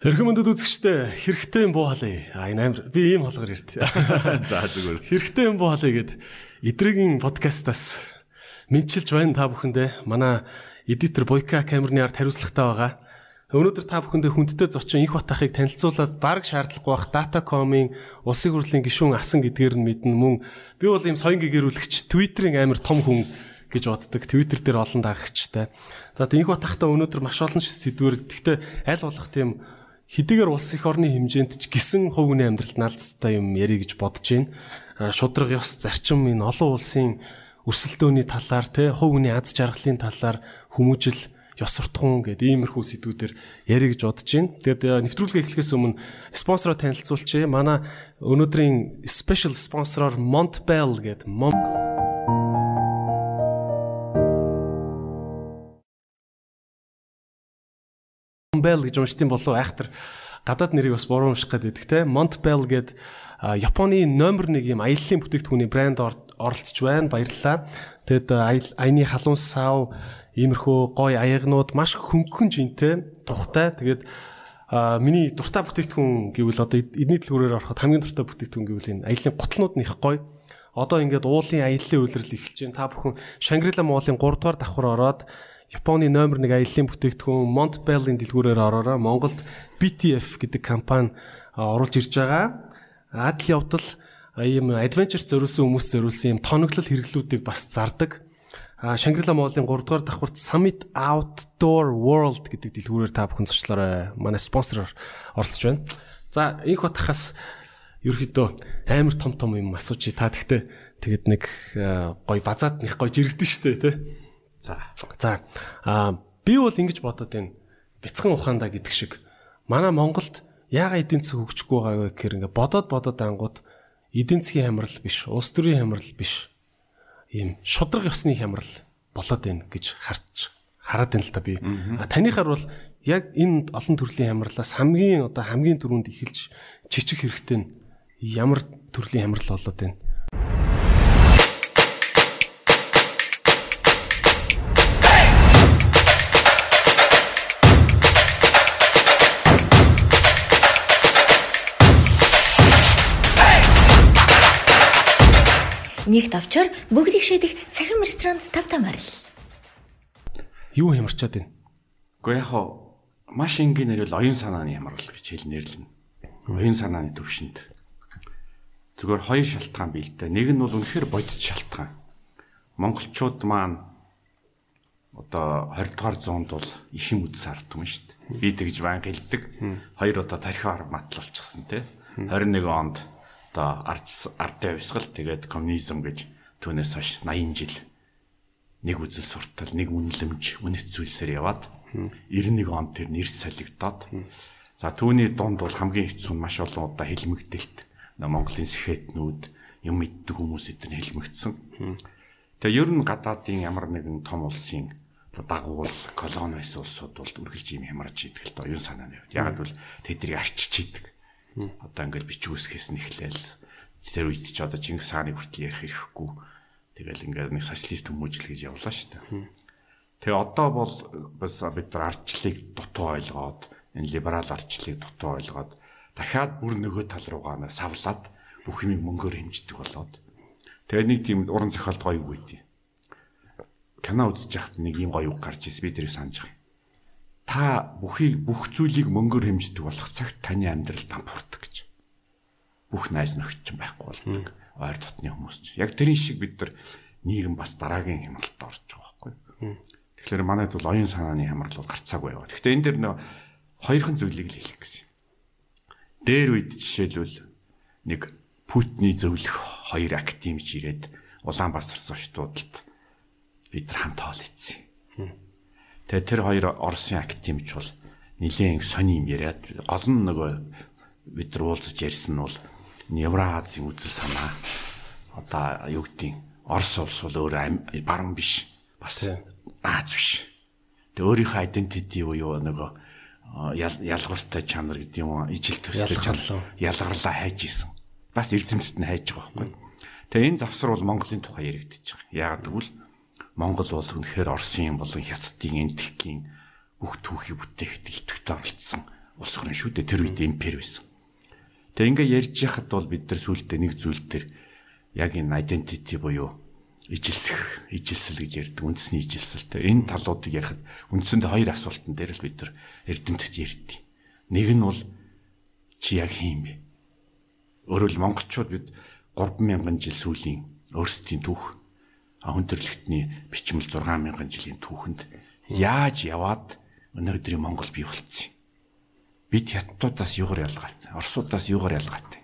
Хэрхэн мөндөд үзэгчтэй хэрэгтэй юм буу халыг. А энэ амир би ийм холгоор ирт. За зүгээр. Хэрэгтэй юм буу халыг гэд эдрийн подкастаас мэдчилж байна та бүхэндээ. Манай эдитер Бойка камерны ард хариуцлагатай байгаа. Өнөөдөр та бүхэндээ хүндтэй зочин их бат ахыг танилцуулаад баг шаардлагагүй бах Datacom-ийн улсын хурлын гишүүн асан гэдгээр нь мэднэ мөн би бол ийм соён гэгэрүүлэгч Twitter-ийн амир том хүн гэж боддог. Twitter дээр олон дагагчтай. За тийм их бат ахта өнөөдөр маш олон сэдвэр. Гэхдээ аль болох тийм хэдийгээр улс их орны хэмжээнд ч гисэн хүний амьдралд наалцтай юм ярих гэж бодож байна. Шудраг ёс зарчим энэ олон улсын өрсөлдөөний талаар хувь хүний аз жаргалын талаар хүмүүжил ёс суртахуун гэдэг иймэрхүү сэдвүүдээр ярих гэж бодож байна. Тэгээд нэвтрүүлгээ эхлэхээс өмнө спонсороо танилцуулчихъя. Манай өнөөдрийн special спонсороор Montbell гэдэг Mont Montbell гэж уншдсан болов айхтар гадаад нэрийг бас буруу унших гэдэг те Montbell гээд Японы номер 1 юм аяллаа бүтээгдэхүүний брэнд оролцож байна. Баярлалаа. Тэгэд аяны халуун сав иймэрхүү гой аягнууд маш хөнгөн жинтэй, тухтай. Тэгээд миний дуртай бүтээгдэхүүн гэвэл одоо эдний дэлгүүрээр ороход хамгийн дуртай бүтээгдэхүүн гэвэл энэ аяллаа гутлнууд нь их гой. Одоо ингээд уулын аяллаа үйлрэл эхэлж байна. Та бүхэн Шангрила Молын 3 дугаар давхар ороод Японы номер 1 аяллаа бүтээгдэхүүн Montbell-ийн дэлгүүрээр ороорой. Монголд BTF гэдэг компани оруулж ирж байгаа. Адл явдал ийм adventure зориулсан хүмүүс зориулсан ийм тоноглол хэрэглүүдийг бас зардаг. А Шангрила Молын 3 дугаар давхурт Summit Outdoor World гэдэг дэлгүүрээр та бүхэн зочлоорой. Манай спонсороор оролцож байна. За инх батхаас ерөөхдөө амар том том юм асуучих. Та тэгтээ тэгэд нэг гой базаад них гой жирэгдэн штэ тий. За. За. Аа би бол ингэж бодод байна. Бяцхан ухаандаа гэдэг шиг манай Монголд яага эдийн засаг хөгжихгүй байгаа вэ гэхээр ингээ бодоод бодоод ангууд эдийн засгийн хямрал биш, улс төрийн хямрал биш. Ийм шудраг ёсны хямрал болоод байна гэж харж хараад байна л та би. А таныхаар бол яг энэ олон төрлийн хямралаас хамгийн одоо хамгийн түрүүнд эхэлж чичих хэрэгтэй нь ямар төрлийн хямрал болоод байна? Нэг давчаар бүгдийг шийдэх цахим ресторанд тавтамаар л. Юу хямарчаад байна? Гэхдээ яг хоо маш энгийн нэрэл оюун санааны хямрал гэж хэлнээр л. Оюун санааны төвшөнд. Зүгээр хоёр шалтгаан бий л дээ. Нэг нь бол үнэхээр бодит шалтгаан. Монголчууд маань одоо 20 дугаар зуунд бол их юм үдс юм шүү дээ. Би тэгж баян хэлдэг. Хоёр одоо тархиар матлуулчихсан тий. 21 онд одоо ардын хувьсгал тэгээд коммунизм гэж түүнээс хойш 80 жил нэг үзэл суртал нэг үнэлэмж үнэт зүйлсээр яваад 91 онд тэр нэрс солигдоод за түүний дунд бол хамгийн хэцүү нь маш олон удаа хэлмэгдэлт Монголын сэхэтнүүд юм мэддэг хүмүүс эдгээр хэлмэгдсэн. Тэгээ ер нь гадаадын ямар нэгэн том улсын дагуул колони байсан улсууд бол үргэлж юм хямарч идэх л доо юун санааны. Яг л тэднийг арчиж идэг. Одоо ингээд бичгүүсгээс нь эхлээл тэр үед ч одоо Чингис хааны хүртэл ярих хэрэггүй. Тэгэл ингээд нэг социалист хүмүүжил гэж явлаа шүү дээ. Тэгээ одоо бол бас бид нар арчлыг дутуу ойлгоод энэ либерал арчлыг дутуу ойлгоод дахиад бүр нөгөө тал руугаа савлаад бүх юмыг мөнгөөр хэмждэг болоод тэгээ нэг тийм уран зохиолт гоё үг үйдээ. Кино үзэж яхад нэг юм гоё үг гарч ирсэн би тэрийг санаж байгаа та бүхийг бүх зүйлийг мөнгөөр хэмждэг болох цагт таны амьдрал дампуурдаг гэж. Бүх найз нөхд ч байхгүй болдог. Ойр дотны хүмүүс ч. Яг тэрийн шиг бид нар нийгэм бас дараагийн хямралд орж байгаа байхгүй. Тэгэхээр манайд бол оюун санааны хямрал бол гарцаагүй яваа. Гэхдээ энэ дэр нөө хоёрхан зүйлийг л хэлэх гэсэн. Дээр үед жишээлбэл нэг Путиний зөвлөх хоёр активч ирээд Улаанбаатар сошдуудад бид нар хамт хоол идсэн Тэгээ тэр хоёр Оросын актимч бол нилээн сони юм яриад гол нь нөгөө бид нар уулзаж ярьсан нь бол Евразийн үзэл санаа одоо юу гэдгийг Орос улс бол өөр баруун биш бас Аз биш. Тэгээ өөрийнхөө identity буюу нөгөө ялгартай чанар гэдэг юм ижил төстэй чанар ялгарлаа хайж исэн. Бас эрдэмтэд нь хайж байгаа байхгүй. Тэгээ энэ завсар бол Монголын тухай яригдчих. Яагаад гэвэл Монгол бол үнэхээр Оросын болон Хятадын энтхгийн бүх түүхийг бүтээгт идэвхтэй оролцсон улс орн шүү дээ. Тэр үед импери байсан. Тэгээ ингээ ярьж яхад бол бид нар сүултээ нэг зүйл төр яг энэ identity буюу ижилсэх, ижилсэл гэж ярьдаг үндэсний ижилсэлтэй. Энэ талуудыг ярихад үндсэндээ хоёр асуултан дээр л бид нар эрдэмтэд ярьдیں۔ Нэг нь бол чи яг хийм бэ? Өөрөөр монголчууд бид 3000 жил сүүлийн өөрсдийн түүх хүндрэлтний бичмэл 6000 жилийн түүхэнд яаж яваад өнөөдрийн Монгол бий болцсон юм. Бид хятадуудаас юугаар ялгаатай, орсуудаас юугаар ялгаатай.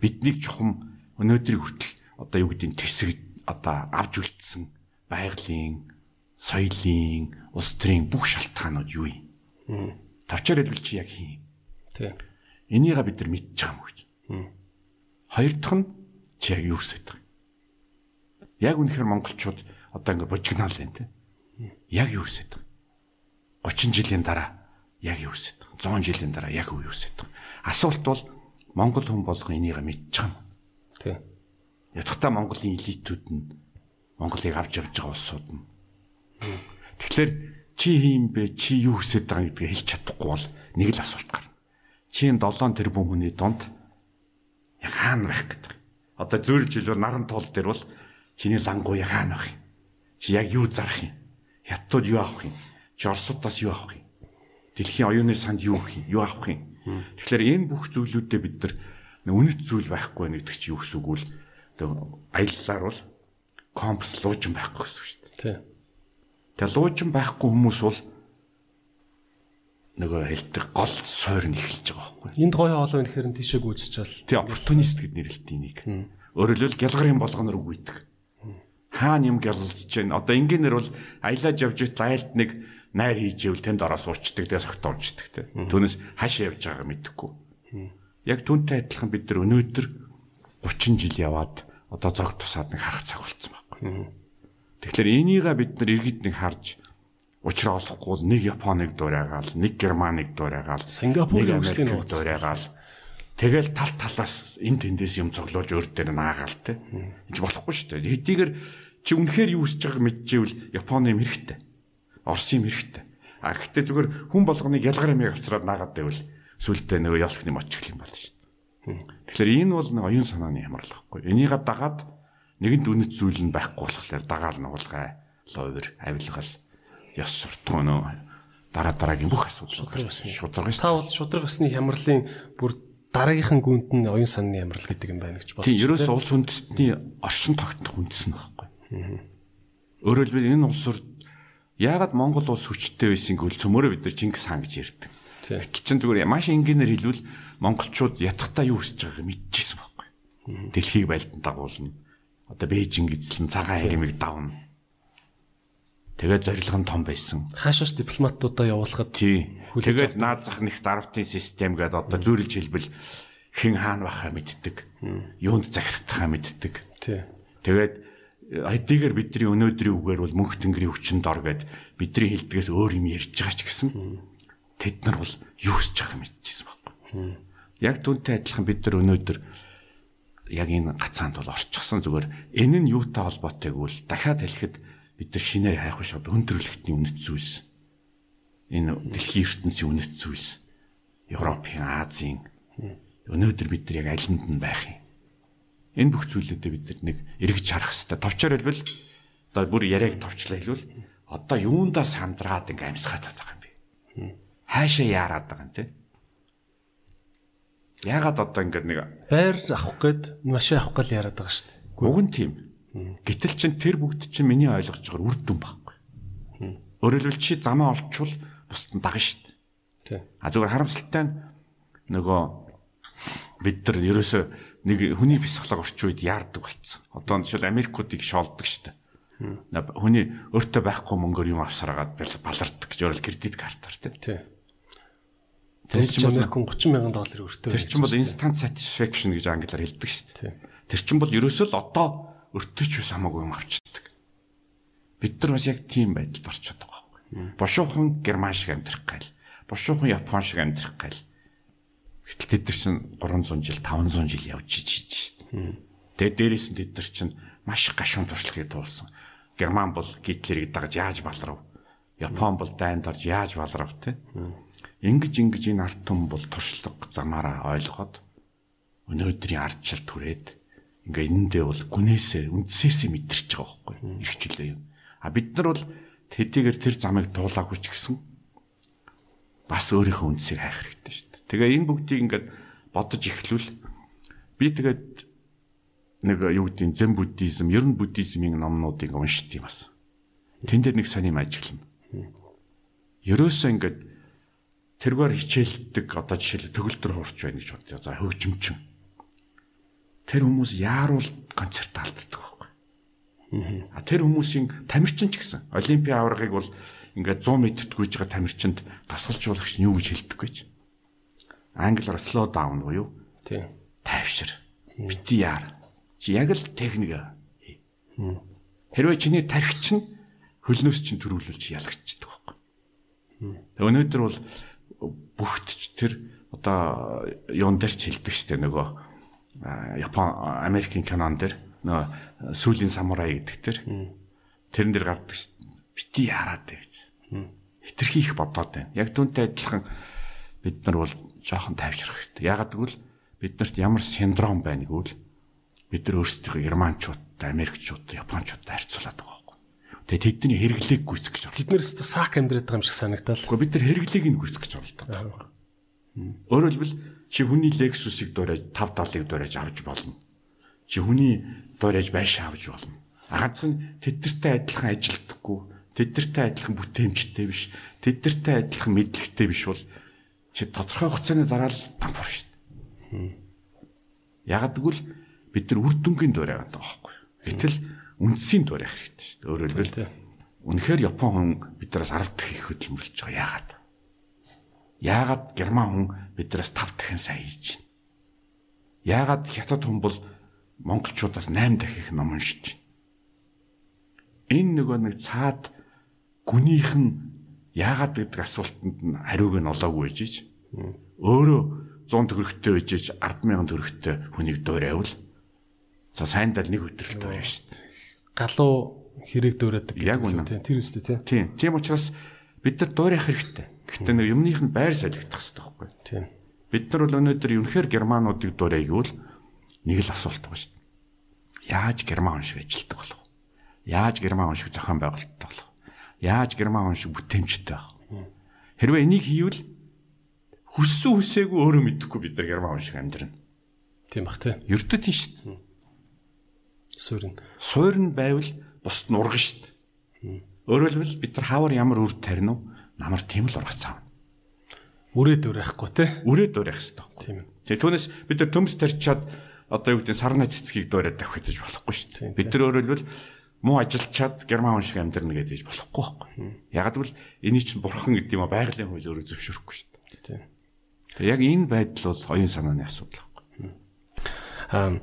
Биднийг чухам өнөөдрийг хүртэл одоо юу гэдэг нь тэсэг одоо авж үлдсэн байгалийн, соёлын, улс төрийн бүх шалтгаанууд юу юм? Тавчаар хэлбэл чи яг хин. Тийм. Энийг бид нар байгаа юм гэж. Хоёр дахь нь чи яг юу хүсэж байгаа. Яг үнэхээр монголчууд одоо ингэ божигнаал юм те. Яг юу хүсэж байгаа. 30 жилийн дараа яг юу хүсэж байгаа. 100 жилийн дараа яг юу хүсэж байгаа. Асуулт бол монгол хүн болгон энийг юм. Тийм. Ятгахта Монголын элитүүд нь Монголыг авч явж байгаа улсууд нь. Тэгэхээр чи хийм бэ? Чи юу хүсэж байгаа гэдгийг хэлж чадахгүй бол нэг л асуулт гарна. Чи энэ 7 тэрбум хүний донд яг хаана байх гэдэг. Одоо зөөлж хэлбэл наран тоол дээр бол чиний лангуу яг хаана байх юм? Чи яг юу зарах юм? Хятадууд юу авах юм? Чи Оросуудаас юу авах юм? Дэлхийн оюуны санд юу авах юм? Юу авах юм? Тэгэхээр энэ бүх зүйлүүдэд бид нар үнэт зүйл байхгүй нэгдэг чи юу гэсэн үг вэ? аяллаар бол компас луужин байхгүй гэсэн шүү дээ. Тэгээ луужин байхгүй хүмүүс бол нөгөө хэлдэг гол сойр нь эхэлж байгаа байхгүй. Энд гоё хоолой үнэхээр нь тийшээ бол. Тэгээ оппортунист гэд нэрлэлтийн нэг. Өөрөлдвөл гялгарын болгоноор үгүйдэг. Хаана юм гялалцж байна. Одоо ингээнээр бол аялаж явж ит айлт нэг найр хийж ивэл тэнд ороо суучдаг тэгээ согтоомждаг те. Түүнээс хаашаа явж байгааг мэдэхгүй. Яг түүнтэй адилхан бид нар өнөөдөр 30 жил яваад одоо зог тусаад нэг харах цаг болцсон байхгүй. Тэгэхээр энийгээ бид нар иргэд нэг харж учраа олохгүй нэг Японыг дуурайгаал, нэг Германыг дуурайгаал, Сингапурын үслийн нууц дуурайгаал. Тэгэл тал талаас эн тэндээс юм цоглуулж өөр дээр наагаал те. Энд болохгүй шүү дээ. Хэдийгээр чи үнэхээр юу хийж байгааг мэдчихвэл Японы юм хэрэгтэй. Оросын юм хэрэгтэй. А гэхдээ зүгээр хүн болгоныг ялгар юмыг авчраад наагаад байвал сүултээ нөгөө ялхны мочих юм болно шүү дээ. Тэгэхээр энэ бол нэг оюун санааны хямрал байхгүй. Энийг дагаад нэгэнт үнэт зүйл нь байхгүй болохоор дагаал нуулгай, ловер, авилгал, ёс суртахуун нөө дараа дараагийн бүх асуудал усны шудраг Та бол шудраг усны хямралын бүр дараагийнхан гүнд нь оюун санааны хямрал гэдэг юм байна гэж бодож Тийм, ерөөс улс үндэстний оршин тогтнох үндэс нь байхгүй. Өөрөөр хэлбэл энэ улс орд яагаад Монгол улс хүчтэй байсан гэвэл цөмөрөө бид нар Чингис хаан гэж ярьдаг. Гэтэл чин зүгээр маш энгийнээр хэлвэл монголчууд ятгахтаа юу хийж байгааг мэдчихсэн байхгүй. Дэлхийг байлдан дагуулна. Одоо Бээжинг эзлэн цагаан харимыг давна. Тэгээд зорилго нь том байсан. Хаашаас дипломатуудаа явуулахад тий. Тэгээд наад зах нэг дарвтын систем гэдэг одоо зүйрлж хэлбэл хэн хаана бахаа мэддэг. Юунд захирахтаа мэддэг. тий. Тэгээд хэдийгээр бидний өнөөдрийн үгээр бол мөнх тэнгэрийн хүчин дор гэд бидний хэлдгээс өөр юм ярьж байгаа ч гэсэн тэд нар бол юу хийж байгааг мэдчихсэн байхгүй. Яг түүнтэй адилхан бид нар өнөөдөр яг энэ гацаанд бол орчихсон зүгээр. Энэ нь юутай холбоотой гэвэл дахиад хэлэхэд бид нар шинээр хайх одоо өндөрлөгтний үнэт зүйлс. Энэ дэлхийн ертөнцийн үнэт зүйлс. Европын Азийн. Өнөөдөр бид нар яг алинд нь байх юм энэ бүх зүйлүүдэд бид нэг эргэж харах хэрэгтэй товчоор хэлбэл одоо бүр яриаг товчлаа хэлвэл одоо юундаа сандраад ингээм амьсгаад байгаа юм бэ хаашаа яарад байгаа юм те Ягаад одоо ингэ нэг байр авах гээд машин авах гал яриад байгаа шүү дээ. Уг нь тийм. Гэтэл чин тэр бүгд чинь миний ойлгож байгаа үр дүн байхгүй. Хэлбэл чи замаа олчвол бусд нь дагна шүү дээ. А зүгээр харамсалтай нь нөгөө бид нар ерөөсөө нэг хүний психолог орчин үед яардаг болцсон. Одоо жишээл Америкуудыг шоолдог шүү дээ. Хүний өөртөө байхгүй мөнгөөр юм авсараад балардаг гэж өөрөөр кредит картаар тийм. Тэр чинь Америк 30 мянган доллар өртөө. Тэр чинь бол instant satisfaction гэж англиар хэлдэг шүү дээ. Тэр чинь бол ерөөсөө л одоо өртөөч ус хамаагүй юм авчдаг. Бид нар бас яг тийм байдалд орчиход байгаа байхгүй. Бошуухан герман шиг амьдрах гайл. Бошуухан япон шиг амьдрах гайл. Гэтэл тэд нар чинь 300 жил 500 жил явж хийж шүү дээ. Тэгээ дээрээс нь тэд нар чинь маш гашуун туршлагыг туулсан. Герман бол Гитлерийг дагаж яаж балрав? Япон бол дайнд орж яаж балрав те? Ингиж ингиж энэ ард түмэн бол туршлага замаараа ойлгоод өнөөдрийн ардчил түрээд ингээ энэндээ бол гүнээсээ үндсээсээ мэдэрч байгаа байхгүй ирчлээ юм. А бид нар бол тэдийгээр тэр замыг дуулаагүй ч гэсэн бас өөрийнхөө үндсийг хайх хэрэгтэй шүү дээ. Тэгээ энэ бүгдийг ингээд бодож эхлүүл би тэгээд нэг юу гэдгийг зэн буддизм, ер нь буддизмын номнуудыг уншд юм бас. Тэн дээр нэг сонирм ажиглана. Ерөөсөө ингээд тэргээр хичээлдэг одоо жишээл төгөлдөр хуурч байна гэж бодъё. За хөгжимчин. Тэр хүмүүс яаруул концерт алддаг байхгүй. А тэр хүмүүсийн тамирчин ч гэсэн олимпийн аваргыг бол ингээд 100 м-т гүйж байгаа тамирчинд дасгалжуулагч нь юу гэж хэлдэггүй ч. Англиар slow down буюу Тийм. тайвшир. Бити яар. Чи яг л техник. Хэрвээ чиний тархич нь хөлнөөс чинь төрүүлүүлж ялгчдаг байхгүй. Өнөөдөр бол бүгдч тэр одоо юун дээр ч хэлдэг штэ нөгөө Япон Америкийн кинон дээр нөгөө сүүлийн самурай гэдэг тэр тэрэн дээр гардаг бити яарад гэж. Хитрхи их бодоод байна. Яг түүнтэй адилхан бид нар бол жоохон тайвшрах хэрэгтэй. Ягаад гэвэл биднэрт ямар синдром байна гэвэл бид нар өөрсдөө германчуудтай, америкчуудтай, японочдод харьцуулаад байгаа байхгүй. Тэгээ тэдний хэрэглээг гүйцэх гэж Бид нэрс сак амьдраад байгаа юм шиг санагдал. Гэхдээ бид нар хэрэглээг нь гүйцэх гэж оролддог. Өөрөөр хэлбэл чи хүний Lexus-ыг дуурайж 570-ыг дуурайж авч болно. Чи хүний дуурайж байшаа авч болно. Ганцхан тэдэртэй адилхан ажилтдаггүй, тэдэртэй адилхан бүтээмжтэй биш, тэдэртэй адилхан мэдлэгтэй биш бол чи тодорхой хугацааны дараа л дампуур шүү дээ. Яг гэвэл бид нар үр дүнгийн дуурай байгаа байхгүй. Гэтэл үндсийн дуурай хэрэгтэй шүү дээ. Өөрөөр хэлбэл үнэхээр Япон хүн биднээс 10 дахин их хөдөлмөрлөж байгаа. Яагаад? Яагаад Герман хүн биднээс 5 дахин сайн хийж байна? Яагаад Хятад хүн бол монголчуудаас 8 дахин их ном уншиж байна? Энэ нөгөө нэг цаад гүнийхэн яагаад гэдэг асуултанд нь хариуг нь олоогүй ээжиж өөрөө 100 төгрөгтэй ээжиж 100000 төгрөгтэй хүнийг дуурайвал за сайн дал нэг өдрөлт дуурай шүү дээ. Галуу хэрэг дуурайдаг Яг гэдэг үнэ. үү, тийм. Тэр үстэй тийм. Тийм. Тийм учраас бид нар дуурайх хэрэгтэй. Гэхдээ нэг юмных нь байр солигдох хэрэгтэй байхгүй. Тийм. Бид нар бол өнөөдөр юнхээр германуудыг дуурай гэвэл нэг л асуулт байгаа шүү дээ. Яаж герман шиг ажилтдаг болох вэ? Яаж герман шиг зохион байгуулалттай болох? Яаж герман хүн шиг бүтээмжтэй байх вэ? Хэрвээ энийг хийвэл хүссэн хүсээгүй өөрөө мэдэхгүй бид нар герман хүн шиг амьдрна. Тийм бах тийм. Ердөө тийм шүү дээ. Суурин. Суур нь байвал бусд нь урган шүү дээ. Өөрөөр хэлбэл бид нар хаавар ямар үр тарина уу? Намар тийм л ургац аав. Үрээд өрөхгүй те. Үрээд дуурайх хэрэгтэй байхгүй. Тийм. Тэгээ түүнээс бид нар төмс тарчаад одоо юу гэдэг сарна цэцгийг дуурайд давхиж болохгүй шүү дээ. Бид нар өөрөөр хэлбэл муу ажилчаад герман хүн шиг амьдрна гэдэж болохгүй байхгүй. Яг л энийг чинь бурхан гэдэг юм а байгалийн хууль өөрөө зөвшөөрөхгүй шүү дээ. Тэгээ яг энэ байдал бол оюун санааны асуудал байхгүй. Аа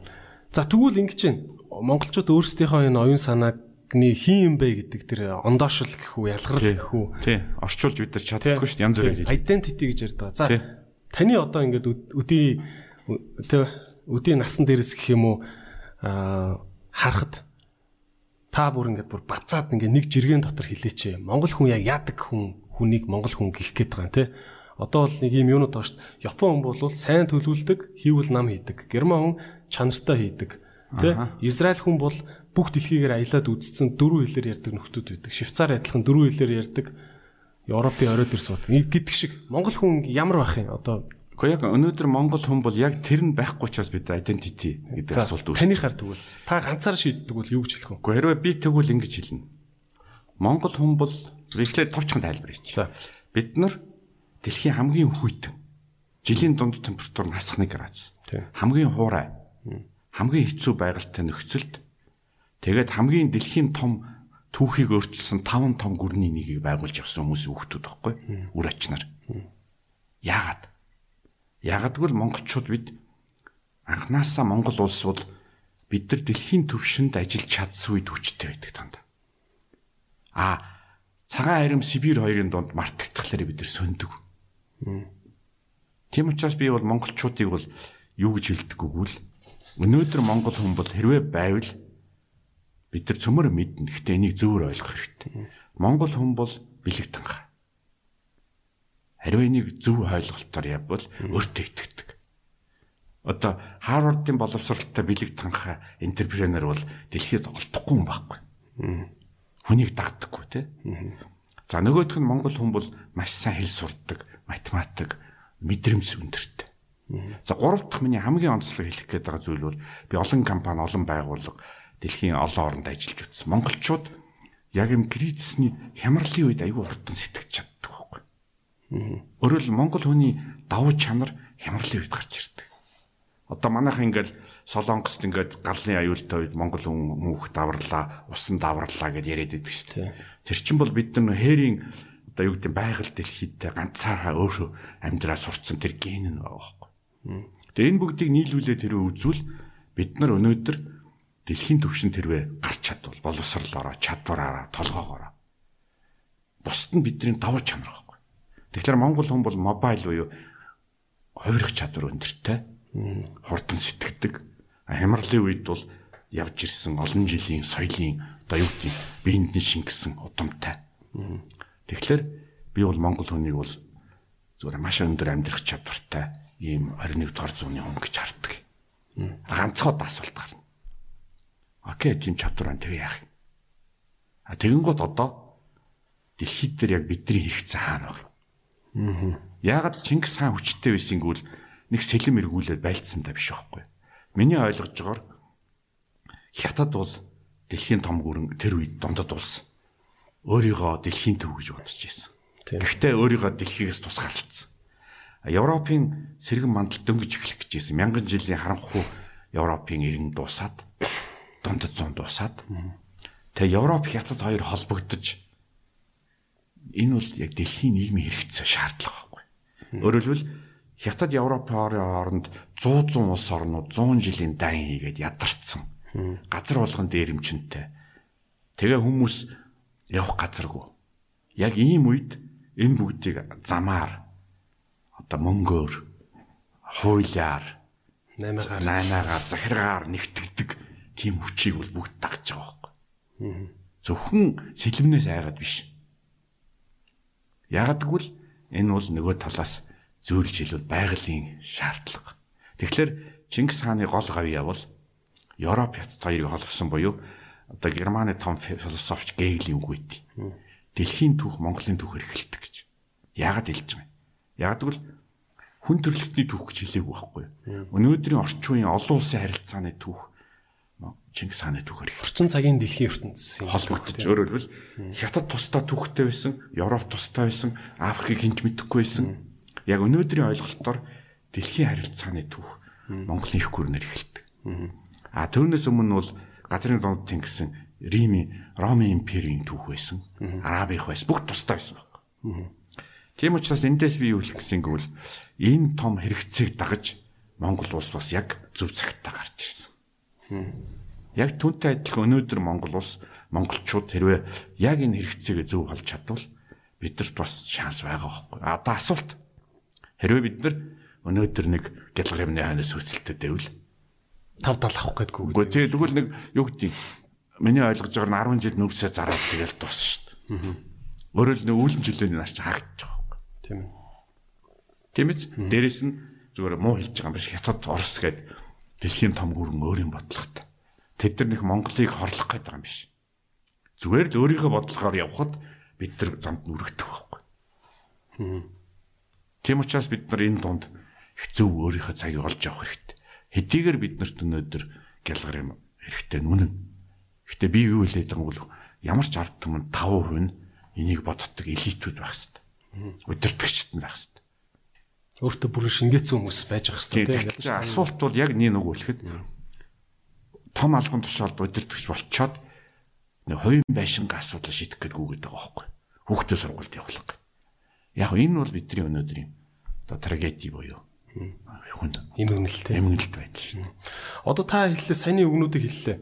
за тэгвэл ингэж байна. Монголчууд өөрсдийнхөө энэ оюун санааны хин юм бэ гэдэг тэр ондоошл гэх үү, ялгарл гэх үү. Тий. Орчуулж бид нар чаддаггүй шүү дээ. Янз бүрээр хэлээ. Identity гэж ярьдаг. За Тий. таны одоо ингээд үд- үдийн тэ үдийн насан дээрээс гэх юм уу аа харахад та бүр ингээд бүр бацаад ингээд нэг жиргэн дотор хилээч. Монгол хүн яг яадаг хүн хүнийг монгол хүн гих гээд байгаа юм те. Одоо бол нэг юм юунууд байгаа шүү дээ. Япон хүн бол сайн төлөвлөдөг, хийвэл нам хийдэг. Герман хүн чанартай хийдэг. Тэ? Израиль хүн бол бүх дэлхийгээр аялаад үзсэн дөрвөн хэлээр ярьдаг нөхдүүд байдаг. Швейцар адилхан дөрвөн хэлээр ярьдаг. Европын оройд ирс бод. Гэдэг шиг Монгол хүн ямар байх юм? Одоо Гэхдээ яг өнөөдөр Монгол хүн бол яг тэр нь байхгүй учраас бид identity гэдэг асуулт үүсдэг. танихаар тэгвэл та ганцаар шийддэг бол юу гэж хэлэх вэ? Гэхдээ хэрвээ би тэгвэл ингэж хэлнэ. Монгол хүн бол эхлээд товчхон тайлбар хийчих. За. Бид нар дэлхийн хамгийн хүйтэн жилийн дунд температур нь хасах 1 градус. Хамгийн хуурай. Хамгийн хэцүү байгальтай нөхцөлд тэгээд хамгийн дэлхийн том түүхийг өөрчилсөн 5 том гүрний нэгийг байгуулж явсан хүмүүсийн хүүхдүүд байхгүй үр ачнаар. Яагаад? Гэвэл монголчууд бид анханасаа Монгол улс бол бид нар дэлхийн түвшинд ажиллаж чадсан үед хүчтэй байдаг танд. А цагаан харим Сибирь хоёрын дунд мартагдхлаар бид нар сөндөг. Тийм учраас би бол монголчуудыг бол юу гэж хэлдэг гэвэл Өнөөдөр Монгол хүн бол хэрвээ байвал бид нар цөмөр мэднэ. Гэхдээ энийг зөвөр ойлгох хэрэгтэй. Монгол хүн бол бэлэг танха. Хэрвээ энийг зөв ойлголтоор явбал өөртөө итгэдэг. Одоо Харвардын боловсролтой бэлэг танха энтерпренер бол дэлхийд олдохгүй юм байхгүй. Хүнийг дагдаггүй тий. За нөгөөх нь Монгол хүн бол маш сайн хэл сурдаг, математик, мэдрэмж өндөртэй. За гурав дахь миний хамгийн онцлог хэлэх гээд байгаа зүйл бол би олон компани, олон байгууллага дэлхийн олон оронд ажиллаж утсан. Монголчууд яг юм кризисний хямралын үед аюу хурдан сэтгэж чаддаг. Өөрөөр хэл Монгол хүний давуу чанар хямралын үед гарч ирдэг. Одоо манайхан ингээл Солонгост ингээд галын аюултай үед Монгол хүн мөнх даврлаа, усан даврлаа гэд яриад байдаг шүү дээ. Тэр чинь бол бид нар хээрийн одоо юу гэдэг байгаль дэлхийдээ ганцаараа өөрөө амьдраа сурцсан тэр ген нь байгаа байхгүй. Тэгээ энэ бүгдийг нийлүүлээд тэр үзвэл бид нар өнөөдөр дэлхийн түвшинд тэрвээ гарч чадвал боловсрлоороо, чадвараараа, толгоогоороо бусд нь бидний давуу чанар. Тэгэхээр Монгол хүн бол мобайл буюу хувирах чадвар өндөртэй хурдан сэтгэдэг. Хямралын үед бол явж ирсэн олон жилийн соёлын одоо юу гэдэг биендээ шингэсэн удамтай. Тэгэхээр би бол монгол хүнийг бол зүгээр маш өндөр амьдрах чадвартай ийм 21 дугаар зууны хүн гэж хардаг. Ганцхоод асуулт гарна. Окей, тийм чадвар байна тэгээ яах юм? А тэгэнгүүт одоо дэлхийд дээр яг бидний хэрэгцээ хаана вэ? Аа. Яагаад Чингис хаан хүчтэй байсэнгүүл нэг сэлэм эргүүлээд байлцсан та биш байхгүй. Миний ойлгож байгаагаар хятад бол дэлхийн том гүрэн тэр үед дондод улс өөрийгөө дэлхийн төв гэж бодож ирсэн. Гэхдээ өөрийгөө дэлхийгээс тусгаарлцсан. Европын сэргэн мандал дөнгөж эхлэх гэж ирсэн. Мянган жилийн харанхуй Европын иргэн дуусаад дондод зун дуусаад тэгээ Европ хятад хоёр холбогдож энэ бол яг дэлхийн нийгмийн хэрэгцээ шаардлага байхгүй. Өөрөөр хэлбэл Хятад Европын хооронд 100 100 улс орнууд 100 жилийн дайн хийгээд ядарсан. Газар болгон дээрэмчэнтэй. Тэгээ хүмүүс явах газаргүй. Яг ийм үед энэ бүгдийг замаар одоо мөнгөөр хуулиар наймаагаар захиргаар нэгтгэдэг тийм хүчийг бол бүгд дагж байгаа байхгүй. Зөвхөн сэлмнээс айгаад биш. Яагад гэвэл энэ бол нөгөө талаас зөөлж хэлвэл байгалийн шаардлага. Тэгэхээр Чингис хааны гол гавь явал Европ хятад хоёрыг холбосон буюу одоо Германы том философч Гегелийн үг үйт. Дэлхийн түүх Монголын түүх эрхэлдэг гэж. Яагаад хэлж байгаа юм? Яагаад гэвэл хүн төрөлхтний түүх гэж хэлээгүй байхгүй? Өнөөдрийн орчин үеийн олон улсын харилцааны түүх Чингис хааны түүхээр орчин цагийн дэлхийн ертөнцийн холбогдож өөрөөр хэлбэл хятад тусдаа түүхтэй байсан, Европ тусдаа байсан, Африкийг хинж мэдэхгүй байсан яг өнөөдрийн ойлголтоор дэлхийн харилцааны түүх Монголын их гүрнээр эхэлдэг. А түүнээс өмнө бол газрын донд тэнгисэн Римийн Ромын империйн түүх байсан. Арабих байсан. Бүгд тустай байсан байна. Тийм учраас эндээс би юу хэлэх гэсэн гэвэл энэ том хэрэгцээг дагаж Монгол улс бас яг зөв цагтаа гарч ирсэн Яг түүнтэй адилхан өнөөдөр Монгол улс монголчууд хэрвээ яг энэ хэрэгцээг зөв олж чадвал бидэрт бас шанс байгаа байхгүй. А одоо асуулт Хэрвээ бид нар өнөөдөр нэг гялгар юмны ханаас хөцөлтөд байвал тав тал авах гэдэггүй. Үгүй тий тэгвэл нэг юу гэдэг миний ойлгож байгаа нь 10 жил нүрсээ зараад тэгэл дуусна шүү дээ. Өөрөөр л нэг үүлэн жилийн нар чи хаагдчих واخ. Тийм ээ. Тийм ээ. Дээрэс нь зүгээр муу хэлж байгаа юм биш хятад орс гээд дэлхийн том гүрэн өөрийн бодлоготой. Тэд нар нэг Монголыг хорлох байгаа юм биш. Зүгээр л өөрийнхөө бодлогоор явхад бид нар замд нүрэгдэх байхгүй. Тийм учраас бид нар энэ дунд зөв өөрийнхөө цагийг олж авах хэрэгтэй. Хэдийгээр биднэрт өнөөдөр гялгар юм хэрэгтэй нүнэн. Гэтэ би юу хэлээд байгаа бол ямар ч ард түмэн 5% нь энийг боддог элитүүд байх хэрэгтэй. Удирдгчд нь байх хэрэгтэй. Өөртөө бүр шингээсэн хүмүүс байж байгаа хэрэгтэй. Тийм. Асуулт бол яг нэг нэг үлэхэд том албан тушаалд удирдгч болчоод нэг хувийн байшингаа асуудал шийдэх гэдэг үг гэдэг байгаа байхгүй. Хүүхдээ сургуульд явуулах Яг энэ бол бидний өнөөдрийн одоо трагеди буюу хүнд эмгэнэлтэй эмгэнэлт байдал шин. Одоо та хэллээ саяны үгнүүдийг хэллээ.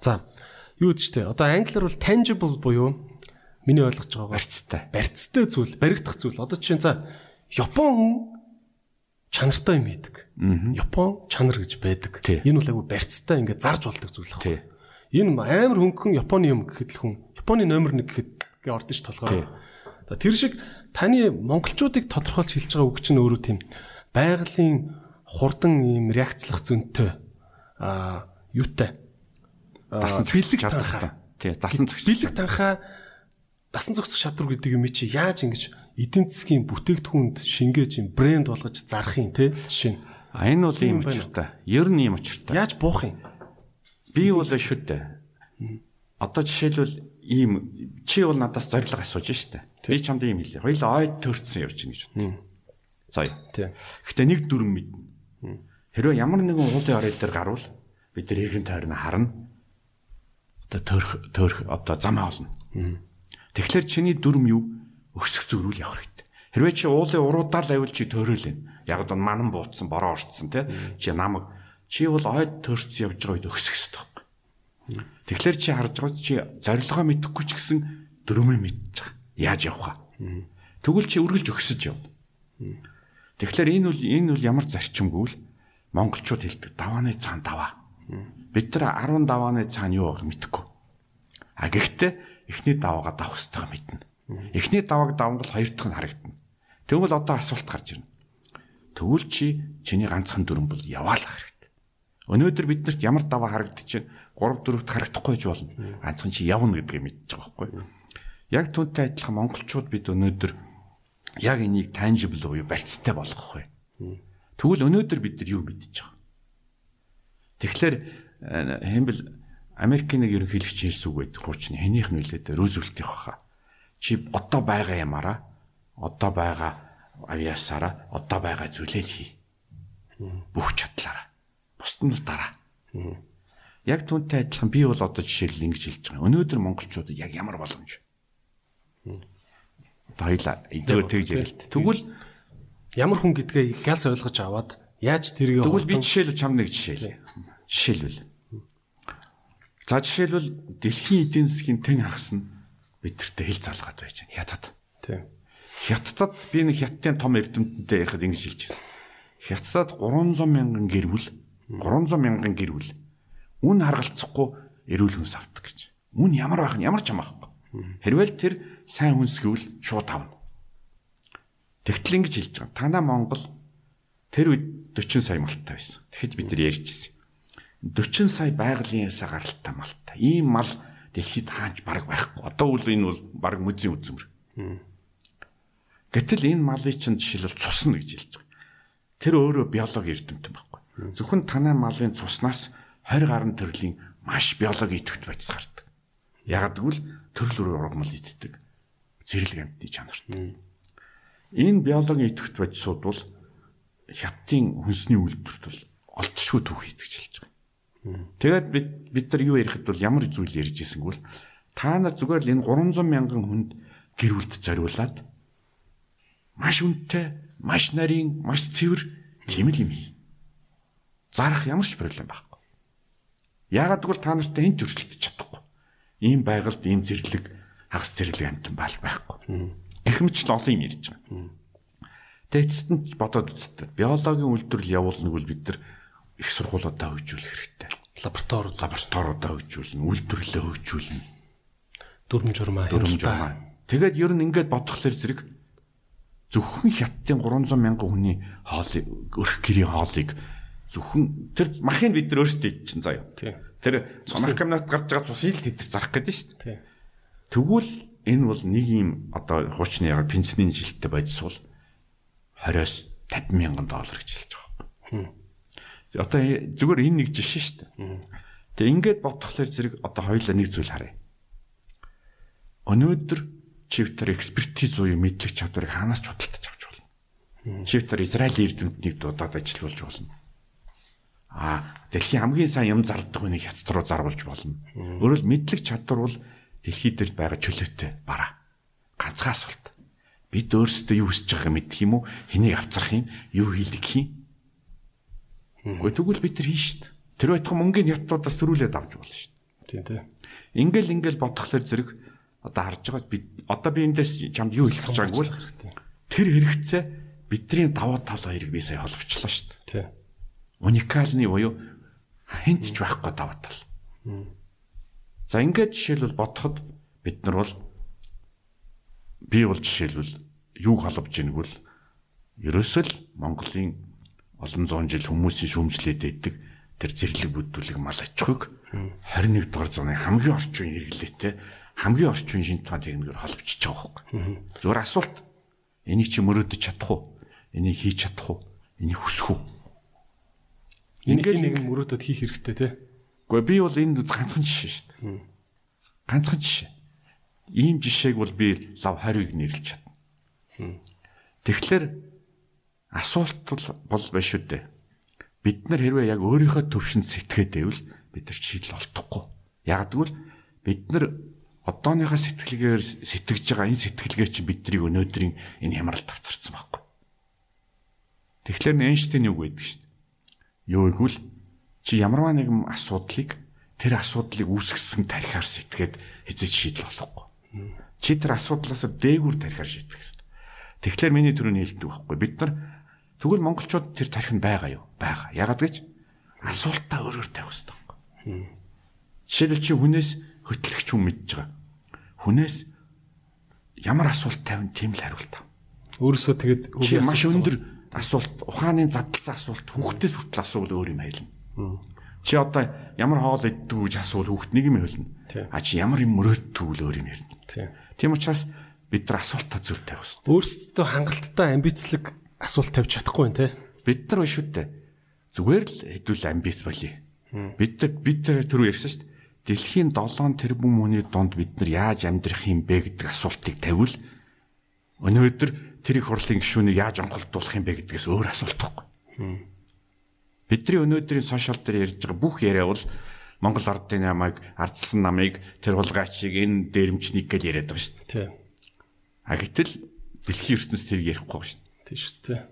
За юу гэж тэ одоо англиар бол tangible буюу миний ойлгож байгаагаар барьцтай. Барьцтай зүйл, баригдах зүйл. Одоо чинь за Япон хүн чанартай юм хийдэг. Япон чанар гэж байдаг. Энэ бол айгүй барьцтай ингээд зарж болдог зүйл байна. Энэ амар хөнгөн Японы юм гэхэд л хүн Японы номер 1 гэхэд гээ Тий. толгой. Тэр шиг таны монголчуудыг тодорхойлж хэлж байгаа үг чинь өөрөө тийм байгалийн хурдан ийм реакцлах зөнтэй а юутай Дасан танхаа. чадвартай. Тий, дасан бэлэг танхаа дасан зогсох шатруу гэдэг юм чи яаж ингэж эдийн засгийн бүтээгдэхүүнд шингээж юм брэнд болгож зарах юм те жишээ нь А энэ бол ийм учиртай. Ер нь ийм учиртай. яаж буух юм Би бол шүү дээ. Одоо жишээлбэл ийм чи бол надаас зориг асууж штэ. Би чамд ийм хэлье. Хоёул ойд төрцөн явж гин гэж бод. Зая. тий Гэтэ нэг дүрм мэднэ. Хэрвээ ямар нэгэн уулын орой дээр гарвал бид нар эргэн тойрно харна. Одоо төрх төрх одоо замаа олно. Тэгэхээр чиний дүрм юу? Өсөх зөрүүл явах хэрэгтэй. Хэрвээ чи уулын уруудаал авил чи төөрөөлнө. Яг одоо манан бууцсан, бороо орцсон те. Чи намайг чи бол ойд төрц явж байгаа үед өсөх хэрэгтэй байхгүй. Тэгэхээр чи харж байгаа чи зорилгоо мэдэхгүй ч гэсэн дөрмөө мэдчих байгаа. Яаж явах вэ? Тэгвэл чи үргэлж өксөж явна. Тэгэхээр энэ бол энэ бол ямар зарчимгүй л монголчууд хэлдэг давааны цаан даваа. Бид нар 10 давааны цаана юу байгааг мэдэхгүй. А гэхдээ эхний даваагаа давах хэрэгтэй мэднэ. Эхний давааг давангал хоёр дахь нь харагдана. Тэгвэл одоо асуулт гарч ирнэ. Тэгвэл чи чиний ганцхан дүрэн бол яваалах хэрэгтэй. Өнөөдөр биднэрт ямар даваа харагдчих чинь 3 4-т харагдахгүй ч болно. Ганцхан чи явна гэдгийг мэдчихэж байгаа байхгүй. Яг түүнтэй адилхан монголчууд бид өнөөдөр яг энийг tangible буюу барьцтай болгох вэ. Тэгвэл өнөөдөр бид нар юу мэдчихэж байгаа. Тэгэхээр хэмбэл Америкийн нэг ерөнхийлөгч хэлсэн үг байдаг. Хуучны хэнийх нь үлээд Рузвельтийн хаа. Чи одоо байгаа ямаараа одоо байгаа авиасаараа одоо байгаа зүйлээ л хий. Бүх чадлаараа. Бусд нь дараа. Яг түүнтэй адилхан би бол одоо жишээл ингэж хэлж байгаа. Өнөөдөр монголчууд яг ямар боломж. Одоо хоёлаа зөв тэгж ярил. Тэгвэл ямар хүн гэдгээ галс ойлгож аваад яаж тэрийг Тэгвэл би жишээл чам нэг жишээл. Жишээлбэл. За жишээлбэл дэлхийн эдийн засгийн тэн хагас нь бидэртээ хил залгаад байж байна. Хятад. тий Хятадд би нэг хятадын том эрдэмтэнтэй яхад ингэж хэлчихсэн. Хятадд 300 мянган гэр бүл 300 мянган гэр бүл үн харгалцахгүй эрүүл хүнс авдаг гэж. Үн ямар байх нь ямар ч юм аахгүй. Хэрвээ л тэр сайн хүнсгүүл шууд авна. Тэгтэл ингэж хэлж байгаа. Танаа Монгол тэр үед 40 сая малтай байсан. Тэгэхэд бид нар ярьжсэн. 40 сая байгалийн ясаа гаралтай малтай. Ийм мал дэлхийд хааж бараг байхгүй. Одоо үл энэ бол бараг музейн үзмэр. Гэтэл энэ малыг чинь жишээлбэл цусна гэж хэлж байгаа. Тэр өөрөө биологи эрдэмтэн байхгүй. Зөвхөн танай малын цуснаас 20 гаруй төрлийн маш биологи идэвхт бодис гардаг. Яг гэвэл төрөл ургамал иддэг. Зэрлэг амьтны чанартай. Энэ биологи идэвхт бодисууд бол хятадын хүнсний үйлдвэрт бол олдшгүй түүх хийдэг гэж хэлж байгаа. Тэгээд бид бид нар юу ярихад бол ямар зүйл ярьж ирсэнгүй л та нар зүгээр л энэ 300 мянган хүнд гэр бүлд зориулаад маш үнэтэй, маш нарийн, маш цэвэр тийм л юм хий. Зарах ямар ч проблем байхгүй. Яагаад гэвэл та нартай энэ зөрчилдөж чадахгүй. Ийм байгальд ийм зэрлэг хагас зэрлэг амтан бал байхгүй. Гэх мэт л олон юм ярьж байгаа. Тэцэст нь бодоод үзтээ. Биологийн үйлдвэрлэл явуулна гэвэл бид нар их сургуулиудаа хөгжүүлэх хэрэгтэй. лаборатори Лабораториудаа хөгжүүлнэ, үйлдвэрлэлээ хөгжүүлнэ. дүрм журмаа Дүрм журмаа. Тэгээд ер нь ингээд бодхолоор зэрэг зөвхөн хятадын 300 мянган хүний хоолыг өрх гэрийн хоолыг зөвхөн тэр махыг бид нар өөрсдөө идчихэн заяа. Тэр Америкнад гарч байгаа цусыг л тэд зарах гэдэг шүү дээ. Тэгвэл энэ бол нэг юм одоо хуучны яг пенсийн жилттэй бодис бол 20-оос 50 мянган доллар гэж хэлж байгаа юм. Одоо зүгээр энэ нэг жишээ шүү дээ. Тэгээ ингээд бодхолоор зэрэг одоо хоёулаа нэг зүйл харъя. Өнөөдөр чивтер экспертиз уу мэдлэг чадварыг хаанаас ч худалдаж авч болно. Чивтер Израилийн эрдэмтнийг дуудаад ажиллуулж болно. А дэлхийн хамгийн сайн юм зардаг хүнийг хятад руу зарвалж болно. Өөрөөр хэл мэдлэг чадвар бол дэлхийд л байгаа чөлөөтэй бараа. Ганцхан асуулт. Бид өөрсдөө юу хийж байгааг мэдэх юм уу? Хэнийг авцрах юм? Юу хийлдэх юм? Гэхдээ тэгвэл бид тэр хийн дээ. Тэр байтхан мөнгөний хятадуудаас төрүүлээд авч болно шүү дээ. тий тий Ингээл ингээл бодхолоор зэрэг одоо харж байгаа бид одоо би эндээс чамд юу хэлэх гэж байгааг бол тэр хэрэгцээ бидний давуу тал хоёрыг би сая холбочлоо шүү дээ. Тий. Уникалны буюу хинт ч байхгүй давуу тал. За ингээд жишээлбэл бодоход бид нар бол би бол жишээлбэл юуг холбож ийнэг бол ерөөсөө л Монголын олон зуун жил хүмүүсийн шүүмжлээд байдаг тэр зэрлэг бүдүүлэг мал ахуйг 21 дугаар зууны хамгийн орчин хэрэглээтэй хамгийн орчин шинжлэх техникээр холбогдож байгаа байхгүй. Зүгээр асуулт. Энийг чи мөрөөдөж чадах уу? Энийг хийж чадах уу? Энийг хүсэх үү? Энийг нэг мөрөөдөд хийх хэрэгтэй тий. Гэхдээ би бол энэ ганцхан жишээ шүү дээ. Ганцхан жишээ. Ийм жишээг бол би лав 20-ыг нэрлэж чадна. Тэгэхээр асуулт бол биш үү дээ. Бид нар хэрвээ яг өөрийнхөө төвшөнд сэтгэхэд байвал бид нар шийдэл олдохгүй. Яг тэгвэл бид нар одооныхоо сэтгэлгээр сэтгэж байгаа энэ сэтгэлгээр чи биднийг өнөөдрийн энэ хямралд авцарсан байхгүй. Тэгэхээр Эйнштейн юу гэдэг дээ. Юу гэвэл чи ямарваа нэгэн асуудлыг тэр асуудлыг үүсгэсэн тарихаар сэтгээд хязгаарч шийдэл болохгүй. Чи тэр асуудлаас дээгүүр тарихаар шийдэх хэрэгтэй. Тэгэхээр миний түрүүний хэлдэг байхгүй. Бид нар Тэгвэл монголчууд тэр тарих нь байгаа юу? Байгаа. Ягаад гэж асуултаа өөрөөр тавих хэрэгтэй. Жишээлбэл чи хүнээс хөтлөгч хүн мэдж байгаа. Хүнээс ямар асуулт тавина тийм л хариулт тав. Өөрөөсөө тэгээд чи маш өндөр асуулт, ухааны задлсан асуулт хүүхдээс хүртэл асуувал өөр юм хэлнэ. Чи одоо ямар хоол иддэг гэж асуувал хүүхд нэг юм хэлнэ. А чи ямар юм мөрөөддөг л өөр юм хэлнэ. Тийм учраас бид нар асуултаа зөв тавих хэрэгтэй. Өөрсдөө хангалттай амбицлог асуулт тавьж чадахгүй юм те. Бид нар шүү дээ. Зүгээр л хэдүүл амбиц болий. Бид бид нар түрүү ярьсан шүү дээ. Дэлхийн 7 тэрбум хүний донд бид нар яаж амьдрах юм бэ гэдэг асуултыг тавил өнөөдөр тэр их хурлын гишүүнийг яаж онголдуулах юм бэ гэдгээс өөр асуулт байхгүй. Бидний өнөөдрийн сошиал дээр ярьж байгаа бүх яриа бол Монгол ардын намайг ардсан намыг тэр хулгайчийг энэ дээрэмчнийг гэж яриад байгаа шүү дээ. Тийм. А гэтэл дэлхийн ертөнцийн тэрийг ярихгүй байгаа шүү дээ. Тийм шүү дээ.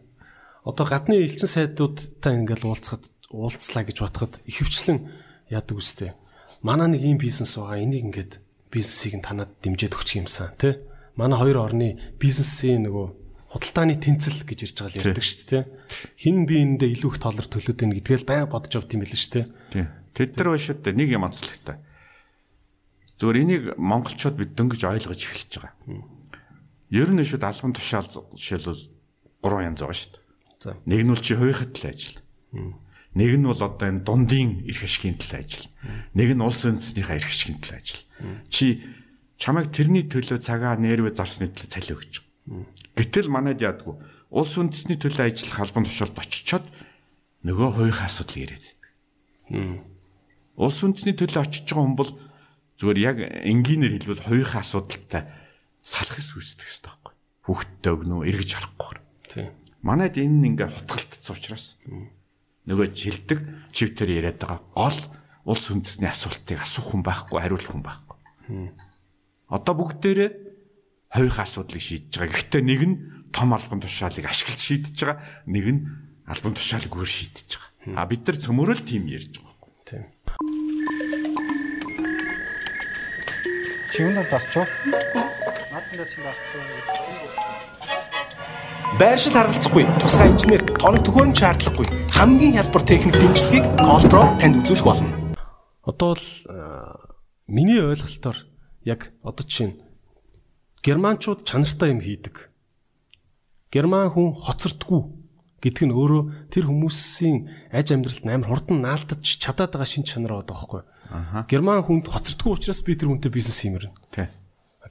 Одоо гадны элчин сайдуудтай ингээл уулзахад уулзлаа гэж бодоход ихэвчлэн яадаг үстэй. Манай нэг ийм бизнес байгаа. Энийг ингээд бизнесийг нь танад дэмжиж өгчих юмсан тий. Манай хоёр орны бизнесийн нөгөө худалдааны тэнцэл гэж ирж байгаа л ярьдаг шүү дээ. Хин би энэндээ илүү их толор төлөөд байна гэдгээл байн бодож авд юм байл шүү дээ. Тэд нар башид нэг юм онцлогтой. Зөвөр энийг монголчууд бид дөнгөж ойлгож эхэлж байгаа. Ер нь шүүд албан тушаал жишээлбэл гурван янз байгаа шүү дээ. Нэг нь бол чи хувийнхад л ажил. Нэг нь бол одоо энэ дундын эрх ашигын төлөө ажил. Нэг нь улс үндэснийхээ эрх ашигын төлөө ажил. Чи чамайг тэрний төлөө цагаа нэрвэ зарсны төлөө цалин өгч. Гэтэл манайд яадгүй улс үндэсний төлөө ажиллах албан тушаалд очичоод нөгөө хувийнхаа асуудал байдаг. Улс үндэсний төлөө очиж байгаа хүн бол зүгээр яг энгийнээр хэлбэл хувийнхаа асуудалтай салах ус үүсдэг хэрэгтэй байхгүй. Хүүхдтэй өгнө эргэж харахгүй. Тийм. Манайд энэ ингээ хутгалтцсан учраас нөгөө жилдэг чивтер яриад байгаа гол улс үндэсний асуултыг асуух хүн байхгүй, хариулах хүн байхгүй. Одоо бүгдээрээ хувийнхаа асуудлыг шийдэж байгаа. Гэхдээ нэг нь том албан тушаалыг ашиглаж шийдэж байгаа, нэг нь албан тушаалыг өөр шийдэж байгаа. А бид нар цөмөрөл тийм ярьж байгаа. Тийм. Чигүн дарчуу. Наадмын чинь дарчуу. Байршил харгалзахгүй, тусгай инженер, тоног төхөөрөмж шаардлагагүй. Хамгийн хялбар техник дэмжлэгийг Colpro танд үзүүлэх болно. Одоо л миний ойлголтоор яг одоо чинь германчууд чанартай юм хийдэг. Герман хүн хоцортгүй гэдг нь өөрөө тэр хүмүүсийн аж амьдралд амар хурдан наалтаж чадаад байгаа шин чанар байгаа байхгүй. Герман хүнд хоцортгүй учраас би тэр хүнтэй бизнес хиймэрнэ. Тий.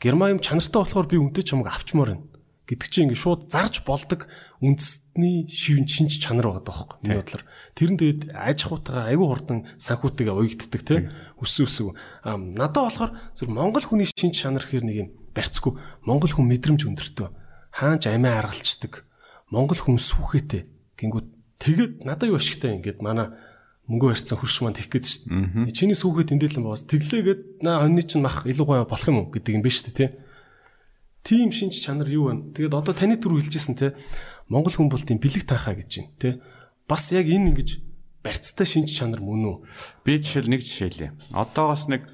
Герман юм чанартай болохоор би үнтэй чамайг авчмаар байна гэдэг чинь ингээ шууд зарж болдог үндэсний шивэн шинж чанар байгаа байхгүй миний бодлоор. Тэр нь тэгээд аж ахуйтайгаа айгүй хурдан санхүүтэйгээ уягддаг тийм өссөн өсөв надад болохоор зөв монгол хүний шинж чанар гэхэр нэг юм барьцгүй. Монгол хүн мэдрэмж өндөртөө. Хаанч амиа аргалцдаг монгол хүн сүхэтэй гингүүд тэгээд надад юу ашигтай ингээд манай мөнгө барьцсан хурш маань тэгэх гээд шүү дээ. Чиний сүхэт эндэлэн боос тэглээгээд наа хоньны чинь мах илүү гоё болох юм уу гэдэг юм биш үү тийм тийм шинж чанар юу вэ? Тэгээд одоо таны түр хэлжсэн те Монгол хүн бол тийм бэлэг таахаа гэж байна те. Бас яг энэ ингэж барьцтай шинж чанар мөн үү? Би жишээл нэг жишээлээ. Одоогоос нэг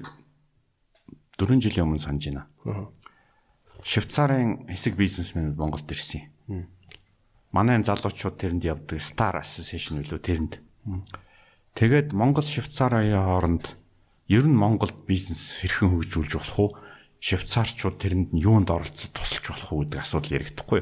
4 жилийн өмнө санаж байна. Швейцарын хэсэг бизнесмэнүүд Монголд ирсэн. Манай залуучууд тэрэнд явдаг Star Association үлээ тэрэнд. Тэгээд Монгол Швейцарын хооронд ер нь Монголд бизнес хэрхэн хөгжүүлж болох уу? Швейцарчууд тэрэнд нь юунд оролцож тусалж болох уу гэдэг асуудал яригдахгүй.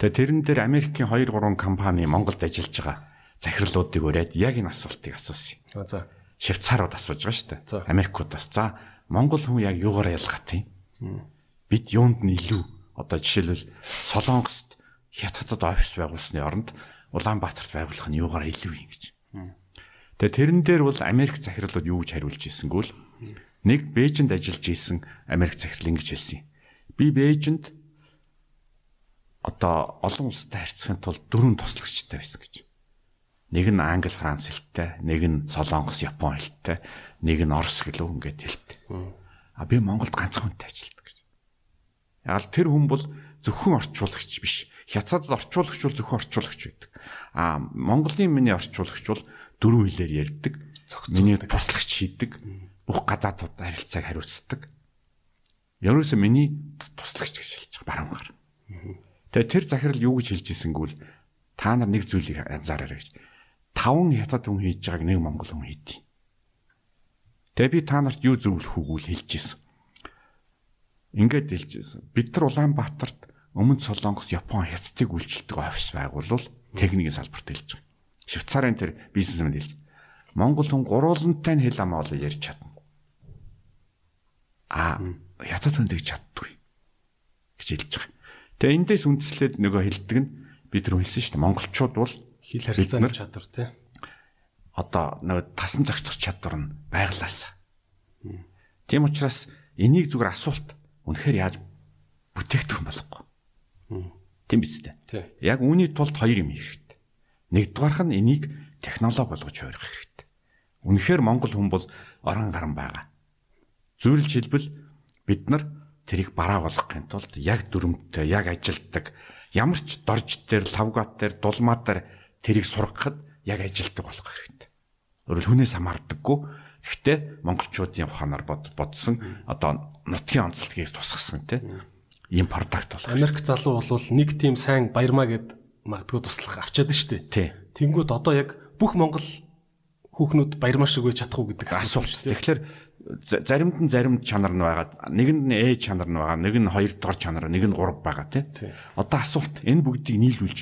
Тэгээд тэрэн дээр Америкийн 2 3 компани Монголд ажиллаж байгаа захирлуудыг өрөөд яг энэ асуултыг асуусан. За. Швейцарууд асууж байгаа шүү дээ. Америкуудаас. За Монгол хүн яг юугаар ялгаатай юм? Бид юунд нь илүү одоо жишээлбэл Солонгост хятадд офис байгуулсны оронд Улаанбаатарт байгуулах нь юугаар илүү юм гэж. Тэгээ тэрэн дээр бол Америк захирлууд юу гэж хариулж ирсэнгүү л нэг Бээжинд ажиллаж исэн Америк захирал ингэж хэлсэн. Би Бээжинд одоо олон улстай харьцахын тулд дөрвөн туслагчтай байсан гэж. Нэг нь англи, франц хэлтэй, нэг нь солонгос, япон хэлтэй, нэг нь орос гэлөө ингээд хэлтэй. А би Монголд ганцхан хүнтэй ажилладаг гэж. Яг л тэр хүн бол зөвхөн орчуулагч биш. Хятадд орчуулагч бол зөвхөн орчуулагч байдаг. А Монголын миний орчуулагч бол дөрвөн хэлээр ярьдаг. Миний туслагч хийдэг. Бүх гадаадд харилцааг хариуцдаг. Ерөөсө миний туслагч гэж хэлж байгаа баруунгаар. Тэгээ тэр захирал юу гэж хэлж ирсэнгүүл та нар нэг зүйлийг анзаараарай гэж. Таван хятад хүн хийж байгааг нэг монгол хүн хийдий. Тэгээ би та нарт юу зөвлөх үгүүл хэлж ирсэн. Ингээд хэлж ирсэн. Бид нар Улаанбаатарт өмнө Солонгос, Япон, Хятадыг үйлчилдэг офис байгуулвал техникийн салбарт хэлж байгаа. Швейцарын тэр бизнесмен хэлж. Монгол хүн гурвуулантай нь хэл амаа бол ярьж чадна. А хятад хүн тэгж чаддгүй гэж хэлж байгаа. Тэгээ эндээс үндэслээд нөгөө хэлдэг нь бид нар хэлсэн шүү дээ. Монголчууд бол Хил харилцааны чадвар тий. одоо нөгөө тасан зохицох чадвар нь байглаасаа. Тийм учраас энийг зүгээр асуулт үнэхээр яаж бүтээгдэхүүн болохгүй. Тийм биз дээ. Яг үүний тулд хоёр юм хэрэгтэй. Нэгдүгээрх нь энийг технологи болгож хувирах хэрэгтэй. Үнэхээр монгол хүн бол орон гарan байгаа. Зөвлөж хэлбэл бид нар тэрийг бараа болгохын тулд яг дүрмтэй, яг ажилтдаг, ямар ч дорж дээр, лавгат дээр, дулмаа дээр тэрийг сургахад яг ажилтдаг болох хэрэгтэй. Өөрөөр хүнээс хамаардаггүй. Гэхдээ монголчуудын ухаанаар бод бодсон одоо нутгийн онцлогийг тусгасан тийм ийм продакт болох. Америк залуу бол нэг тийм сайн баярмаа гэд магадгүй туслах авчаад штэ. Тий. Тэнгүүд одоо яг бүх Монгол хүүхнүүд баярмаа шиг үеж чадахгүй гэдэг асуулт шүү дээ. Тэгэхээр заримд нь зарим чанар нь байгаа. Нэгэнд нь Э чанар нь байгаа, нэг нь хоёр дахь чанар, нэг нь гурав байгаа тий. Одоо асуулт энэ бүгдийг нийлүүлж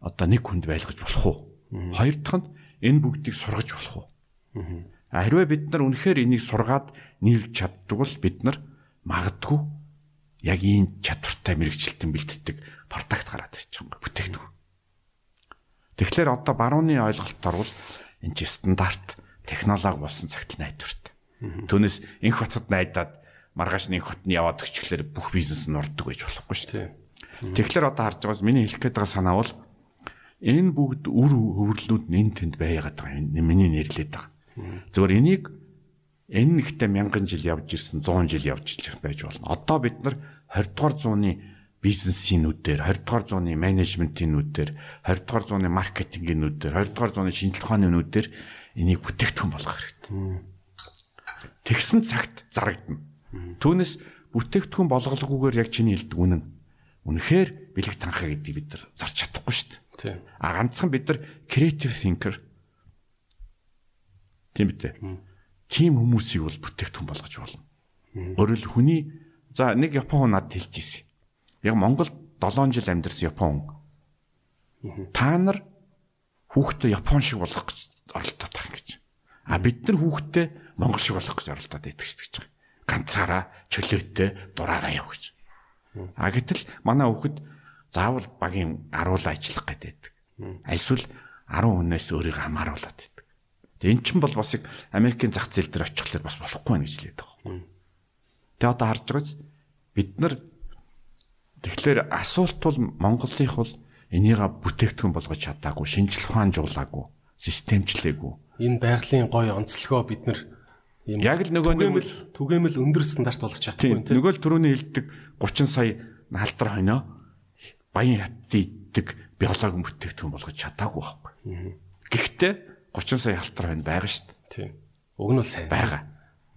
одоо нэг хүнд байлгаж болох уу? Хоёр дахь нь энэ бүгдийг сургаж болох уу? А Хэрвээ бид нар үнэхээр энийг сургаад нийлж чаддаг бол бид нар магадгүй яг ийм чадвартай мэрэгчлэлтэн бэлддэг продакт гараад байгаа юм бүтээгдэхүүн. Тэгэхээр одоо барууны ойлголтоор бол энэ стандарт технологи болсон цагтл найдварт. Түүнээс инх хотод найдаад маргааш нэг хот нь яваад өчглөөр бүх бизнес нь урддаг байж болохгүй шүү дээ. Тэгэхээр одоо харж байгаас миний хэлэх гээд байгаа санаа бол энэ бүгд үр хөврлүүд нь энэ тэнд байгаад байгаа. Миний нэрлээд байгаа. Зөвхөн энийг энэ нэгтээ мянган жил явж ирсэн 100 жил явж байж болно. Одоо бид нар 20 дугаар зууны бизнесийн нүдээр, 20 дугаар зууны менежментийн нүдээр, 20 дугаар зууны маркетингийн нүдээр, 20 дугаар зууны шинжилгээ ухааны нүдээр энийг бүтээгдэхүүн болгох хэрэгтэй. Тэгсэн цагт зарагдана. Түүнээс бүтээгдэхүүн болголгүйгээр яг чиний хэлдэг үнэн. Үнэхээр бэлэг танхаа гэдгийг бид нар зарч чадахгүй шүү дээ. А ганцхан бид нар creative thinker тийм үү? Тим хүмүүсийг бол бүтээгдэхүүн болгож болно. Хэл хүний за нэг япон хүн надад хэлж ирсэн. Яг Монголд 7 жил амьдарсан япон хүн. Та нар хүүхдээ япон шиг болгох гэж оролдоод байгаа гэж. А бид нар хүүхдээ монгол шиг болгох гэж оролдоод байдаг шүү гэж байгаа. Ганцаараа чөлөөтэй дураараа яв гэж. А гэтэл манай хүүхэд заавал багийн аруулаа ажиллах гэдэг. Эсвэл 10 хүнээс өөрийгөө хамааруулад байдаг. Тэгээ эн чинь бол бас яг Америкийн зах зээл дээр очихлоор бас болохгүй байх гэж хэлээд байгаа юм. Тэгээ одоо харж байгаач бид нар тэгэхээр асуулт бол Монголынх бол энийга бүтээгдэхүүн болгож чадаагүй, шинжил ухаанжуулаагүй, системчлээгүй. Энэ байгалийн гой онцлогоо бид нар ийм Яг л нөгөө нэг- түгээмэл өндөр стандарт болгож чадахгүй Тийм. Нөгөө л түрүүний хэлдэг 30 сая халдар хойноо баян хатд иддэг биологи бүтээгдэхүүн болгож чадаагүй байхгүй. Гэхдээ 30 сая халдар хойно байгаа шүү дээ. Тийм. Уг нь бол сайн. байгаа.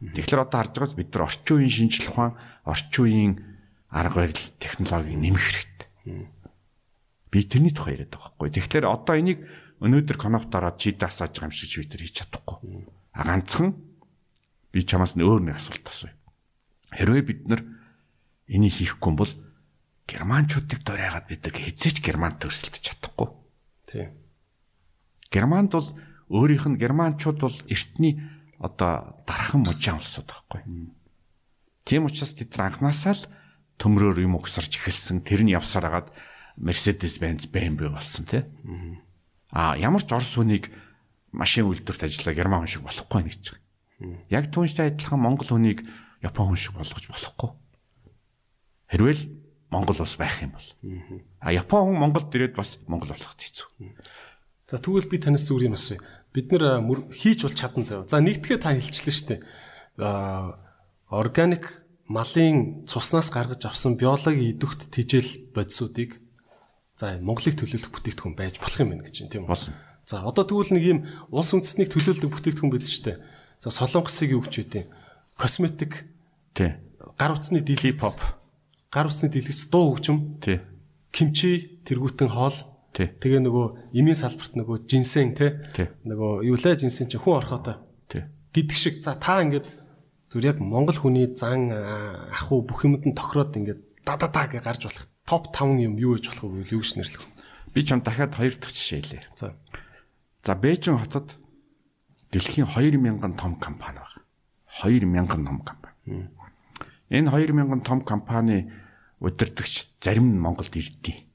Тэгэхээр одоо харж байгаас бид нар орчин үеийн шинжлэх ухаан, орчин үеийн арга барил, технологиг нэмэх хэрэгтэй. Би тэрний тухай яриад байгаа байхгүй. Тэгэхээр одоо энийг өнөөдөр коноптороо чи дасааж байгаа юм шиг би тэр хийж чадахгүй. А ганцхан би чамаас нь өөр нэг асуулт асууя. Хэрвээ бид нар энийг хийхгүй юм бол германчуудыг дурайгаад бид нар хизээч германт өрсөлдөж чадахгүй. Тийм. Германд бол өөрийнх нь германчууд бол эртний одоо дархан мужаан улсууд байхгүй. Тийм учраас тэд анханасаа л төмрөөр юм угсарч эхэлсэн. Тэр нь явсаар хагаад Mercedes-Benz BMW болсон тий. Аа ямар ч орс хүнийг машин үйлдвэрт ажиллаа герман хүн шиг болохгүй нэг ч. Яг түүнтэй адилхан монгол хүнийг япон хүн шиг болгож болохгүй. Хэрвээ л монгол ус байх юм бол. А япон хүн монголд ирээд бас монгол болоход хэцүү. За тэгвэл би танаас зүгээр юм асууя. Бид нэр хийж бол чадан заяа. За нэгтгэхэ та хэлчихлээ шүү дээ. Аа органик малын цуснаас гаргаж авсан биологи идэвхт тижэл бодисуудыг за Монголыг төлөөлөх бүтээгдэхүүн байж болох юм байна гэж байна тийм үү? Болно. За одоо тэгвэл нэг юм улс үндэстнийг төлөөлдөг бүтээгдэхүүн байдаг шүү дээ. За солонгосыг юу гэж үтэй? Косметик, Тий. гар утасны дэлгэц, Хип-хоп. гар утасны дэлгэц, дуу хөгжим, Тий. кимчи, тэргуутэн хоол, Тий. тэгээ нөгөө эмийн салбарт нөгөө жинсэн Тий. нөгөө юу лээ жинсэн чи хүн орхотой Тий. гэдэг шиг за та ингээд зүр яг монгол хүний зан аа, ах уу бүх юмд нь тохироод ингээд да да да гэж гарч болох топ 5 юм юу гэж болох вэ юу гэж нэрлэх вэ Би чам дахиад хоёр дахь жишээ хэлье. за За Бээжин хотод дэлхийн 2000 том компани байна. 2000 том компани. Энэ 2000 том компани удирдагч зарим нь Монголд ирдээ.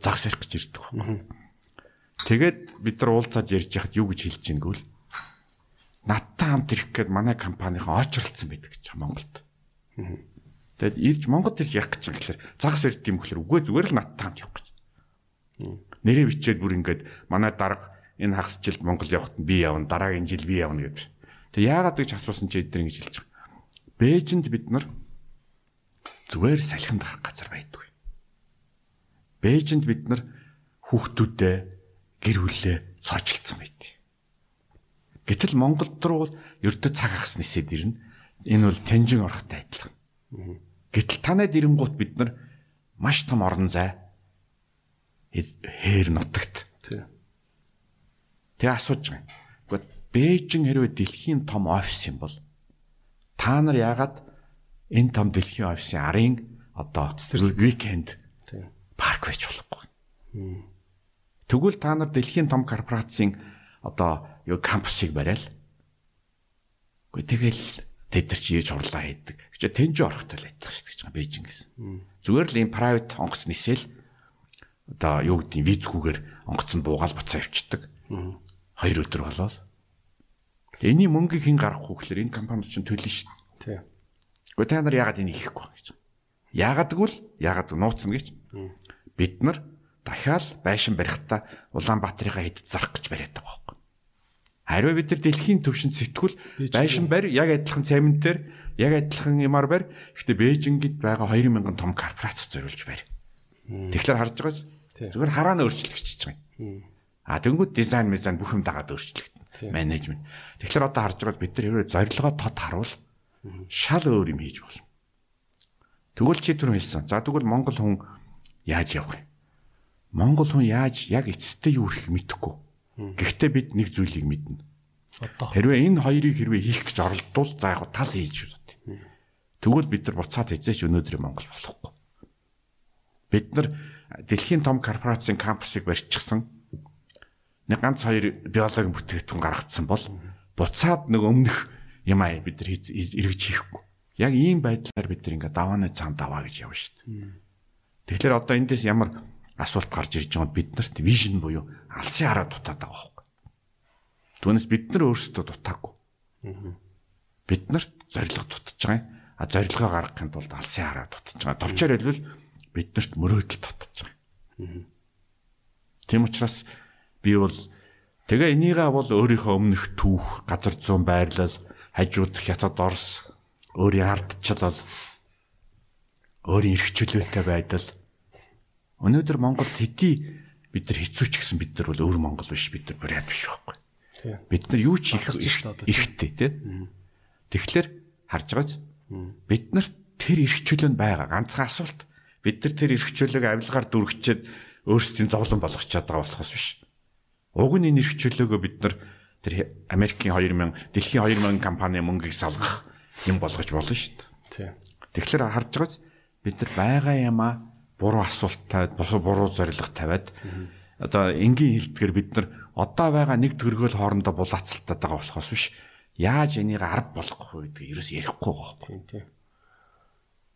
Загс барих гэж ирдэг. Тэгээд бид нар уулзаад ярьж яхад юу гэж хэлж ийн гэвэл надтай хамт ирэх гээд манай компанийн очролцсон байдаг гэж Монголд. Тэгэд ирж Монгод ирж явах гэж гэхэлэр загс барьд юм гэхэлэр үгүй зүгээр л надтай хамт явах гэж. Нэрээ бичээд бүр ингээд манай дарга энэ хагас жилд Монгол явахт би явна дараагийн жил би явна гэж. Тэг яагаад гэж асуусан чи эдгээр ингэж хэлж байгаа. Бээжинд бид нар зүгээр салхинд гарах газар байдгүй. Бээжинд бид нар хүүхдүүдээ гэр бүлээ цоочлцсан байдгийг. Гэтэл Монголд руу ердөө цаг хагас нисээд ирнэ. Энэ бол тэнжин орохтой адилхан. Гэтэл танад ирэнгуут бид нар маш том орон зай хээр нутагт Тэгээ асууж байгаа юм. Гэхдээ Бээжин хэрвээ дэлхийн том офис юм бол та нар яагаад энэ том дэлхийн офисын арын одоо викенд парк байж болохгүй. Тэгвэл та нар дэлхийн том корпорацийн одоо юу кампусыг барайл. Гэхдээ тэгэл тэд нар чи ирж хурлаа хийдэг. Гэвч тэнж орохтой л адилхан шүү дээ Бээжин гэсэн. Зүгээр л ийм private онгоц нисэл одоо юу гэдэг визгүүгээр онгоц нь буугаал буцаа явчихдаг. Хоёр өдөр болоод. Эний мөнгийг хэн гаргах вэ гэхээр энэ компаниуд чинь төлнө шүү дээ. тий Гэхдээ та нар яагаад энийг хийхгүй байгаа гэж. Яагаад гэвэл яагаад нууцна гэж. Бид нар дахиад байшин барихтаа Улаанбаатарыгаа хэд зарах гэж бариад байгаа байхгүй. Хариу бид нар дэлхийн төвшөнд сэтгүүл байшин барь яг адилхан цементээр яг адилхан юмар барь. Гэхдээ Бээжингид байгаа 2000 том корпорац зориулж барь. Тэгэхээр харж байгаас Тий. зүгээр хараана өөрчлөгдөж байгаа юм. А тэнгууд дизайн мизайн бүх юм дагаад өөрчлөгдөн. Менежмент. Тэгэхээр одоо харж байгаас бид нар хэрвээ зорилгоо тод харуул шал өөр юм хийж болно. Тэгвэл чи түр хэлсэн. За тэгвэл Монгол хүн яаж явах юм? Монгол хүн яаж яг эцэстээ юу хийх мэдэхгүй. Гэхдээ бид нэг зүйлийг мэднэ. Хэрвээ энэ хоёрыг хэрвээ хийх гэж оролдвол за яг тал хийж үзүү. Тэгвэл бид нар буцаад эзэж өнөөдрийн Монгол болохгүй. Бид нар дэлхийн том корпорацийн кампусыг барьчихсан. Нэг ганц хоёр биологийн бүтээгдэхүүн гаргацсан бол буцаад нэг өмнөх юм аа бид нар эргэж хийхгүй. Яг ийм байдлаар бид нар ингээ давааны цаан даваа гэж явна шүү дээ. Тэгэхээр одоо эндээс ямар асуулт гарч ирж байгаа бид нарт вижн буюу алсын хараа дутаад байгаа байхгүй. Түүнээс бид нар өөрсдөө дутаагүй. Бид нарт зориг дутаж байгаа юм. А зорилгоо гаргахын тулд алсын хараа дутаж байгаа. Товчоор хэлбэл бид нарт мөрөөдөл дутаж байгаа. Тийм учраас би бол тэгээ энийгээ бол өөрийнхөө өмнөх түүх, газар зүүн байрлал, хажууд хятад Орос өөрийн ардчлал өөрийн эрх чөлөөтэй байдал өнөөдөр Монгол хэдий бид нар хэцүү ч гэсэн бид нар бол өөр Монгол биш бид нар бүрээд биш байхгүй. Бид нар юу ч хийх эрхтэй тий. Тэгэхээр харж байгаач. Бид нарт тэр эрх чөлөө нь байгаа. Ганцхан асуулт. Бид нар тэр эрх чөлөөг авилгаар дүргчээд өөрсдийн зовлон болгочоод байгаа болохоос биш. Уг нь энэ эрх чөлөөгөө бид нар тэр Америкийн 2000 дэлхийн 2000 компани мөнгийг салгах юм болгож болно шүү дээ. Тэгэхээр харж байгаач бид нар байгаа юмаа буруу асуулттай буруу зориг тавиад одоо энгийн хэлдгээр бид нар одоо байгаа нэг төргөөл хоорондоо булаацалтаад байгаа болохоос биш яаж энийг арга болгох вэ гэдгийг ерөөс ярихгүй байгаа байхгүй. Тийм.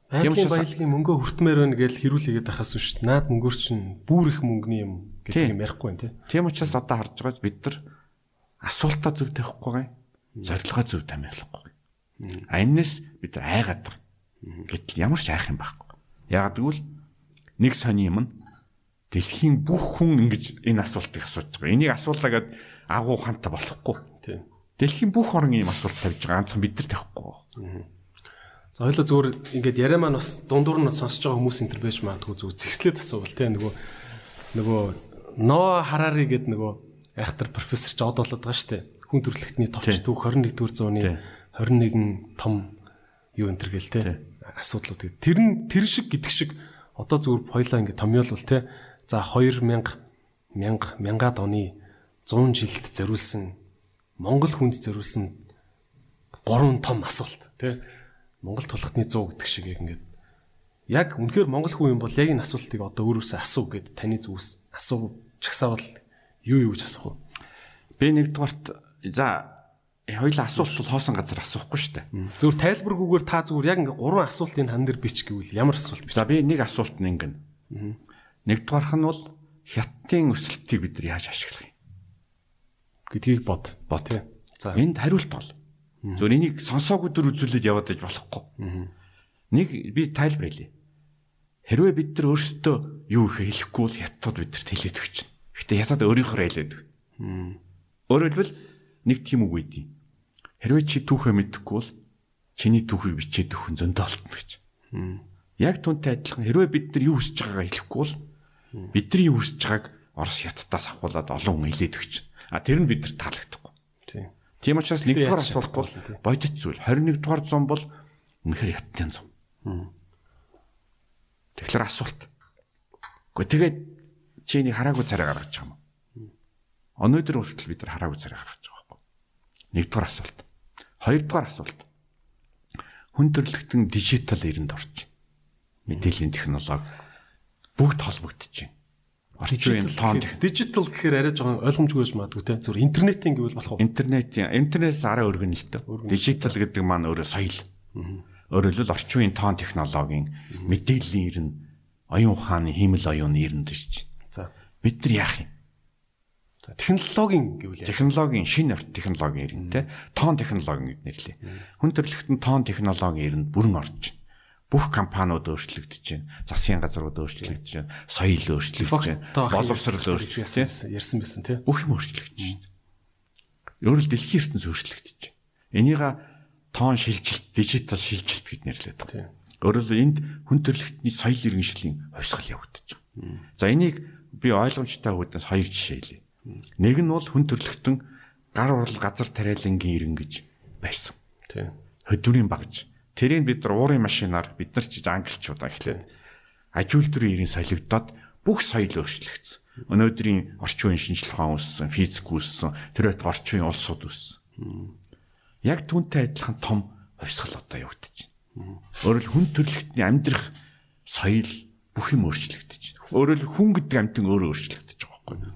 Байгалийн баялагын мөнгөө хүртмээр байна гэж хэрүүлээгээд байхаас биш наад мөнгөөр чинь бүр их мөнгөний юм гэдэг юм ярихгүй тий. Тийм учраас одоо харж байгаач бид нар асуултаа зөв тавихгүй гай. Зорилгоо зөв тамирлахгүй. А энэс бид нар айгаад байгаа. Гэтэл ямар ч айх юм байхгүй. Яагаад гэвэл нэг сони юм нь дэлхийн бүх хүн ингэж энэ асуултыг асууж байгаа. Энийг асуулаа гэд агуу ханта болохгүй. Тийм. Дэлхийн бүх орн ийм асуулт тавьж байгаа. Ганцхан бид нар тавихгүй. За хоёлоо зүгээр ингээд яриа маань бас дундуур нь сонсож байгаа хүмүүс энэ төр байж магадгүй зүгээр зэгслээд асуувал те нөгөө нөгөө Ноа Харари гэдэг нөгөө айхтар профессор ч одоолоод байгаа шүү дээ. Хүн төрөлхтний товч түүх 21-р зууны 21 том юу энэ төр гэл те? Асуудлууд гэдэг. Тэр нь тэр шиг гэдэг шиг одоо зүгээр хоёлаа ингээд томьёолвол те? За 2000 1000 мянгаад оны 100 жилд зориулсан Монгол хүнд зориулсан гурван том асуулт тий Монгол тулхтны 100 гэдэг шиг яг ингээд яг үнэхээр монгол хүн юм бол яг энэ асуултыг одоо өөрөөсөө асуу гэд таны зүгээс асуу чагсаавал юу юу гэж асуух вэ? Би нэгдүгээрт за хоёул асуулт бол хоосон газар асуухгүй шүү дээ. Зүгээр тайлбаргүйгээр та зүгээр яг ингээд гурван асуултын хан дээр бич гэвэл ямар асуулт бич? За би нэг асуулт нь ингэн. Нэгдүгээрх нь бол хятадын өсөлтийг бид нар яаж ашиглах юм? гэдгийг бод. Бод тий. За энд хариулт бол Зөв энийг сонсоогүй дөр үзүүлээд яваад иж болохгүй. Нэг би тайлбар хэлье. Хэрвээ бид нар өөрсдөө юу их хэлэхгүй бол хятад бид нар хэлээд өгч. Гэтэ хятад өөрийнхөө хэлээд өг. Өөрөөр хэлбэл нэг тийм үг үйдий. Хэрвээ чи түүхээ мэдэхгүй бол чиний түүхийг бичээд өгөх нь зөндөө олтно гэж. Яг түнтэй адилхан хэрвээ бид нар юу хүсэж байгаагаа хэлэхгүй бол бидний юу хүсэж байгааг Орос хятадаас авахуулаад олон хүн хэлээд өгч. А тэр нь бид нар таалагдахгүй. Тийм. Учраас нэгдүгээр асуулт бол бодит зүйл. 21 дугаар зам бол үнэхээр хятадын зам. Тэгэхээр асуулт. Гэхдээ тэгээд чиний хараагүй царай гаргаж байгаа юм. Өнөөдөр хүртэл бид нар хараагүй царай гаргаж байгаа байхгүй. Нэгдүгээр асуулт. Хоёрдугаар асуулт. Хүн төрөлхтөн дижитал эринд орж. Мэдээллийн технологи бүгд үеийн тоон дижитал гэхээр арай жоохон ойлгомжгүй байж магадгүй те. Зүр интернетийн гэвэл болох уу? Интернетийн интернетээс арай өргөн л дээ. Дижитал гэдэг маань өөрөө соёл. Өөрөөр хэлбэл орчин үеийн тоон технологийн мэдээллийн ирнэ оюун ухааны хиймэл оюуны ирнэ гэж. За бид нар яах юм? За технологийн гэвэл технологийн шинэ технологийн ирнэ те. Тоон технологи гэд нэрлээ. Хүн төрөлхтөн тоон технологийн ирнэ бүрэн орж байна бүх компаниуд өөрчлөгдөж байна. Засгийн газрууд өөрчлөгдөж байна. Соёл өөрчлөгдөж байна. Боловсрол өөрчлөгдөж ярьсан байсан тийм. Бүх юм өөрчлөгдөж байна. Өөрөөр дэлхийн ертөнц өөрчлөгдөж байна. Энийга тоон шилжилт, дижитал шилжилт гэд нэрлэдэг. Тийм. Өөрөөр энд хүн төрөлхтний соёл иргэншлийн хувьсгал явагдаж байна. За энийг би ойлгомжтой хүүдээс хоёр жишээ хэлье. Нэг нь бол хүн төрөлхтөн гар урал газар тариалангийн иргэн гэж байсан. Тийм. Хөдвөрийн багж Тэрийг бид нар уурын машинаар бид нар ч англичуудаа эхлээд ажилтны ирийн солигдоод бүх соёл өөрчлөгдсөн. Өнөөдрийн орчин үеийн шинжлэх ухаан үүссэн, физик үүссэн, тэр бат орчин үеийн улсууд үүссэн. Яг түүнтэй адилхан том хувьсгал одоо явагдаж Өөрөөр хүн төрөлхтний амьдрах соёл бүх юм өөрчлөгдөж байна. Өөрөөр хүн гэдэг амьтан өөрөө өөрчлөгдөж байгаа байхгүй.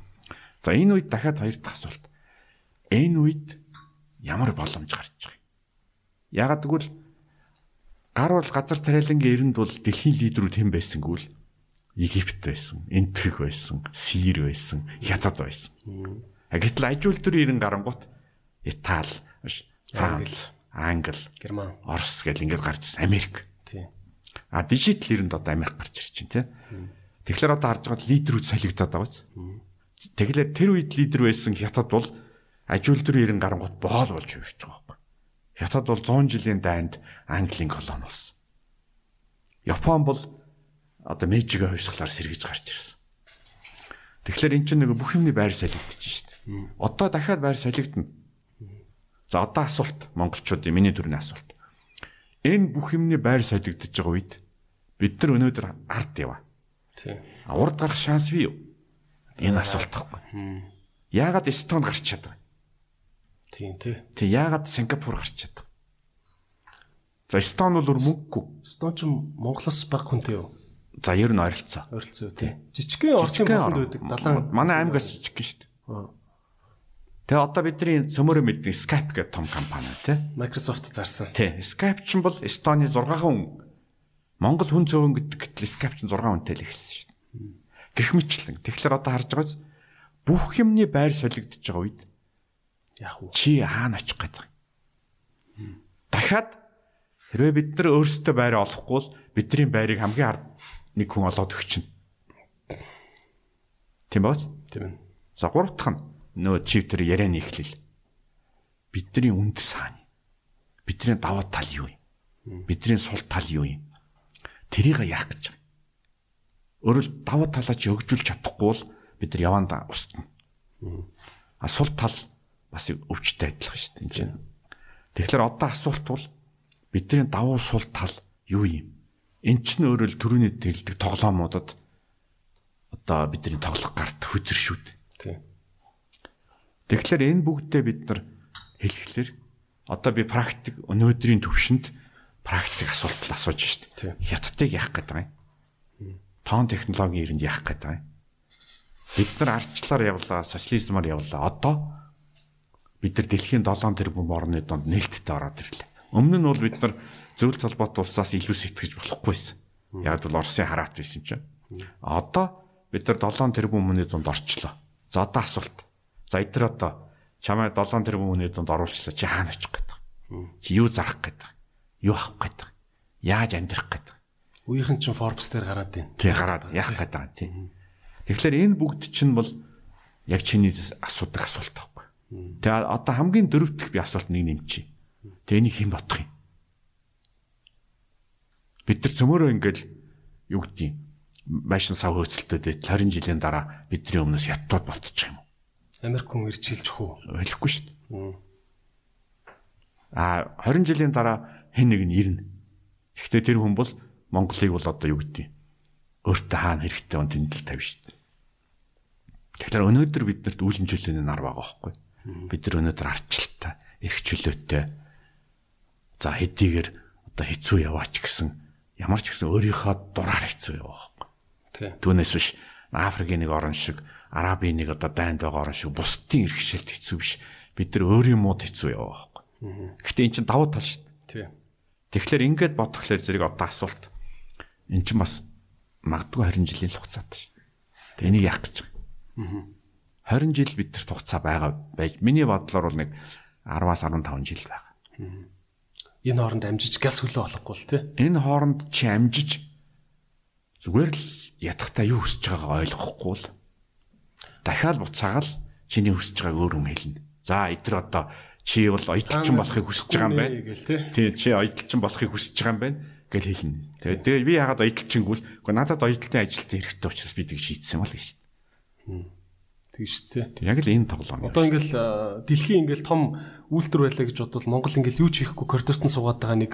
За энэ үед дахиад хоёр дахь асуулт. Энэ үед ямар боломж гарч байгаа юм? Ягаад гэвэл гар бол газар тариалангийн эрэнд бол дэлхийн лидерүүд хэн байсангүй л Египт байсан, Энтэг байсан, Сир байсан, Хятад байсан. Гэтэл ажил төр ирэн гарангуут Итали, Франц, Англи, Герман, Орос гэл ингээд гарч ирсэн. Америк. Тийм. А дижитал эрэнд одоо Америк гарч ирж байна тий. Тэгэхээр одоо харж байгаа лидерүүд солигдоод байгаа биз. Тэгэхээр тэр үед лидер байсан Хятад бол ажил төр ирэн гарангуут боол болж хувирч байгаа байхгүй. Хятад бол 100 жилийн дайнд Английн колони болсон. Япон бол одоо Мэйжигээ хувьсгалаар сэргийж гарч ирсэн. Тэгэхээр эн чинь нэг бүх юмний байр солигдож шít. Одоо дахиад байр солигдно. За одоо асуулт монголчуудын миний төрний асуулт. Энэ бүх юмний байр солигдож байгаа үед бид нар өнөөдөр ард яваа. Тийм. Урд гарах шанс бий юу? Энэ асуулт байхгүй. Яагаад Эстонд гарч чадав? Тийм тий. Тэг яагаад Сингапур гарч чадав? За Эстон бол мөнгөгүй. Стон ч Монголоос баг хүнтэй юу? За ер нь ойролцоо. Ойролцоо тий. Жижигхэн Оросын болонд байдаг далайн Манай аймгаас жижиг гин шүү дээ. Тэгээ одоо бидний цөмөрөө мэддэг Skype гэдэг том компани тий. Microsoft зарсан. Тий. Skype ч бол Эстоны 6 хүн Монгол хүн цөөн гэдэг гэтэл Skype ч 6 хүнтэй л ихсэн шүү дээ. Гэх мэтлэн. Тэгэхээр одоо харж байгаач бүх юмны байр солигдож байгаа үед Яг уу. чи хаана очих гээд байгаа. Дахиад хэрвээ бид нар өөрсдөө байр олохгүй бол бидний байрыг хамгийн ард нэг хүн олоод өгчнө. Тийм бооч? Тийм ээ. За гурав дахь нь нөө чивтер ярианы эхлэл. Бидний үнд саана. Бидний даваа тал юу юм? Бидний сул тал юу юм? Тэрийг яах гэж байгаа. Өөрөөр даваа талаа чи өгжүүлж чадахгүй бол бид нар явандаа устна. А сул тал бас өвчтэй адилхан шүү дээ. энэ чинь. Тэгэхээр одоо асуулт бол бидний давуу сул тал юу юм? Эн чинь өөрөөр төрөний тэлдэг тоглоомуудад одоо бидний тоглох гарт хүзэр шүү дээ. Тэгэхээр энэ бүгдээ бид нар хэлэхлээр одоо би практик өнөөдрийн төвшөнд практик асуулт асууж штт. Хятадыг яах гээд байгаа юм? Тоон технологийн ирэнд яах гээд байгаа юм? Бид нар ардчлаар явлаа, социализмаар явлаа. Одоо бид нар дэлхийн 7 тэрбум орны донд нээлттэй ороод ирлээ. Өмнө нь бол бид нар зөвлөлт толгойт улсаас илүү сэтгэж болохгүйсэн. Яг бол Оросын хараат байсан чинь. Одоо бид нар 7 тэрбум өмнөний донд орчлоо. За одоо асуулт. За эдгээр одоо чамайг 7 тэрбум өмнөний донд оруулчлаа. Чи хаана очих гээд байгаа? Чи юу зарах гээд байгаа? Юу авах гээд байгаа? Яаж амьдрах гээд байгаа? Үеийнхэн чинь Forbes дээр гараад байна. Тэг гараад яах гээд байгаа тийм. Тэгэхээр энэ бүгд чинь бол яг чиний асуудаг асуулт байхгүй. Тэгээ одоо хамгийн дөрөвдөх би асуулт нэг нэмчи. Тэгээ энийг хэн бодох юм? Бид нар цөмөрөө ингээл юу гэдгийг машин сав хөөцөлтөд 20 жилийн дараа бидний өмнөөс яттууд болчих юм? Америк хүн ирж хэлж хөө. Ойлгохгүй шүү дээ. А 20 жилийн дараа хэн нэг нь ирнэ. Гэхдээ тэр хүн бол Монголыг бол одоо юу гэдгийг өөртөө хаана хэрэгтэй он тэмдэл тавь шүү дээ. Тэгэхээр өнөөдөр биднэрт үүлэн жилийн нар байгаа байхгүй. Бид нар өнөөдөр арчлалтай, эрх чөлөөтэй. За хэдийгээр одоо хэцүү яваач гэсэн ямар ч гэсэн өөрийнхөө дураар хэцүү яваа байхгүй. Түүнээс биш Африкийн нэг орн шиг, Арабын нэг одоо дайнд байгаа орн шиг бусдын иргэшэлт хэцүү биш. Бид нар өөрийн мууд хэцүү яваа байхгүй. Гэхдээ эн чинь давуу тал шүү дээ. Тэгэхээр ингээд бодохлоор зэрэг одоо асуулт. Эн чинь бас магадгүй 20 жилийн хугацаатай шүү дээ. Тэ энийг яах гэж байгаа. 20 жил бидэрт хугацаа байгаа байж миний бодлоор бол нэг 10-аас 15 жил байгаа. Энэ хооронд амжиж газ хөлөө олохгүй л тий. Энэ хооронд чи амжиж зүгээр л ятгахтаа юу хүсэж байгаагаа ойлгохгүй л дахиад буцаагаал чиний хүсэж байгааг өөр хүн хэлнэ. За эдгээр одоо чи бол оюутчин болохыг хүсэж байгаа юм байна. Тий. Чи оюутчин болохыг хүсэж байгаа юм байна гэл хэлнэ. Тэгээд тэгээ би ягаад оюутчингүүл үгүй надад оюутлын ажилтны хэрэгтэй учраас би тийг шийдсэн юм л гэж. Тэг шүү дээ. Тэг яг л энэ тоглоом. Одоо ингээл дэлхийн ингээл том үйлдвэр байлаа гэж бодвол Монгол ингээл юу ч хийхгүй коридорт нь суугаад байгаа нэг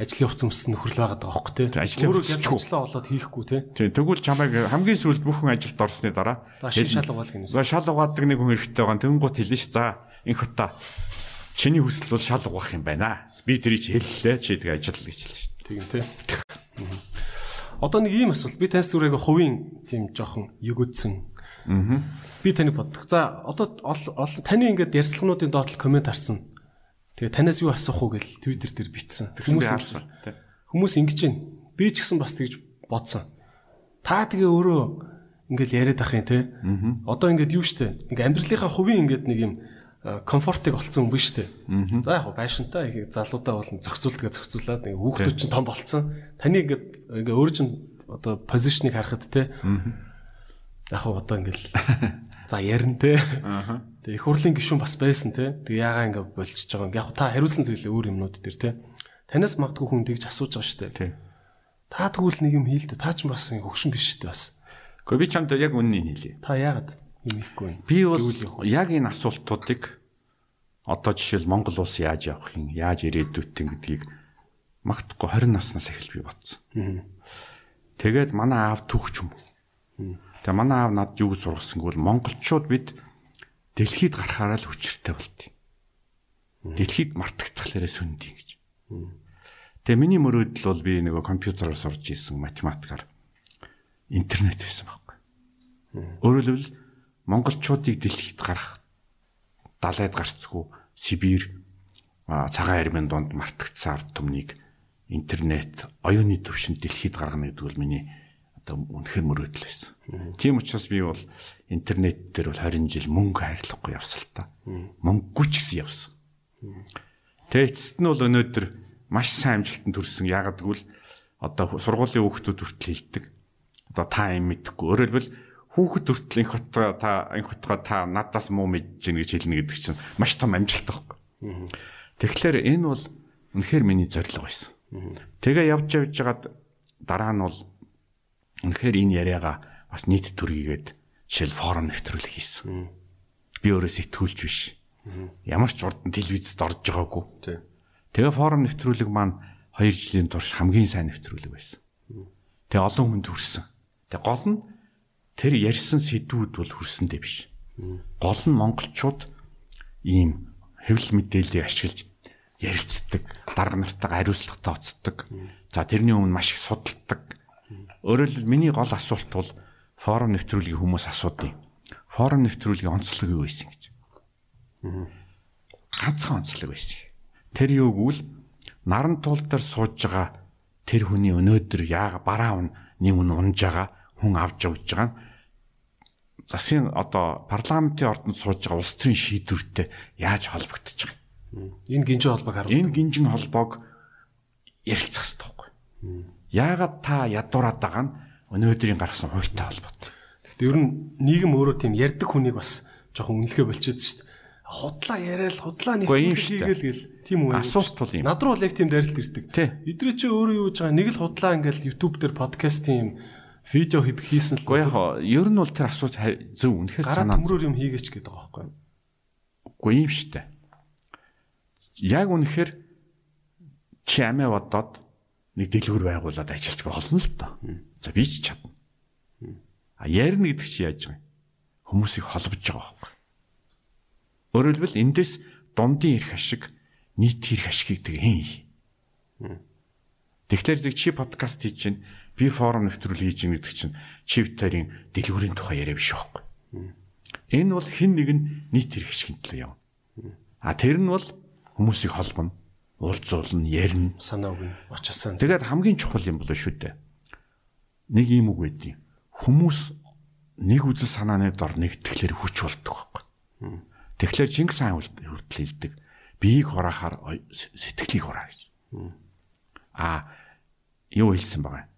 ажлын хувц өмс нөхрөл байгаад байгаа хөөхгүй тий. Тэг, ажлын хувцас ажиллаа болоод хийхгүй тий. Тий тэгвэл чамайг хамгийн сүүлд бүхэн ажилд орсны дараа шал угаал гинэ. За шал угаадаг нэг хүн хэрэгтэй байгаа. Тэнгуут хэлнэ ш. За инх ута чиний хүсэл бол шал угаах юм байна. Би тэрийг хэллээ. Чи тэгээ ажил гэж хэлсэн ш. Тийм тий. Одоо нэг ийм асуулт. Би таньс зүрэг хувийн тийм жоохон өгөөдсөн. Аа. Би таныг боддог. За одоо ол- ол- таны ингээд ярьцлагнуудын доотлол комент харсан. Тэгээ танаас юу асуух уу гэл Twitter дээр бичсэн. Хүмүүс ингэж-. Хүмүүс ингэж байна. Би ч гэсэн бас тэгж бодсон. Та тэгээ өөрөө ингээл яриад ах юм те. Одоо ингээд юу штэ. Ингээ амьдралынхаа хувийн ингээд нэг юм комфортыг олцсон хүн биш штэ. За яг хөө байшинтай их залуудаа бол зохицуулдаг зохицуулаад ингээ хүүхдүүд чинь том болцсон. Таны ингээд ингээ өөр чинь одоо позишныг харахад те. Яг одоо ингээл за ярина те. Тэгээ их хурлын гишүүн бас байсан те. Тэгээ ягаа ингээ болчихж байгаа юм. Яг та хариулсан зүйлээ өөр юмнууд дээр те. Танаас магадгүй хүн тэгж асууж байгаа штэ. Тий. Та тэгвэл нэг юм хийлдэ. Та ч бас хөгшин биш штэ бас. Гэхдээ би чамд яг үннийг хэлье. Та яагаад юм хийхгүй вэ? Би бол яг энэ асуултуудыг одоо жишээл Монгол улс яаж явах юм, яаж ирээдүйт гэдгийг магадгүй 20 наснаас эхэлж би бодсон. Тэгээд манай аав түүхч юм. Тэгээ манай аав над юу гэж сургасангүй бол монголчууд бид дэлхийд гарахаараа л хүчтэй болтыг. Дэлхийд мартагдахлаараа сүндий гэж. Тэгээ миний мөрөөдөл бол би нөгөө компьютероор сурж исэн математикаар интернет байсан байхгүй. Өөрөөр хэлбэл монголчуудыг дэлхийд гарах далайд гарцгүй Сибирь цагаан армийн донд мартагдсан ард түмнийг интернет оюуны төвшөнд дэлхийд гаргана гэдэг бол миний одоо үнэхээр мөрөөдөл байсан. Тийм учраас би бол интернет дээр бол 20 жил мөнгө хайрлахгүй та. Мөнгөгүй ч гэсэн явсан. Тэгээ эцэст нь бол өнөөдөр маш сайн амжилтанд хүрсэн. Яагаад гэвэл одоо сургуулийн хүүхдүүд хүртэл хэлдэг. Одоо та юм мэдхгүй. Өөрөөр хэлбэл хүүхэд хүртэл инх хотгоо та инх хотгоо та надаас муу мэдж гин гэж хэлнэ гэдэг чинь маш том амжилт байхгүй. Тэгэхээр энэ бол үнэхээр миний зорилго байсан. Тэгээ явж явж жагаад дараа нь бол үнэхээр энэ яриагаа бас нийт төргийгээд жишээл форум нэвтрүүлэх хийсэн. Би өөрөө сэтгүүлч биш. Ямар ч урд нь телевизэд орж байгаагүй. Тэгээ форум нэвтрүүлэг маань 2 жилийн турш хамгийн сайн нэвтрүүлэг байсан. Тэгээ олон хүнд хүрсэн. Тэгээ гол нь тэр ярьсан сэдвүүд бол хүрсэндээ биш. Гол нь монголчууд ийм хэвлэл мэдээллийг ашиглаж ярилцдаг, дарга нартайгаа хариуцлагатай оцдог. За тэрний өмнө маш их судалдаг. Өөрөөр хэлбэл миний гол асуулт бол форум нэвтрүүлгийн хүмүүс асуудیں۔ Форум нэвтрүүлгийн онцлог юу байсан гэж. Ганцхан онцлог байсан. Тэр юу гэвэл наран туул дээр сууж байгаа тэр хүний өнөөдөр яага бараа ун нэг үн унж байгаа хүн авч явж байгаа засгийн одоо парламентын ордонд сууж байгаа улс төрийн шийдвэртэй яаж холбогдож байгаа Энэ гинжин холбоог харуул. Энэ гинжин холбоог ярилцах хэрэгтэй байхгүй. Яагаад та ядуураад байгаа нь өнөөдрийн гаргасан хуультай холбоотой. Гэхдээ ер нь нийгэм өөрөө тийм ярддаг хүнийг бас жоохон үнэлгээ болчиход шүү дээ. Худлаа яриад худлаа дээ. хийгээл гэл тийм үү. Асуулт бол юм. Над руу л яг тийм дайралт ирдэг. Тий. Эдрээ чи өөрөө юу гэж байгаа нэг л худлаа ингээл YouTube дээр подкастын юм видео хийх хийсэн л Гэхдээ яг ер нь бол тэр асууж зөв үнэхээр гараа санаа. төмрөөр юм хийгээч гэдэг байгаа байхгүй юу? Үгүй юм шүү дээ. Яг үнэхээр чи амиа бодоод нэг дэлгүүр байгуулад ажиллаж болно л доо. За би ч чадна. А ярина гэдэг чи яаж байгаа юм? Хүмүүсийг холбож байгаа байхгүй. Өөрөөр хэлбэл эндээс дундын эрх ашиг, нийт эрх тэг хэн хий. Тэгэхээр зэрэг чи подкаст хийж чинь би форум нэвтрүүл хийж чинь гэдэг чинь чи битэрийн дэлгүүрийн тухай яриа биш байхгүй. Энэ бол хэн нэгэн нийт эрх ашигын төлөө явна. А тэр нь бол хүмүүсийг холбоно, уулзуулна, ярина. Санаа үгүй очсон. Тэгээд хамгийн чухал юм болоо шүү дээ. Нэг юм үг байдیں۔ Хүмүүс нэг үзэл санааны дор нэгтгэхлээр хүч болдог байхгүй. Тэгэхээр Чингис хаан хүртэл хэлдэг. Биеийг хураахаар сэтгэлийг хураа гэж. А юу хэлсэн байгаа.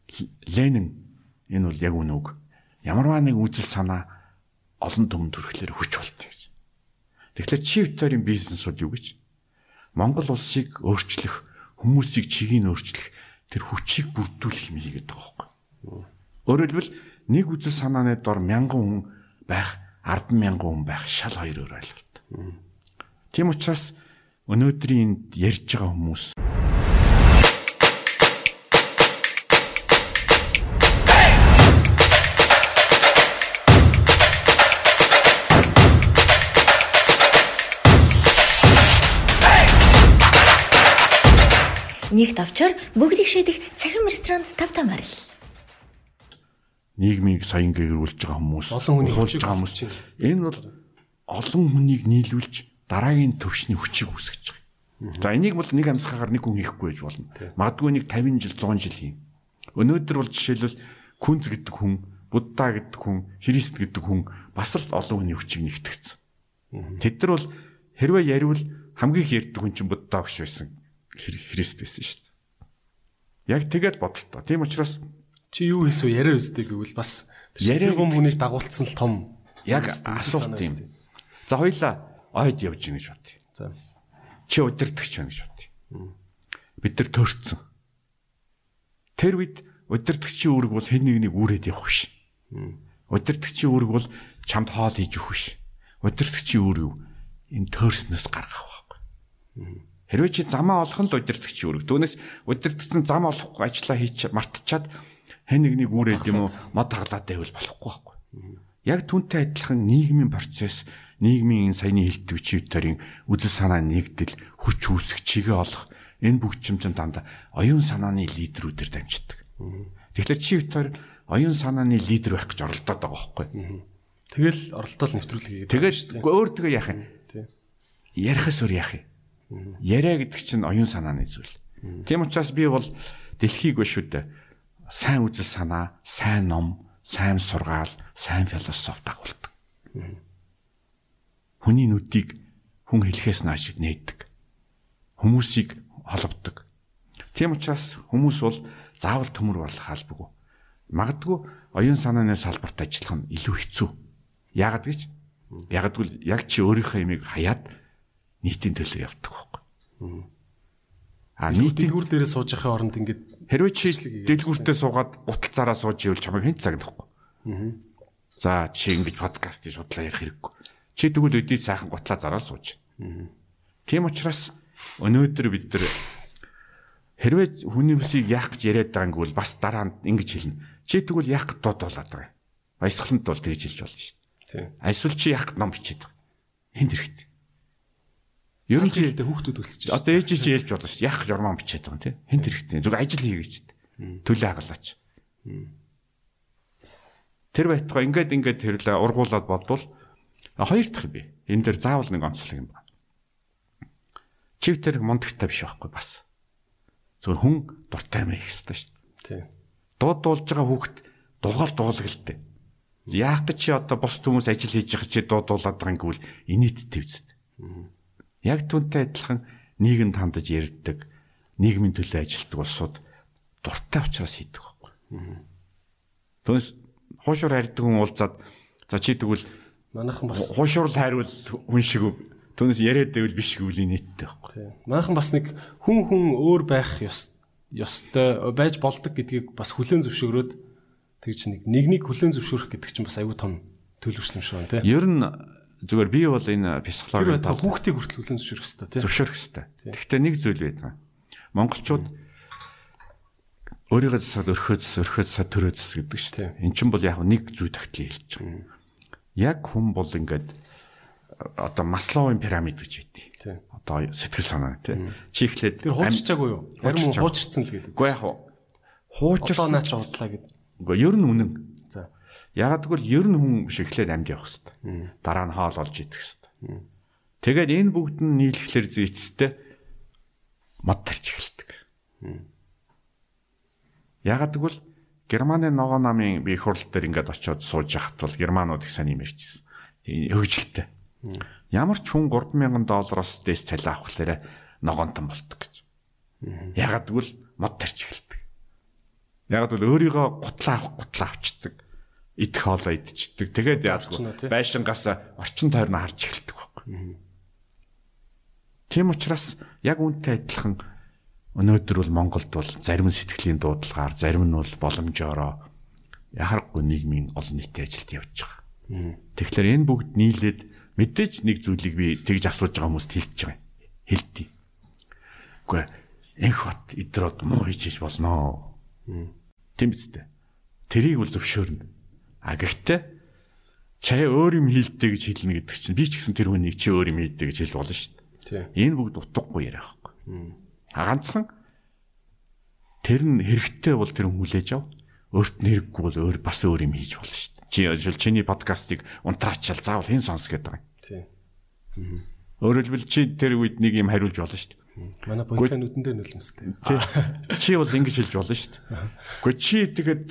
Ленин энэ бол яг үнэ үг. Ямарваа нэг үзэл санаа олон түмэнд хүрэхлээр хүч болдог гэж. Тэгэхээр чи Викторийн бизнес бол юу гэж? Монгол улсыг өөрчлөх, хүмүүсийг чигийг өөрчлөх тэр хүчийг бүрдүүлэх юм хийгээд байгаа байхгүй. Өөрөөр хэлбэл нэг үзэл санааны дор мянган хүн байх, 10 мянган хүн байх шал хоёр өөр ойлголт. Тийм учраас өнөөдрийн энд ярьж байгаа хүмүүс Нэгт авчаар бүгдийг шийдэх цахим ресторанд тав тамаар л. нийгмийг соён гэрүүлж байгаа хүмүүс, Олон хүний хуулж хүчийг байгаа хүмүүс. Энэ бол олон хүнийг нийлүүлж дараагийн төвшний хүчийг үүсгэж байгаа. За энийг бол нэг амсгахаар нэг хүн хийхгүй байж болно. Магадгүй нэг 50 жил, 100 жил хийн. Өнөөдөр бол жишээлбэл Күнз гэдэг хүн, Будда гэдэг хүн, Христ гэдэг хүн бас л олон хүний хүчийг нэгтгэсэн. Тэд нар бол хэрвээ яриул хамгийн их ярьдаг хүн чинь Будда багш байсан. Хри- Христ байсан шүү дээ. Яг тэгээд бодлоо. Тийм учраас Чи юу хийсв яриа үстэй гэвэл бас Яриа яриа гом гэдэг хүнийг дагуулсан л том яг асуулт юм. За хоёлаа ойд явж гин гэж бодъё. За. Чи удирдахч байна гэж бодъё. Бид нар төрцөн. Тэр үед удирдахчийн үүрэг бол хэн нэгнийг үүрээд явах биш. Удирдахчийн үүрэг бол чамд хоол хийж өгөх биш. Удирдахчийн үүрэг? Энэ төрснөөс гаргах байхгүй. Хэрвээ чи замаа олох нь л удирдахчийн үүрэг. Түүнээс удирдахсан зам олохгүй ажиллаа хийж мартчихад хэн нэгнийг үүрээд юм уу мод хаглаад байвал болохгүй байхгүй. Яг түнтэй адилхан нийгмийн процесс, нийгмийн энэ саяны хэлдэг чивтэрийн үзэл санаа нэгдэл, хүч үүсэх чигээ олох энэ бүх чимчэн дандаа оюун санааны лидерүүдээр дамждаг. Тэгэхээр чивтэр оюун санааны лидер байх гэж оролдоод байгаа байхгүй. Тэгэл оролдоол нэвтрүүлгийг Тэгээд өөр тэгээ яах юм? тий. Ярихас өөр яах юм? Яриа гэдэг чинь оюун санааны зүйл. Тийм учраас би бол дэлхийг ба шүү дээ. Сайн үзэл санаа, сайн ном, сайн сургаал, сайн философи дагуулдаг. Хүний нүдийг хүн хэлхээс нааш нээдэг. Хүмүүсийг холбодог. Тийм учраас хүмүүс бол заавал төмөр болох албагүй. Магадгүй оюун санааны салбарт ажиллах нь илүү хэцүү. Яагад гэж? Ягдгүй яг чи өөрийнхөө имийг хаяад нийтийн төлөө явдаг байхгүй. А нийтийн дэлгүүр дээрээ сууж байхын оронд ингээд хэрвээ чи дэлгүүртээ суугаад уталцаараа сууж ивэл чамайг хэн цагнахгүй. За чи ингэж подкастыг шудлаа ярих хэрэггүй. Чи тэгвэл өдий сайхан гутлаа зараад сууж. Тийм учраас өнөөдөр бид нар хэрвээ хүний үсийг яах гэж яриад байгааг бол бас дараа нь ингэж хэлнэ. Чи тэгвэл яах гэж дуудуулаад байгаа юм. Баясгалант бол тэгж хэлж болно шүү дээ. тий. Эсвэл чи яах гэж ном бичээд байгаа. Энд хэрэгтэй. Ер нь Хэлтэй хүүхдүүд өсөж байна. одоо ээж чи хэлж болно шүү. Яах гэж ормон бичээд байгаа юм тий. Хинт хэрэгтэй. Зүг ажил хийгээч. Төлөө хагалаач. Тэр байтугай ингээд ингээд тэрлээ ургуулад бодвол а, хоёр дахь би. Энэ дээр заавал нэг онцлог юм байна. Чив тэр мундагтай биш байхгүй бас. Зөвхөн хүн дуртай мэй их хэвээр шүү. Тий. Дуудуулж байгаа хүүхэд дугаал дуулгалтай. Яах гэж чи одоо бус хүмүүс ажил хийж байгаа чи дуудуулаад байгаа гэвэл инээдтэй үст. Яг түнтэй адилхан нийгэм тандаж ярьдаг, нийгмийн төлөө ажилтдаг улсууд дуртай учраас хийдэг байхгүй. Түүнээс хуушур харьдаг хүн уулзаад за чи тэгвэл Манайхан бас хуушур хайрвал хүн шиг үү? Түүнээс яриад байвал биш гэвэл инээдтэй байхгүй. Манайхан бас нэг хүн хүн өөр байх ёс ёстой байж болдог гэдгийг бас хүлээн зөвшөөрөөд тэгж нэг нэгнийг хүлээн зөвшөөрөх гэдэг чинь бас аюу тум төлөвшсөн юм шиг байна тий. Ер нь зүгээр би бол энэ Тэр психологийн байтал хүүхдийг хүртэл хүлээн зөвшөөрөх хэрэгтэй тий. зөвшөөрөх хэрэгтэй. Гэхдээ нэг зүйл байдаг. Монголчууд өөрийгөө засаад өрхөө зас өрхөө засаад төрөө зас гэдэг шүү дээ. Эн чинь бол яг нэг зүй тогтлыг хэлж байгаа. Яг хүн бол ингээд одоо Масловын пирамид гэж байдгийг. Тий. Одоо сэтгэл санаа тий. Чи ихлээд Тэр хуучирчаагүй юу? Хуучирчаагүй. хуучирцсан л гэдэг. Уу яг хуу. Хуучирсан. наа чи худлаа гэдэг. Уу ер нь үнэн. Ягаад гэвэл ер нь хүн биш эхлээд амьд явах хэрэгтэй. Дараа нь хоол олж идэх хэрэгтэй. Тэгээд энэ бүгд нь нийлэхлэр зүйцтэй мод тарч эхэлдэг. Ягаад гэвэл Германы ногоо намын би их хурл дээр ингээд очиод сууж бол германууд их сайн имэрчсэн. Тийм хөвгөлтэй. Ямар ч хүн 3000 доллароос дэс цалин авахлаарэ ногоонтон болдог гэж. Ягаад гэвэл мод тарч эхэлдэг. Ягаад гэвэл өөрийгөө гутлаа авах гутлаа авчдаг. Идэх хоолоо идчихдэг. Тэгээд яадгүй байшингаас орчин тойрноо харж эхэлдэг байхгүй. Тийм учраас яг үүнтэй адилхан өнөөдөр бол Монголд бол зарим сэтгэлийн дуудлагаар, зарим нь бол боломжоороо яхахгүй нийгмийн олон нийтийн ажилд явж байгаа. Тэгэхээр энэ бүгд нийлээд мэдээж нэг зүйлийг би тэгж асууж байгаа хүмүүст хэлж байгаа. Хэлтий. Үгүй энх бат идрод муу хийж иж болноо. Тийм биз дээ. Тэрийг бол зөвшөөрнө. А гэхдээ чая өөр юм хийлдэ гэж хэлнэ гэдэг чинь би ч гэсэн тэр хүнийг чи өөр юм хийдэ гэж хэл болно шүү дээ. Энэ бүгд утгагүй яриа байхгүй. А ганцхан тэр нь хэрэгтэй бол тэр хүлээж ав. Өөрт нь хэрэггүй бол өөр бас өөр юм хийж болно шүү дээ. Чи жишээл чиний подкастыг унтраачаал заавал хэн сонс гэдэг юм. Тий. Өөрөөр хэлбэл чи тэр үед нэг юм хариулж болно шүү дээ. Манай бодлоо нүдэндээ нулимстэй. Тий. Чи бол ингэж хэлж болно шүү дээ. Гэхдээ чи тэгээд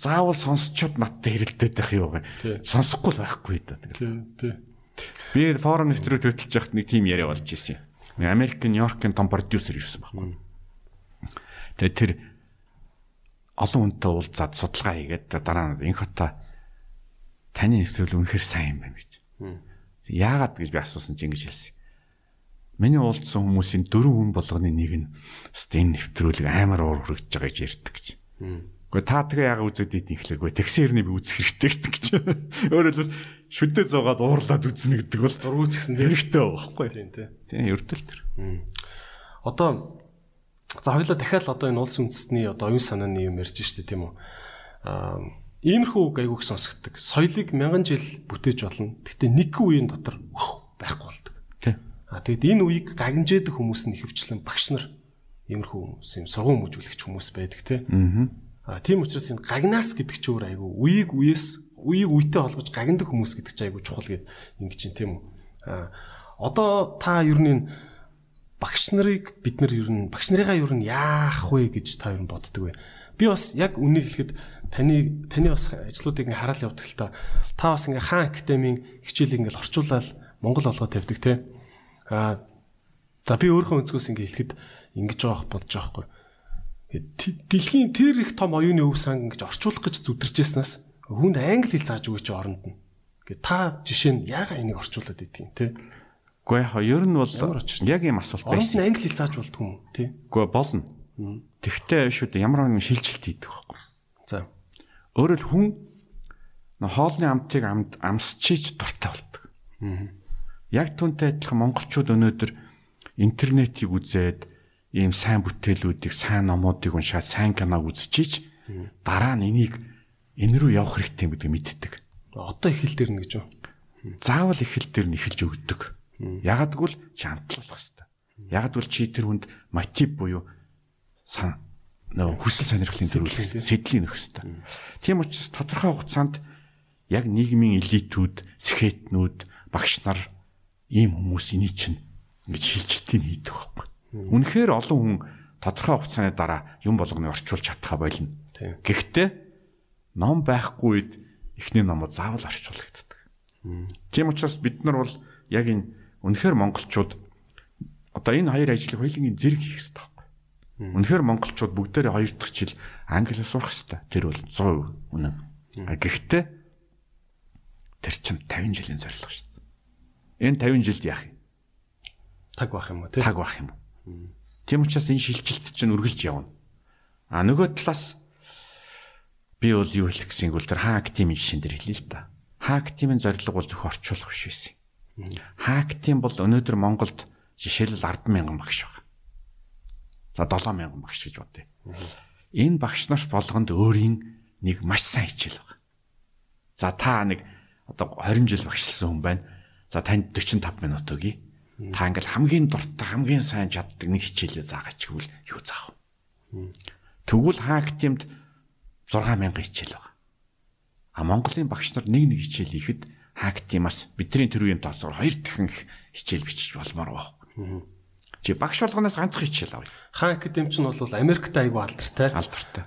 заавал сонсчод надтай хэрэлдээд байх юу Тий. гэ. Сонсохгүй л байхгүй да. Тий. би форум нэвтрүүлэг хөтлөж байхад нэг тим яриа болж ирсэн юм. Америк Нью-Йоркийн том продюсер ирсэн байхгүй. Тэгээд тэр олон хүнтэй уулзаад судалгаа хийгээд дараа нь энэ хота таны нэвтрүүлэг үнэхээр сайн юм байна гэж. Яагаад гэж би асуусан чинь ингэж хэлсэн. Миний уулзсан хүмүүсийн дөрвөн хүн болгоны нэг нь энэ нэвтрүүлэг амар уур хүрэж байгаа гэж ярьдаг гэж. Гэхдээ та тэгээ яагаад үзээд идэх ихлэхгүй тэгсэрний би үзэх хэрэгтэй гэдэг гэж. Өөрөөр хэлбэл шүдээ зугаад уурлаад үзнэ гэдэг бол Дургуйч гэсэн хэрэгтэй байхгүй. Тийм тий. Тийм ердөл төр. Одоо за хоёлаа дахиад одоо энэ улс үндэстний одоо оюун санааны юм ярьж штэ тийм үү. Аа иймэрхүү үг айгуух сонсогддог. Соёлыг мянган жил бүтээж болно. Гэхдээ нэг үеийн дотор байхгүй болдог. А тэгэд энэ үеийг гагнжээдэг хүмүүс нь ихэвчлэн багш нар иймэрхүү хүмүүс юм сургууль мөжүүлэгч хүмүүс байдаг те. Аа тийм учраас энэ гагнаас гэдэг чи өөр айгуу үеийг үеэс үеийг үетэй холбож гагнадаг хүмүүс гэдэг чи айгуу чухал гэд ингэж чинь тийм үү. Аа одоо та ер нь багш нарыг бид нар ер нь багш нарыгаа ер нь яах вэ гэж та ер нь боддөг вэ? Би бас яг үнийг хэлэхэд таны таны бас ажлуудыг ингээ хараал явдаг л та. Та бас ингээ хаан академийн хичээлийг ингээ орчуулаад Монгол олгоо тавьдаг те. Аа за би өөрийнхөө өнцгөөс ингээ хэлэхэд ингэж жоох бодож байгаа хгүй. Дэлхийн тэр их том оюуны өв сан ингэж орчуулах гэж зүдэрчээснээс хүнд англи хэл зааж өгөөч оронд нь. Гэ та жишээ нь яагаад энийг орчуулад идэгин те. Гэхдээ яг ер нь бол яг ийм асуулт Оронд байсан. нь англи хэл зааж болдгүй юм тий. Гэхдээ болно. Тэгвэл шүү дээ ямар нэгэн шилжилт хийдэг байхгүй. За. Хэл хүн хоолны амтыг амд амсчиж дуртай болдог. Яг түүнтэй адилхан монголчууд өнөөдөр интернетийг үзээд ийм сайн бүтээлүүдийг, сайн номуудыг уншаад, сайн киног үзчихийж дараа нь энийг энэ рүү явах хэрэгтэй гэдгийг мэддэг. Одоо их хэл дээр нь гэж юу? Заавал их хэл дээр нь эхэлж өгдөг. Ягдгүйл чи амтлуулах хэрэгтэй. Ягдгүйл чи тэр хүнд мотив буюу сан нөө хүсэл сонирхлын төрүүлэх сэдлийн нөх хэрэгтэй. Тийм учраас тодорхой хугацаанд яг нийгмийн элитүүд, сэхэтнүүд, багш нар ийм хүмүүс эний чинь ингэж хилжилтийг хийдэг байхгүй. Үнэхээр олон хүн тодорхой хугацааны дараа юм болгоныг орчуулж чадхаа болно. Гэхдээ ном байхгүй үед эхний номод заавал орчуулагддаг. Тийм учраас бид нар бол яг энэ үнэхээр монголчууд одоо энэ хоёр ажлыг хоёулангийн зэрэг хийх хэрэгтэй байхгүй. Үнэхээр монголчууд бүгдээрээ хоёр дахь жил англи сурах хэрэгтэй. Тэр бол 100% үнэн. Гэхдээ тэр чинь 50 жилийн зорилго шүү. Энэ 50 жилд яах юм? Таг бах юм уу тий? Таг бах юм. Тийм учраас энэ шилжилт чинь үргэлж явна. А нөгөө талаас би бол юу хэлэх гэсэн гол тэр хак тимийн жишээн дээр хэлье л да. Хак тимийн зорилго бол зөвхөн орчуулах биш байсан. Хак тим бол өнөөдөр Монголд жишээлбэл 100000 багш байна. За 7000 багш гэж бодъё. Энэ багш нар болгонд өөрийн нэг маш сайн хичээл байна. За та нэг одоо 20 жил багшлсан хүн байна. За танд 45 минут өгье. Та ингээл хамгийн дуртай, хамгийн сайн чаддаг нэг хичээлээ заагач гэвэл юу заах вэ? Тэгвэл хак тимд 6000 хичээл байна. А Монголын багш нар нэг нэг хичээл хийхэд хак тимаас бидний төрийн тоосоор хоёр дахин их хичээл бичиж болмоор байна. Чи багш болгоноос ганцхан хичээл авъя. Хаан академи ч нь бол Америкт айгүй алдартай. Алдартай.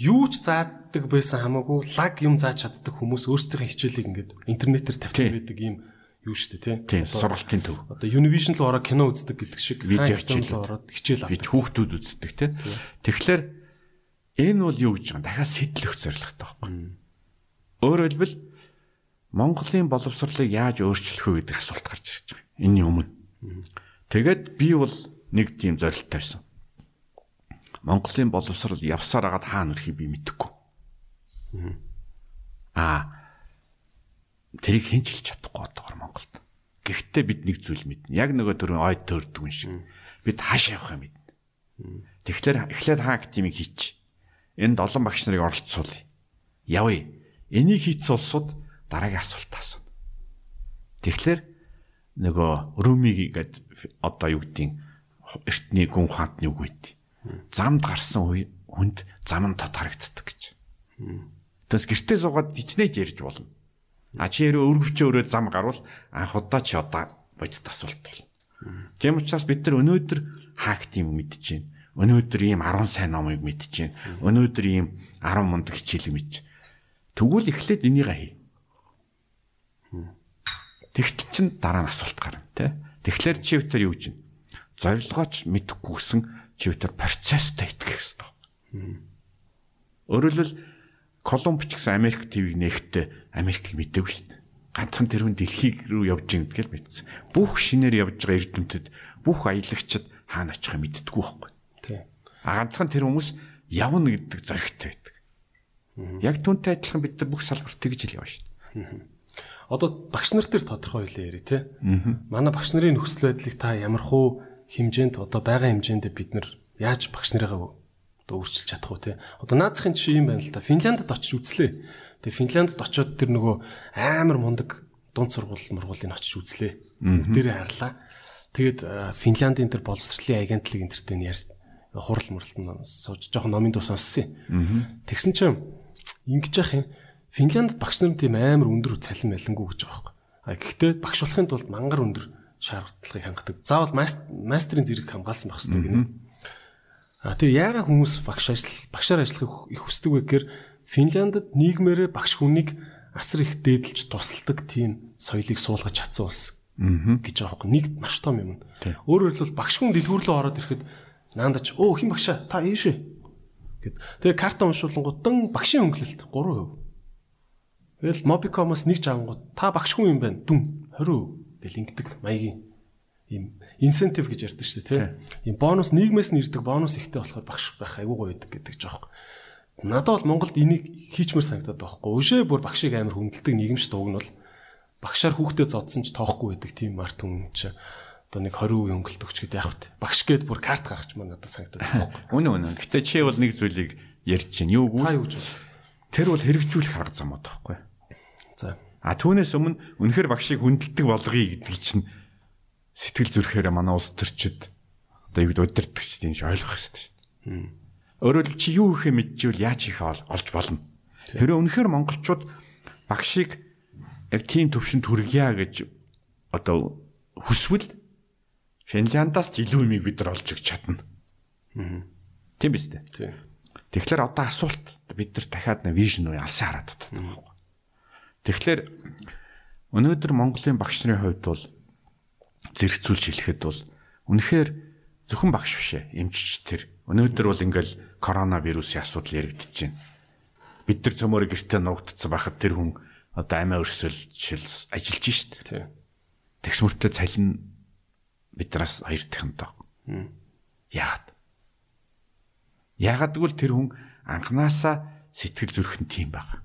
Юу ч заадаг байсан хамаагүй лаг юм зааж чаддаг хүмүүс өөрсдийнхээ хичээлийг ингээд интернетээр тавьсан байдаг юм юу шүү дээ тий. Сургалтын төв. Одоо Univision руу ороод кино үздэг гэдэг шиг Видео хичээлүүд. ороод хичээл авдаг. хүүхдүүд үздэг те. Тэгэхээр энэ бол юу гэж байгаа дахиад сэтлэх зорилготой байхгүй. Өөрөөр хэлбэл Монголын боловсролыг яаж өөрчлөх вэ гэдэг асуулт гарч ирж байгаа. Энийн өмнө. Тэгээд би бол нэг тийм зорилт тавьсан. Монголын боловсрол явсаар агаад хаана өрхийг би мэдэхгүй. Аа тэрийг хэн ч хэлж чадахгүй одоогор Монголд. Гэхдээ бид нэг зүйл мэднэ. Яг нөгөө төрөө ойд төрдөг шиг. Бид хааш явах юм мэднэ. Тэгэхээр эхлээд хаа актимийг хийч. Энэ долон багш нарыг оролцуулъя. Явъя. Энийг хийц улсууд дараагийн асуулт асууна. Тэгэхээр нөгөө румиг гээд одоо юу гэдгийг эртний гүн ухаантны үг үйд. Замд гарсан үе хүнд зам нь тод харагддаг гэж. Тэс гэртээ суугаад хичнээн ярьж болно. А чи яруу өргөвчөө өрөө зам гарвал анх удаа чи одоо бодит асуулт бол. Тийм учраас бид нар өнөөдөр хаак тийм мэдэж байна. Өнөөдөр ийм 10 сайн номыг мэдэж байна. Өнөөдөр ийм 10 мундаг хичээлийг мэдж. Тэгвэл эхлээд энийг хий. Тэгтэл чин дараа нь асуулт гарна тий. Тэгэхээр чи өтер юу гэж байна? Зорилгооч мэдхгүйсэн чи өтер процесстэй итгэх хэрэгтэй. Өөрөөр хэлбэл Колумб ч гэсэн Америк ТV-г нээхдээ Америк л мэдээгүй шүү дээ. Ганцхан тэрүүн дэлхийг рүү явж гин гэдгээл мэдсэн. Бүх шинээр явж байгаа эрдэмтэд бүх аялагчид хаана очихыг мэддэггүй байхгүй. Тий. А ганцхан тэр хүмүүс явна гэдэг зоригтой байдаг. Яг түүнтэй адилхан бид нар бүх салбарт тэгж л явна шүү дээ. Одоо багш нар төр тодорхой хэлээ яри тий. Манай багш нарын нөхцөл байдлыг та ямар хуу хэмжээнд одоо байгаа хэмжээнд бид нар яаж багш нарыгаа одоо өөрчилж чадах уу те. Одоо наацхийн жишээ юм байна л да. Финляндд очиж үзлээ. Тэгээ Финляндд очиод тэр нөгөө амар мундаг дунд сургууль мургуулыг очиж үзлээ. Дээрээ харлаа. Тэгээд Финляндийн тэр боловсролын агентлаг энтертэй нь яар хурал муралтанд сууж жоохон номын дуу сонссон. Тэгсэн чинь ингэж яах юм? Финланд багш нар тийм амар өндөр цалин мэлэнгүү гэж байгаа байхгүй. Гэхдээ багш болохын тулд мангар өндөр шаардлагыг хангадаг. Заавал мастерын зэрэг хамгаалсан байх хэрэгтэй гинэ. А тэр яагаад хүмүүс багш ажил багшаар ажиллахыг их хүсдэг вэ гэхээр Финляндд нийгмээрээ багш хүнийг асар их дээдэлж тусалдаг тийм соёлыг суулгаж чадсан улс гэж байгаа байхгүй. Нэг маш том юм. Өөрөөр хэлбэл багш хүн дэлгүүрлөө ороод ирэхэд наандач өө хэн багшаа та ийш ээ гэд. Тэгээ карта уншуулгуудсан багшийн хөнгөлөлт 3%. Тэгэл Mobicom-оос нэг жавангууд та багш хүн юм байна. Дүн 20% гэл ингэдэг маягийн ийм инсентив гэж ярьдаг шүү дээ тийм. Ийм бонус нийгмээс нь ирдэг бонус ихтэй болохоор багш байх айгүй гоё гэдэг жоох. Надад бол Монголд энийг хийчмэр санагдаад байгаа хгүй. Өшөө бүр багшийг амар хүндэлдэг нийгэм ш дууг нь бол багшаар хүүхдэд зодсон ч тоохгүй байдаг тийм март хүн чи одоо нэг 20% өнгөлт өгч гэдэг вэ? Багш гээд бүр карт гаргач маа надад санагдаад байгаа хгүй. Үнэ үнэ. Гэтэ чи бол нэг зүйлийг ярьж чинь юу Та юу гэж байна? Тэр бол хэрэгжүүлэх арга замууд байхгүй. За. А түүнээс өмнө үнэхээр багшийг хүндэлдэг болгоё гэдэг чинь сэтгэл зүрхээр манай улс төрчид одоо юу гэдэг удирдахч тийм ш ойлгох хэрэгтэй шүү дээ. Өөрөөр чи юу ихэ мэдчихвэл яаж их олж болно. Хэрэв үнэхээр монголчууд багшийг яг тийм төвшөнд хүргье гэж одоо хүсвэл Финляндаас ч илүү юмыг бид нар олж өгч чадна. Тийм биз дээ. Тийм. Тэгэхээр одоо асуулт бид нар дахиад нэг вижн уу алсан хараад байна. Тэгэхээр өнөөдөр Монголын багш нарын хувьд бол зэрэгцүүлж хэлэхэд бол үнэхээр зөвхөн багш биш ээ эмчч тэр. Өнөөдөр бол ингээл коронавирусын асуудал яригдчихэж байна. Бид нар цөмөр гэртээ нуугдцсан байхад тэр хүн одоо амиа өрсөл жишээл ажиллаж шít. Тэгс мөртөө цалин бидраас хоёр дахинтай. Яагаад? Яагаад гэвэл тэр хүн анханасаа сэтгэл зүрхэн тийм байна.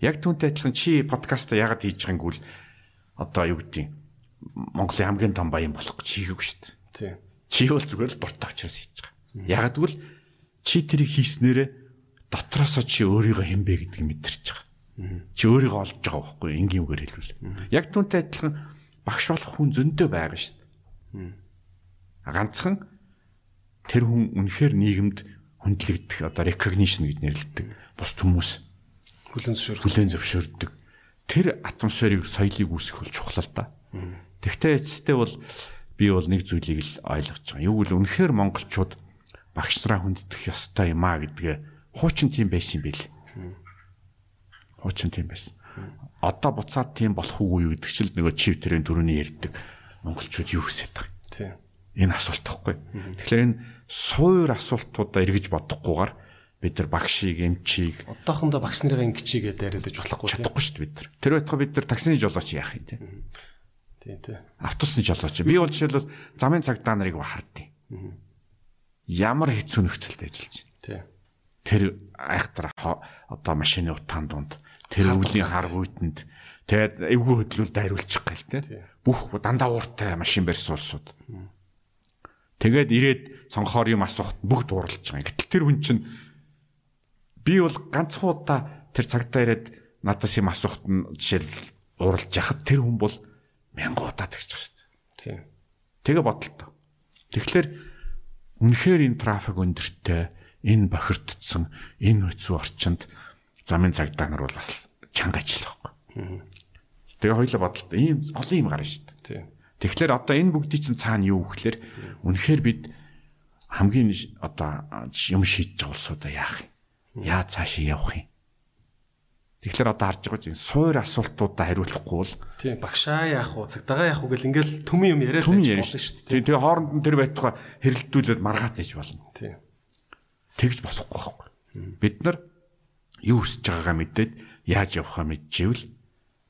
Яг түүнтэй адилхан чи подкаст яагаад хийж байгааг бол одоо юу гэдэг Монголын хамгийн том баян болох гэж хийгээгүй шүү дээ. Тийм. Чи бол зүгээр л дуртай учраас хийж байгаа. Ягаад гэвэл чи тэрийг хийснээрээ дотроосоо чи өөрийгөө хэмбэ гэдгийг мэдэрч байгаа. Чи өөрийгөө олж байгаа байхгүй энгийн үгээр хэлбэл. Яг түүнтэй адилхан багш болох хүн зөндөө байгаа шүү дээ. Ганцхан тэр хүн үнэхээр нийгэмд хүндлэгдэх одоо recognition гэж нэрлэдэг бус хүмүүс Хүлэн зөвшөөрөх. хүлээн зөвшөөрдөг. Тэр атмосферыг соёлыг үүсгэх бол чухал л да. Тэгвэл эцэстээ бол би бол нэг зүйлийг л ойлгож байгаа. Юу гэвэл үнэхээр монголчууд багш нараа хүнддэх ёстой юм а гэдгээ хуучин тийм байсан юм бэл. Хуучин тийм байсан. Одоо буцаад тийм болох уугүй юу гэдэг чил нөгөө чив тэрийн дөрөвний ярьдаг монголчууд юу хүсэж байгаа. Тийм. Энэ асуулт тахгүй. Тэгэхээр энэ суур асуултуудаа эргэж бодохгүйгээр бид нар багшийг, эмчийг Одоохондоо багш нарын ингэчигээ дайраад болохгүй тийм. чадахгүй шүү дээ бид нар. Тэр байтугай бид нар таксины жолооч яах юм те. Тийм тийм. автобусны жолооч. Би бол жишээлбэл замын цагдаа нарыг хардیں۔ Ямар хэцүү нөхцөлд ажиллаж байна. Тийм. Тэр айхтар одоо машины утаан донд тэр өвлийн хар гүйтэнд тэгээд эвгүй хөдлөл дайруулчих гал те. Бүх дандаа ууртай машин барьсан улсууд. Тэгээд ирээд цонхоор юм асуухт бүгд уурлж байгаа. Гэтэл тэр хүн чинь би бол ганцхан удаа тэр цагтаа ирээд надаас юм асуухт нь жишээл уурлж яхад тэр хүн бол мянган удаа байгаа шүү дээ. Тийм. Тэгээ бодолтой. Тэгэхээр үнэхээр энэ трафик өндөртэй, энэ бохирдсон, энэ хэцүү орчинд замын цагдаа нар бол бас чанга ажиллах байхгүй. Тэгээ хоёлаа бодолтой. Ийм олон юм гарна шүү дээ. Тийм. Тэгэхээр одоо энэ бүгдийн чинь цаана юу гэхээр үнэхээр бид хамгийн одоо юм шийдэж байгаа улсуудаа яах юм? Яа цаашаа явах юм? Тэгэхээр одоо харж байгаа чинь суур асуултуудаа хариулахгүй бол Тийм. Багшаа яах вэ? Цагдаагаа яах вэ гэл ингээл төмөн юм яриад байж болно шүү дээ. дээ. Тэгээ хооронд нь тэр байтугай хэрэлдүүлээд маргаат ээж болно. Тийм. Тэгж болохгүй байхгүй. Бид нар юу хүсэж байгаагаа мэдээд яаж явахаа мэдчихвэл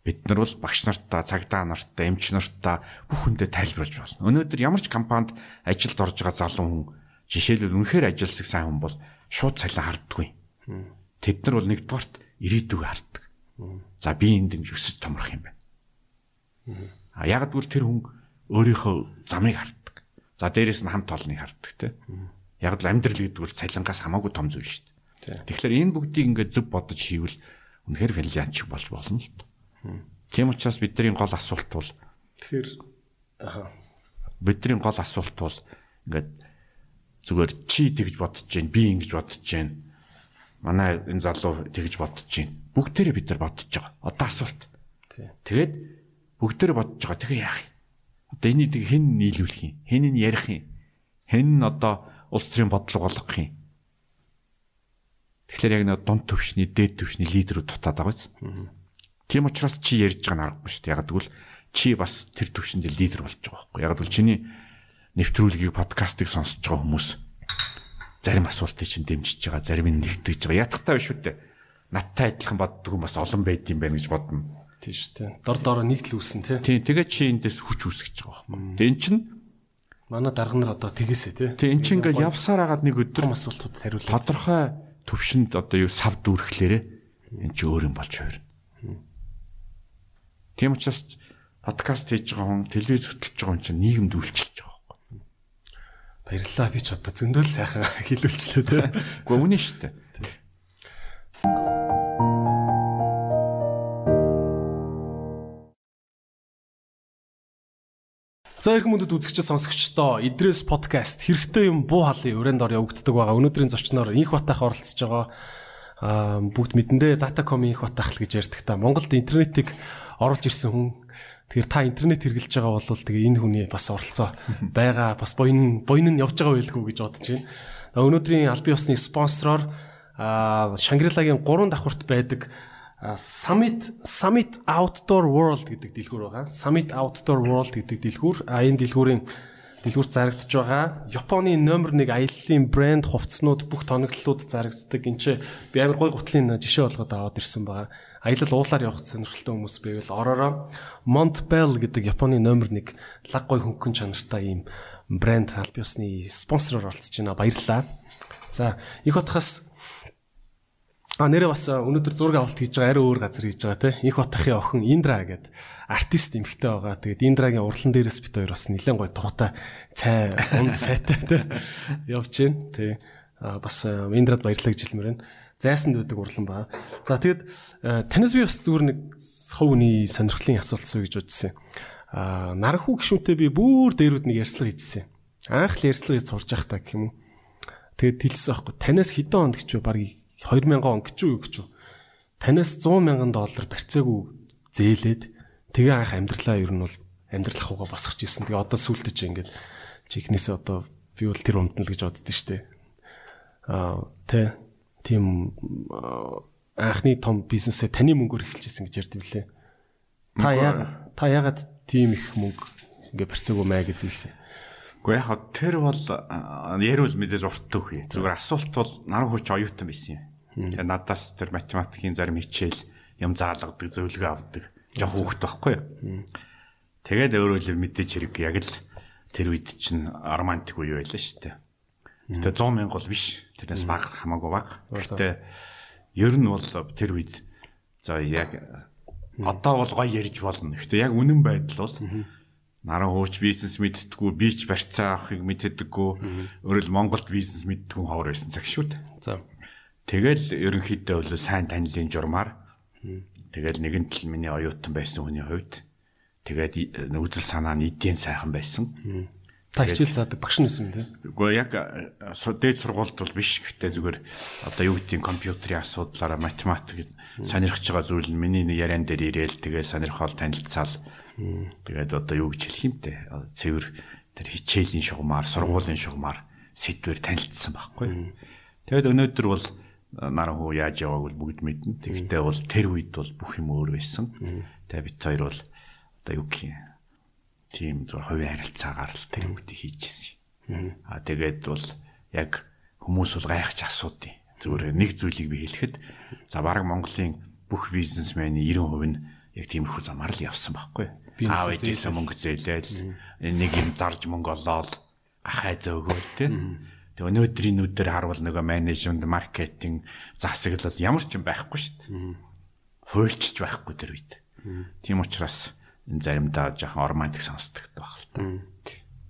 бид нар бол багш нартаа, цагдаа нартаа, эмч нартаа бүх хүндээ тайлбарлаж болно. Өнөөдөр ямар ч компанид ажилд орж байгаа залуу хүн жишээлбэл үнэхээр ажилсаг сайн хүн бол шууд цалин харддаггүй. Тэд нар бол нэгдүгээрт ирээдүг харддаг. За би энд ингэ өсөж томрох юм байна. А яг гэвэл тэр хүн өөрийнхөө замыг харддаг. За дээрэс нь хамт олныг харддаг те. Яг л амьдрал гэдэг бол цалингаас хамаагүй том зүйл шүү Тий. дээ. Тэгэхээр энэ бүгдийг ингээд зөв бодож хийвэл үнэхээр Финлянд шиг болж болно л доо. Тийм учраас бидний гол асуулт бол Тэгэхээр аа бидний гол асуулт бол ингээд зүгээр чи тэгж бодож जैन би ингэж бодож जैन манай энэ залуу тэгж бодож जैन бүгдээрээ бид нар бодож байгаа. Одоо асуулт. Тэгээд бүгдээрээ бодож байгаа. Тэгээ яах юм? Одоо энийг хэн нийлүүлэх юм? Хэн нь ярих юм? Хэн нь одоо улс төрийн бодлого болгох юм? Тэгэхээр яг нэг дунд төвшний дээд төвшний лидерүүд дутаад байгаа биз? Тийм учраас чи ярьж байгаа нь аргагүй шүү дээ. Яг тэгвэл чи бас тэр төвшөнд лидер болж байгаа байхгүй. Яг тэгвэл чиний нэвтрүүлгийг подкастыг сонсож байгаа хүмүүс зарим асуултыг чинь дэмжиж байгаа, зарим нь нэгтгэж байгаа. Ятгатай биш үү. Надтай адилхан боддог хүн бас олон байд юм байна гэж бодно. тий шүү дээ. Дор дороо нэг л үүсэн тий. Тийм тэгээд чи эндээс хүч үүсгэж байгаа байхгүй. Тэгээд эн чинь Манай дарга нар одоо тэгээсэ тий. тэг эн чинь ингээл явсаар агаад нэг өдөр том асуултууд хариулаад тодорхой төвшөнд одоо юу сав дүүрхлээрээ эн чи өөр юм болж хувирна. Тийм учраас подкаст хийж байгаа хүн, телевиз хөтлөж байгаа хүн чинь нийгэмд үйлчилж. Баярлалаа би ч одоо зөндөл сайхан хэлүүлчлээ тий. Гэхдээ үнэн шүү дээ. За их мөндөд үзэгч сонсогчдоо Идрээс подкаст хэрэгтэй юм буу халын өрөөнд ор явагддаг байгаа. Өнөөдрийн зочноор инх батах оролцож байгаа аа бүгд мэдэндээ Datacom инх батах л гэж ярьдаг та. Монголд интернетийг оруулж ирсэн хүн. Тэгэхээр та интернет хэрэглэж байгаа бол тэгээ энэ хүний бас оролцоо байгаа. Бас буян буян нь явж байгаа байлгүй гэж бодож байна. Өнөөдрийн албан ёсны спонсороор Шангрилагийн 3 давхурт байдаг Summit Summit Outdoor World гэдэг дэлгүүр байгаа. Summit Outdoor World гэдэг дэлгүүр. А энэ дэлгүүрийн дэлгүүрт зарагдж байгаа Японы номер 1 аяллаа брэнд хувцснууд бүх тоноглолууд зарагддаг. Энд чи би амар гой гутлын жишээ болгоод аваад ирсэн байгаа. Аялал уулаар явах сонирхолтой хүмүүс байвал ороороо Montbell гэдэг Японы номер 1 лаг гой хөнгөн чанартай ийм брэнд аль биесны спонсороор оролцож байна. Баярлалаа. За, их утгаас А нэрээ бас өнөөдөр зураг авалт хийж байгаа арай өөр газар хийж байгаа те. Инх батахын охин Индра гэдэг артист эмэгтэй байгаа. Тэгээд Индрагийн урлан дээрээс бит хоёр бас нэлээд гоё тухтай цай унд сайтай те. Явж гин. Тэ. А бас а, Индрад баярлалаа гэж хэлмээр байна. Зайсанд байдаг урлан баа. За тэгээд а, танаас би бас зүгээр нэг үний сонирхлын асуулт суу гэж бодсон. А нархуу гişүнтэй би бүр дээрүүд нэг ярьслага хийжсэн. Анх л ярьслага хийж сурж явах та гэх юм уу. Тэгээд тэлсэн аахгүй. Танаас хэдэн онд гэж баг 2000 он гэж юу гэж юу. Танаас 100 мянган доллар барьцаагүй зээлээд тэгээ анх амьдралаа ер нь бол амьдрал ахуйгаа босгож ирсэн. Тэгээ одоо сүултэж ингээд чихнээсээ одоо би бол тэр умтна л гэж боддөө штэ. Аа тэ тийм аа, анхны том бизнесээ таны мөнгөөр эхэлчихсэн гэж ярьд билээ. Та яагаад та яагаад тийм их мөнгө ингээ барьцаагүй маа гэж хэлсэн. Гэхдээ яг тэр бол а, ярил мэдээж урт төх. Зүгээр асуулт бол наран хүч оюутан байсан юм. Тэгээ надаас тэр математикийн зарим хичээл юм заалгадаг, зөвлөгөө авдаг. Жох хүүхэд байхгүй юу? Тэгээд өөрөө л мэдээж хэрэг яг л тэр үед чинь романтик үе байлаа шүү дээ. Гэтэ 100 мянга бол биш. Тэрнээс бага хамаагүй бага. Гэтэ ер нь бол тэр үед за яг одоо бол гоё ярьж болно. Гэтэ яг үнэн байдал бол наран хууч бизнес мэдтгүү би ч барьцаа авахыг мэддэггүй. Өөрөлд Монголд бизнес мэдтгүү ховор байсан цаг шүү дээ. За. Тэгэл ерөнхийдөө бол сайн танилын журмаар тэгэл нэгэн тал миний оюутан байсан хүний хувьд тэгээд үзэл санаа нь эдийн сайхан байсан. Та хичээл заадаг багш нь байсан юм тий. Үгүй яг э, дээд сургуульд бол биш гэхдээ зүгээр одоо юу гэдгийг компьютерийн асуудлаараа математик сонирхож байгаа зүйл нь миний яриан дээр ирээл тэгээ сонирхол танилцаал тэгээд одоо юу гэж хэлэх юм те цэвэр тэр хичээлийн шугамар сургуулийн шугамар сэдвэр танилцсан байхгүй. Тэгэд өнөөдөр бол наран хуу яаж явааг бол бүгд мэднэ. Тэгэхдээ бол тэр үед бол бүх юм өөр байсан. Тэгээ бит хоёр бол одоо юу гэх юм тийм зөв хувийн харилцаагаар л тэр үгдийг хийжсэн. Аа тэгээд бол яг хүмүүс бол гайхаж асуудیں۔ Зүгээр нэг зүйлийг би хэлэхэд за баг Монголын бүх бизнесмени 90% нь яг тиймэрхүү замаар л явсан байхгүй. Аав ээжээсээ мөнгө зээлээл нэг юм зарж мөнгө олоод гахай зөөгөөл тэ. Тэг өнөөдрийн нүдээр харвал нөгөө менежмент, маркетинг, засаглал ямар ч юм байхгүй шүү дээ. Хуульчж байхгүй тэр үед. Тийм учраас энэ заримдаа жоохон романтик сонсдогд байх л та.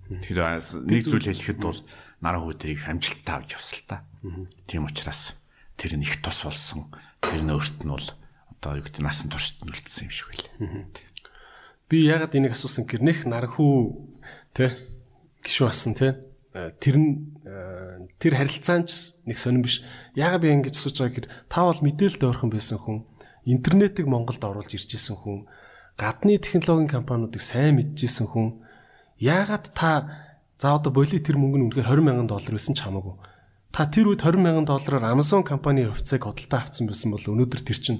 Тэгэхээр нэг зүйл хэлэхэд бол наран хүү тэрийг амжилттай авч явсан л та. Тийм учраас тэр нь их тус болсон. Тэр нь өөрт нь бол одоо юу гэдэг насан туршид нь үлдсэн юм шиг байлаа. Би ягаад энийг асуусан гэхээр нэх наран хүү тэ гişүү асан тэ Э, тэр нь э, тэр харилцаанч нэг сонирн биш. Яагаад би ингэж асууж байгаа гэхээр та бол мэдээлэлд ойрхон байсан хүн, интернетийг Монголд оруулж ирж исэн хүн, гадны технологийн компаниудыг сайн мэдчихсэн хүн. Яагаад та за одоо боли тэр мөнгө нь үнэхээр 20 сая доллар байсан ч хамаагүй. Та тэр үед 20 сая доллараар Amazon компани хувьцааг хөдөлтөй авсан байсан бол өнөөдөр тэр чинь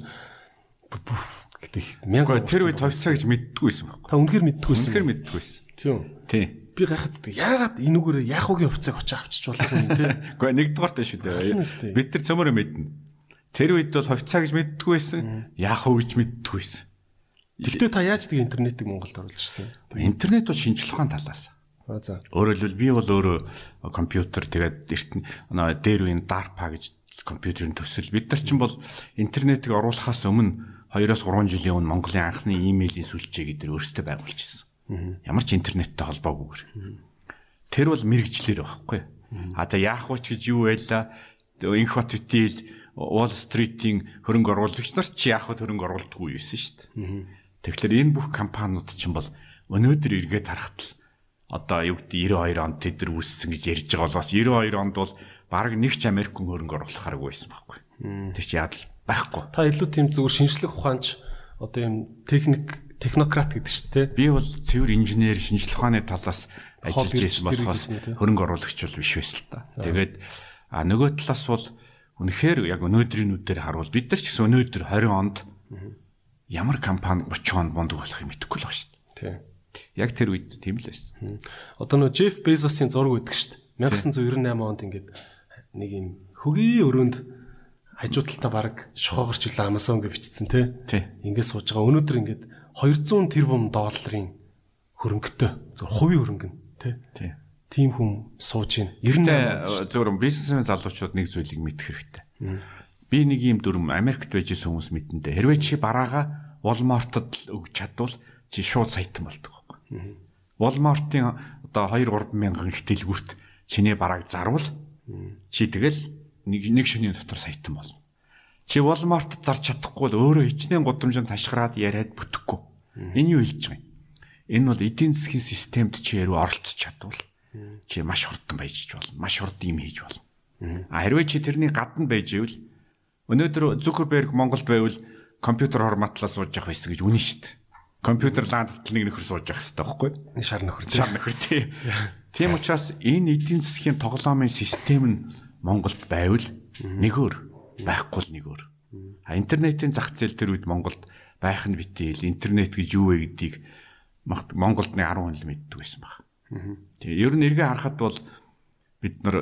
гэдэг мянган тэр үед хувьцаа гэж мэддэггүй байсан байхгүй. Та үнэхээр мэддэггүй байсан. Үнэхээр мэддэггүй байсан. Тийм. Тийм би гайхацдаг. Яагаад энүүгээр яахуугийн хувьцааг очиж авчиж болох юм те? Гэхдээ нэгдүгээрт шүү дээ. Бид нар цөмөрө мэднэ. Тэр үед бол хувьцаа гэж мэддэггүй байсан. Яахуу гэж мэддэггүй байсан. Тэгвэл та яаж тэг интернетийг Монголд оруулж ирсэн? Интернет бол шинжлэх ухааны талаас. За. Өөрөөр хэлбэл би бол өөрөө компьютер тэгээд эртэн дээр үеийн DARPA гэж компьютерийн төсөл. Бид нар чинь бол интернетийг оруулахаас өмнө 2-3 жилийн өмнө Монголын анхны имэйлийн сүлжээг эдгээр өөрсдөө байгуулжсэн. Ямар ч интернеттэй холбоогүйгээр. Тэр бол мэрэгчлэр байхгүй. А та яах вэ гэж юу байла? Инх бат үтэл Wall Street-ийн хөрөнгө оруулагч нар ч яах вэ хөрөнгө оруулдаггүй байсан шүү дээ. Тэгэхээр энэ бүх компаниуд чинь бол өнөөдөр эргээд харахад л одоо юу гэдэг 92 онд тэд нар үүссэн гэж ярьж байгаа болохоос 92 онд бол баг нэг ч Америк хүн хөрөнгө оруулах хараагүй байсан байхгүй. Тэр чи яад байхгүй. Та илүү тийм зүгээр шинжлэх ухаанч одоо юм техник технократ гэдэг шүү дээ. Би бол цэвэр инженер шинжлэх ухааны талаас ажиллаж байсан болохоос хөрөнгө оруулагч бол биш байсан л та. Тэгээд а нөгөө талаас бол үнэхээр яг өнөөдрийн үдээр харуул бид нар ч гэсэн өнөөдөр 20 онд ямар компани 30 онд бондог болохыг мэдэхгүй л байгаа шүү дээ. Яг тэр үед тийм л байсан. Одоо нөгөө Джеф Безосын зураг үүдэг шүү дээ. 1998 онд ингээд нэг юм хөгийн өрөөнд хажуу талтаа баг шохоогорч үлээ Amazon гэж бичсэн тий. Ингээд сууж байгаа. Өнөөдөр ингээд 200 тэрбум долларын хөрөнгөтэй зөв хувийн хөрөнгө нь тий. Тийм хүн сууж байна. Ер нь зөвхөн бизнесмен залуучууд нэг зүйлийг мэдэх хэрэгтэй. Би нэг юм дүрм Америкт байж исэн хүмүүс мэдэнтэй. Хэрвээ чи бараага Walmart-д өгч чадвал чи шууд саятан болдог байхгүй. Walmart-ын одоо 2 3 мянган их дэлгүрт чиний барааг зарвал чи тэгэл нэг шөнийн дотор саятан болно. Чи Walmart зарч чадахгүй бол өөрөө хичнээн гудамжинд ташгараад яриад бүтэхгүй. Энэ юу хэлж байгаа юм? Энэ бол эдийн засгийн системд чи яруу оролцож чадвал чи маш хурдан баяжж болно. Маш хурд юм хийж болно. А хэрвээ чи тэрний гадна байж ивэл өнөөдөр Zuckerberg Монголд байвал компьютер форматлаа сууж явах байсан гэж үнэн шүү дээ. Компьютер лаандтал нэг нөхөр сууж явах хэрэгтэй байхгүй? Шар нөхөр. Шар нөхөр тий. Тийм учраас энэ эдийн засгийн тоглоомын систем нь Монголд байвал нэгөр байхгүй л нэгөр. А интернетийн зах зээл тэр үед Монголд байх нь битэл интернет гэж юу вэ гэдгийг Монголд нэг 10 хүн л мэддэг байсан баг. Тэгээ ер нь эргээ харахад бол бид нар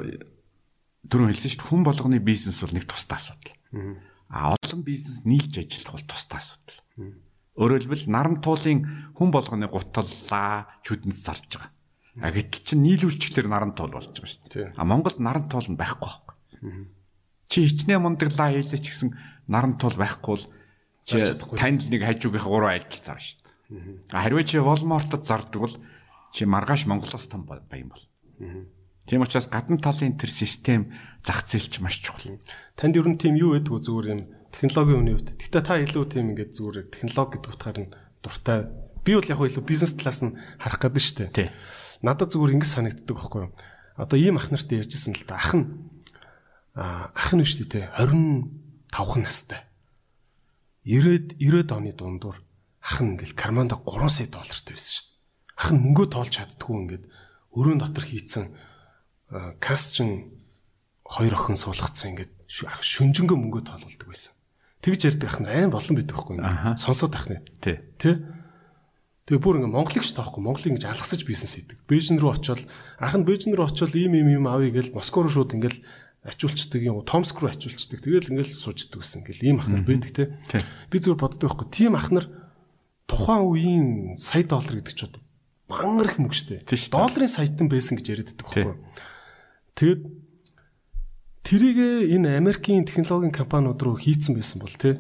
түрүүн хэлсэн шүү дээ хүн болгоны бизнес бол нэг тустай асуудал. А олон бизнес нийлж ажиллах бол тустай асуудал. Өөрөөр хэлбэл наран туулын хүн болгоны гуталлаа чүдэнд зарж байгаа. А гэтэл чинь нийлүүлчихлэр наран туул болж байгаа шүү дээ. А Монголд наран туул нь байхгүй байхгүй. Чи хичнээн мундаглаа хийлээ ч гэсэн наран туул байхгүй бол чи танд нэг хажуугийнхаа гурван айлтал зарна шүү дээ. А хэрвээ чи Walmart-д зардаг бол чи маргааш Монголоос том баян бол. Тийм учраас гадна талын тэр систем зах зээлч маш чухал. Танд ер нь тийм юу байдгүй зүгээр юм технологийн үний хувьд. Гэтэ та илүү тийм ингээд зүгээр технологи гэдэг утгаар нь дуртай. Би бол яг илүү бизнес талаас нь харах гэдэг шүү дээ. Тий. Надад зүгээр ингэ санагддаг байхгүй юу? Одоо ийм ах нарт ярьжсэн л да. Ах нь ах нь шүү дээ 25 настай. 90-ад 90-ад оны дундуур ах нь ингээл карманда 3 сая доллартай байсан шүү дээ. Ах нь мөнгөө тоолж чаддгүй ингээд өрөөнд дотор хийцэн касчин хоёр охин суулгацсан ингээд шүнжэнгөө мөнгөө тоолуулдаг байсан. Тэгж ярьдаг ах нь айн болон байдаг хгүй ингээд сонсоод ах нь. Тий. Тэ? Тэгээ бүр ингээд Монголыг ч таахгүй Монголыг ингэж алгасаж бизнес хийдэг. Бээжин рүү очиод ах нь Бээжин рүү очиод ийм ийм юм авъя гэж Москва руу шууд ингээд ачуулцдаг юм Томск руу ачуулцдаг. Тэгэл ингээл сууждаг гэсэн. Ингээл ийм ахнар байдаг те. Би зүгээр боддог байхгүй. Тийм ахнар тухайн үеийн сая доллар гэдэг ч бод мангар их мөнгө штэ. Долларын саятан байсан гэж яриаддаг байхгүй. Тэгэд тэрийг энэ Америкийн технологийн компаниуд руу хийцэн байсан бол те.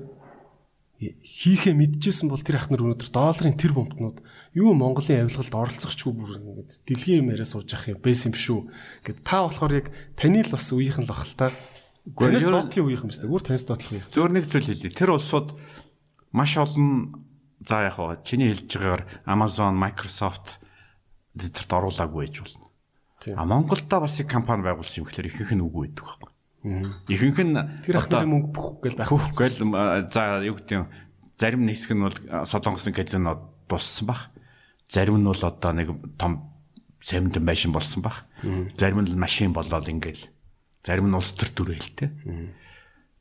хийхээ мэдчихсэн бол тэр ах нар өнөөдөр долларын тэр бомтнууд юу Монголын авилгалд оролцохчгүй бүр ингээд дэлхийн юм яриа сууж ах юм байсан юм шүү. Гэт та болохоор яг таны л бас үеийнхэн л ах л та. Танаас доотлын үеийнхэн биз дээ. Гүр танаас доотлох үеийнхэн. Зөөр нэг зүйл хэлье. Тэр улсууд маш олон за яг хаа чиний хэлж байгаагаар Amazon, Microsoft тэдэрт оруулаагүй байж болно. А Монголда бас их компани байгуулсан юм гэхэлэр ихэнх нь үгүй байдаг байхгүй. Ихэнх нь Тэр нарын мөнгө бүх гэл байх. Хөх гэл за юу гэдэг юм зарим хэсэг нь бол солонгосын казино дуссан баг. Зарим нь бол одоо нэг том сэмдэн байшин болсон баг. Зарим нь машин болоод ингээл зарим нь улс төр төрөлтэй.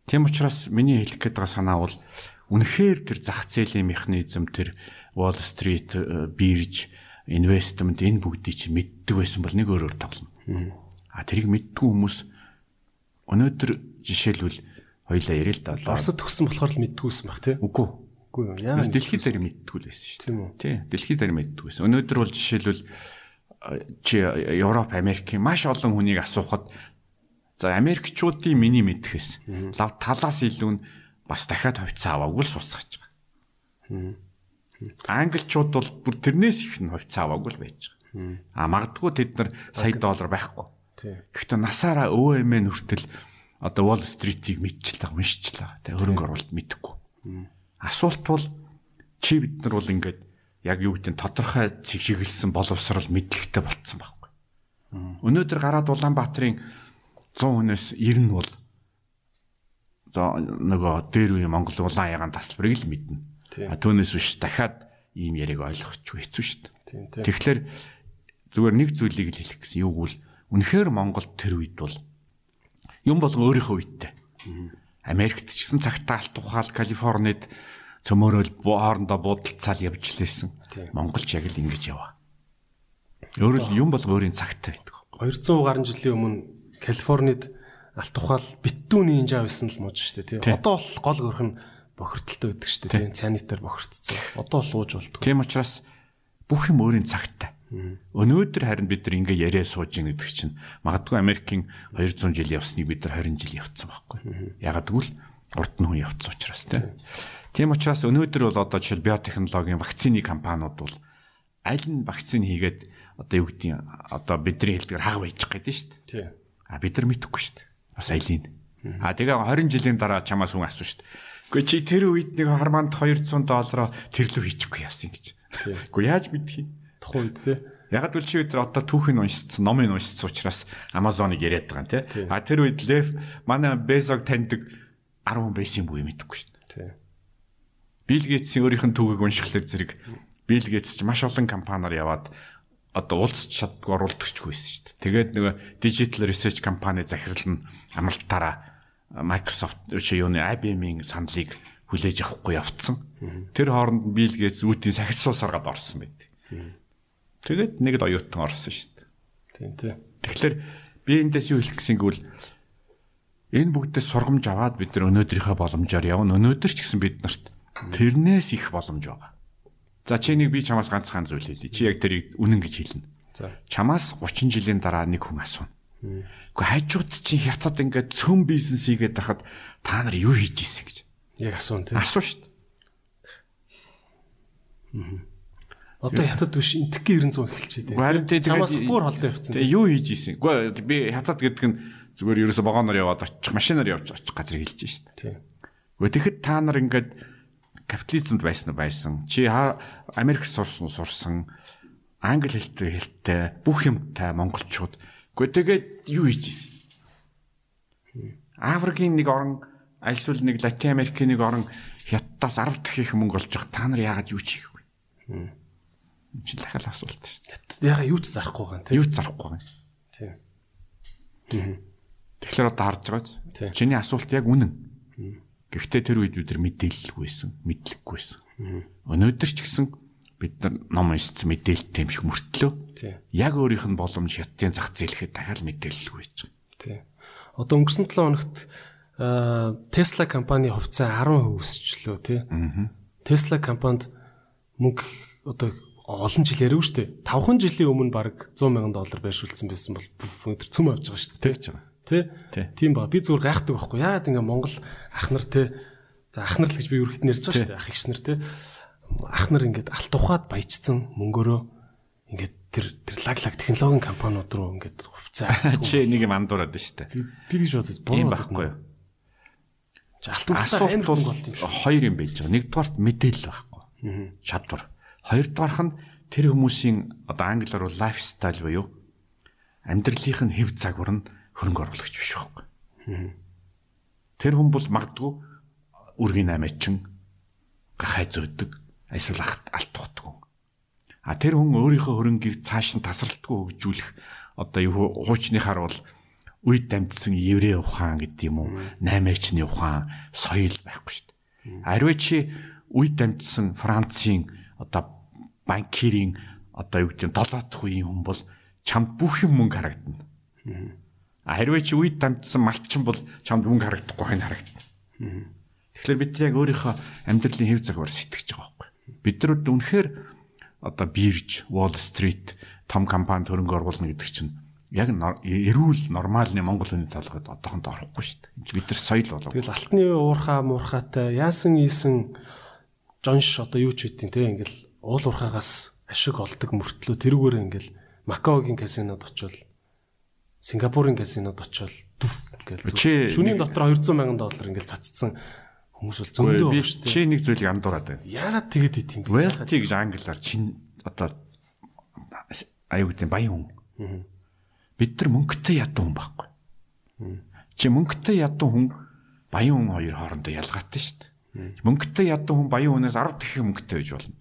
Тийм учраас миний хэлэх гээд байгаа санаа бол үнэхээр тэр зах зээлийн механизм тэр Wall Street бирж инвестмент энэ бүгдийг чи мэддэг байсан бол нэг өөрөөр тоглоно. А тэрийг мэддэг хүмүүс өнөөдөр жишээлбэл хоёлаа ярил л да. Оросд төгссөн болохоор л мэддгүйсэн баг тий. Үгүй. Үгүй. Яа. Дэлхийд л байсан шүү дээ. Тийм үү. Тий. Дэлхийд мэддгүй байсан. Өнөөдөр бол жишээлбэл чи Европ, Америкийн маш олон хүнийг асуухад за Америкчуудын миний мэдхэс лав талаас илүү нь бас дахиад хувьцаа аваагүй л сууцгааж байгаа. Англичууд бол бүр тэрнээс их нь хувьцаа аваагүй л байж байгаа. А магадгүй тэд нар сая доллар байхгүй. Гэхдээ насаараа өвөө эмээ нүртэл одоо Wall Street-ийг мэдчихлээ, уншчихлаа. Тэ хөрөнгө оруулалт мэдэхгүй. Асуулт бол чи бид нар бол ингээд яг юу гэдэг нь тодорхой чиглэлсэн боловсрал мэдлэгтэй болцсон байхгүй. Өнөөдөр гараад Улаанбаатарын 100 хүнээс 90 нь бол за нөгөө дээр үе Монгол улаан ягаан тасалбарыг л мэднэ. А түүнээс биш дахиад ийм яриг ойлгох ч хэцүү шүү дээ. Тэгэхээр зүгээр нэг зүйлийг л хэлэх гэсэн. Юу гэвэл үнэхээр Монгол тэр үед бол юм бол өөрийнхөө үедтэй. Америкт ч гэсэн цагтаа алт ухаал Калифорнид цөмөрөөл хоорондоо буудалцаал явж лээсэн. Монголч яг л ингэж яваа. Өөрөөр юм бол өөрийн цагтай байдаг. 200 гаруй жилийн өмнө Калифорнид алт ухаал битүүний инжаа байсан л мууж штэ тий. Одоо бол гол гөрх нь бохирдолтой байдаг штэ тий. Цанитаар бохирдсон. Одоо л ууж болдгоо. Тийм учраас бүх юм өөрийн цагтай. Өнөөдөр харин бид нар ингээ яриа сууж ийн гэдэг чинь магадгүй Америкийн 200 жил явсныг бид нар 20 жил явцсан байхгүй. Ягаад гэвэл урд нь хүн явцсан учраас тийм. Тийм учраас өнөөдөр бол одоо жишээл биотехнологийн вакцины компаниуд бол аль нь вакцины хийгээд одоо юу гэдгийг одоо бидний хэлдгээр хаг байж гэдэг шүү дээ. Тий. А бид нар мэдэхгүй шүү дээ. Бас айлын. А тэгээ 20 жилийн дараа чамаас хүн асуу шүү дээ. Гэхдээ чи тэр үед нэг харманд 200 доллароо тэрлүү хийчихгүй яасан гэж. Гэхдээ яаж мэдхий? Тухайн үед тий. Яг л чи өдөр одоо түүхийг уншицсан, номыг уншицсан учраас Amazon-ыг яриад байгаа юм тий. А тэр үед Лев манай Безог таньдаг 10 хүн байсан буй мэдэхгүй шүү дээ. Тий. Билл Гейтсийн өөрийнх нь түүхийг уншихлаар зэрэг Билл Гейтс ч маш олон компаниар яваад одоо уулзч чаддгүй оруулдагчгүй байсан шүү дээ. Тэгээд нөгөө digital research компани захирал нь амралтаараа Microsoft чи юуны IBM-ийн саналыг хүлээж авахгүй явцсан. Тэр хооронд Билл Гейтс үүдийн сахис суусаргаад орсон байдаг. Тэгээд нэг л оюутан орсон шүү дээ. Тийм тий. Тэгэхээр би эндээс юу хэлэх гэсэн гэвэл энэ бүгдээс сургамж аваад бид нар өнөөдрийнхөө боломжоор явна. Өнөөдөр ч гэсэн бид нарт тэрнээс их боломж байгаа. За чи нэг би чамаас ганцхан зүйл хэлье. Чи яг тэрийг үнэн гэж хэлнэ. За. Чамаас 30 жилийн дараа нэг хүн асууна. Гэхдээ хажууд чи хятад ингээд цөм бизнес хийгээд тахад та нар юу хийж ийсэн гэж. Яг асуун тий. Асуу шүү дээ. Одоо хятад биш интекки 900 эхэлчихэ тий. Харин тий Чамаас бүр холдоо явцсан. Тэгээ юу хийж ийсэн? Гэхдээ би хятад гэдэг нь зүгээр ерөөсө вагоноор яваад очих, машинаар явж очих газрыг хэлж шүү дээ. Тий. Гэхдээ тэгэхэд та нар ингээд капитализмд байсан байсан. Чи Америк сурсан сурсан англи хэлтэй хэлтэй бүх юмтай монголчууд. Гэхдээ тэгээд юу хийж ийсэн? Африкийн нэг орн альсвал нэг Латин Америкийн нэг орн хятадаас 10 дахин их мөнгө олж байгаа. Та нар яагаад юу хийхгүй? Чи дахиад асуулт шүү. Яга юу ч зарахгүй байгаа тий. Юу ч зарахгүй байгаа. Тий. Тэгэхээр одоо харж байгаа биз? Чиний асуулт яг үнэн. Гэхдээ тэр үед бид нар мэдээлэлгүй байсан, мэдлэггүй байсан. Өнөөдөр ч гэсэн бид нар ном уншсан мэдээлэлтэй юм шиг мөртлөө яг өөрийнх нь боломж хятадын зах зээлхэд дахиад мэдээлэлгүй байж байгаа. Тий. Одоо өнгөрсөн 7 хоногт Tesla компани хувьцаа 10% өсчлөө тий. Tesla компанид мөнгө одоо олон жил яриаг шүү дээ. 5хан жилийн өмнө баг 100 сая доллар байршуулсан байсан бол өнөөдөр цөм авч байгаа шүү дээ. Тий. Тийм ба. Би зүгээр гайхдаг байхгүй. Яагаад ингээ Монгол ах нар те За ах нар л гэж би өргөт нэрж байгаа шүү дээ. Ах ихс нар те. Ах нар ингээд алт ухаад баяжсан мөнгөөрөө ингээд тэр тэр лаг лаг технологийн компаниуд руу ингээд хувцаа. Чи нэг юм андуураад шүү дээ. Би гэж бодож Тийм буруу байхгүй юу? Алт ухаад Асуулт бол шүү. хоёр юм байж байгаа. Нэгдүгээрт мэдээлэл байхгүй. Чадвар. Хоёрдугаарх нь тэр хүмүүсийн одоо англиар бол лайфстайл буюу амьдралынх нь хэв загвар нь хөрөнгө оруулагч биш байхгүй. Тэр хүн бол магадгүй үргийн аймаачин гахай зөөдөг, эсвэл алт тухдаг хүн. А тэр хүн өөрийнхөө хөрөнгийг цааш нь тасралтгүй хөгжүүлэх одоо юу хуучныхаар бол үед дамжсан еврей ухаан гэдэг юм уу, наймаачны ухаан, соёл байхгүй шүү дээ. Ариу чи үед дамжсан Францын одоо банкирийн одоо юу нь долоотх үеийн хүн бол чамд бүх юм мөнгө харагдана. Ариу чи үед дамжсан малчин бол чамд мөнгө харагдахгүй хань харагдана. Тэгэхээр бид яг өөрийнхөө амьдралын хэв загвар сэтгэж байгаа байхгүй. Бид нар үнэхээр одоо бирж, Wall Street том компанид хөрөнгө оруулна гэдэг чинь яг эрүүл нормалны Монгол хүний толгойд одоохондоо орохгүй шүү дээ. Энд бид нар соёл болов. Тэгэл алтны уурхаа муурхаатай яасан ийсэн жонш одоо юу ч үтин те ингээл уул уурхаагаас ашиг олдог мөртлөө тэрүүгээр ингээл Макаогийн казинод очивол Сингапурын казинод очивол дүф ингээл шөнийн дотор 200 сая доллар ингээл цацсан хүмүүс бол зөндөө байна шүү дээ. чи нэг зүйлийг андуураад байна. Яагаад тэгээд ит юм бэ? Wealthy гэж англиар чин одоо аюу гэдэг баян хүн. Бид нар мөнгөтэй ядуу хүн байхгүй. Чи мөнгөтэй ядуу хүн баян хүн хоёр хоорондоо ялгаатай шүү дээ. Мөнгөтэй ядуу хүн баян хүнээс 10 дахин мөнгөтэй байж болно.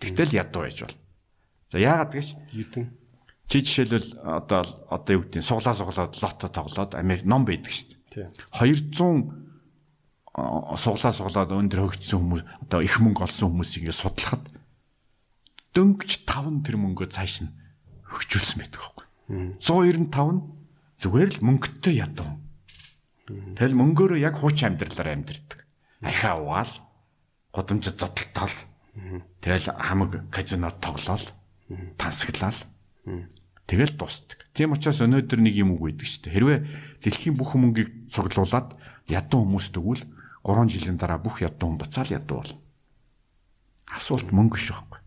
Тэгтэл ядуу байж болно. За яагаад гэж Юдэн. чи жишээлбэл одоо одоо юу гэдэг нь суглаа суглаад лото тоглоод Америк ном байдаг шүү дээ. 200 а, суглаа суглаад өндөр хөгжсөн хүмүүс одоо их мөнгө олсон хүмүүсийг ингээд судлахад дөнгөж 5 тэр мөнгөө цааш нь хөгжүүлсэн байдаг байхгүй. 195 нь зүгээр л мөнгөтэй ядуу. Тэгэл мөнгөөрөө яг хуучин амьдралаар амьдрдаг. Ахиа угаал, гудамжид зодтолтол. Тэгэл хамаг казинод тоглоал, тансаглал. Тэгэл дуустдаг. Тийм учраас өнөөдөр нэг юм үг үйдэг шүү дээ. Хэрвээ дэлхийн бүх мөнгийг цуглуулад ядуу хүмүүст өгвөл 3 жилийн дараа бүх ядуу хүн буцаал ядуу болно. Асуулт мөнгө шүү байхгүй.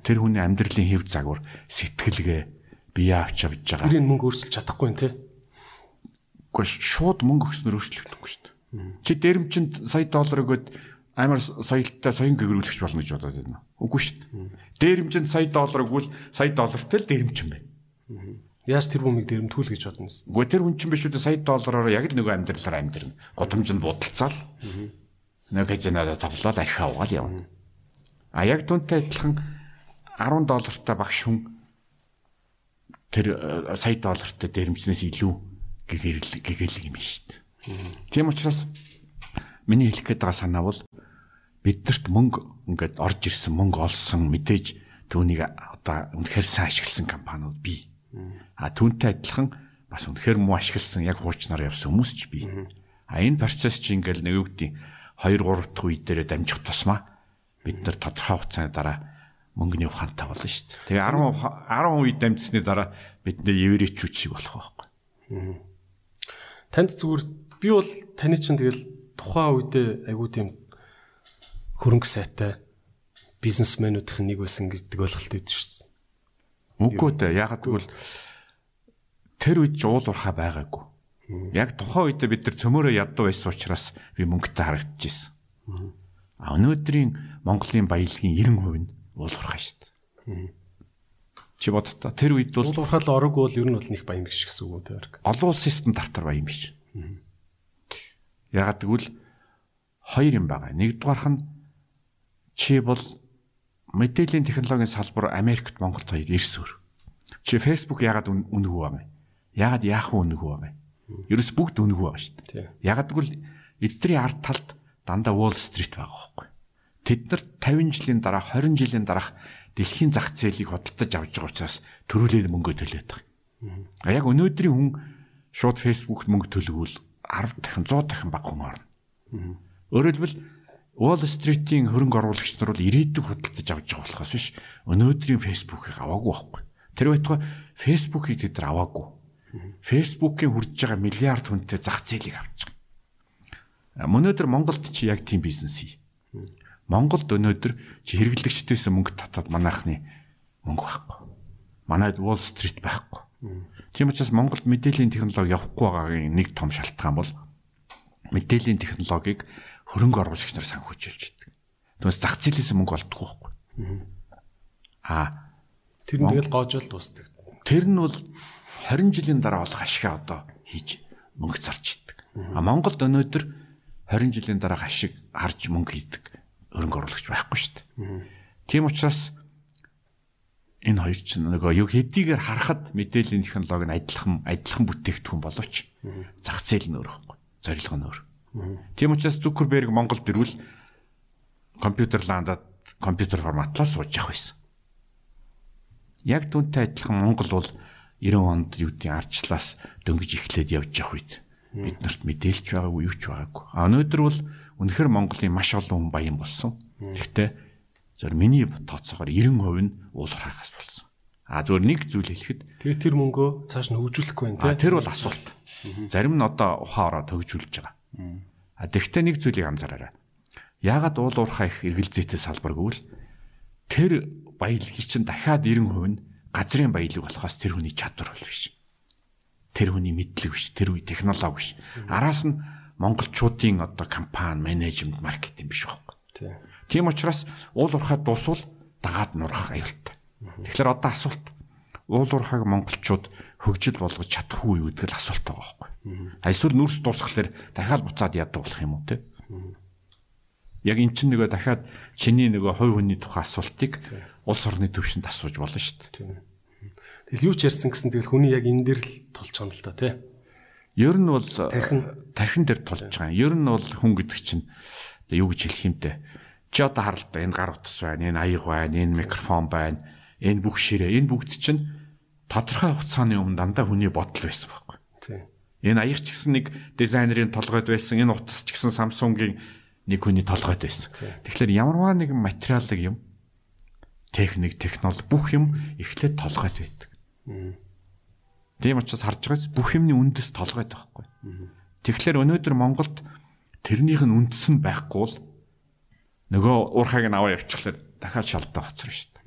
Тэр хүний амьдралын хэв загвар, сэтгэлгээ бие авч авч байгаа. Тэрийг мөнгө өөрчилж чадахгүй юм те. Гэхдээ шууд мөнгө өгснөр өөрчлөгдөхгүй шүү дээ. Чи дээрэмчинд сая доллар өгөөд амар соёлтой соён гэгрүүлэгч болно гэж бодоод байна. Үгүй шүү дээ. Дээрэмчинд сая доллар өгвөл сая доллартай л дээрэмчин байна. Яаж тэр бумыг дэрэмтүүл гэж бодно юм. Үгүй тэр хүн чинь биш үү сая доллараар яг л нөгөө амьдралаар амьдрна. Годамжинд будалцаал. Нэг казинада тоглоод архиа угаал явна. А яг түнтэй адилхан 10 доллартай багш хүн тэр э, сая доллартай дээрэмчнээс илүү гэгэрэл гэгээлэг юм шүү дээ. Тийм учраас миний хэлэх гээд байгаа санаа бол биднэрт мөнгө ингээд орж ирсэн мөнгө олсон мэдээж түүнийг одоо үнэхээр сайн ашигласан компаниуд бий. А түүнтэй адилхан бас үнэхээр муу ашигласан яг хуучнаар явсан хүмүүс ч бий. А энэ процесс чинь ингээл нэг гэдэг 2 3 дахь үе дээрээ дамжих тусмаа бид нар тодорхой хугацааны дараа мөнгөний ухаантай болно шүү дээ. Тэгээ 10 10 үе дамжсны дараа бид нэр еврейчүүд шиг болох байхгүй. Танд зүгээр би бол таны чинь тэгэл тухайн үедээ айгуу тийм хөрөнгө сайтай бизнесмэнүүдийн нэг байсан гэдэг ойлголт өгдөө шүү дээ. Үгүй дээ. Ягаад гэвэл тэр үед ч уул уурхаа байгаагүй. Яг тухайн үед бид нар цөмөрөө ядуу байсан учраас би мөнгөтэй харагдчихсэн. А өнөөдрийн Монголын баялагын 90% нь уул уурхаа шүү дээ. Чи бодтоо тэр үед бол Уул уурхаал орог бол ер нь бол нэг баян биш гэсэн үг үү тэр. олон улсын стандартаар баян биш. Ягаад гэвэл хоёр юм байгаа. Нэгдүгээрх нь чи бол мэдээллийн технологийн салбар Америкт Монголд хоёр эрс өр. Чи Facebook ягаад үн- үнэгүй байгаа юм? Ягаад яахан үнэгүй байгаа юм? Ерөөс бүгд үнэгүй байгаа шүү дээ. Ягаад гэвэл эдний ард талд дандаа Wall Street байгаа байхгүй. Тэд нар 50 жилийн дараа 20 жилийн дараах дэлхийн зах зээлийг хөдөлтөж авч байгаа учраас төрүүлээд мөнгө төлөөд байгаа. А яг өнөөдрийн хүн шууд Facebook-т мөнгө төлөвөл 10 дахин 100 дахин бага хүн орно. Өөрөөр хэлбэл Wall Street-ийн хөрөнгө оруулагч нар бол ирээдүйг хөдөлтөж авч байгаа болохоос биш өнөөдрийн Facebook-ыг аваагүй байхгүй. Тэр байтугай Facebook-ыг тэд нар аваагүй. Facebook-ийн хүрж байгаа миллиард хүнтэй зах зээлийг авч байгаа. Өнөөдөр Монголд чи яг тийм бизнес хий. Монголд өнөөдөр чи хэрэглэгчдээс мөнгө татаад манайхны мөнгө байхгүй. Манайд Wall Street байхгүй. Тийм учраас Монголд мэдээллийн технологи явахгүй байгаагийн нэг том шалтгаан бол мэдээллийн технологиг хөрөнгө оруулагч нар санхүүжилж байдаг. Тэгмээс зах зээлээс мөнгө олдохгүй байхгүй. Аа Тэр нь тэгэл гоожол дуусдаг. тэр нь бол 20 жилийн дараа болох ашигаа одоо хийж мөнгө зарж идэг. А Монголд өнөөдөр 20 жилийн дараа ашиг харж мөнгө хийдэг хөрөнгө оруулагч байхгүй шүү дээ. Тийм учраас энэ хоёр ч нөгөө юу хэдийгээр харахад мэдээллийн технологи нь адилхан адилхан бүтээгдэхүүн боловч зах зээл нь өөр байхгүй. Зорилго нь өөр. Тийм учраас Зүкерберг Монголд ирвэл компьютер ландад компьютер форматлаа сууж явах байсан. Яг түүнтэй адилхан Монгол бол 90 онд юу гэдгийг арчлаас дөнгөж эхлээд явж явах үед бид нарт мэдээлж байгаагүй юу ч байгаагүй. А өнөөдөр бол үнэхээр Монголын маш олон хүн баян болсон. Гэхдээ зөв миний тооцоогоор 90% нь уулархахаас болсон. А зөв нэг зүйл хэлэхэд Тэгээ тэр мөнгөө цааш нь хөгжүүлэхгүй байх тэр бол асуулт. Зарим нь одоо ухаа ороод төгжүүлж байгаа. А тэгвэл нэг зүйлийг анзаараарай. Яагаад уул уурхай их эргэлзээтэй салбар гэвэл тэр баялагийг чинь дахиад 90% нь газрын баялаг болохоос тэр хүний чадвар бол биш. Тэр хүний мэдлэг биш, тэр үе технологи биш. Араас нь монголчуудын одоо компани, менежмент, маркетинг биш байхгүй. Тийм. Учраас уул уурхай дуусвал дагаад нурах аюултай. Тэгэхээр одоо асуулт уул уурхайг монголчууд хөгжил болгож чадахгүй юу гэдэг л асуулт байгаа байхгүй. А эсвэл нүрс дуусгахлаар дахиад буцаад яадаг болох юм уу те? Яг эн чинь нөгөө дахиад чиний нөгөө хувь хүний тухай асуултыг улс орны төвшөнд асууж болно шүү дээ. Тэгэл юу ч ярьсан гэсэн тэгэл хүний яг энэ дээр л тулж байгаа юм л та тий. Ер нь бол тархин дээр тулж байгаа. Ер нь бол хүн гэдэг чинь юу гэж хэлэх юмтэй. Чи одоо харал та энэ гар утас байна, энэ аяг байна, энэ микрофон байна, энэ бүх ширээ, энэ бүгд чинь тодорхой хугацааны өмнө дандаа хүний бодол байсан байхгүй. Энэ аяг ч гэсэн нэг дизайнерын толгойд байсан, энэ утас ч гэсэн Samsung-ийн нэг хүний толгойд байсан. Тэгэхээр ямарваа нэгэн материалыг юм техник, технологи бүх юм эхлээд толгойд байдаг. Тийм учраас харж байгаас бүх юмны үндэс толгойд байхгүй. Тэгэхээр өнөөдөр Монголд тэрнийх нь үндэс нь байхгүй бол нөгөө уурхайг нь аваа явчихлаа дахиад шалтгаан хоцроо шүү дээ.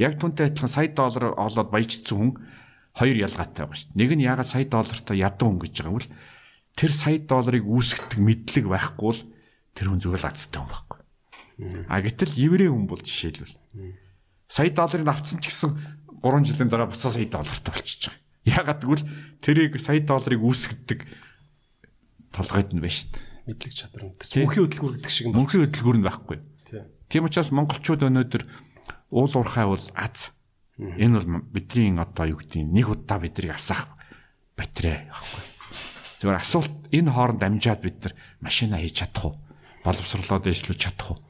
Яг түнтэй адилхан сая доллар олоод баяжцсан хүн хоёр ялгаатай байгаа шүү дээ. Нэг нь ягаад сая доллартай ядуу хүн гэж байгаа юм бол тэр сая долларыг үүсгдэг мэдлэг байхгүй бол тэр хүн зүгээр л азтай хүн байхгүй. А гэтэл еврей хүн бол жишээлбэл сая долларыг авцсан ч гэсэн 3 жилийн дараа буцаа сая доллартай болчихж байгаа. Ягаад гэвэл тэрийг сая долларыг үүсгдэг толгойд нь байна шүү дээ. Мэдлэг чадвар. Тий. Мөнхийн хөдөлгүүр гэдэг шиг юм байна. Мөнхийн хөдөлгүүр нь байхгүй. Тий. Тийм учраас монголчууд өнөөдөр уул уурхай бол аз. Энэ бол бидний одоо юу гэдэг нэг удаа биднийг асаах батарей байхгүй. Зүгээр асуулт энэ хооронд амжаад бид нар машина хийж чадах уу? Боловсрлоод дэвшлүүлж чадах уу?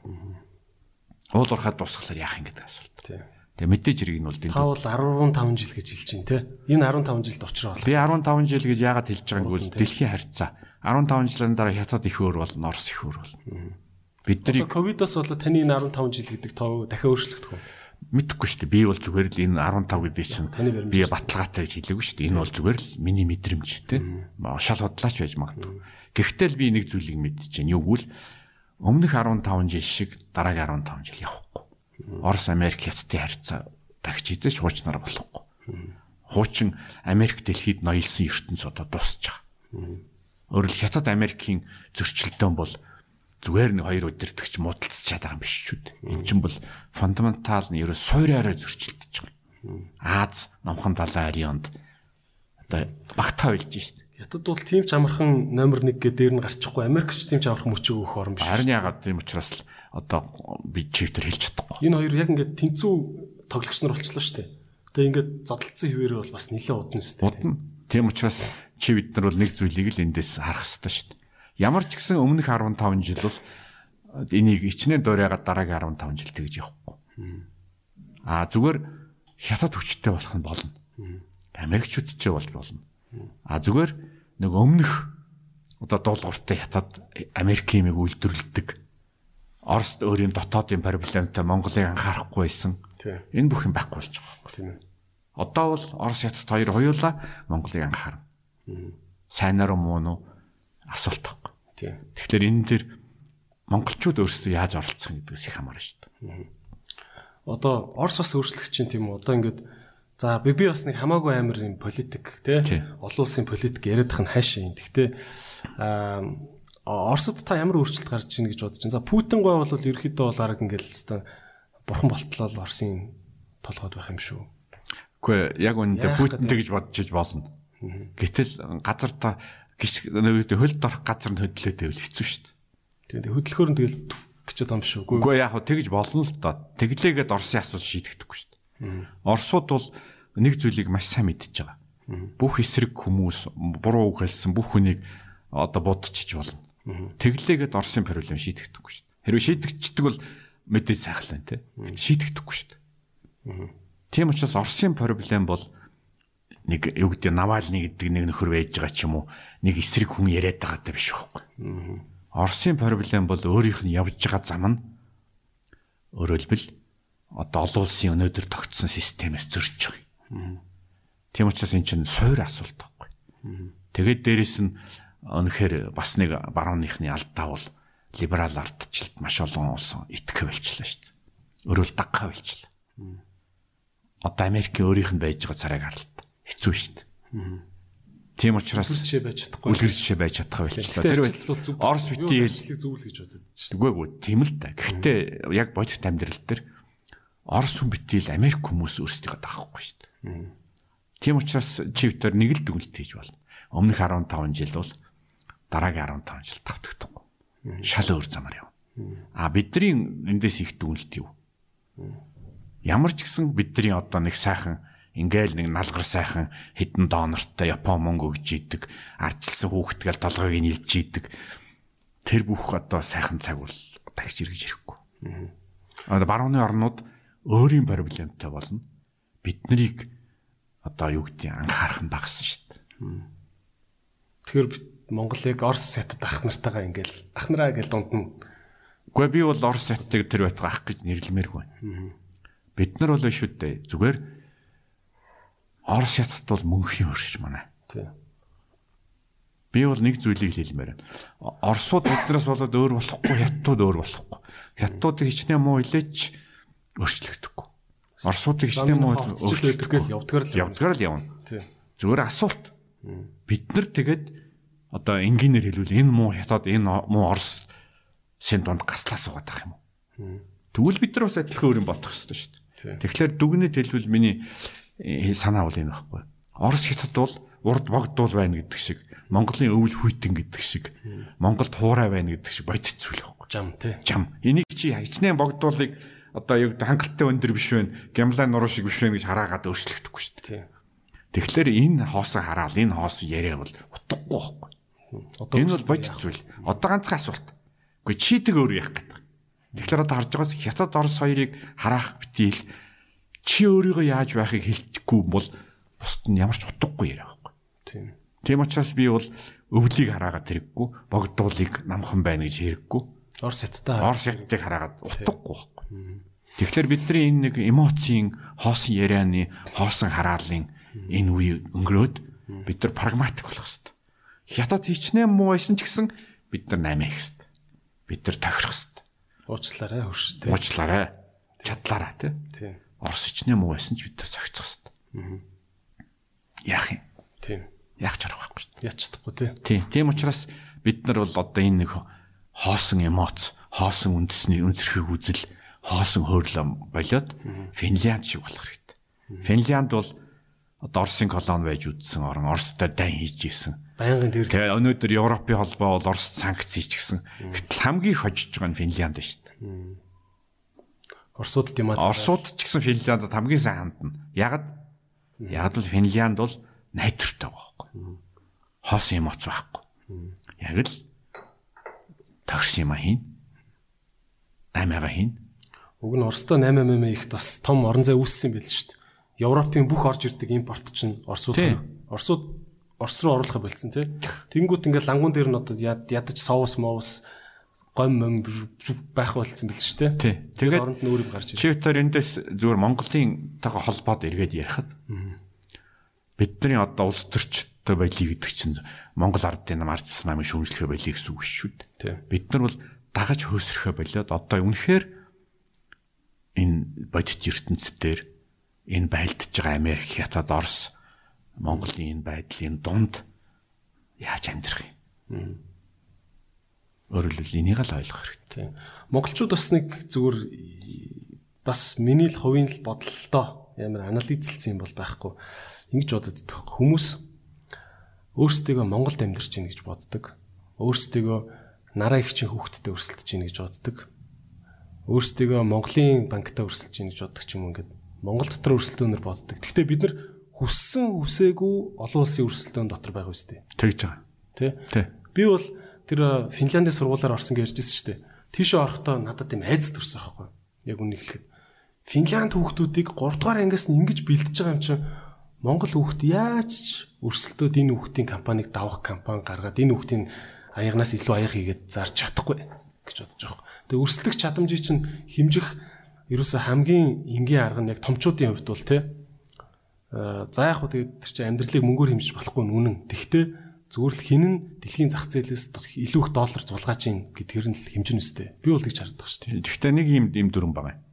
Уул уурхай дуусгалаар яах юм гэдэг асуулт. Тэгээ мэдээж хэрэг нь бол Та энэ. бол 15 жил гэж хэлж байна те. Энэ 15 жилд очроо. Би 15 жил гэж яагаад хэлж байгаа юм бол дэлхийн харьцаа 15 жилийн дараа хятад их өөр бол Орос их өөр бол. Бидний Одоо ковидос болоо таны энэ 15 жил гэдэг тоо дахиад өөрчлөгдөх үү? Мэдхгүй шүү дээ. Би бол зүгээр л энэ 15 гэдэг чинь би баталгаатай гэж хэлээгүй шүү дээ. Энэ бол зүгээр л миний мэдрэмж тий. Шал бодлаач байж магадгүй. Гэхдээ л би нэг зүйлийг мэдчихээн. Юу гэвэл өмнөх 15 жил шиг дараагийн 15 жил явахгүй. Орос Америк хятадын харьцаа дахиж эзэж хуучнаар болохгүй. Хуучин Америк дэлхийд ноёлсон ертөнц одоо байгаа. Өөрөлд хятад Америкийн зөрчилдөөн бол зүгээр нэг хоёр өдөртөгч муудалцж чадбайгаа юм биш ч үд. Энд чинь бол фундаментал нь ерөө суураараа зөрчилдөж байгаа. Аз номхон далайн арионд одоо багтаа байлж шít. Хятад бол тийм ч амархан номер 1 гэ дээр нь гарчихгүй. Америкч тийм ч амархан мөчөг өгөх орн биш. Харин яагаад тийм учраас л одоо би чивтер хэлж чадахгүй. Энэ хоёр яг ингээд тэнцүү тоглогч нар болчихлоо шүү дээ. Тэгээ ингээд задлцсан хിവэрээ бол бас нэлээд удна шүү дээ. Удна. Тийм учраас чи бид нар бол нэг зүйлийг л эндээс харах хэрэгтэй шít. Ямар ч гэсэн өмнөх 15 жил бол энийг ичнээ дуурайгаад дараагийн 15 жил тэгж явахгүй. Аа зүгээр хятад хүчтэй болох нь болно. Америкчууд ч болж болно. А зүгээр нэг өмнөх одоо дуулууртай хятад Америкийн мэг үйлдвэрлэдэг Оросд өөрийн дотоодын проблемтай Монголыг анхаарахгүй байсан. Энэ бүх юм байхгүй болж байгаа байхгүй. Тийм ээ. Одоо бол Орос хятад хоёр хоёулаа Монголыг анхаарна. Сайнаар уу муу нь асуулт байхгүй. Тэгэхээр энэ дээр монголчууд өөрсдөө яаж оролцох гэдгээс их хамаарна шүү дээ. Одоо Орос бас өөрчлөгч чинь тийм үү? Одоо ингээд за би би бас нэг хамаагүй амар юм политик тий олон улсын политик яриадах нь хайшаа юм. Гэхдээ аа Оросд та ямар өөрчлөлт гарч ийн гэж бодож байна. За Путин гой бол ерөөхдөө бол арга ингээд л хэвээр бурхан болтлол Оросын толгойд байх юм шүү. Үгүй яг үнэндээ Яах Путин гэдэг- гэж бодож иж болно. Гэтэл газар та гис нөөд хөлд орох газар нь хөдлөөд байвал хэцүү шүү дээ. Тэгээд хөдөлгөөр нь тэгэл гэж юм шүү. Үгүй яг хөө тэгж болно л доо. Тэглээгээд Оросын асуудал шийдэхдэггүй шүү дээ. Оросууд бол нэг зүйлийг маш сайн мэдчихэж байгаа. Бүх эсрэг хүмүүс буруу үг хэлсэн бүх хүнийг одоо будчихж болно. Тэглээгээд Оросын проблем шийдэхдэггүй шүү дээ. Хэрвээ шийдэгчдэг бол мэдээж сайхлаа тий. Гэтэл шийдэхдэггүй шүү дээ. Тийм учраас Оросын проблем бол нэг юу гэдэг Навальны гэдэг нэг нөхөр байж байгаа ч юм уу нэг эсрэг хүн яриад байгаатай биш байхгүй. Оросын проблем бол өөрийнх нь явж байгаа зам нь өөрөлдвөл одоо олон улсын өнөөдөр тогтсон системээс зөрж байгаа. Тийм учраас эн чинь суур асуулт байхгүй. Тэгээд дээрэс нь өнөхөр бас нэг барууныхны алдаа бол либерал ардчлалд маш олон улс итгэх болчлаа шүү дээ. Өөрөөр дагхаа болчлаа. Одоо Америкийн өөрийнх нь байж байгаа царайг харалт хэцүү шүү дээ. Тийм учраас жишээ байж чадахгүй. үлгэр жишээ байж чадхаа болчлаа. Тэр бол. Орос битгий ажлыг зөвүүл гэж бодод шүү. Үгүй ээ тийм л та. Гэхдээ яг бодит амьдрал дээр Орос хүн битэл Америк хүмүүс өөрсдийгөө даахгүй шүү дээ. Тийм учраас чивтер нэг л дүгнэлт хийж болно. Өмнөх 15 жил бол дараагийн 15 жил тавтагдахгүй. Шал өөр замаар явна. А бидний эндээс их дүгнэлт юу? Ямар ч гэсэн бидний одоо нэг сайхан ингээл нэг налгар сайхан хідэн донортой Япон мөнгө өгж идэг, арчилсан хүүхдгээл толгойг нийлж идэг. Тэр бүх одоо сайхан цаг бол тагж иргэж ирэхгүй. Одоо барууны орнууд өөрийн проблемтай болно. Биднийг одоо юу гэдэг анхаарах нь багассан шүү дээ. Тэгэхээр бид Монголыг Орос сайтад ах нартайгаа ингээл ах нараа гэл дунд нь Гэхдээ би бол Орос сайтыг тэр байтга ах гэж нэрлэмээргүй. Бид нар бол шүү дээ. Зүгээр Орос хятад бол мөнхийн өрш манай. тий. Би бол нэг зүйлийг хэлмээр байна. Оросууд биднээс болоод өөр болохгүй, хятадууд өөр болохгүй. Хятадуудыг хичнээн муу илээч өөрчлөгдөхгүй. Оросуудыг хичнээн муу өдөргөл явдгаар л явдгаар л явна. Тий. Зүгээр асуулт. Бид нар тэгээд одоо энгийнээр хэлвэл энэ муу хятад энэ муу орос син донд гаслаа суугаад байх юм уу? Тэгвэл бид нар бас адилхан өөр юм бодох хэрэгтэй шүү дээ. Тэгэхээр дүгнэт хэлбэл миний санаа бол энэ байхгүй. Орос хятад бол урд богдуул байна гэдэг шиг, Монголын өвөл хүйтэн гэдэг шиг, Монголд хуурай байна гэдэг шиг бодит зүйл байхгүй. Жам тий. Жам. Энийг чи хичнээн богдуулыг одоо гэдэг хангалттай өндөр биш вэ? Гямлаа нуруу шиг биш вэ гэж хараагаад өөрчлөгдөхгүй шүү дээ. Тэгэхээр энэ хоосон хараал энэ хоосон яриа бол утгагүй байхгүй. Одоо Энэ бол бодит зүйл. Одоо ганцхан асуулт. Гэхдээ чийдэг өөр яах гэдэг. Тэгэхээр одоо харж байгаас хятад орос хоёрыг хараах битийл чи өөрийгөө яаж байхыг хэлчихгүй бол бусд нь ямар ч утгагүй яриа байхгүй. тий. Тийм учраас би бол өвлийг хараагаад хэрэггүй, богдуулыг намхан байна гэж хэрэггүй. Орос сайттай Орос хятадыг хараагаад утгагүй байхгүй. Тэгэхээр бидний энэ нэг эмоцийн хоосон ярианы, хоосон хараалын энэ үе өнгөрөөд бид нар прагматик болох хэрэгтэй. Хятад хичнээн муу байсан ч гэсэн бид нар 8 хийх хэрэгтэй. Бид нар тохирох хэрэгтэй. уучлаарай хөрш тий. Уучлаарай. Чадлаараа тий. Тий. Орос хичнээн муу байсан ч бид нар зохицох хэрэгтэй. Яах юм? Тий. Яах ч арга байхгүй шүү дээ. Яч чадахгүй тий. Тийм. Тийм учраас бид нар бол одоо энэ нэг хоосон эмоц, хоосон үндэсний үнсэрхэг үзэл, хоосон хөөрлөм болоод Финлянд шиг болох хэрэгтэй. Финлянд бол одоо Оросын колони байж үдсэн орн, Оростой дайн хийж исэн. Байнгын тэр Тэгээ өнөөдөр Европын холбоо бол Оросд санкц хийчихсэн. Гэтэл хамгийн хожиж байгаа нь Финлянд шүү дээ. Оросууд тийм аа. Оросууд ч гэсэн Финляндд хамгийн сайн хандна. Ягд ягд л Финлянд бол найдвартай байхгүй. Хоосон эмоц байхгүй. Яг л тагш юм хийн. Аймага хийн. Уг нь Оростой 8 мм их бас том орон зай үүссэн байл шүү дээ. Европын бүх орж ирдэг импорт чинь Оросууд. Оросууд Орос руу оруулахыг болцсон тий. Тэнгүүд ингээл лангуун дээр нь одоо яд- ядаж соус моус гом мом байх болцсон байл шүү дээ. Тий. Тэгээд оронд нь өөрөв гарч ирж. Чивтер эндээс зүгээр Монголын тагаа холбоод эргээд ярихад бидний одоо улс төрчид болтой байлиг гэдэг чинь Монгол ардын нам ардс намын шүүмжлэхэ байлиг гэсэн үг шүү дээ. Бид нар бол дагаж хөөсрөхө болоод одоо үнэхээр энэ бодит ертөнцийн энэ байлдж байгаа Америк, Хятад, Орос Монголын энэ байдлын дунд яаж амьдрах юм? Өөрөөр хэлбэл энийг л ойлгох хэрэгтэй. Монголчууд бас нэг зүгээр бас миний л хувийн л бодлолтой ямар анализлцсан юм бол байхгүй. Ингэж бодод хүмүүс өөрсдөө Монголд амьдарч байна гэж боддог. Өөрсдөө нараа их чин хүүхдтэй өрсөлдөж байна гэж боддог. Өөрсдөө Монголын банкта өрсөлдөж байна гэж боддог ч юм ингээд Монгол дотор өрсөлдөөнөр боддог. Гэхдээ бид нар хүссэн үсээгүй олон улсын өрсөлдөөн дотор байгаа үстэй. Тэгж байгаа. Тэ? Тий. Би бол тэр Финляндийн сургуулаар орсон гэж ярьжсэн шүү дээ. Тийшээ орохдоо надад юм айц төрсөн аахгүй. Яг үнийг хэлэхэд. Финланд хүүхдүүдийг 3 дугаар ангиас нь ингэж бэлдэж байгаа юм чинь Монгол хүүхд яаж ч өрсөлдөөд энэ хүүхдийн компанийг давах компани гаргаад энэ хүүхдийн аягнаас илүү аяг хийгээд зарж чадахгүй гэж бодож байгаа. Тэгээ өрсөлдөх чадамжийг чинь хэмжих ерөөсө хамгийн энгийн арга нь яг томчуудын хувьд бол те за яг хөө тэгээд тэр чинь амьдралыг мөнгөөр хэмжиж болохгүй нүнэн. Тэгтээ зүгээр л хинэн дэлхийн зах зээлээс илүү их доллар зулгааж ийн гэдгээр нь л хэмжин үстэй. Би бол тэгж хардаг шүү дээ. Гэхдээ нэг юм юм дүрэн байгаа.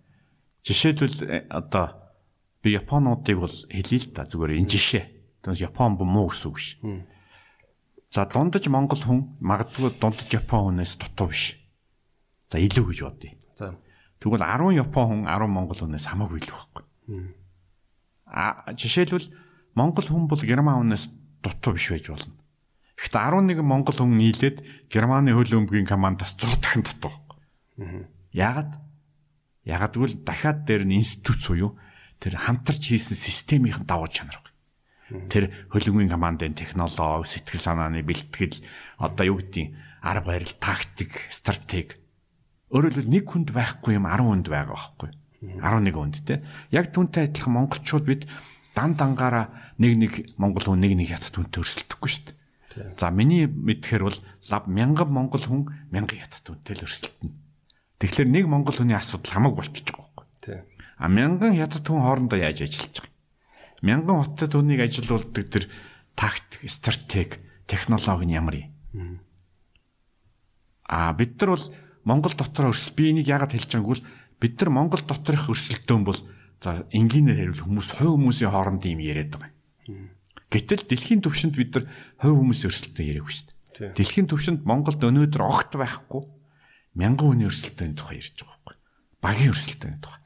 Жишээлбэл э, одоо би японуудыг бол хэлье л та зүгээр энэ жишээ. Тэгээс Япон муу гэсэн үг ш. За дундаж монгол хүн магадгүй дундаж Япон хүнээс дутуу биш. За илүү гэж бодъё. За. Тэгвэл 10 Япон хүн 10 монгол хүнээс хамаагүй илүү байхгүй. А жишээлбэл монгол хүн бол герман хүнээс дутуу биш байж болно. Гэхдээ 11 монгол хүн нийлээд германы хөл өмгийн командаас 100 дахин дутуу. Яагаад? Яагаад гэвэл дахиад дээр нь институт суюу тэр хамтарч хийсэн системийн давуу чанар байна. Тэр хөлөмгийн командын технологи, сэтгэл санааны бэлтгэл, одоо юу гэдгийг арга барил, тактик, стратеги. Өөрөөр хэлбэл нэг хүнд байхгүй юм 10 хүнд байгаа байхгүй. 11 хүнд те. Яг түүнтэй адилхан монголчууд бид дан дангаараа нэг нэг монгол хүн нэг нэг ятд хүнтэй өрсөлдөхгүй шүү дээ. За миний мэдхээр бол лав мянган монгол хүн мянган ятд хүнтэй л өрсөлдөнө. Тэгэхээр нэг монгол хүний асуудал хамаагүй болчихж байгаа байхгүй. Тийм. А мянган ятад хүн хоорондоо яаж ажиллаж байгаа юм? Мянган хотод хүнийг ажилуулдаг тэр тактик, стратеги, технологи нь ямар юм? А бид нар бол Монгол дотор өрсөл би энийг яагаад хэлж байгааг бол бид нар Монгол доторх өрсөлдөөн бол за энгийнээр хэрвэл хүмүүс хувь хүмүүсийн хооронд юм яриад байгаа. Гэтэл дэлхийн түвшинд бид нар хувь хүмүүсийн өрсөлдөөн яриаггүй шүү дээ. Дэлхийн түвшинд Монголд өнөөдөр огт байхгүй мянган хүний өрсөлдөөний тухай ярьж байгаа байхгүй. Багийн өрсөлдөөний тухай.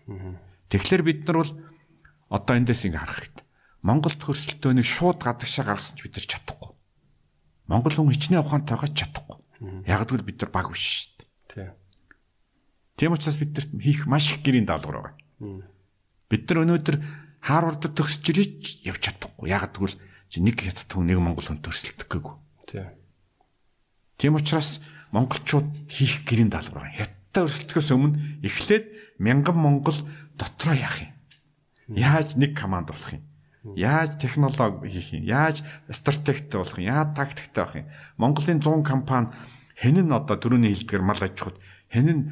Тэгэхээр бид нар бол одоо эндээс ингэ харах хэрэгтэй. Монгол төрсөлтөөнийг шууд гадагшаа гаргасан ч бид нар чадахгүй. Монгол хүн хичнээн ухаантай байгаа ч чадахгүй. Яг гэвэл бид нар баг биш шүү дээ. Тийм учраас бид нарт хийх маш их гэрийн даалгавар байгаа. Бид нар өнөөдөр Харвардд төгсөж ирэж явж чадахгүй. Яг гэвэл нэг хятад хүн нэг монгол хүн төрсөлдөх гээгүй. Тийм учраас монголчууд хийх гэрийн даалгавар байгаа. Хятадтай өрсөлдөхөөс өмнө эхлээд мянган монгол дотроо яах юм? Яаж нэг команд болох юм? Яаж технологи хийх юм? Яаж стратегтэй болох юм? Яаж тактиктэй байх юм? Монголын 100 компани хэн нь одоо төрөний хилдгэр мал аж ахуйд хэн нь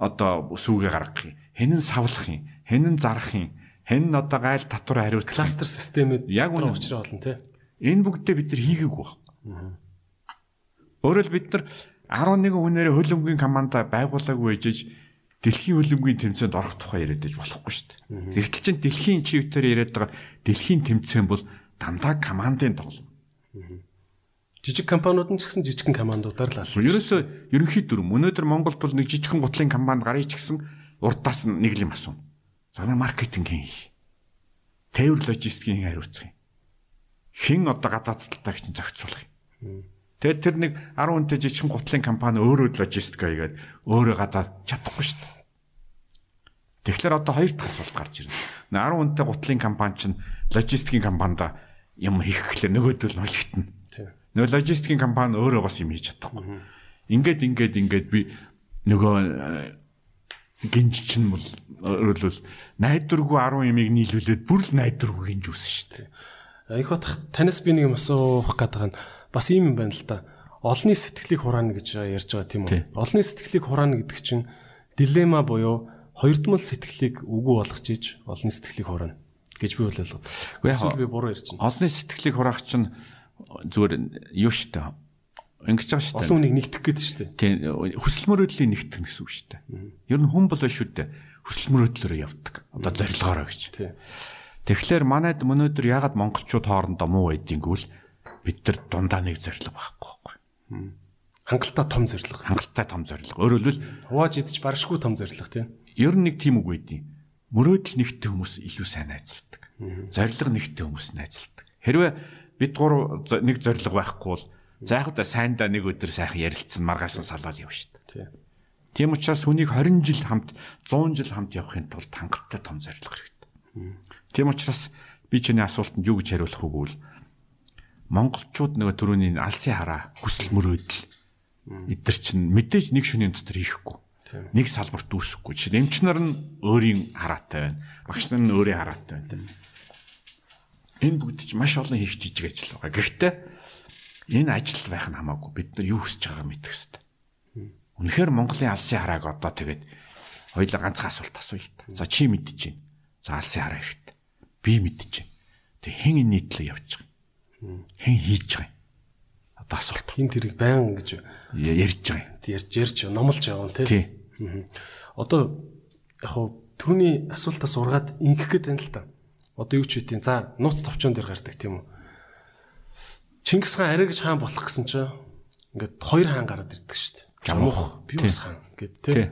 одоо сүүгээ гаргах юм? Хэн нь савлах юм? Хэн нь зарах юм? Хэн одоо гайл татвар хариуцлах кластер системэд яг үнэ учраа болно те. Энэ бүгдээ бид нар хийгээгүй байна. Өөрөөр бид нар 11 хүнээр хөлөмгийн команда байгуулаагүй ээжж дэлхийн хөлөмгийн тэмцээнд орох тухай яриад байж болохгүй шүү дээ. Тэгтэл чинь дэлхийн чивтээр яриад байгаа дэлхийн тэмцээн бол дандаа командын тоглоом. Жижиг компаниуд нь ч гэсэн жижигхэн командуудаар л алсан. Ерөөсөө ерөнхий дүрм өнөөдөр Монголд бол нэг жижигхэн гутлын компанид гарыг ч гэсэн урдаас нь нэг юм асууна. Занаа маркетингийн хий. Тээвэр логистикийн хариуцах юм. Хэн одоо гадаад талтай чинь зохицуулах юм. Тэгээд тэр нэг 10 хүнтэй жижигхэн гутлын компани өөрөө логистик хийгээд өөрөө гадаад чадахгүй шүү дээ. Тэгэхээр одоо хоёр дахь асуулт гарч ирнэ. 10 хүнтэй гутлын компани чинь логистикийн компанид юм хийх гэхлээр нөгөөдөл нөлөгтнө. Нөгөө логистикийн компани өөрөө бас юм хийж чадахгүй. Ингээд ингээд ингээд би нөгөө гинж чинь бол өөрөлдвөл найдваргүй 10 ямиг нийлүүлээд бүр л найдваргүй гинж үүсэн шүү дээ. Их утга танаас би нэг юм асуух гэдэг нь бас ийм юм байна л да. Олны сэтгэлийг хураана гэж ярьж байгаа тийм үү? Олны сэтгэлийг хураана гэдэг чинь дилемма буюу хоёрдмол сэтгэлийг үгүй болгож иж олны сэтгэлийг хураана гэж би бол ойлгоод. Эсвэл би буруу ярьж байна. Олны сэтгэлийг хураах чинь зүгээр юу штэ. Ингэж байгаа штэ. Олон хүнийг нэгтгэх гээд штэ. Тийм хүсэл мөрөөдлийн нэгтгэх гэсэн үг шүү дээ. Ер нь хүн болоо шүү дээ. Хүсэл мөрөөдлөөрөө явдаг. Одоо зорилгоороо гэж. Тийм. Тэгэхээр манайд өнөөдөр ягаад монголчууд хоорондоо муу байдгийг бид нар дундаа нэг зорилго байхгүй байхгүй. Хангалттай том зорилго. Хангалттай том зорилго. Өөрөөр хэлбэл Хувааж идэж баршгүй том зорилго тийм. ер нь нэг тийм үг байдیں۔ Мөрөөдөл нэгтэй хүмүүс илүү сайн найзалдаг. Зорилго нэгтэй хүмүүс найзалдаг. Хэрвээ бид гур нэг зорилго байхгүй бол за яг та сайндаа нэг өдөр сайхан ярилцсан маргааш нь салаад явна шүү дээ. Тийм. Учраас хүнийг 20 жил хамт 100 жил хамт явахын тулд хангалттай том зорилго хэрэгтэй. Тийм учраас би чиний асуултанд юу гэж хариулах вэ гэвэл монголчууд нөгөө түрүүний алсын хараа хүсэл мөрөөдөл эдгэр чинь мэдээж нэг шөнийн дотор хийхгүй. Нэг салбарт үүсэхгүй. Жишээ нь эмчнэр нь өөрийн хараатай байна. Багш нар нь өөрийн хараатай байна. Энэ бүгд чинь маш олон хийх жижиг ажил байгаа. Гэхдээ энэ ажил байх нь хамаагүй. Бид нар юу хүсэж байгааг мэдэх хэрэгтэй. Үнэхээр Монголын алсын харааг одоо тэгээд хоёулаа ганцхан асуулт асууя л та. За чи мэдэж байна. За алсын хараа хэрэгтэй. Би мэдэж байна. Тэг хэн энэ нийтлээ явж байгаа юм? Хэн хийж байгаа юм? Одоо асуулт Хин тэрийг баян гэж ярьж байгаа юм. ярьж ярьж байгаа юм тийм. Тий. Одоо яг хуу түрүүний асуултаас ургаад ингэх гээд байна л та. Одоо юу ч үтийн. За нууц товчон дээр гардаг тийм үү. Чингис хаан арай гэж хаан болох гэсэн чинь ингээд хоёр хаан гараад ирдэг шүү дээ. Жамуух, би бас хаан гэд Тий.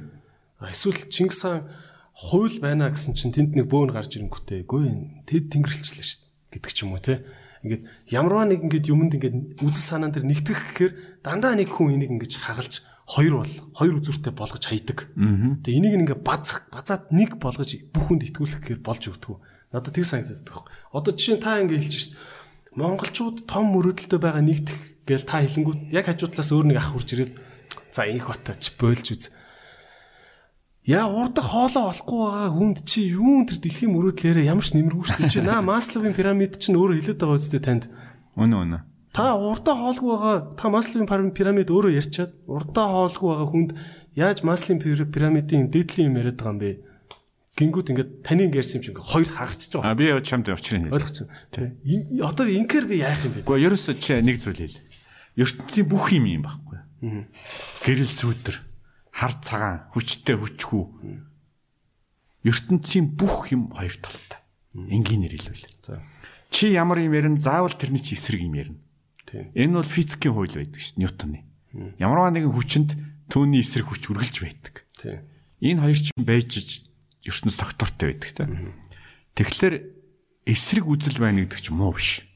Эсвэл Чингис хаан хууль байна гэсэн чинь тэнд нэг бөөн гарч ирэнгүүтээ гүй тэд тэнгэрлэлчлээ шүү дээ гэдэг ч юм уу тий. Ингээд ямарваа нэг ингээд юмд ингээд үзэл санаан дээр нэгтгэх гэхээр дандаа нэг хүн энийг ингээд хагалж хоёр бол хоёр үзүүртэй болгож хайдаг. Тэгээ энийг ингээд базах базаад нэг болгож бүх хүнд итгүүлэх гэхээр болж өгдөг. Надад тэг санагддаг. Одоо жишээ нь та ингээд хэлж шít. Монголчууд том мөрөөдөлтөй байгаа нэгдэх гээл та хэлэнгүүт яг хажуудлаас өөр нэг ах хурж ирээд за их батач бойлж үз. Яа урдах хоолоо олохгүй байгаа хүнд чи юун тэр дэлхийн мөрөөдлөөрөө ямар ч нэмэргүй шүү дээ. Наа Масловын пирамид чинь өөрөө хэлээд байгаа үстэй танд. Үнэ үнэ. Та урдаа хоолгүй байгаа та Масловын пирамид өөрөө ярьчаад урдаа хоолгүй байгаа хүнд яаж Масловын пир- пирамидын дээдлийн юм яриад байгаа юм бэ? Гингүүд ингээд таны ингэ ярьсан юм чинь хоёр хагарчиж А байгаа. би явж чамд очрын хэл. Ойлгоцсон. Ин- Одоо инкер би яах юм бэ? Гэхдээ ерөөсөө чи нэг зүйл хэл. ертөнцийн бүх юм юм байхгүй. Гэрэл сүудэр, хар цагаан, хүчтэй хүчгүй. ертөнцийн бүх юм хоёр талтай. Энгийнээр хэлвэл. За. Чи ямар юм ярина заавал тэрний чи эсрэг юм ярина. Тийм. Энэ бол физикийн хууль байдаг шүү дээ, Ньютоны. Ямарваа нэгэн хүчинд түүний эсрэг хүч үргэлж байдаг. Тийм. Энэ хоёр чинь байж ертөнц доктортой байдаг та. Тэгэхээр эсрэг үзэл байна гэдэг чинь муу биш.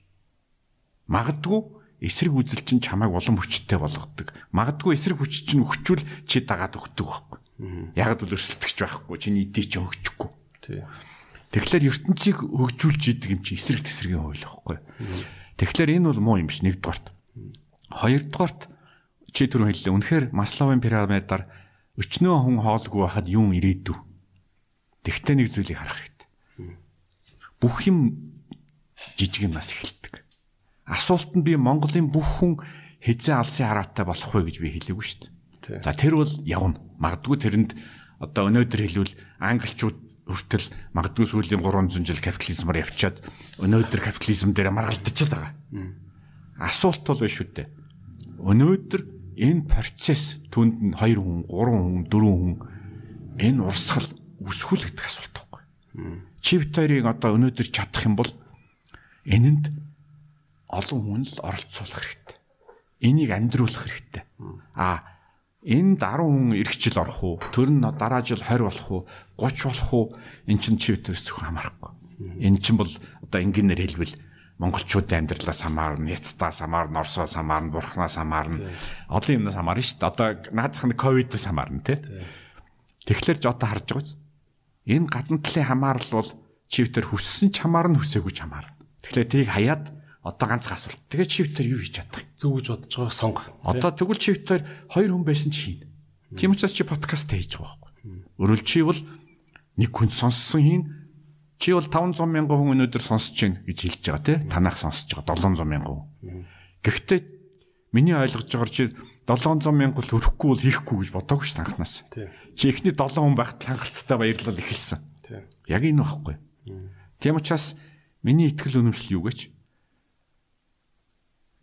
Магадгүй эсрэг үзэл чинь чамайг улам хүчтэй болгодог. Магадгүй эсрэг хүч чинь өгчүүл чи дагаад өгдөг байхгүй. Яг л өрсөлдөгч байхгүй. Чиний идэ чинь өгчихгүй. Тийм. Тэгэхээр ертөнцийг хөгжүүлж идэг юм чи эсрэг тесрэгийн хууль байхгүй. Тэгэхээр энэ бол муу юм биш нэгдүгээрт. Хоёрдугаарт чи түрүү хэллээ. Үнэхээр Масловын пирамидаар өчнөө хүн хоолгүй байхад юун ирээдв. Тэгтээ нэг зүйлийг харах хэрэгтэй. Бүх юм жижиг юмнаас эхэлдэг. Асуултанд би Монголын бүх хүн хизээ алсын хараатай болох вэ гэж би хэлээгүй шүү дээ. За тэр бол явна. Магадгүй тэрэнд одоо өнөөдөр хэлвэл англичууд хүртэл магадгүй сүүлийн 300 жил капитализмаар явчаад өнөөдөр капитализм дээр маргалдчихад байгаа. Асуулт бол биш үү дээ. Өнөөдөр энэ процесс түнд нь 2 хүн, 3 хүн, 4 хүн энэ урсгал үсгүүл гэдэг асуулт байхгүй. Чи бит хоёрыг одоо өнөөдөр чадах юм бол энэнд олон хүн л оролцуулах хэрэгтэй. Энийг амьдруулах хэрэгтэй. А энд 10 хүн ирэх жил орох уу? Тэр нь дараа жил 20 болох уу? 30 болох уу? Эн чинь чи битээс зөвхөн хамаарахгүй. Энэ чинь бол одоо энгийнээр хэлбэл монголчуудын амьдралаас хамаарна, хятадаас хамаарна, орсоос хамаарна, бурхнаас хамаарна. Олон юмнаас хамаарна шүү дээ. Одоо наацх нь ковидос хамаарна тий. Тэгэхээр ч одоо харж байгаа ч энэ гадна талын хамаарал бол чивтер хүссэн ч хамаарна, хүсээгүй ч хамаарна. Тэгэхээр тийг хаяад одоо ганц асуулт. Тэгээ чивтер юу хийж чадах юм? Зүг гэж бодож байгаа сонго. Одоо тэгвэл чи битээр хоёр хүн байсан чи хийн. Тийм учраас чи подкаст хийж байгаа байхгүй. Өөрөөр чи бол нэг хүн сонссон хийн. Чи бол 500 мянган хүн өнөөдөр сонсож байна гэж хэлж байгаа тий. Танах сонсож байгаа 700 мянган хүн. Гэхдээ миний ойлгож байгаагаар чи 700 мянган л өрөхгүй бол хийхгүй гэж бодоогүй ш танхнаас. Чи эхний 7 хүн байхад хангалттай баярлал эхэлсэн. Тийм. Яг энэ байхгүй. Тийм учраас миний итгэл үнэмшил юу гэж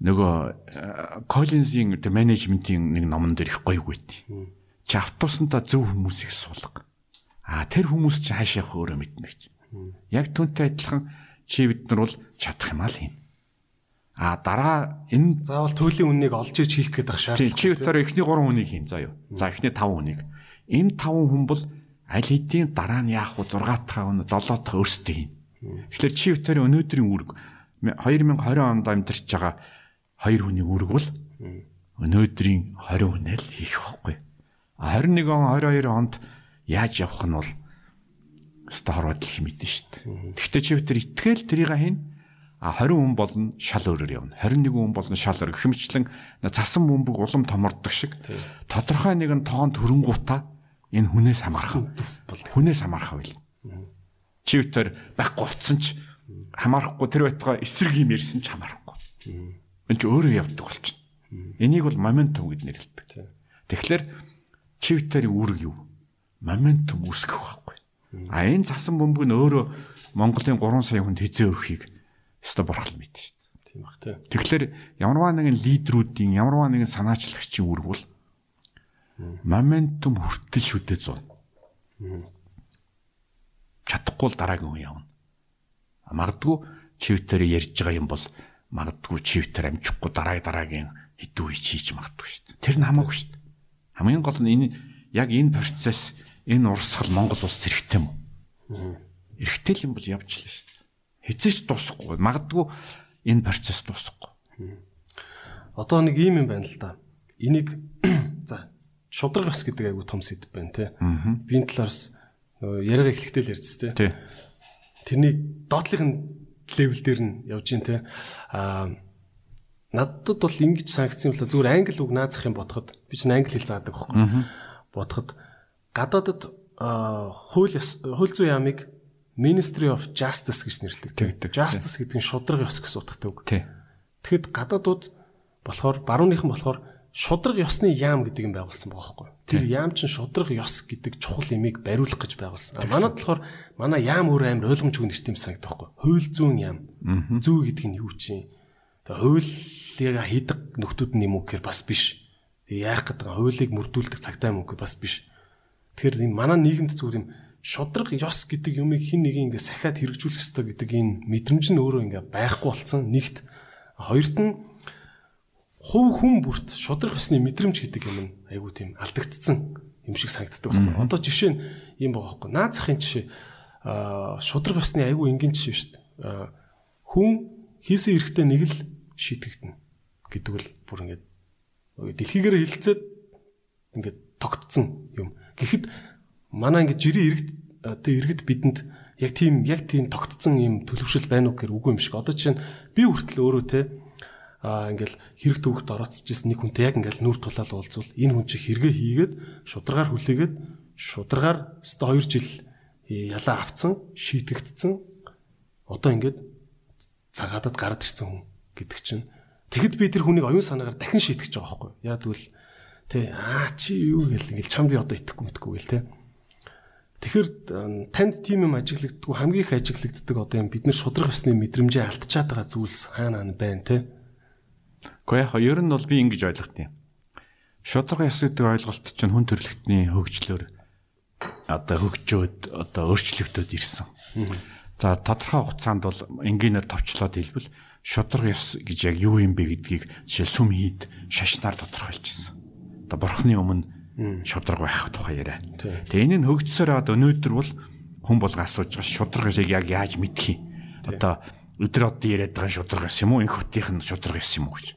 нөгөө Коллинзийн тэ менежментийн нэг номон дээр их гоё үйт. Чи автобусанда зөв хүмүүсийг суулга. А тэр хүмүүс чи хаашаа өөрөө мэднэ гэж. Яг түүнтэй адилхан чи бид нар бол чадах юм аа л юм. А дараа энэ Заавал төлөлийн үннийг олж иж хийх гэдэг тий шаардлага. чи өтөр эхний 3 хүнийг хийн заа юу. За эхний 5 хүнийг. Энэ 5 хүн бол аль хэдийн дараа нь яах вэ 6 дахь хүн 7 дахь өөрсдөө хийн. Тэгэхээр чи өтөр өнөөдрийн үүрэг 2020 онд амьдарч байгаа 2 хүний үүрэг бол өнөөдрийн 20 хүнээ л хийх байхгүй. А 21 он 22 онд яаж явах нь бол хорвоо дэлхий мэднэ шүү дээ. Гэхдээ чи өтөр итгэл тэрийг хийн А 20 хүн болно шал өөрөөр явна. 21 хүн болно шал өөр. Гэмчлэн цасан бөмбөг улам томордог шиг тодорхой нэгэн тоон төрөнгуудаа энэ хүнээс хамаарах. Хүнээс хамаарах байл. Чи өтөр байхгүй утсан ч хамаарахгүй тэр байтугай эсрэг юм ярьсан ч хамаарахгүй. Энэ чи өөрөө явдаг болчихно. Энийг бол моментум гэж нэрлэдэг. Тэгэхээр чи өтөрийн үүрэг юу? Моментум үүсгэх байхгүй. А энэ цасан бөмбөг нь өөрөө Монголын 3 сая хүнд хизээ өрхийг өстой бурхан мэднэ шүү дээ. Тийм бах тий. Тэгэхээр ямарваа нэгэн лидерүүдийн ямарваа нэгэн санаачлагчийн үүрэг бол моментум хүртэл шүдэ зун. Чадахгүй л дараагийн үе явна. Магадгүй чивтэр ярьж байгаа юм бол магадгүй чивтэр амжихгүй дараа дараагийн хэдэн үе хийж магадгүй шүү дээ. Тэр нь хамаагүй шүү дээ. Хамгийн гол нь энэ яг энэ процесс энэ урсгал Монгол улс хэрэгтэй юм уу? Эргэтэй л юм бол явж лээ шүү дээ. Хизээч дуусахгүй. Магадгүй энэ процесс дуусахгүй. Одоо нэг ийм юм байна л да. Энийг шудраг ус гэдэг айгу том сэдв байна те. Биеийн талаараас нөгөө яриага эхлэхдээ л ярьц те. Тий. Тэрний доотлихын левел дээр нь явж гин те. Аа надад бол ингэж санагдсан да. зүгээр англи үг наазах юм бодоход би ч англи хэл заадаг байхгүй. Бодоход гадаадад аа, хууль хууль зүйн яамыг Ministry of Justice гэж нэрлэдэг. Justice гэдэг нь шудраг ёс гэсэн утгатай үг. Тий. Тэгэхэд гадаадууд болохоор барууныхан болохоор шудраг ёсны яам гэдэг юм байгуулсан байгаа байхгүй. Тэр яам чинь шудраг ёс гэдэг чухал имийг бариулах гэж байгуулсан. А манад болохоор манай яам өөр амар ойлгомжгүй нэрт юм санагдах байхгүй. Хууль зүүн яам. Зүү гэдэг нь юу чинь? Тэгээ хуулийг хийдэг нөхдүүд нь юм уу гэхээр бас биш. Тэгээ яах гэдэг нь хуулийг мөрдүүлдэг цагтаа юм уу гэхээр бас биш. Тэгэхээр энэ манай нийгэмд зүгээр юм шудраг ёс гэдэг юмыг хин нэг ингээ сахиад хэрэгжүүлэх ёстой гэдэг энэ мэдрэмж нь өөрөө ингээ байхгүй болсон. Нэгт хоёрт нь хувь хүн бүрт шудрах ёсны мэдрэмж гэдэг юм айгуу тийм алдагдцсан юм шиг санагддаг байхгүй. Одоо жишээ нь юм байгаа байхгүй. Наад захын жишээ аа шудрах ёсны айгуу энгийн жишээ шүү дээ. Хүн хийсэн эрэхтэй нэг л шийтгэгдэнэ гэдэг л бүр ингээд дэлхийгээр хилцээд ингээд тогтцсон юм. Гэхдээ манай ингээд жирийн иргэд тэг иргэд бидэнд яг тийм яг тийм тогтцсон юм төлөвшөл байна уу гэхээр үгүй юм шиг. Одоо жишээ нь би хүртэл өөрөө те аа ингээл хэрэг төвөгт орооцож ирсэн нэг хүнтэй яг ингээл нүр тулаал уулзвал энэ хүн чи хэрэгээ хийгээд шударгаар хүлээгээд шударгаар өстө 2 жил ялаа авцсан шийтгдсэн одоо ингээд цагаадад гараад ирсэн хүн гэдэг чинь. Тэгэд би тэр хүнийг оюун санаагаар дахин шийтгэж байгаа байхгүй яа тэгвэл тэ аа чи юу гэл ингээл чам би одоо итгэхгүй мэдхгүй гэл тэ. Тэгэхээр м, танд тийм юм ажиглагддгүй хамгийн их ажиглагддаг одоо юм бид нар шудрах ёсны мэдрэмжээ алдчихад байгаа зүйлс хаана хаана байна те Гэхдээ яг ер нь бол би ингэж ойлгох юм. Шудраг ёс гэдэг ойлголт чинь хүн төрөлхтний хөгжлөөр одоо хөгжөөд одоо өөрчлөгдөд ирсэн. За тодорхой хугацаанд бол энгийнээр товчлоод хэлбэл шудраг ёс гэж яг юу юм бэ гэдгийг жишээ сүм хийд шашнаар тодорхойлж ирсэн. Одоо бурхны өмнө шудраг байх тухай яриа. Тэгээ энэ нь хөгжсөөр одоо өнөөдөр бол хүн болго асууж байгаа шудраг яг яаж мэдэх юм? Одоо өдөр одоо яриад байгаа шудраг ёс юм уу? Энх хотынх нь шудраг ёс юм уу гэж.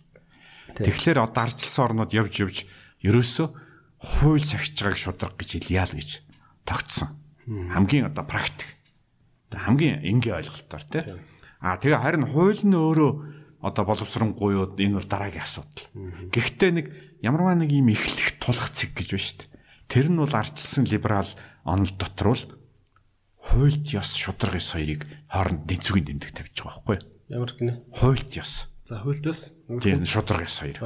Тэгэхээр одоо ардчилсан орнууд явж явж ерөөсөө хууль сахиж байгааг шудраг гэж хэлъя л гэж тогтсон. Хамгийн одоо практик. Хамгийн энгийн ойлголтоор тий. А тэгээ харин хууль нь өөрөө одоо боловсронгуй юу энэ бол дараагийн асуудал. Гэхдээ нэг ямарваа нэг юм эхлэх тулах цэг гэж байна шүү дээ. Тэр нь бол ардчилсан либерал онол дотор бол хуульд ёс шудраг ёс хоёрыг хооронд тэнцвгийн дэмдэг тавьж байгаа байхгүй ямар гинэ Хуульд ёс. за хуйлтас Тийм шудраг ёс хоёр.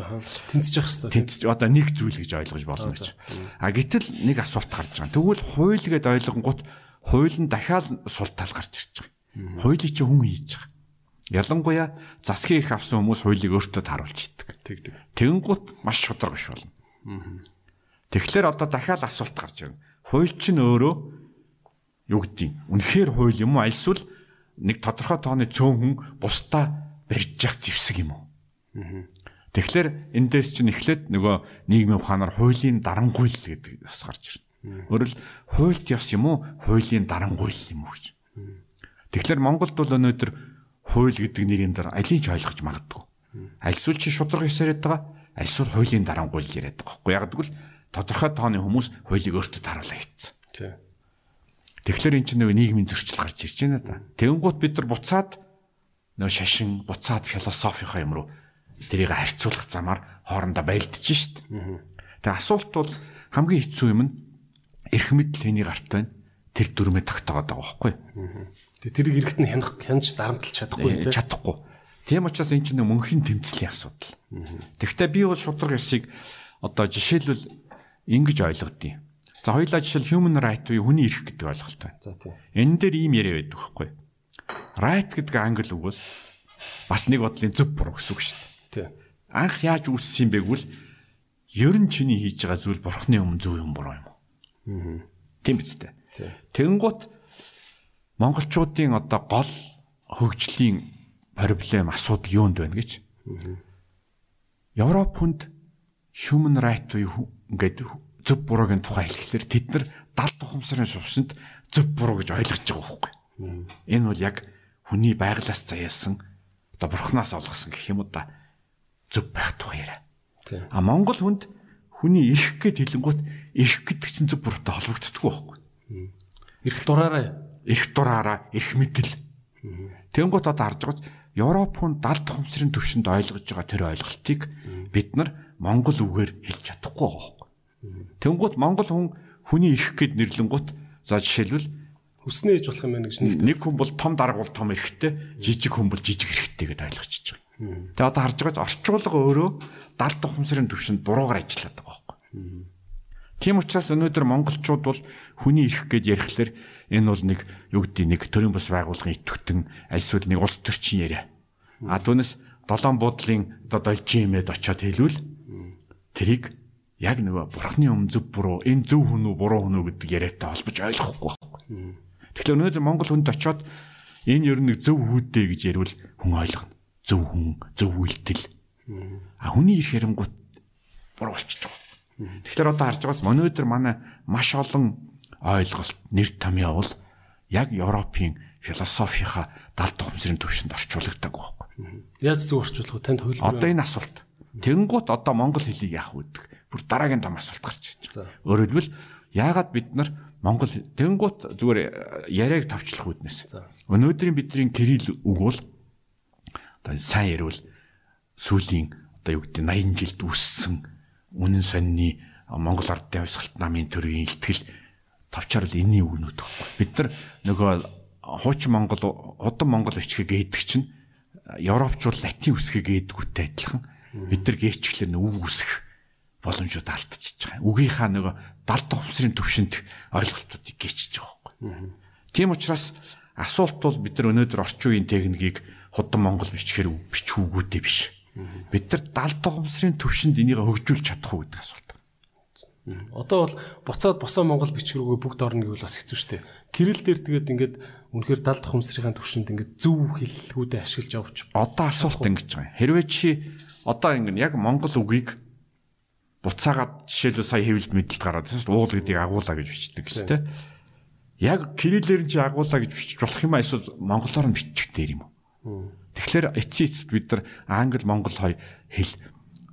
тэнцэж явах хэрэгтэй Тэнцэж одоо нэг зүйл гэж ойлгож болно гэж. А гэтэл нэг асуулт гарч байгаа. Тэгвэл хууль гэдээ ойлгонгууд хууль нь дахиад сул тал гарч ирж байгаа. Хуулийг чи хүн хийж байгаа. Ялангуяа засгийн их авсан хүмүүс хуулийг өөртөө тааруулж идэг. Тэгдэг. Тэнгүүт маш шудраг биш болно. Тэгэхээр одоо дахиад асуулт гарч ирнэ. Хууль чинь өөрөө юу гэдгийг үнэхээр хууль юм уу альсвал нэг тодорхой тооны цөөн хүн бусдаа барьж явах зэвсэг юм уу? Тэгэхээр эндээс чинь эхлээд нөгөө нийгмийн ухаанаар хуулийн дарангуйл гэдэг бас гарч ирнэ. Өөрөлд хуульд ёс юм уу? Хуулийн дарангуйл юм уу гэж. Тэгэхээр Монголд бол өнөөдөр хууль гэдэг нэрийн дараа алийг ойлгож магадгүй. Альсвал чи шудраг эсэрэд байгаа, альсвал хуулийн дарангуйл яриад байгаа байхгүй. Яг гэвэл тодорхой тооны хүмүүс хуулийг өөртөө таруулаа хийцэн. Тий. Тэгэхээр эн чинь нөгөө нийгмийн зөрчил гарч ирж байна да. Тэнгуут бид нар буцаад нөгөө шашин, буцаад философийнхаа юм руу тэрийг харьцуулах замаар хоорондоо байлдаж шít. Тэгээ асуулт бол хамгийн хэцүү юм нь эрх мэдэл хэний гарт байна. Тэр дүрмээ тогтоогод байгаа байхгүй. Тэгээ тэрийг эрэхт нь хянах хянаж дарамтлах чадахгүй Э, тий. чадахгүй. Тийм учраас энэ чинь мөнхийн тэмцлийн асуудал. Тэгэхдээ би бол шудраг ёсыг одоо жишээлбэл ингэж ойлгодیں۔ За хоёулаа жишээл human right буюу хүний эрх гэдэг ойлголт байна. За тий. Энэ дээр ийм яриа байдаг байхгүй. Right гэдэг англи үг бол бас нэг бодлын зөв буруу гэсэн үг шүү дээ. Тий. Анх яаж үүссэн юм бэ гэвэл ер нь чиний хийж байгаа зүйл бурхны өмнө зөв юм буруу юм уу? Тийм биз дээ. Тэнгуут монголчуудын одоо гол хөгжлийн проблем асуудал юунд байна гэж. Европ хүнд human right буюу ингээд зөв буруугийн тухай хэлэхлээр тэд нар дал тухамсрын шувшинд зөв буруу гэж ойлгож байгаа байхгүй. Энэ бол яг хүний байглаас заяасан одоо бурхнаас олгосон гэх юм уу да зөв байх тухай яриа. А Монгол хүнд хүний эрх гэд хэлэнгуут эрх гэдэг чинь зөв буруутай холбогддоггүй байхгүй. Ирэх дураараа эрх дураараа эрх мэдэл. Тэнгуут одоо харж байгаач Европ хүн дал тухамсрын төвшөнд ойлгож байгаа тэр ойлголтыг бид нар монгол үгээр хэлж чадахгүй. Тэнгуут монгол хүн хүний эрх гэд нэрлэнгуут за жишээлбэл хүснээ ээж болох юм байна гэж нэг нэг хүн бол том дарга бол том эрхтэй, жижиг хүн бол жижиг эрхтэй гэдээ ойлгочихж байгаа. Тэгээ одоо харж байгаач орчуулга өөрөө дал тухамсрын төвшөнд буруугаар ажилладаг байгаа байхгүй. Тийм учраас өнөөдөр монголчууд бол хүний эрх гэж ярихлаар энэ бол нэг юу гэдэг нэг төрийн бас байгууллагын идэвхтэн альсвал нэг улс төрчин яриа. А түүнээс долоон буудлын одоо должимэд очиод хэлвэл тэрийг яг нөгөө бурхны өмнө зөв буруу энэ зөв хүн үү буруу хүн үү гэдэг яриатай холбож ойлгохгүй байхгүй. Тэгэхээр өнөөдөр Монгол хүнд очиод энэ ер нь зөв хүүдээ гэж ярил хүн ойлгоно. Зөв хүн, зөв үйлдэл. А хүний эрх ярингууд буруу болчихж байгаа. Тэгэхээр одоо харж байгаас өнөөдөр манай маш олон ойлголт нэр томьёо бол яг Европын философийнхаа дал тухамсрын төвшөнд орчуулдаг байхгүй. яаж зөв орчуулах вэ? Танд хөлбөр. Одоо энэ асуулт. Тэнгуут одоо монгол хэлийг яах вэ гэдэг. Бүр дараагийн том асуулт гарч ирж байна. Өөрөөр хэлбэл яагаад бид нар монгол тэнгуут зүгээр э, яриаг тавчлах үүднээс. За. Өнөөдрийн бидний кирилл үг бол одоо сайн ярил сүүлийн одоо юу гэдэг 80 жилд үссэн үнэн сонины Монгол ардын хувьсгалт намын төрийн ихтгэл товчоор л энэний үгнүүд баггүй. Бид нар нөгөө хуучин Монгол удам Монгол бичгийг ээдэг чинь Европчууд латин үсгийг ээдгүүтэй адилхан бид нар гээчглэр үг үсэх боломжууд алдчихж байгаа. Үгийнхаа нөгөө дал тухамсрын төвшөнд ойлголтуудыг гээчж байгаа байхгүй. Тийм учраас асуулт бол бид нар өнөөдөр орчин үеийн техникийг худам Монгол бичгээр бичүүгүүтэй биш. Бид нар дал тухамсрын төвшөнд энийг хөгжүүлж чадах уу гэдэг асуулт. Одоо бол буцаад босоо Монгол бичиг рүүгээ бүгд орно гэвэл бас хэцүү шттэ. Кирилл дээр тэгээд ингээд үнэхээр дал тухамсрын төвшөнд ингээд зөв хэллэгүүдээ ашиглаж явж Одоо асуулт ингэж байгаа. Хэрвээ чи одоо ингэ яг Монгол үгийг буцаагаад жишээлбэл сая хэвлэлд мэдлэлт гараад байна шүү дээ. Уул гэдгийг агуулаа гэж бичдэг шүү дээ. Яг кириллээр чи агуулаа гэж бичиж болох юм эсвэл монголоор нь бичих дээр юм уу? Тэгэхээр эцсийн эцэст бид нар англи монгол хоёр хэл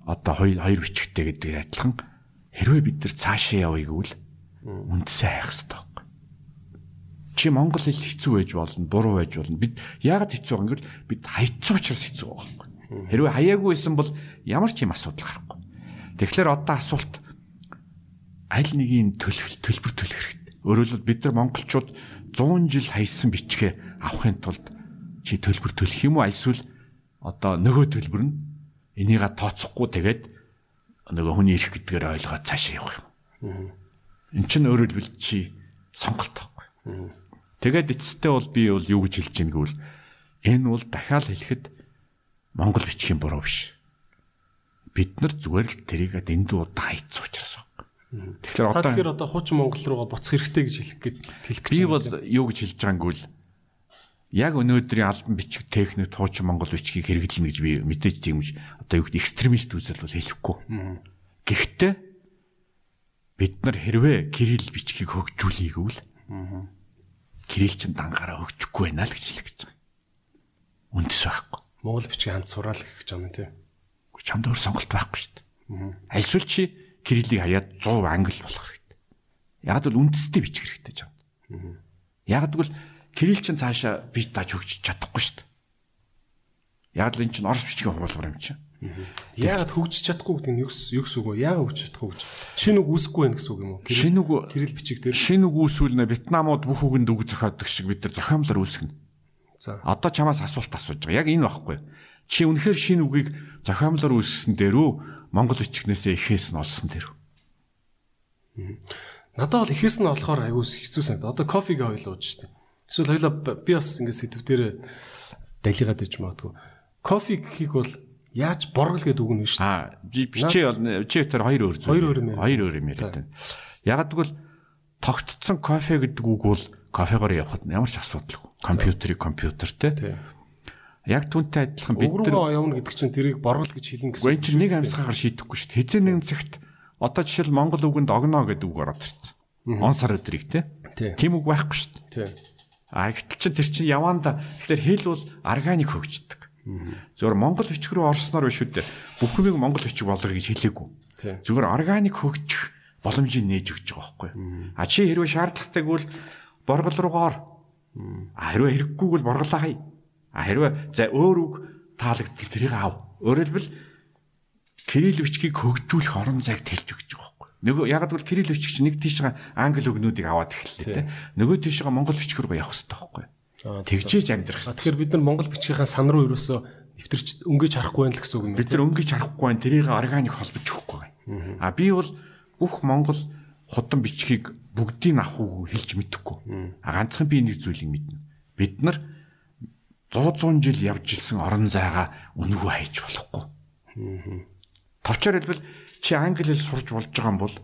одоо хоёр хоёр бичгтэй гэдэг адилхан хэрвээ бид нар цаашаа явъя гэвэл үндсээ хайх хэрэгтэй байхгүй. Чи монгол хэл хэцүү байж болно, буруу байж болно. Бид яагаад хэцүү байгаа юм гэвэл бид хайцсан учраас хэцүү байгаа байхгүй. Хэрвээ хаяагүй байсан бол ямар ч юм асуудал гарахгүй. Тэгэхээр одоо асуулт аль нэгийн төлөв төлбөр төлөх хэрэгтэй. Өөрөөр хэлбэл бид нар монголчууд 100 жил хайсан бичгээ авахын тулд чи төлбөр төлөх юм уу альсвал одоо нөгөө төлбөр нь энийга тооцохгүй тэгээд нөгөө хүний эрх гэдгээр ойлгоод цаашаа явах юм. Эн чинь өөрөөр хэлбэл чи сонголт байхгүй. Тэгээд эцэстээ бол би бол юу гэж хэлж ийн гэвэл Энэ бол дахиад хэлэхэд монгол бичгийн буруу биш. Бид нар зүгээр л тэрийг дэндүү удаа хайц учраас байна. Тэгэхээр одоо тэгэхээр одоо хуучин Монгол руугаа буцах хэрэгтэй гэж хэлэх гээд хэлэх гэж би бол юу гэж хэлж байгааг нь яг өнөөдрийн албан бичиг техник хуучин монгол бичгийг хэрэглэнэ гэж би мэдээж тиймж одоо юу гэдэг экстремист үзэл бол хэлэхгүй. Гэхдээ бид нар хэрвээ кирилл бичгийг хөгжүүлээгүүл кирилл чинь дангаараа хөгжихгүй байна л гэж хэлэх гэж байгаа. Үндэс байхгүй. Монгол бичгийг хамт сураал гэх гэж юм тийм. Чамд өөр сонголт байхгүй шүү дээ. Альсвал чи кириллийг хаяад 100 англи болох хэрэгтэй. Яг л үндэстэй бичих хэрэгтэй чамд. Яг л кирилл чинь цаашаа бит тааж хөгжиж чадахгүй шүү дээ. Яг л эн чинь орос бичгийн хуулбар юм чинь. Яагаад хөгжиж чадахгүй гэдэг нь юу юу гэсэн үг вэ? Яагаад хөгжиж чадахгүй гэж? Шинэ үг үүсэхгүй байх гэсэн үг юм уу? Шинэ үг Кирилл бичиг дээр. шинэ үг үүсвэл нэ Вьетнамууд бүх үгэнд үг зохиодог шиг бид нар зохиомлоор үүсгэнэ. За. Одоо чамаас асуулт асууж байгаа. Яг энэ байхгүй. Чи үнэхээр шинэ үгийг зохиомлоор үүсгэсэн дээрүү Монгол бичгнээсээ ихээс нь олсон дээрүү. Надад бол ихэс нь болохоор аюу хэцүү санагдаа. Одоо кофег ойлооч штэ. Эсвэл хоёлаа би бас ингэ сэдв дээр далигаад иж магадгүй. Кофе гэхийг бол яаж боргол гэдэг үг нь шүү дээ. Аа би бичээ бол чи тэр хоёр өөр зүйл. Хоёр өөр юм. Хоёр өөр юм яриад байна. Яг тэгвэл тогтцсон кофе гэдэг үг бол кофегоор явахад ямар ч асуудалгүй. Компьютерийг компьютертэй. Яг түүнтэй адилхан бид нар руугаа явна гэдэг чинь тэрийг боргол гэж хэлнэ гэсэн. Гүн чи нэг амьсгахаар шийдэхгүй шүү дээ. Хизээ нэгэн цагт одоо жишээл Монгол үгэнд огноо гэдэг үг ороод ирсэн. Он сар өдрийг те. Тийм. Үг байхгүй шүү дээ. А гэтэл чин тэр чин яванда тэгэхээр хэл бол органик хөгждөг. Зөвхөн Монгол бичиг рүү орсноор биш үү дээ. Бүх юмыг Монгол бичиг болгоё гэж хэлээгүй. Зүгээр органик хөгжих боломжийг нээж өгч байгаа байхгүй. А чи хэрвээ шаардлагатай бол боргол руугаа ор. А хэрвээ хэрэггүйг бол борголоо хай. А хэрвээ за өөр үг таалагдтал тэрийг ав. Хэлбэл кирилл бичгийг хөгжүүлэх орон зайг тэлж өгч байгаа байхгүй. Нөгөө яг л кирилл бичгч нэг тийшээ англи үгнүүдийг аваад эхэллээ те. Нөгөө тийшээ монгол бичиг рүү явах хэрэгтэй байхгүй. Тэгжээж амьдрах хэрэгтэй. Тэгэхээр бид нар монгол бичгийнхаа сан руу ерөөсөө нэвтэрч өнгөж харахгүй байх л гэсэн үг юм Бид нар өнгөж харахгүй байна. Тэрийг органик холбож өгөхгүй байна. А би бол бүх монгол худам бичгийг бүгдийг авах уу хэлж мэдэхгүй. А ганцхан би нэг зүйлийг мэднэ. Бид нар 100 100 жил явж ирсэн орон зайгаа үнэгүй хайж болохгүй. Товчоор хэлбэл чи англи хэл сурж болж байгаа юм бол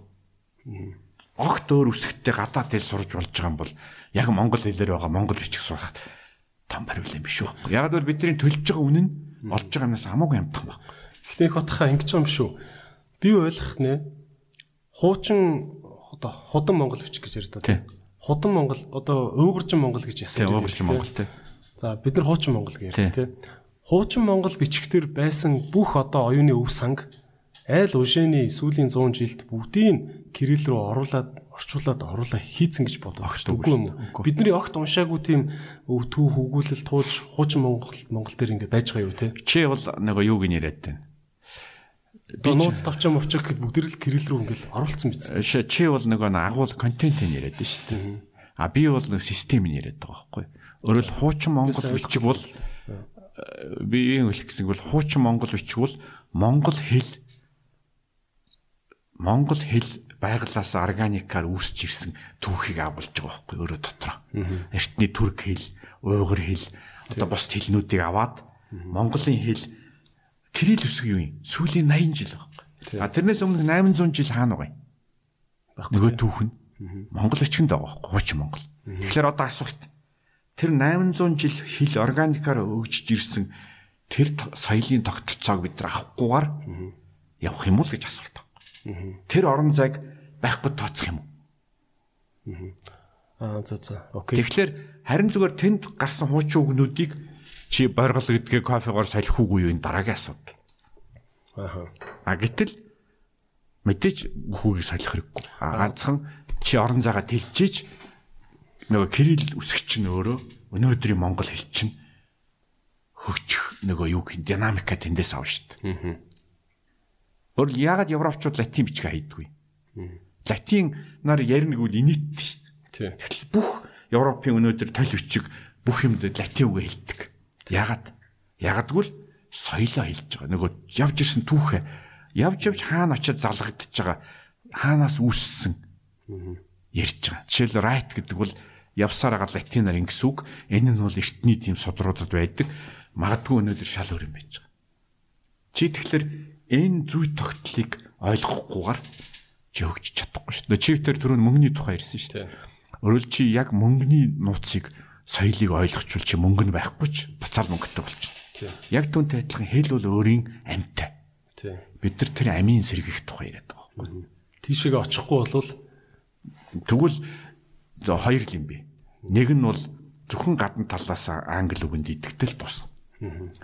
огт өөр үсгтээ гадаад хэл сурж болж байгаа юм бол яг монгол хэлээр байгаа монгол бичих сурах том баримлал биш үү? Яг л бидний төлж байгаа үнэн олж байгаа юмнаас хамаагүй амтхан баг. Гэхдээ их утхаа ингэж юм шүү. Би ойлгох нэ хуучин одоо худам монгол бичиг гэж ярьдаг. Худам монгол одоо уугарчин монгол гэж яасан уугарчин монгол, тий. За бид нар хуучин монгол гэж Тий. ярьдаг тий. Хуучин монгол бичгтэр байсан бүх одоо оюуны өв санг айл ушээний сүүлийн 100 жилд бүгдийг кирилл рүү оруулаад орчуулад оруулаа хийцэн гэж бодоод Огт үгүй юм уу? Бидний огт уншаагүй тийм өв төв хөгүүлэл тууж хуучин монгол монгол дээр ингэ байж байгаа юу те? Чи бол нөгөө юуг нь яриад байна. Би нууц тавчаа мовчоо гэхэд бүгд л кирилл рүү ингээл оруулсан биз. Чи бол нөгөө нэг агуул контентийг яриад шүү дээ. А би бол нэг системийг яриад байгаа байхгүй. Өөрөөр хуучин монгол бичиг бол э, би юм хэлэх гэсэн бол хуучин монгол бичиг бол монгол хэл монгол хэл байглаас органикаар үүсч ирсэн түүхийг агуулж байгаа байхгүй өөрөө дотроо. Эртний түрк хэл, уйгур хэл, одоо бус хэлнүүдийг аваад монголын хэл кирилл үсэг юу юм? Сүүлийн 80 жил байхгүй. А тэрнээс өмнө 800 жил хаана байгаа юм? Нөгөө түүх нь монгол бичгэнд байгаа байхгүй хуучин монгол. Тэгэхээр одоо асуулт. Тэр 800 жил хэл органикаар өгжиж ирсэн тэр соёлын тогтолцоог бид нар авахгүйгээр явах юм уу гэж асуулт байна. Тэр орон зайг байхгүй тооцох юм уу? Аа за за. Окей. Тэгэхээр харин зүгээр тэнд гарсан хуучин үгнүүдийг чи боргол гэдгээ кофегоор солих уугүй юу энэ дараагийн асуудал. Ааха. А гэтэл мэдээж бүхүүгийг солих хэрэггүй. А ганцхан чи орон зайгаа тэлжиж нөгөө кирилл үсгч нь өөрөө өнөөдрийн монгол хэл чинь хөгжих нөгөө юу гэх динамика тэндээс авна шүү дээ. Өөр яагаад европчууд латин бичиг хайдгүй? Латин нар ярина гэвэл инээдтэй шүү дээ. Тэгэхээр бүх Европын өнөөдөр тал бичиг бүх юмд латин үгээ хэлдэг. Ягаад? Ягдгүйл соёлоо хэлж байгаа. Нөгөө явж ирсэн түүхээ явж явж хаана очиад залгагдчихж байгаа хаанаас үүссэн ярьж байгаа. Жишээл right гэдэг бол явсаар агаад латинаар ингэс үг. Энэ нь бол эртний тийм судруудад байдаг. Магадгүй өнөөдөр шал өөр юм байж байгаа. Чи тэгэхээр энэ зүй тогтлыг ойлгохгүйгээр чи өгч чадахгүй шүү дээ. Чи тэр түрүүн мөнгөний тухай ярьсан шүү дээ. Өөрөлд чи яг мөнгөний нууцыг соёлыг ойлгочвол чи мөнгө нь байхгүй ч буцаал мөнгөтэй болчихно. Яг түүнтэй адилхан хэл бол өөрийн амьтай. Бид нар тэр амийн сэргийх тухай яриад байгаа байхгүй. Тийшээгээ очихгүй болвол тэгвэл хоёр л юм бэ. Нэг нь бол зөвхөн гадна талаас англи үгэнд итгэтэл тусна.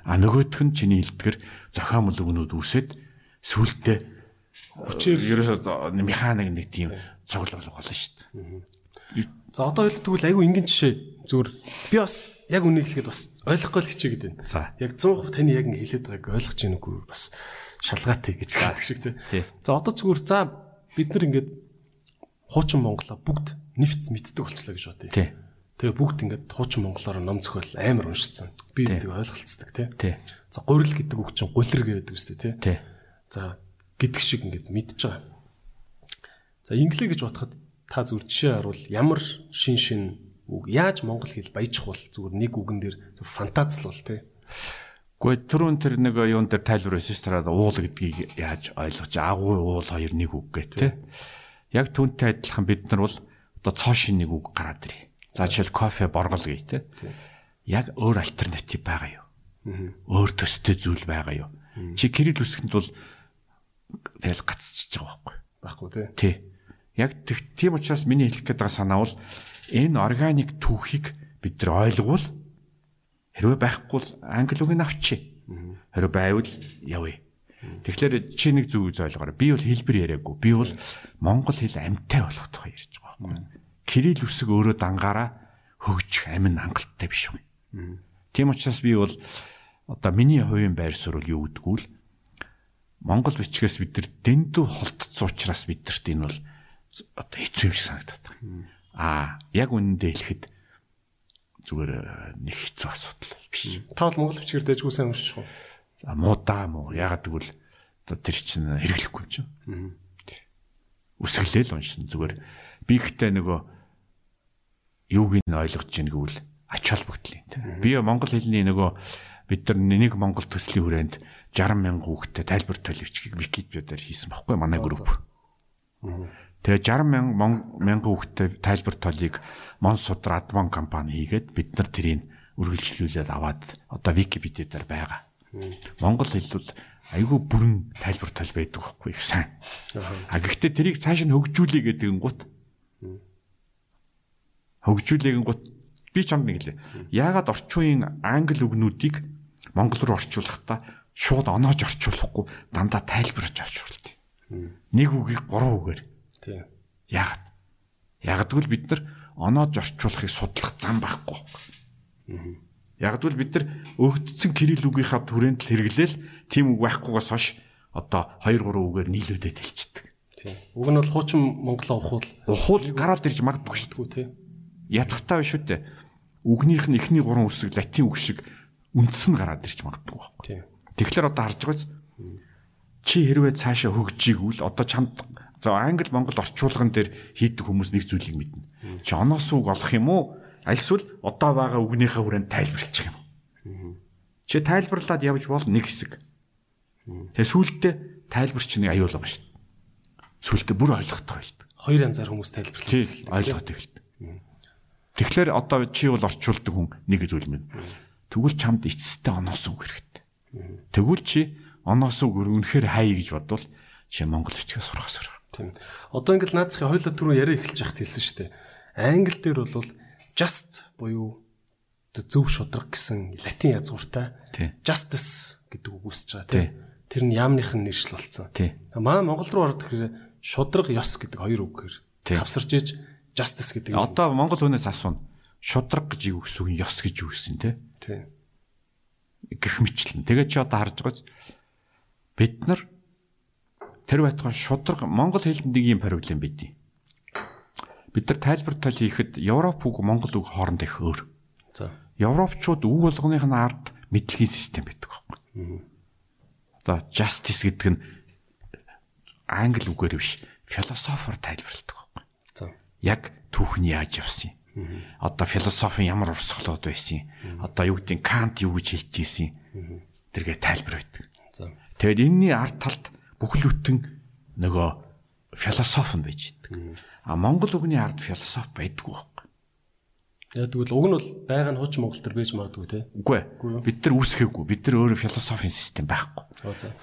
А нөгөөх нь чиний хэлдгэр зохиомл өгнүүд үсэд сүултээ хүчээр ерөөсөө механик нэг тийм цоглол болно шүү дээ. За одоо ойлт тэгвэл айгүй ингийн жишээ зүгээр би бас яг үнийг хэлэхэд бас ойлгохгүй л хичээгээд байна. Яг 100% таны яг ингэ хэлээд байгааг ойлгож ийн үгүй бас шалгаатай гэж хэлдэг шиг тий. За одоо зүгээр за бид нар ингээд хуучин монголоо бүгд нэвц мэддэг болчлаа гэж бодъё. Тий. Тэгээ бүгд ингээд хуучин монголоор ном зохиол амар уншицсан. Би нэг ойлголцдог тий. Тий. За гурил гэдэг үг чинь гулэр гэдэг үстэй тий. Тий. За гэдэг шиг ингээд мэдж байгаа. За инглиш гэж бодоход та зүгээр жишээ харуул ямар шин шин үг яаж монгол хэл баяжих бол зүгээр нэг үгэн дээр зөв фантазлуул тий. Гэхдээ түрүүн тэр нэг юун дээр тайлбар байсан шүү дээ. Уул гэдгийг яаж ойлгож агуу уул хоёр нэг үг гэх тий. Яг түүнтэй адилхан бид нар бол одоо цоо шин нэг үг гараад ирээ. За жишээл кофе боргол гэх тий. Яг өөр альтернатив байгаа юу? Өөр төстэй зүйл байгаа юу? Чи кирилл үсгэнд бол тэгэл гацчихж байгаа байхгүй байхгүй тий. Тий. Яг тийм учраас миний хэлэх гээд байгаа санаа бол энэ органик түүхийг бид нар ойлгуул хэрвээ байхгүй бол англи үгийг авчи. Хэрвээ байвал явъя. Тэгэхээр чи нэг зүг үз ойлгоорой. Би бол хэлбэр яриаггүй. Би бол монгол хэл амьтай болох тухай ярьж байхгүй. Кирилл үсэг өөрөө дангаараа хөгжих амин хангалттай биш үү? Тийм учраас би бол одоо миний хувийн байр суурь юу гэдгүү л Монгол бичгээс бид нар дэндүү холтцсон учраас бидэрт энэ бол одоо хэцүү юм шиг санагдаад байна. Аа, яг үнэндээ хэлэхэд зүгээр нэг хэцүү асуудал биш. Та бол монгол бичгээр дэжгүй сайн уншиж байгаа. Муудаа муу. Ягаад гэвэл тэр чинь хэрэглэхгүй юм чинь. Үсгэлээл уншин зүгээр би ихтэй нөгөө юуг нь ойлгож гин гэвэл ач холбогдлын. Би монгол хэлний нөгөө бид нар нэг монгол төслийн хүрээнд 60 мянган хүүхдэд тайлбар төлөвчгийг Википедиар хийсэн баггүй манай групп. Тэгээ 60 мянган хүүхдэд тайлбар толыг Монс судар Адван компани хийгээд бид нар тэрийг үргэлжлүүлээд аваад одоо Википедиар байгаа. Монгол хэл бол айгүй бүрэн тайлбар тол байдаг байхгүй их сайн. А гэхдээ тэрийг цааш нь хөгжүүлээ гэдэг нь гут. Хөгжүүлээгэн гут би чамд нэг хэлээ. Яагаад орчин үеийн англи үгнүүдийг монгол руу орчуулахдаа шууд оноож орчуулахгүй дандаа тайлбарж орчуулдаг. Нэг үгийг гурван үгээр. Тий. Яагаад? Ягдгүйл бид нар оноож орчуулахыг судлах зам байхгүй. Ягдвал бид нар өгдсөн кирилл үгийнхаа түрээнд л хэрэглээл тийм үг байхгүйгээс хойш одоо 2 3 үгээр нийлүүлээд хэлчихдэг. Тийм. Уг нь бол хуучин монголоо ухуул. Ухуул гараад ирж магадгүй шүү дээ. Тийм. Ядахтаа биш үү те. Үгнийх нь эхний гурван үсэг латин үг шиг үндс нь гараад ирж магадгүй байхгүй. Тэгэхээр одоо харж байгаач чи хэрвээ цаашаа хөгжийгүүл одоо чамд за англи монгол орчуулган дээр хийдэг хүмүүс нэг зүйлийг мэднэ. Чи оноос үг олох юм уу? Альсвал одоо байгаа үгнийхээ хүрээнд тайлбарлах юм уу? Чи тайлбарлаад явж бол нэг хэсэг. Тэгээ сүултээ тайлбар чинь нэг аюул байгаа шүү дээ. Сүултээ бүр ойлгохтой байлт. Хоёр янзаар хүмүүс тайлбарлах. Ойлгохтой байлт. Тэгэхээр одоо чи бол орчуулдаг хүн нэг зүйл минь. Тэгвэл чамд эцэстээ оноос үг хэрэгтэй. Тэгвэл чи оноос үг үнэхээр хай гэж бодвол чи монгол бичгээ сурах суур. Тийм. Одоо ингээл наацхийн хоёлоо түрүү яриа эхэлж яхад хэлсэн шүү дээ. Англи дээр бол just буюу зөв шудраг гэсэн латин язгууртай justice гэдэг үг үсэж байгаа тийм. Тэр нь яамных нь нэршил болсон. Маа Монгол руу ороод тэгэхээр шудраг ёс гэдэг хоёр үгээр тавсарч иж justice гэдэг. Одоо монгол хүнээс асууна. Шудраг гэж юу гэсэн үг ёс гэж юу гэсэн те? Тийм гэх мэтлэн. Тэгээд чи одоо харж байгаач бид нар тэр байтугай шудраг монгол хэлэнд нэг юм проблем байдیں۔ Бид нар тайлбар тал хийхэд Европ үг монгол үг хооронд их өөр. За. Европчууд үг болгоных нь ард мэдлэгийн систем байдаг байхгүй. Одоо justice гэдэг нь англи үгээр биш философор тайлбарладаг. Яг түүх нь яаж явсан юм? Одоо философи ямар урсгалууд байсан. Одоо юу гэдэг Кант юу гэж хэлж ийсэн. Тэргээ тайлбар байдаг. За. Тэгэд энэний ард талд бүхэл бүтэн нөгөө философи нь байж идэг. А Монгол үгний ард философи байдгүй байхгүй. Яг тэгвэл уг нь бол байгаа нь хууч Монгол төр байж магадгүй те. Үгүй ээ. Бид нар үүсгэхгүй. Бид нар өөрөө философийн систем байхгүй.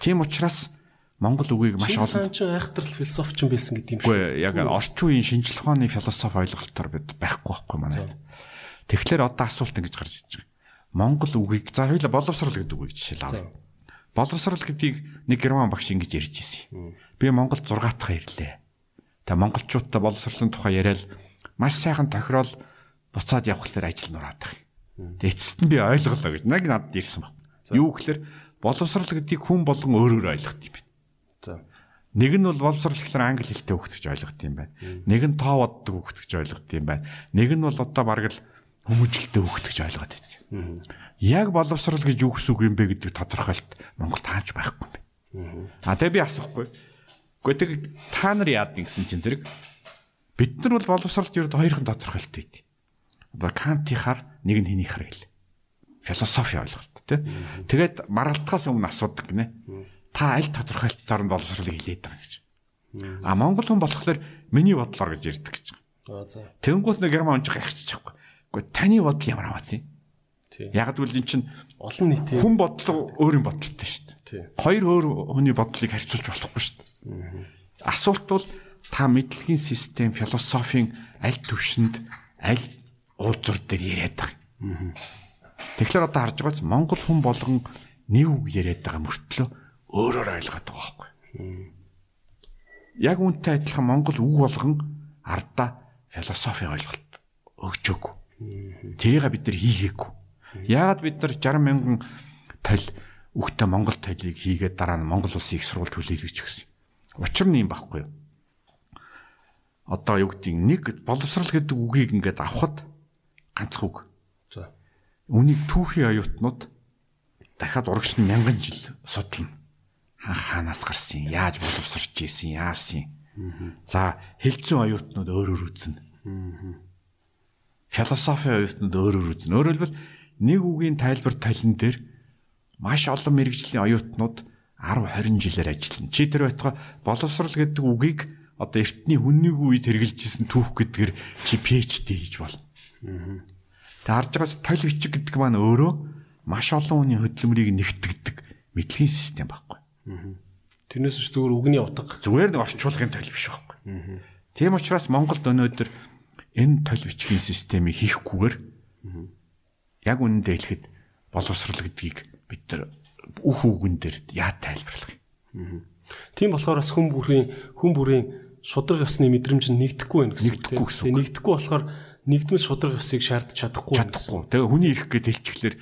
Тийм учраас Монгол үгийг маш олон сан чинь айхтрал философч юм байсан гэдэг юм Үгүй шүү. ээ, яг орчин үеийн шинжлэх ухааны философи ойлголтоор бид байхгүй байхгүй манайд. Тэгэхээр одоо асуулт ингэж гарч иж байгаа. Монгол үгийг за хоёул боловсрал гэдэг үгийг жишээл За. авъя. Боловсрал гэдгийг нэг герман багш ингэж ярьж ирсэн. Би Монголд 6 дахь ирлээ. Тэгээ монголчуудтай боловсролын тухай яриад маш сайхан тохирол буцаад явхлаар ажил нураад байгаа. Тэгээ эцэст нь би ойлголоо гэж нэг надад ирсэн баг. Юу гэхээр боловсрал гэдгийг хүн болгон өөрөөр ойлгох юм. Нэг нь бол боловсрол гэхэлэр англи хэлтэй хөгтөж ойлгох юм байна. Нэг нь тоо боддог хөгтөж ойлгох юм байна. Нэг нь бол одоо бараг л хүмүүжлэлтэй хөгтөж ойлгоод байна. Яг боловсрол гэж юу гэсэн үг юм бэ гэдэг тодорхойлт Монгол тааж байхгүй юм байна. А тэгээ би асуухгүй. Гэхдээ тэг та нар яад гэсэн чинь зэрэг бид нар бол боловсролд ерд хоёрхан тодорхойлт байд. Одоо Кантихаар нэг нь хэнийхэр гэл. Философи ойлголт тий. Тэгээд маргалтахаас өмнө асуудаг гинэ. Та аль тодорхойлолтоор нь боловсролыг хилээд байгаа гэж. А монгол хүн болохоор миний бодлоор гэж ярьдаг гэж. Тэнгуут нэг герман онж гайхчих чадахгүй. Гэхдээ таны бодол ямар аваа тий? Тий. Яг л энэ чинь Олон нийтийн хүн бодлого өөрийн бодолтой шүү дээ. Хоёр өөр хүний бодлыг харьцуулж болохгүй шүү дээ. Асуулт бол та мэдлэгийн систем, философийн аль төвшөнд аль уулзуур дээр яриад байгаа. Тэгэхээр одоо харж байгаач Монгол хүн болгон нэг үг яриад байгаа мөртлөө өөрөөр ойлгоод байгаа байхгүй. Яг үнтэй адилхан Монгол үг болгон ардаа философи ойлголт өгчөөгүй. Тэрийг бид нар хийгээгүй. Яагаад бид нар 60 мянган тал үгтэй Монгол талийг хийгээд дараа нь Монгол улсын их сургууль төлөөлөж гисэн. Учир нь юм байхгүй юу? Одоо юу гэдэг нэг боловсрал гэдэг үгийг ингээд авахд ганцхан үг. За. Үнийг түүхийн оюутнууд дахиад урагш нь мянган жил судлана. Хаан хаанаас гарсан, яаж боловсрч ийсэн, яасан. За, хэлцэн оюутнууд өөрөөр үзнэ. Философи оюутнууд өөрөөр үзнэ. Өөрөөр хэлбэл нэг үгийн тайлбар талин дээр маш олон мэрэгжлийн оюутнууд 10 20 жилээр ажиллана. Чи тэр байтугай боловсрал гэдэг үгийг одоо эртний хүннийг үед хэрэгжилжсэн түүх гэдгээр чи PhD хийж болно. Тэ харж байгаас тойл бичиг гэдэг маань өөрөө маш олон хүний хөдөлмөрийг нэгтгэдэг мэдлэгийн систем байхгүй. Тэрнээс ч зүгээр үгний утга. Зүгээр нэг орчуулгын тойл биш байхгүй. Тийм учраас Монголд өнөөдөр энэ тойл бичгийн системийг хийхгүйгээр яг үнэндээ хэлэхэд боловсрал гэдгийг бид нар үх үгэн дээр яа тайлбарлах юм. Тийм болохоор бас хүн бүрийн хүн бүрийн шудраг ёсны мэдрэмж нь нэгдэхгүй байх гэсэн үг. Нэгдэхгүй гэсэн нэгдэхгүй болохоор нэгдмэл шудраг ёсыг шаардж чадахгүй. Чадахгүй. Тэгээ хүний ирэх гээд хэлчихлээр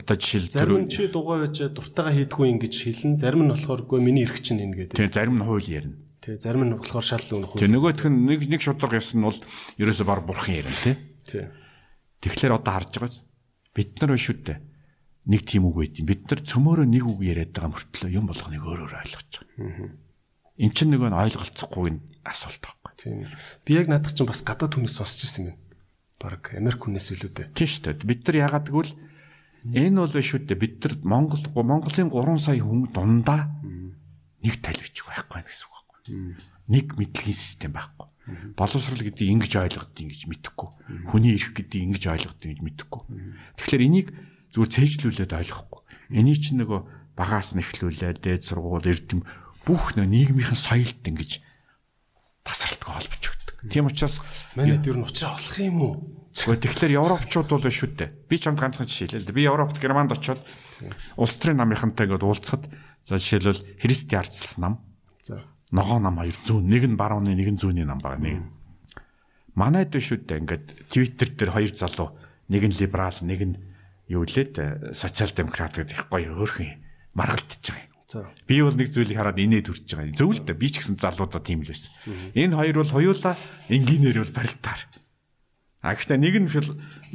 одоо жишээл Зарим нь чи дугаа байж дуртайгаа хийдгүй ингэж хэлэн зарим нь болохоор үгүй миний эрх чинь энэ гэдэг. тийм зарим нь хууль ярина. Тэг зарим нь болохоор шал үнэх. Тэгээ нөгөөх нь нэг нэг шудраг ёс нь бол ерөөсө баг бурхан ярина тий. Тий. Тэгэхээр одоо харж байгаач бид нар биш үү. Нэг тийм үг байт юм. Бид нар цөмөөрөө нэг үг яриад байгаа мөртлөө юм болгоныг өөрөөр ойлгож байгаа. Эн чинь нэг нь ойлголцохгүй асуулт байхгүй. Тийм. Би яг наадах чинь бас гадаад хүнээс сонсч ирсэн юм. Бараг Америк хүнээс илүү дээ. Тийм шүү дээ. Бид нар яагаад гэвэл энэ бол биш үү дээ. Бид нар Монгол Монголын 3 сая хүн дундаа нэг тал бичих байхгүй гэсэн үг байхгүй. Нэг мэдлэгийн систем байхгүй. Боловсрал гэдэг ингэж ойлгодгийг ингэж мэдэхгүй. Хүний эрх гэдгийг ингэж ойлгодгийг ингэж мэдэхгүй. Тэгэхээр энийг зүгээр цээжлүүлээд ойлгохгүй. Эний чинь нөгөө багаас нь эхлүүлээд дээд сургууль эрдэм бүх нөө нийгмийнхэн соёлт ингэж тасралтгүй холбож өгдөг. Тийм учраас Манайд юу н уучраа болох юм уу? Тэгэхээр европчууд бол биш үү дээ. Би ч хамт ганцхан жишээлээ л дээ. Би Европт Германд очиод улс төрийн намынхантай ингээд уулзахад за жишээлбэл Христи арчилсан нам, За. ногоо нам хоёр зүүн, нэг нь барууны, нэг нь зүүнний нам байгаа нэг. Манайд биш үү дээ. Ингээд Twitter дээр хоёр залуу, нэг нь либерал, нэг нь юу лээд социал демократ гэдэг их гоё өөрхөн маргалдчихж байгаа. Би бол нэг зүйлийг хараад инээд үрж байгаа. Зөв л дээ. Би ч гэсэн залуудаа тийм л байсан. Энэ хоёр бол хоёулаа энгийнээр бол барилтаар. А гэхдээ нэг нь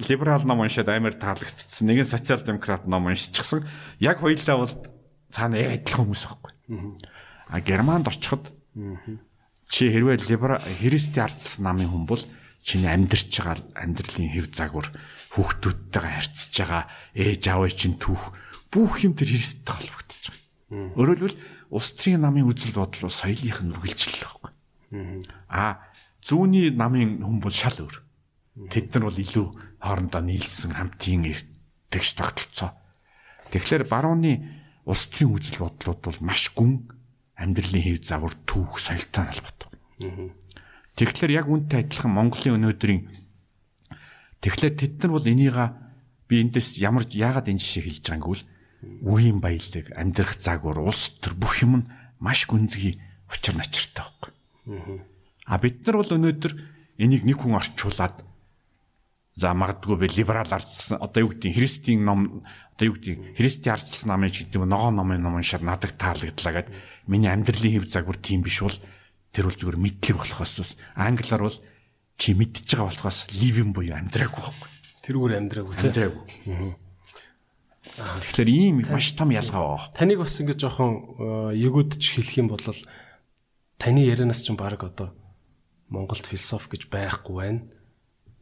либерал ном уншаад амар таалагдсан. Нэг нь социал демократ ном уншчихсан. Яг хоёулаа бол цаана яг адилхан хүмүүс байхгүй. А Германд очиход чи хэрвээ либерал христи ардс намын хүн бол чиний амьдрч байгаа амьдралын хэв загвар хүүхдүүдтэйгээ харьцаж байгаа ээж аавын чинь түүх бүх юм тэр Христтэй холбогдож байгаа. Хэлбэл улс төрийн намын үзэл бодол бол соёлынх нь үргэлжлэл байхгүй. А зүүнний намын хүн бол шал өөр. Тэд нар бол илүү хоорондоо нийлсэн хамтын тэгш тогтолцоо. Тэгэхээр барууны улс төрийн үзэл бодлууд бол маш гүн амьдралын хэв загвар түүх соёлтой холбоотой. Тэгэхээр яг үнтэй адилхан Монголын өнөөдрийн тэгэхээр тэд нар бол энийга би эндээс ямар яагаад энэ жишээ хэлж байгааг гэвэл үеийн баялаг, амьдрах загвар, улс төр бүх юм нь маш гүнзгий учир начиртай байхгүй. А бид нар бол өнөөдөр энийг нэг хүн орчуулад за магадгүй би либерал ардсан одоо юу гэдэг христийн ном одоо юу гэдэг христийн ардсан намын гэдэг ногоо номын ном шар надад таалагдлаа гэд миний амьдралын хэв загвар тийм биш бол тэр бол зүгээр мэдлэг болохоос бас англиар бол чи мэдчихэж байгаа болохоос living буюу амьдраагүй байхгүй. Тэрүүгээр амьдраагүй тийм. Амьдраагүй. Тэгэхээр ийм маш том ялгаа. Таныг бас ингэж жоохон эгүүдч хэлэх юм бол таны ярианаас ч баг одоо Монголд философи гэж байхгүй байна.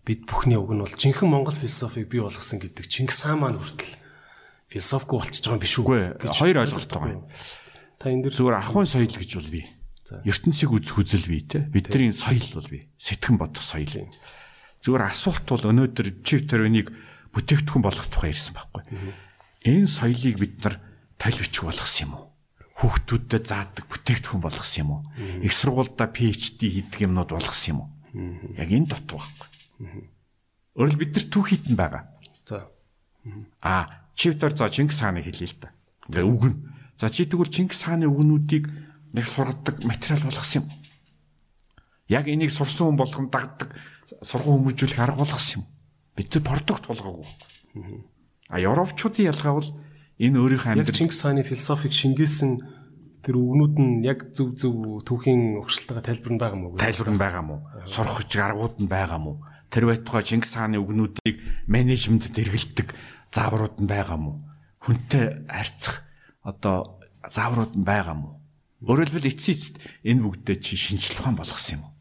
Бид бүхний уг нь бол жинхэнэ Монгол философиг бий болгосон гэдэг Чингис хаан маань хүртэл философигүй болчихж байгаа юм биш үгүй. Хоёр ойлголт байгаа юм. Та энэ дэр зүгээр ахын соёл гэж бол бий. ертөнцийг үзэх үзэл бий те. Бидний соёл бол бий. Сэтгэн бодох соёл. Зүгээр асуулт бол өнөөдөр чи тэр үнийг бүтээгдэхүүн болгох тухай ирсэн байхгүй. Энэ соёлыг бид нар тал бичих болгосон юм уу? хүүхдүүдэд заадаг бүтээгдэхүүн болгосон юм уу? Их сургуульда PhD хийдэг юмнууд болгосон юм уу? Яг энэ дутуу байхгүй. Өөрөлд бид нар түүхийд нь байгаа. За. А чивдэр за Чингис хааны хэлээ л да. Тэгээ үг нь. За чи тэгвэл Чингис хааны үгнүүдийг нэг сургадаг материал болгосон юм. Яг энийг сурсан хүн болгон дагдаг сургууль хүмүүжүүлэх арга болгосон юм. Бид нар продукт болгоогүй. А европчуудын ялгаа бол энэ өөрийнх яг Чингис хааны философик шингээсэн тэр үгнүүд нь яг зөв зөв түүхийн өгшлөлтөөр тайлбар нь байгаа мó? Тайлбар нь байгаа мó? Сурах гаргууд нь байгаа мó? Тэр байтугай Чингис хааны үгнүүдийг менежментэд эргэлдэг зааврууд нь байгаа мó? Хүнтэй харьцах одоо зааврууд нь байгаа мó? Өөрөөр хэлбэл эцсийн энэ бүгдээ чи шинжлэх ухаан болгосон юм уу?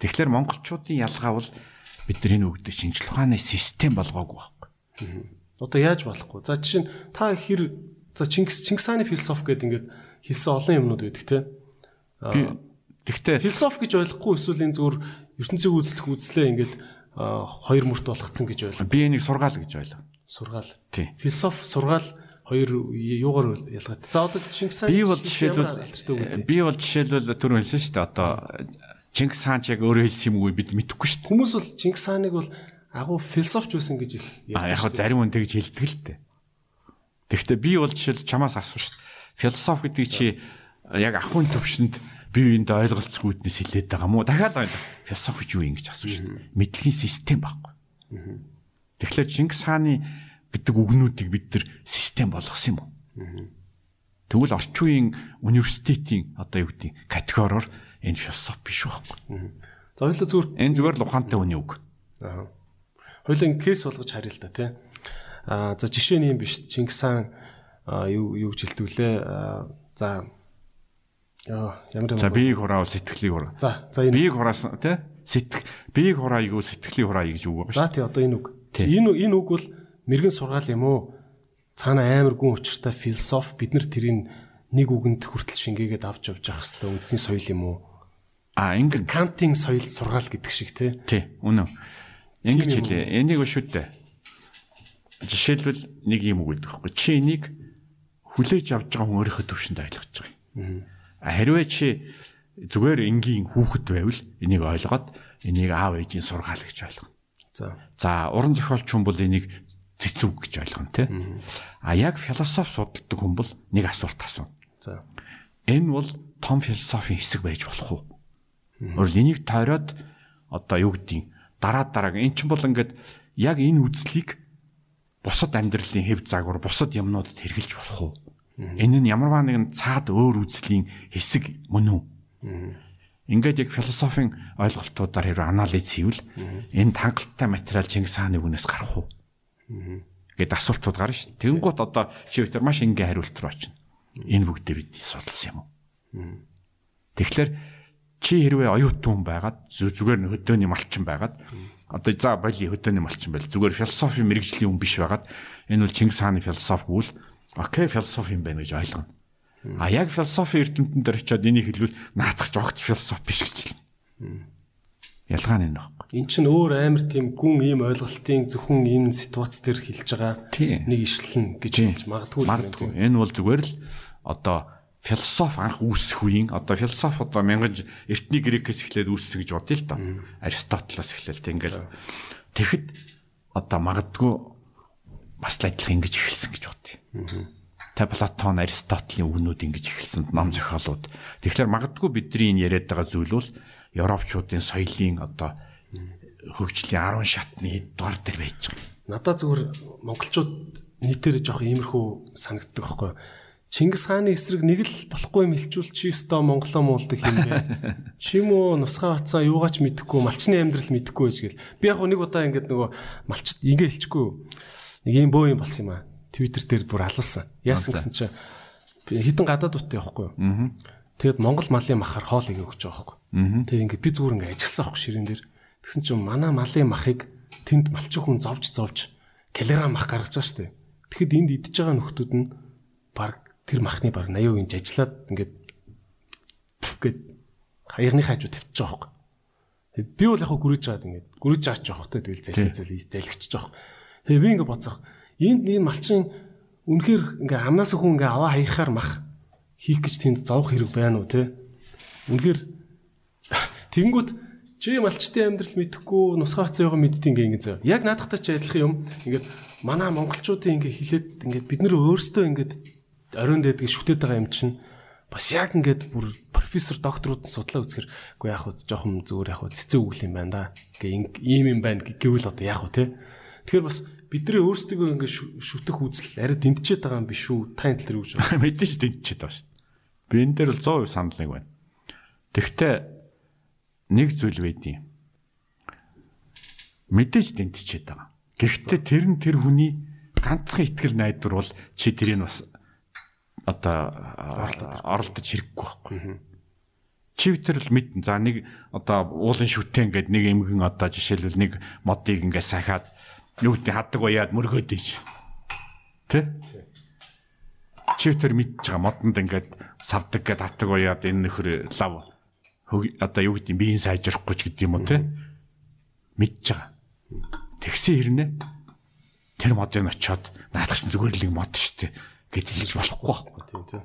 Тэгэхээр монголчуудын ялгаа бол бид нар энэ үгдээ шинжлэх ухааны систем болгоогүй байхгүй. Одоо яаж болохгүй? За жишээ нь та хэр за Чингис Чингис хааны философи гэдэг ингээд хэлсэн олон юмнууд байдаг те. Тэгтээ философи гэж ойлгохгүй эсвэл энэ зүгээр ертөнцийг үзлэх үзлээ ингээд хоёр мөрт болгоцсон гэж ойлгоо. Би энийг сургаал гэж ойлгоо. Сургаал. Тий. Философи сургаал хоёр юугаар ялгаатай. За одоо Чингис хаан би бол жишээлбэл би бол жишээлбэл түрүү хэлсэн шүү дээ. Одоо Чингис хаан ч яг өөрөө хэлсэн юм уу бид мэдэхгүй шүү дээ. Хүмүүс бол Чингис хааныг бол агуу философч байсан гэж их ярьдаг. Яг зарим хүн тэгж хэлдэг л дээ. Тэгэхдээ би бол жишээл чамаас асуу шүү дээ. Философи гэдэг чи яг ахын төвшөнд би энд ойлголцгүйднээс хэлээд байгаа мó. Дахиад ойлго. Философи юу юм гэж асуу шүү дээ. Мэдлэгийн систем байхгүй. Тэгэхээр Чингис хааны гэдэг үгнүүдийг бид нар систем болгосон юм уу? Тэгвэл орчин үеийн университетийн одоо юу гэдэг категориор энэ философи биш байхгүй. За хоёулаа зүгээр энэ зүгээр л ухаантай хүний үг. Аа. Хоёулаа кейс болгож харъя л да тий. Аа за жишээ нь юм биш. Чингис хаан юу юу гэж хэлдүүлээ. За Яа, ямар юм. За биеийг хураавал сэтгэлийг хураа. За, за энэ биеийг хураасан тий? Сэтгэл биеийг хураая юу сэтгэлийг хураая гэж үг байгаа шүү. За тий одоо энэ үг. Энэ энэ үг бол мэрэгэн сургаал юм уу? Цаана амар гүн учиртай философи бид нар тэрийг нэг үгэнд хүртэл шингээгээд авч явж явах хэвээр үндэсний соёл юм уу? А ингэ Кантын соёл сургаал гэдэг шиг тий. Тий, үнэн. Ингэж хэлээ. Энийг дээ. Жишээлбэл нэг юм үг гэдэг байхгүй. Чи энийг хүлээж авч байгаа хүн өөрийнхөө төвшөнд ойлгож байгаа юм. Хэрвээ чи зүгээр энгийн хүүхэд байвал энийг ойлгоод энийг аав ээжийн сургаал гэж ойлгоно. За. За, уран зохиолч хүн бол энийг цэцэг гэж ойлгоно тий. А яг философи судалдаг хүн бол нэг асуулт асууна. За. Энэ бол том философийн хэсэг байж болох уу? Өөрөөр энийг тойроод одоо юу гэдгийг дараа дарааг эн чинь бол ингээд яг энэ үзлийг бусад амьдралын хэв загвар бусад юмнуудад хэрэгжилж болох уу? Энэ нь ямарваа нэгэн цаад өөр үзлийн хэсэг мөн үү? Ингээд яг философийн ойлголтуудаар хэрэг анализ хийвэл энэ хангалттай материал Чингис хааны үгнээс гарах уу? Гэт асуултууд гарна шүү. Тэгэнгუთ одоо чи өтер маш энгийн хариулт руу очино. Энэ бүгдээ бид судалсан юм уу? Тэгэхээр чи хэрвээ оюутан хүн байгаад зү- зүгээр хөдөөний малчин байгаад одоо за боли хөдөөний малчин байл зүгээр философи мэрэгжлийн хүн биш байгаад энэ бол Чингис хааны философи гэвэл окей философи юм байна гэж ойлгоно. А яг философи дээр очиод энийг хэлвэл наадахч огт философи биш гэж хэлнэ. Ялгаа нь энэ баггүй. Эн чинь өөр амар тийм гүн ийм ойлголтын зөвхөн энэ ситуац дээр хэлж байгаа нэг ишлэн гэж хэлж магадгүй. Магадгүй. Энэ бол зүгээр л одоо философи анх үүсэх үеийн одоо философи одоо мянган ж- эртний грекээс эхлээд үүссэн гэж бодъё л доо. Аристотелоос эхлээл тэг ингээл тэгэхэд одоо магадгүй бас л адилхан ингэж эхэлсэн гэж бодъё. Та Платон, Аристотелийн үгнүүд ингэж эхэлсэн ном зохиолууд. Тэгэхээр магадгүй бидний энэ яриад байгаа зүйл бол Европчуудын соёлын одоо хөгжлийн 10 шатны дор дээр байж байгаа. Надад зүгээр монголчууд нийтээр жоох иймэрхүү санагддаг байхгүй. юу? Чингис хааны эсрэг нэг л болохгүй юм хэлчүүл чи өстөө монголоо муулдаг юм бэ. Чи юм уу нусгаа бацаа юугаач мэдэхгүй малчны амьдрал мэдэхгүй гэж гэл. Би яг нэг удаа ингээд нөгөө малчд ингээ хэлчихгүй. Нэг юм бөө юм болсон юм аа. Твиттер дээр бүр алуулсан. Яасан гэсэн чи би хитэн гадаад утаа явахгүй юу. Тэгэд Монгол малын махаар хоол игээ өгч байгаа байхгүй. Тэгээ ингээд би зүгээр ингээ ажилласан байхгүй ширээн дээр. Тэгсэн чинь манай малын махыг тэнд малчин хүн зовж зовж килограмм мах гаргаж байгаа шүү дээ. Тэгэхэд энд идж байгаа нөхдүүд нь баг тэр махны баг 80% инж ажиллаад ингээд гээд хаярны хажуу тавьчих жоох. Тэгээд би бол яг гүрэж жаад ингээд гүрэж жаач жоох те тэгэл зайлшгүй зэл зайлгч жоох. Тэгээ би ингээд боцох. Энд энэ малчин үнэхээр ингээ амнаас хүн ингээ аваа хаяхаар мах хийх гэж тэнд зовх хэрэг байна уу те. Үнэхээр Тэнгүүт чи малчтын амьдрал мэдэхгүй нусгаац байгаа мэдтий ингээ ингээ зөө. Яг наадахтай ч адилхан юм. Ингээд манай монголчуудын ингээ хилээд ингээд бид нэр өөрсдөө ингээд оройн дэдгийг шүтээд байгаа юм чинь бас яг ингээд бүр профессор докторууд нь судлаа үзэхэр үгүй яг хөө жоохон зүгээр яг хөө цэцэн үгэл юм байна да. Ингээ ийм юм байна гэвэл одоо яг хөө те. Тэгэхээр бас бидний өөрсдөө ингээ шу- шүтэх үзэл арай дэмтчихэд байгаа юм биш үү? Та энэ тал дээр үгж байна. мэдээж дэнчихэд байгаа шүү дээ. Би энэ дээр л 100% санал нэг байна. Тэгвэл нэг зүйл байдیں۔ Мэдээж дэнтчихэд байгаа. Гэхдээ тэр нь тэр хүний ганцхан ихтгэл найдвар бол чи тэрийг бас одоо оролдож хэрэггүй байхгүй. Чи тэр л мэдэн. За нэг одоо уулын шүтэн гэдэг нэг эмгэн одоо жишээлбэл нэг модыг ингээ сахиад юу гэдэг хаддаг уяад мөргөөд ийж. Тэ? Чивтер мэдж байгаа модонд ингээд савдаг гэд хатдаг уяад энэ нөхөр лав одоо юу гэдэг биеийн сайжрахгүй ч гэдэг юм уу те мэдж байгаа. Тэгсэн хэрнээ тэр модыг очиод наадах чинь зүгээр л нэг мод штэ гэж хэлж болохгүй байхгүй. Тийм тийм.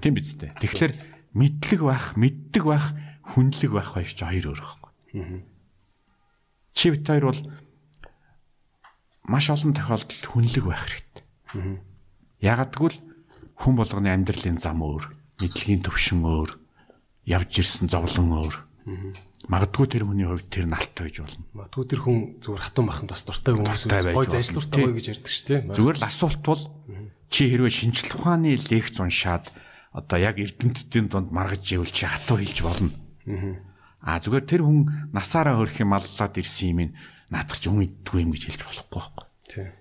Тийм биз дээ. Тэгэхээр мэдлэг байх, мэддэг байх, хүнлэг байх хоёр ч хоёр өөр байхгүй. Чи бит хоёр бол маш олон тохиолдолд хүнлэг байх хэрэгтэй. Ягаад гэвэл хүн болгоны амьдралын зам өөр, мэдлэгийн төвшин өөр, явж ирсэн зовлон өөр. Магадгүй тэр хүний хувьд тэр налт байж болно. Магадгүй тэр хүн зүгээр хатан баханд бас дуртай Дуртай байж гой гой гэж ярьдаг шүү дээ. Зүгээр л асуулт бол чи хэрвээ шинжлэх ухааны лекц уншаад одоо яг эрдэмтдийн дунд маргаж ивэл чи хатуу хэлж болно. Аа зүгээр тэр хүн насаараа хөрөх юм аллаад ирсэн юм наадах ч юм иддгүй юм гэж хэлж болохгүй байхгүй.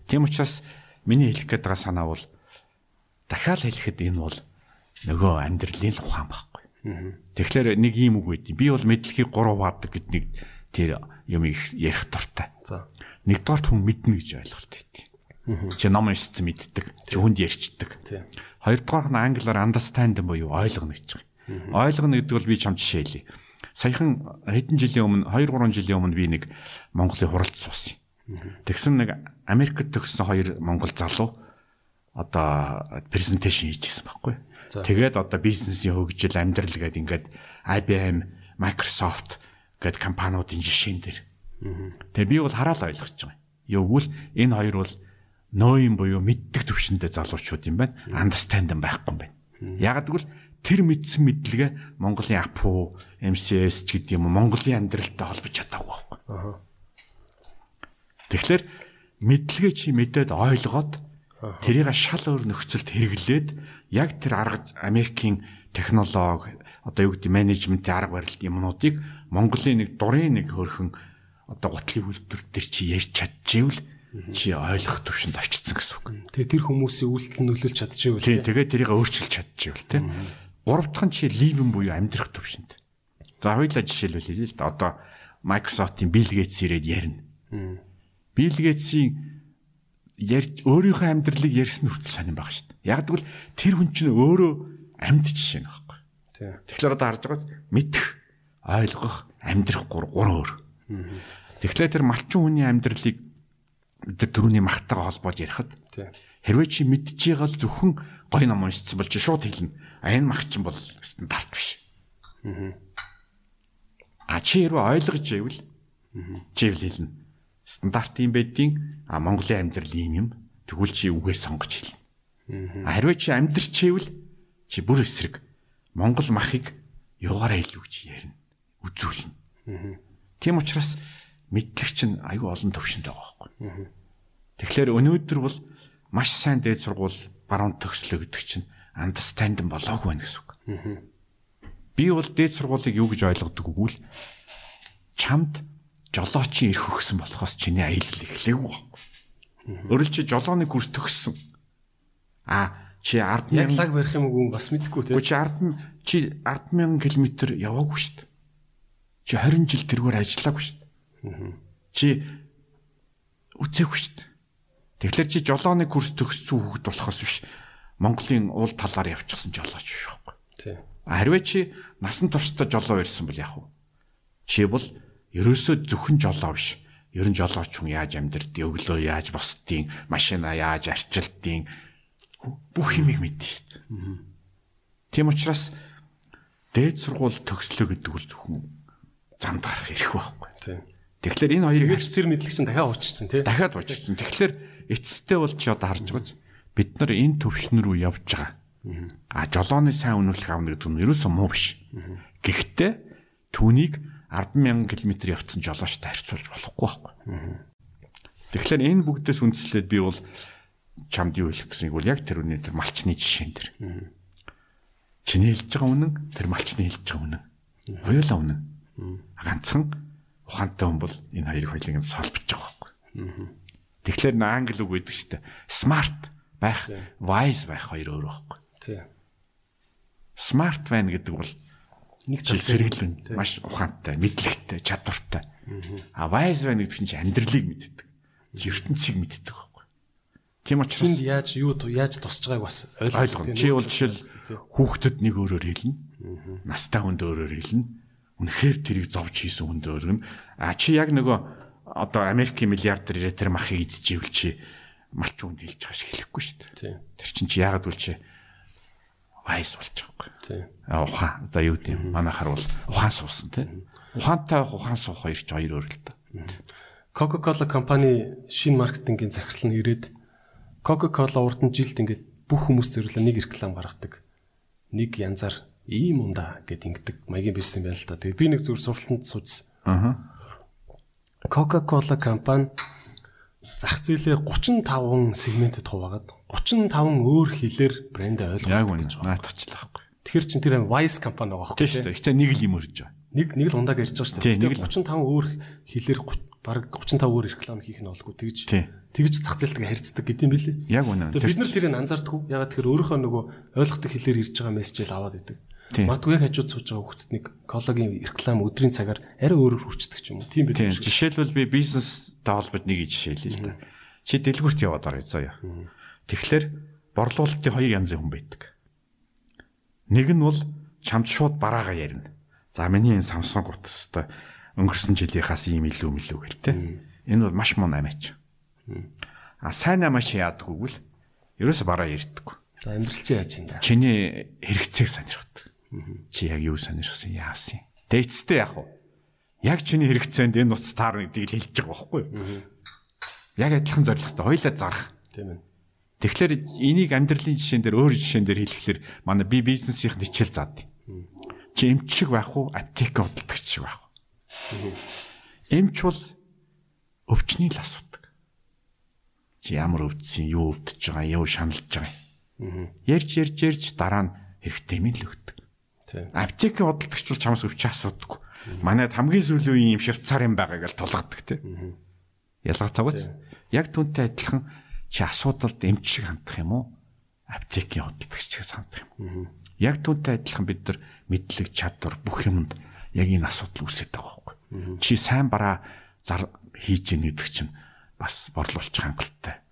Тийм учраас миний хэлэх гээд байгаа санаа бол дахиад хэлэхэд энэ бол нөгөө амьдралын ухаан байхгүй. Тэгэхээр нэг юм үг байдیں۔ Би бол мэдлэгийг 3 ваадаг гэд нэг тэр юм их ярих дуртай. Нэгдүгээр хүн мэднэ гэж ойлголт байдیں۔ Чи ном уншсан мэддэг, чи хүнд ярьчдаг. Хоёрдугаар нь англиар understand буюу ойлгоно гэж байгаа. Ойлгоно гэдэг бол би чам жишээлээ Саяхан хэдэн жилийн өмнө 2 3 жилийн өмнө би нэг Монголын хуралд суусан. Тэгсэн нэг Америкт төгссөн хоёр монгол залуу одоо презентацийн хийжсэн байхгүй. Тэгээд одоо бизнесийн хөгжил амьдрал гэдэг ингээд IBM, Microsoft гэдэг компаниудын жишээн дээр. Тэгээ би бол хараал ойлгож байгаа. Юу гэвэл энэ хоёр бол нөөйн буюу мэддэг төвшөндөө залуучууд юм байна. Understand байхгүй юм байна. Яг гэвэл тэр мэдсэн мэдлэгээ Монголын АПУ, MCS ч гэдэг юм уу Монголын амьдралтай холбож чадаагүй байхгүй. Тэгэхээр мэдлэгээ чи мэдээд ойлгоод тэрийг шал өөр нөхцөлд хэрэглээд яг тэр арга Америкийн технологи одоо юу гэдэг менежментийн арга барил юмнуудыг Монголын нэг дурын нэг хөрхөн одоо гутлын үйлдвэр дээр чи ярьж чадчихвэл чи ойлгох төвшөнд очсон гэсэн үг. Тэгээ тэр хүмүүсийн үйлдэл нөлөөлж чадчихвэл Тийм тэгээд тэрийг өөрчилж чадчихвэл тийм. Гурав дахь нь чи ливэн буюу амьдрах төвшөнд. За хоёулаа жишээлбэл хэлье л да. Одоо Microsoft-ийн Bill Gates ирээд ярина. Bill Gates-ийн ярьж өөрийнхөө амьдралыг ярьсан хүртэл сонирн байгаа шүү дээ. Яг тэгвэл тэр хүн чинь өөрөө амьд жишээ нэг байхгүй. Тэгэхээр одоо харж байгаас мэдэх, ойлгох, амьдрах гур гур өөр. Тэгэхээр тэр малчин хүний амьдралыг тэр дөрөвний махтайгаа холбоод ярихад хэрвээ чи мэдчихээ гал зөвхөн гой ном уншсан бол чи шууд хэлнэ. А энэ мах чинь бол стандарт биш. А чи хэрвээ ойлгож байвал чи л хэлнэ. Стандарт юм байдیں۔ А Монголын амьдрал ийм юм. Тэгвэл чи үгээ сонгож хэлнэ. А хэрвээ чи амьдрч байвал чи бүр эсрэг Монгол махыг югаараа илүү гэж ярина. Үзүүлнэ. Тийм учраас мэдлэгч нь аюу олон төвшөнд байгаа байхгүй. Тэгэхээр өнөөдөр бол маш сайн дээд сургууль баруун төгслөө гэдэг чинь understand болоогүй байна гэсэн үг. Би бол дээд сургуулийг юу гэж ойлгодог үгүй л чамд жолоочийн ирэх өгсөн болохоос чиний аялал байхгүй. Өөрөлд чи жолооны курс төгссөн. А чи 10 Яг лаг барих юм уу бас мэдэхгүй тийм. Чи 10 чи 100000 км яваагүй шүү дээ. Чи 20 жил тэргээр ажиллаагүй шүү дээ. Чи үцээгүй шүү дээ. Тэгэхээр чи жолооны курс төгссөн хүүхэд болохоос биш. Монголын уул талаар явчихсан жолооч биш байхгүй. Тийм. Харвээ чи насан туршдаа жолоо ирсэн бол яах вэ? Чи бол ерөөсөө зөвхөн жолоо биш. Ер нь жолооч хүн яаж амьдрд, өглөө яаж босдгийг, машина яаж арчилдгийг бүх юмыг мэднэ шүү дээ. Тийм учраас дээд сургууль төгслөө гэдэг бол зөвхөн замд гарах эрх байхгүй. Тэгэхээр энэ хоёрыг Тэгэж тэр мэдлэг чинь дахиад ууччихсан тийм. дахиад ууччихсан. Тэгэхээр эцэстээ бол чи одоо харж байгааз бид нар энэ төвшин рүү явж байгаа. А жолооны сайн үнэлэх авна гэдэг нь ерөөсөө муу биш. Гэхдээ түүнийг 100000 км явцсан жолоочтой харьцуулж болохгүй байхгүй. Тэгэхээр энэ бүгдээс үндслээд би бол чамд юу хэлэх гэснийг бол яг тэр үнэ тэр малчны жишээн дэр. Чиний хэлж байгаа үнэн тэр малчны хэлж байгаа үнэн. Хоёулаа үнэн. Ганцхан ухаантай хүн бол энэ хоёрыг хоёулыг юм солбож байгаа байхгүй. Тэгэхээр англи үг гэдэг шүү дээ. Smart байх, wise байх хоёр өөр байхгүй. Тийм. Smart байна гэдэг бол Нэг тал сэргэлэн маш ухаантай, мэдлэгтэй, чадвартай. А wise байна гэдэг чинь амьдралыг мэддэг. ертөнцийг мэддэг байхгүй. Тийм учраас Тэнд яаж юу яаж тусч байгааг бас ойлгох. Чи бол жишээл хүүхдэд нэг өөрөөр хэлнэ. Настай хүнд өөрөөр хэлнэ. Үнэхээр тэрийг зовж хийсэн хүнд өөрөөр нь. А чи яг нөгөө одоо Америкийн миллиардер ирээ тэр махыг идчихвэл чи малчин хүнд хэлж байгаа шиг хэлэхгүй шүү дээ. Тэр чинь чи яагаад бол чи вайс байгаа байхгүй. Тийм. А ухаан одоо юу гэдэм манайхаар бол ухаан суусан тийм. Ухаантай байх ухаан суух хоёр ч хоёр өөр л да. Coca-Cola компани шинэ маркетингийн захирал нь ирээд Coca-Cola урд нь жилд ингээд бүх хүмүүс зөвлөө нэг реклам гаргадаг. Нэг янзаар ийм ундаа гэд ингэдэг маягийн бизнес юм байна л да. Тэгээ би нэг зүгээр сурталтанд сууж Аа. Coca-Cola компани зах зээлээ 35 сегментэд хуваагаад 35 өөр хэлээр ойлгох үнэ. гэж байгаа. Наатачлаа байхгүй. Тэгэхээр чин тэр Wise компани байгаа Тийм шүү дээ. Гэтэ нэг л юм өрж байгаа. Нэг нэг л ундааг ярьж байгаа шүү дээ. нэг л. Тэгэхээр 35 өөр хэлээр баг 35 өөр реклам хийх нь болгүй тэгж тэгж зах зээлтэйгээ харьцдаг гэдэг юм билий. Яг үнэ. Бид нар тэрийг анзаардаггүй. Ягаад тэгэхээр өөрийнхөө нөгөө ойлгохдаг хэлээр ирж байгаа мессежэл аваад идэг. Магадгүй яг хажууд сууж байгаа хүүхдэд нэг кологийн реклам өдрийн цагаар арай өөрөөр хүрчдэг ч юм уу. Тийм байдаг. Жишээлбэл би бизнестэй холбоод нэг жишээлээ л да. Чи дэлгүрт яваад орё заяа. Тэгэхээр борлуулалтын хоёр янзын хүн байдаг. Нэг нь бол чамд шууд бараага ярина. За миний энэ Samsung утастай өнгөрсөн жилийнхаас ийм илүү мэлүү гэл те. Энэ бол маш муу намаач. А сайн намаач яадаггүй л ерөөсө бараа ярьдаггүй. За амьдрал чи яаж юм да. Чиний хэрэгцээг сонирхдаг. Чи яг юу сонирхсан яасан юм. Дээцтэй яг уу. Яг чиний хэрэгцээнд энэ нуц таарна гэдгийг л хэлж байгаа байхгүй юу? Яг адилхан зорилготой хоёлаа зарах. Тийм ээ. Тэгэхээр энийг амьдралын жишээн дээр өөр жишээн дээр хэлэхлээр манай би бизнесийн хичээл заадаг. Чи эмч шиг байх уу, аптек худалдагч шиг байх уу? Эмч бол өвчнийг л асуудаг. Чи ямар өвдсөн, юу өвдөж байгаа, юу шаналж байгаа. Ярьж ярьж ярьж дараа нь хэрэгтэй юм л өгдөг. Тийм. Аптекийн худалдагч бол чамаас өвч асуудаггүй. Манайд хамгийн сүүлийн юм швейцарын байгааг л тулгадаг те. Ялгатаагач яг түүнтэй адилхан чи асуудалд эмч шиг хандах юм уу? Аптекийн шиг хандах юм. Яг түүнтэй адилхан бид нар мэдлэг чадвар бүх юмд яг энэ асуудал үүсээд байгаа байхгүй. Чи сайн бараа зар хийж ийн гэдэг чинь бас борлуулчих хангалттай.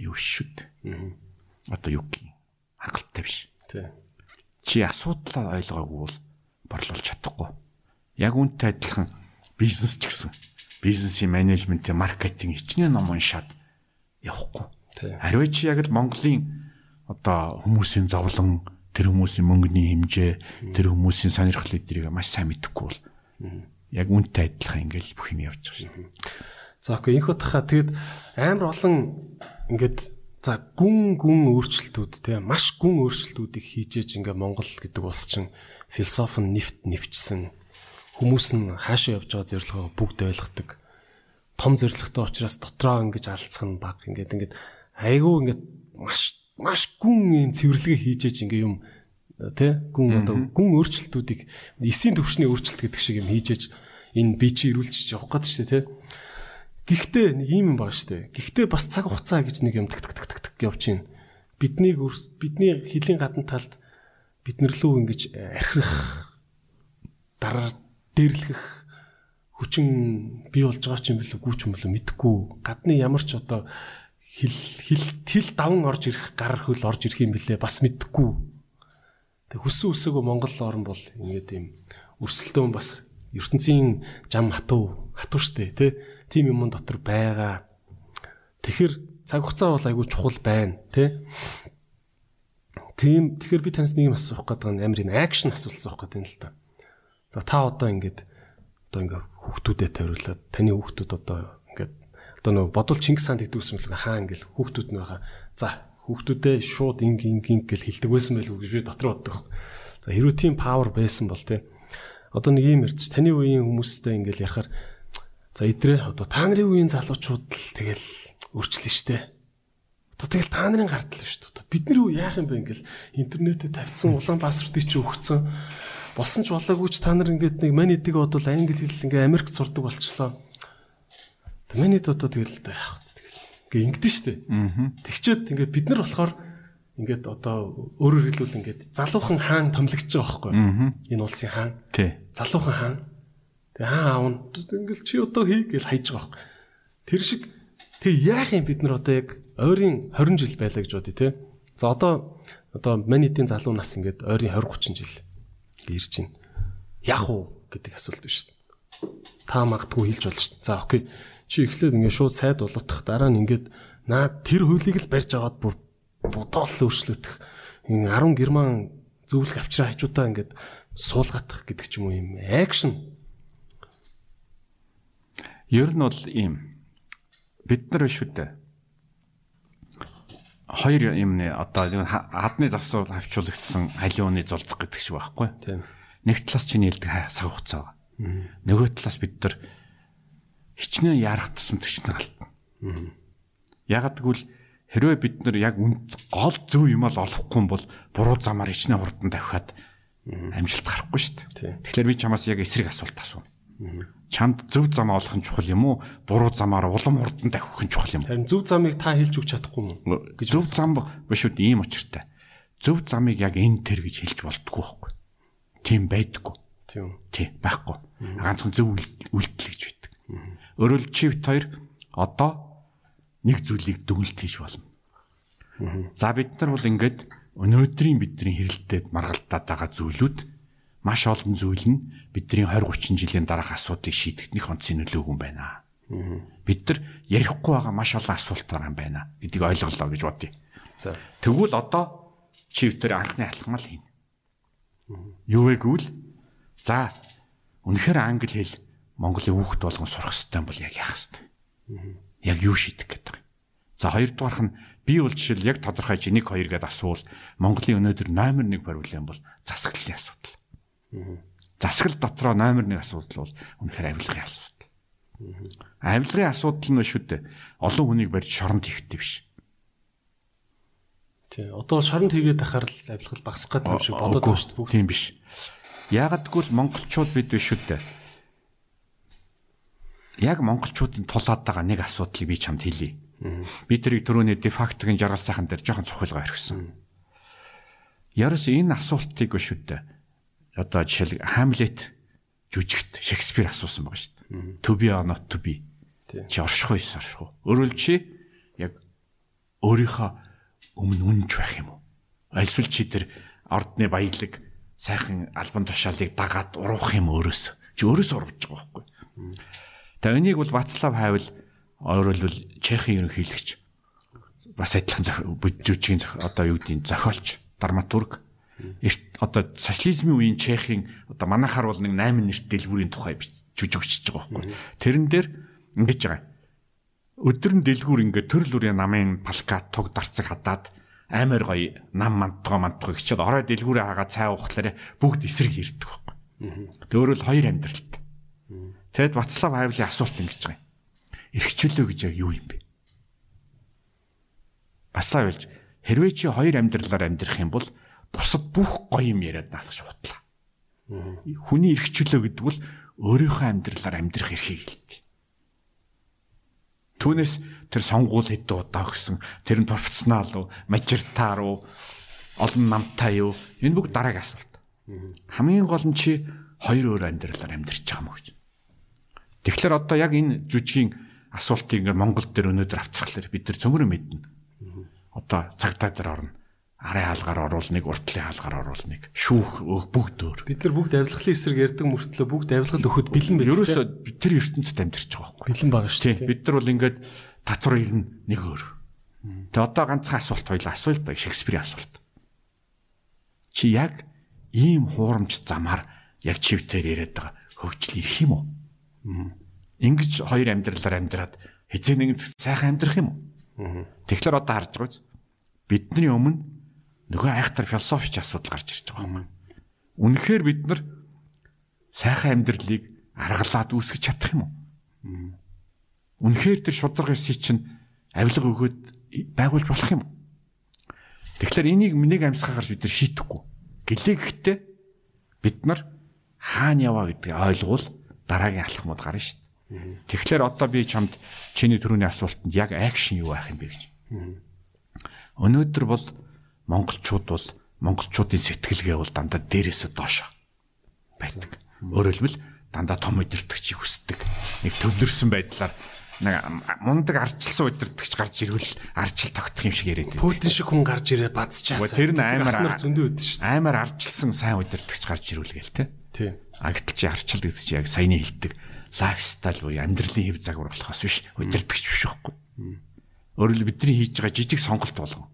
Юу шүд. Одоо юу гин хангалттай биш. Тий. Чи асуудлаа ойлгоогүй бол борлуулж чадахгүй. Яг үнтэй адилхан бизнес ч гэсэн бизнесийн менежмент, маркетинг хичнээн ном уншаад явахгүй. Тий. Хариу чи яг л Монголын одоо хүмүүсийн зовлон, тэр хүмүүсийн мөнгөний хэмжээ, тэр хүмүүсийн сонирхол эдрийг маш сайн мэдэхгүй бол яг үнтэй адилхан ингээл бүх юм явж байгаа шүү дээ. За окей инх утга тэгэд амар олон ингээд за гүн гүн өөрчлөлтүүд те маш гүн өөрчлөлтүүдийг хийжээж ингээ Монгол гэдэг улс чинь философи нэвт нэвчсэн. Хүмүүс нь хаашаа явж байгаа зорилгоо бүгд ойлгодог. Том зорилготой учраас дотроо ингэж алдсах нь баг. Ингээд ингээд айгүй ингээд маш маш гүн юм цэвэрлэгээ хийжээж ингээ юм тэ гүн одоо гүн өөрчлөлтүүдийг эсийн төвшний өөрчлөлт гэдэг шиг юм хийжээж энэ би чи ирүүлчих явах гэдэг дээ тэ Гэхдээ нэг юм шүү дээ. Гэхдээ бас цаг хугацаа гэж нэг юм так так так так явж байна. Биднийг бидний хилийн гадна талд биднэрлүү ингэж архирах дараа дээрлэх хүчин бий болж байгаа ч юм бэлээ гүүч юм бэлээ мэдхгүй гадны ямар ч одоо хил хил хил даван орж ирэх гар хөл орж ирэх юм бэлээ бас мэдхгүй тэг хүссэн үсээгөө Монгол орн бол ингээд юм өрсөлдөөн бас ертөнцийн жам хатуу хатуу штэ тий тийм юм дотор байгаа тэгэхээр цаг хугацаа бол айгүй чухал байна тий Тийм тэгэхээр би таньс нэг юм асуух гэдэг нь амар энэ акшн асуулт асуух гэдэг юм л та. За та одоо ингээд одоо ингээд хүүхдүүдэд тавиулаад таны хүүхдүүд одоо ингээд одоо нөгөө бодвол Чингис хаан гэдэг үсмэл хаа ингээд хүүхдүүд нь байгаа. За хүүхдүүдээ шууд инг инг инг гэл хилдэг байсан байл үү гэж би дотор боддог. За хэрвээ тийм павер байсан бол те одоо нэг юм ярьж таны үеийн хүмүүстэй ингээд ярахаар за идрээ одоо та нарын үеийн залуучууд л тэгэл өөрчлөн штэ Одоо тэгэл та нарын гардал шүү дээ. Бид нар юу яах юм бэ ингээл интернэтэд тавьсан улаан паспортыг чи өгцөн. Болсон ч болоогүй ч та нар ингээд нэг мань эдэг бодвол англи хэл ингээ Америкт сурдаг болчлоо. Тэг манайд одоо тэгэл яах вэ тэгэл ингээ ингэдэж дээ. Тэгчээд ингээ бид нар болохоор ингээд одоо өөрөөр хэлбэл ингээд залуухан хаан томлогдож байгаа байхгүй энэ улсын хаан залуухан хаан тэгээ хаан аав нь ингээл чи одоо хий гэж хайж байгаа байхгүй тэр шиг тэг яах юм бид нар одоо яг ойрын 20 жил байлаа гэж бодъё те. За одоо одоо манитийн залуу нас ингээд ойрын 20 30 жил ирж байна. Яах уу гэдэг асуулт биш. Та магадгүй хэлж болно шүү дээ. За окей. Чи эхлээд ингээд шууд сайд болоотох дараа нь ингээд наа тэр хуулийг л барьж агаад бүр бодоол өөрчлөгдөх. Энэ 10 герман зөвлөх авчраа хажуудаа ингээд суулгатах гэдэг ч юм уу юм. Акшн. Ер нь бол ийм бид нар шүү дээ хоёр юм нэ одоо хадны завсуул хавчуулагдсан халиуны зулцах гэдэг шиг байхгүй. Тийм. Нэг талаас чиний хэлдэг цаг хугацаа. Нөгөө талаас бид нар хичнээн ярах тусам төчнө алтна. Ягаад гэвэл хэрвээ бид нар яг гол зөв юм ал олохгүй бол буруу замаар хичнээн хурдан тавихад амжилт гарахгүй шүү дээ. Тэгэхээр би чамаас яг эсрэг асуулт асууна чамд зөв зам олох нь чухал юм уу? Буруу замаар улам хурдан давхих нь чухал юм уу? Харин зөв замыг та хэлж өгч чадахгүй юм гэж зөв зам биш үү ийм очиртай. Зөв замыг яг энэ төр гэж хэлж болдгоо байхгүй. Тийм байдаггүй. Тийм. Тийм байхгүй. Ганцхан зөв үйлдэл гэж байдаг. Өөрөөр чивт хоёр одоо нэг зүйлийг дүгнэлт хийж болно. За бид нар бол ингээд өнөөдрийн бидний хэрэлтэд маргалдаад байгаа зүйлүүд маш олон зүйл нь бидний 20 30 жилийн дараах асуудыг шийдэхнийх онцгийн нөлөөгүй юм байна. Бид нар ярихгүй байгаа маш олон асуулт байгаа юм байна гэдгийг ойлголоо гэж бодъё. За. Тэгвэл одоо чи өтөр анхны алхмал хийнэ. Юу вэ гэвэл за үнэхээр англи хэл Монголын хүүхд болгон сурах хэрэгтэй бол яг яах хэрэгтэй. Яг юу шийдэх гэдэг юм. За хоёрдугаарх нь би бол жишээл яг тодорхой жинийг хоёр гэдээ асуул Монголын өнөөдөр номер 1 проблем бол засаглалын асуудал. Засаглал дотроо номер 1 асуудал бол үнэхээр авилгын асуудал. Авилгын асуудал нь шүү дээ. Олон хүнийг барьж шоронд хийхтэй биш. Тий. Одоо шоронд хийгээд ахаар л авилгал багасах гэдэг юм шиг бодоод байна шүү дээ. Бүгд тийм биш. Яагад гэвэл монголчууд бид биш шүү дээ. Яг монголчуудын тулаад байгаа нэг асуудлыг би чамд хэлье. Би тэрийг түрүүний дефактгийн жаргал сайхан дээр жоохон цохилгоо орхисон. Ярос энэ асуултыг шүү дээ одоо жишээл Хамлет жүжигт Шекспир асуусан байгаа шүү дээ. To be or not to be. Чи орших уу эсвэл орших уу? Өөрөөр чи яг өөрийнхөө өмнө үнэнч байх юм уу? Альсвал чи тэр ордны баялаг сайхан албан тушаалыг дагаад уруух юм өөрөөс. Чи өөрөөс урвж байгаа байхгүй. Тэгээ энийг бол Вацлав Хавел өөрөлдвөл Чехийн ерөнхийлөгч бас адилхан бүжижгийн одоо юу гэдгийг зохиолч, драматург эрт одоо социализмын үеийн Чехийн одоо манайхаар бол нэг 8 нэрт дэлгүүрийн тухай жүжигчж байгаа байхгүй. Тэрэн дээр ингэж байгаа. Өдөр нь дэлгүүр ингээд төрөл бүрийн намын палкат туг дарцаг хадаад амар гоё нам мантгаа мантгаа гिचээд орой дэлгүүрээ хагаад цай уухлаарэ бүгд эсрэг ирдэг байхгүй. Төөрөл хоёр амьдралтай. Тэгэд Вацлав Хавлын асуулт ингэж байгаа юм. Ирхчлөө гэж яг юу юм бэ? Вацлав хэлж хэрвээ чи хоёр амьдралаар амьдрах юм бол бусад бүх гоё юм яриад наалах шуудлаа. Хүний ирхчлөө гэдэг бол өөрийнхөө амьдралаар амьдрах эрхийг хэлдэг. Түүнээс тэр сонгуул хэд удаа өгсөн, тэр нь профессионал уу, мажиртаар уу, олон намтай юу? Энэ бүгд дараагийн асуулт. Хамгийн гол нь чи хоёр өөр амьдралаар амьдарч байгаа мó гэж. Тэгэхээр одоо яг энэ жүжигийн асуултыг ингээд Монгол дээр өнөөдөр авцхалаар бид нар цөмөрө мэднэ. Одоо цагдаа дээр орно. Арын хаалгаар оруулныг, уртлын хаалгаар оруулныг, шүүх өг бүгд өөр. Бид нар бүгд авилгалын эсрэг ярьдаг мөртлөө бүгд авилгал өгөхөд бэлэн байх. Ерөөсөө тэр ертөнцид амьдарч байгаа байхгүй. бэлэн байгаа шүү Тийм. Бид нар бол ингээд татвар ирнэ нэг өөр. Тэгээ одоо ганцхан асуулт хоёул асуулт бай Шекспирийн асуулт. Чи яг ийм хуурамч замаар яг чивтээр яриад байгаа хөгжил ирэх юм уу? Ингиж хоёр амьдралаар амьдраад хизээ нэгэн сайхан амьдрах юм уу? Тэгэхээр одоо харж байгаа биз? Бидний өмнө нөгөө айхтар философич асуудал гарч ирж байгаа юм. Үнэхээр бид нар сайхан амьдралыг аргалаад үүсгэж чадах юм уу? Үнэхээр тэр шударга эсий чинь авилга өгөөд байгуулж болох юм уу? Тэгэхээр энийг нэг амьсгаа гарч бид нар шийдэхгүй. Гэлээ гэхдээ бид нар хаана яваа гэдгийг ойлгуул дараагийн алхмууд гарна шүү дээ. Тэгэхээр одоо би чамд чиний түрүүний асуултанд яг акшн юу байх юм бэ гэж. Өнөөдөр бол монголчууд бол монголчуудын сэтгэлгээ бол дандаа дээрээсээ доошо байдаг. Өөрөөр хэлбэл дандаа том удирдахчийг хүсдэг. Нэг төвлөрсөн байдлаар нэг мундаг арчилсан удирдахч гарч ирвэл арчил тогтох юм шиг яриад байдаг. Путин шиг хүн гарч ирээ бадцчаас. Тэр нь амар зөндөө өгдөө шүү. Амар арчилсан сайн удирдахч гарч ирвэл гээл те. Тийм. А гэтэл чи арчил гэдэг чи яг саяны хэлдэг лайфстайл буюу амьдралын хэв загвар болохоос биш удирдахч биш байхгүй. Хэлбэл бидний хийж байгаа жижиг сонголт болгон.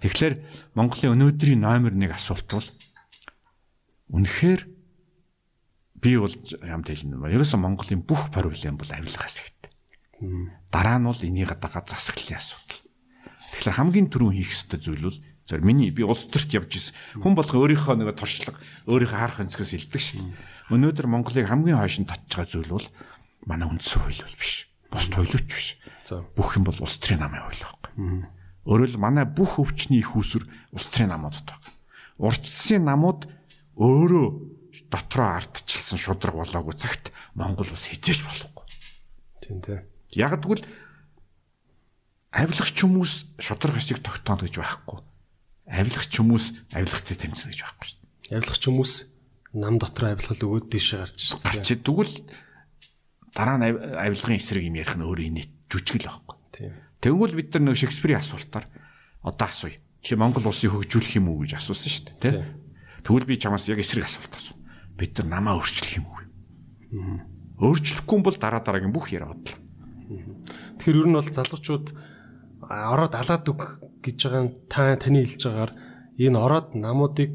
Тэгэхээр Монголын өнөөдрийн номер 1 асуулт бол үнэхээр би бол ямт хэлнэ. Ерөөсөн Монголын бүх проблем бол авилгаас ихтэй. Дараа нь бол энийг дагаа засаглалын асуудал. Тэгэхээр хамгийн түрүүн хийх ёстой зүйл бол зөв миний би улс төрт явж ирсэн. Хүн болго өөрийнхөө нэг туршлага, өөрийнхөө харах өнцгөөс илдэг шин. Өнөөдөр Монголыг хамгийн хойшин байгаа зүйл бол манай үндсэн хууль бол биш. Бус туйлууч биш. Бүх юм бол улс төрийн намын хууль байхгүй. Өөрөөр манай бүх өвчний их усүр улс төрийн намуудад байна. Урчсан намууд өөрөө дотроо ардчилсан шудраг болоогүй цагт Монгол ус хизээч болохгүй. Тийм тийм. Яг тэгвэл авилгач хүмүүс шудраг хэсийг тогтооно гэж байхгүй. Авилгач хүмүүс авилгацтай тэмцэнэ гэж байхгүй шүү дээ. Авилгач хүмүүс нам дотор авилгал өгөөд дэше гарч Гарч тэгвэл дараа нь ав- авилгын эсрэг юм ярих нь өөрөө инээд жүжигл байхгүй. Тийм. Тэгвэл бид нар нэг Шекспирийн асуултаар одоо асууя. Чи Монгол улсыг хөгжүүлэх юм уу гэж асуусан шүү дээ, тий? Тэгвэл би чамаас яг эсрэг асуулт асуу. Бид нар намаа өөрчлөх юм уу? Өөрчлөхгүй бол дараа дараагийн бүх яриа бодлоо. Тэгэхээр ер нь бол залуучууд ороод алаад үг гэж байгаа та таны хэлж байгаагаар энэ ороод намуудыг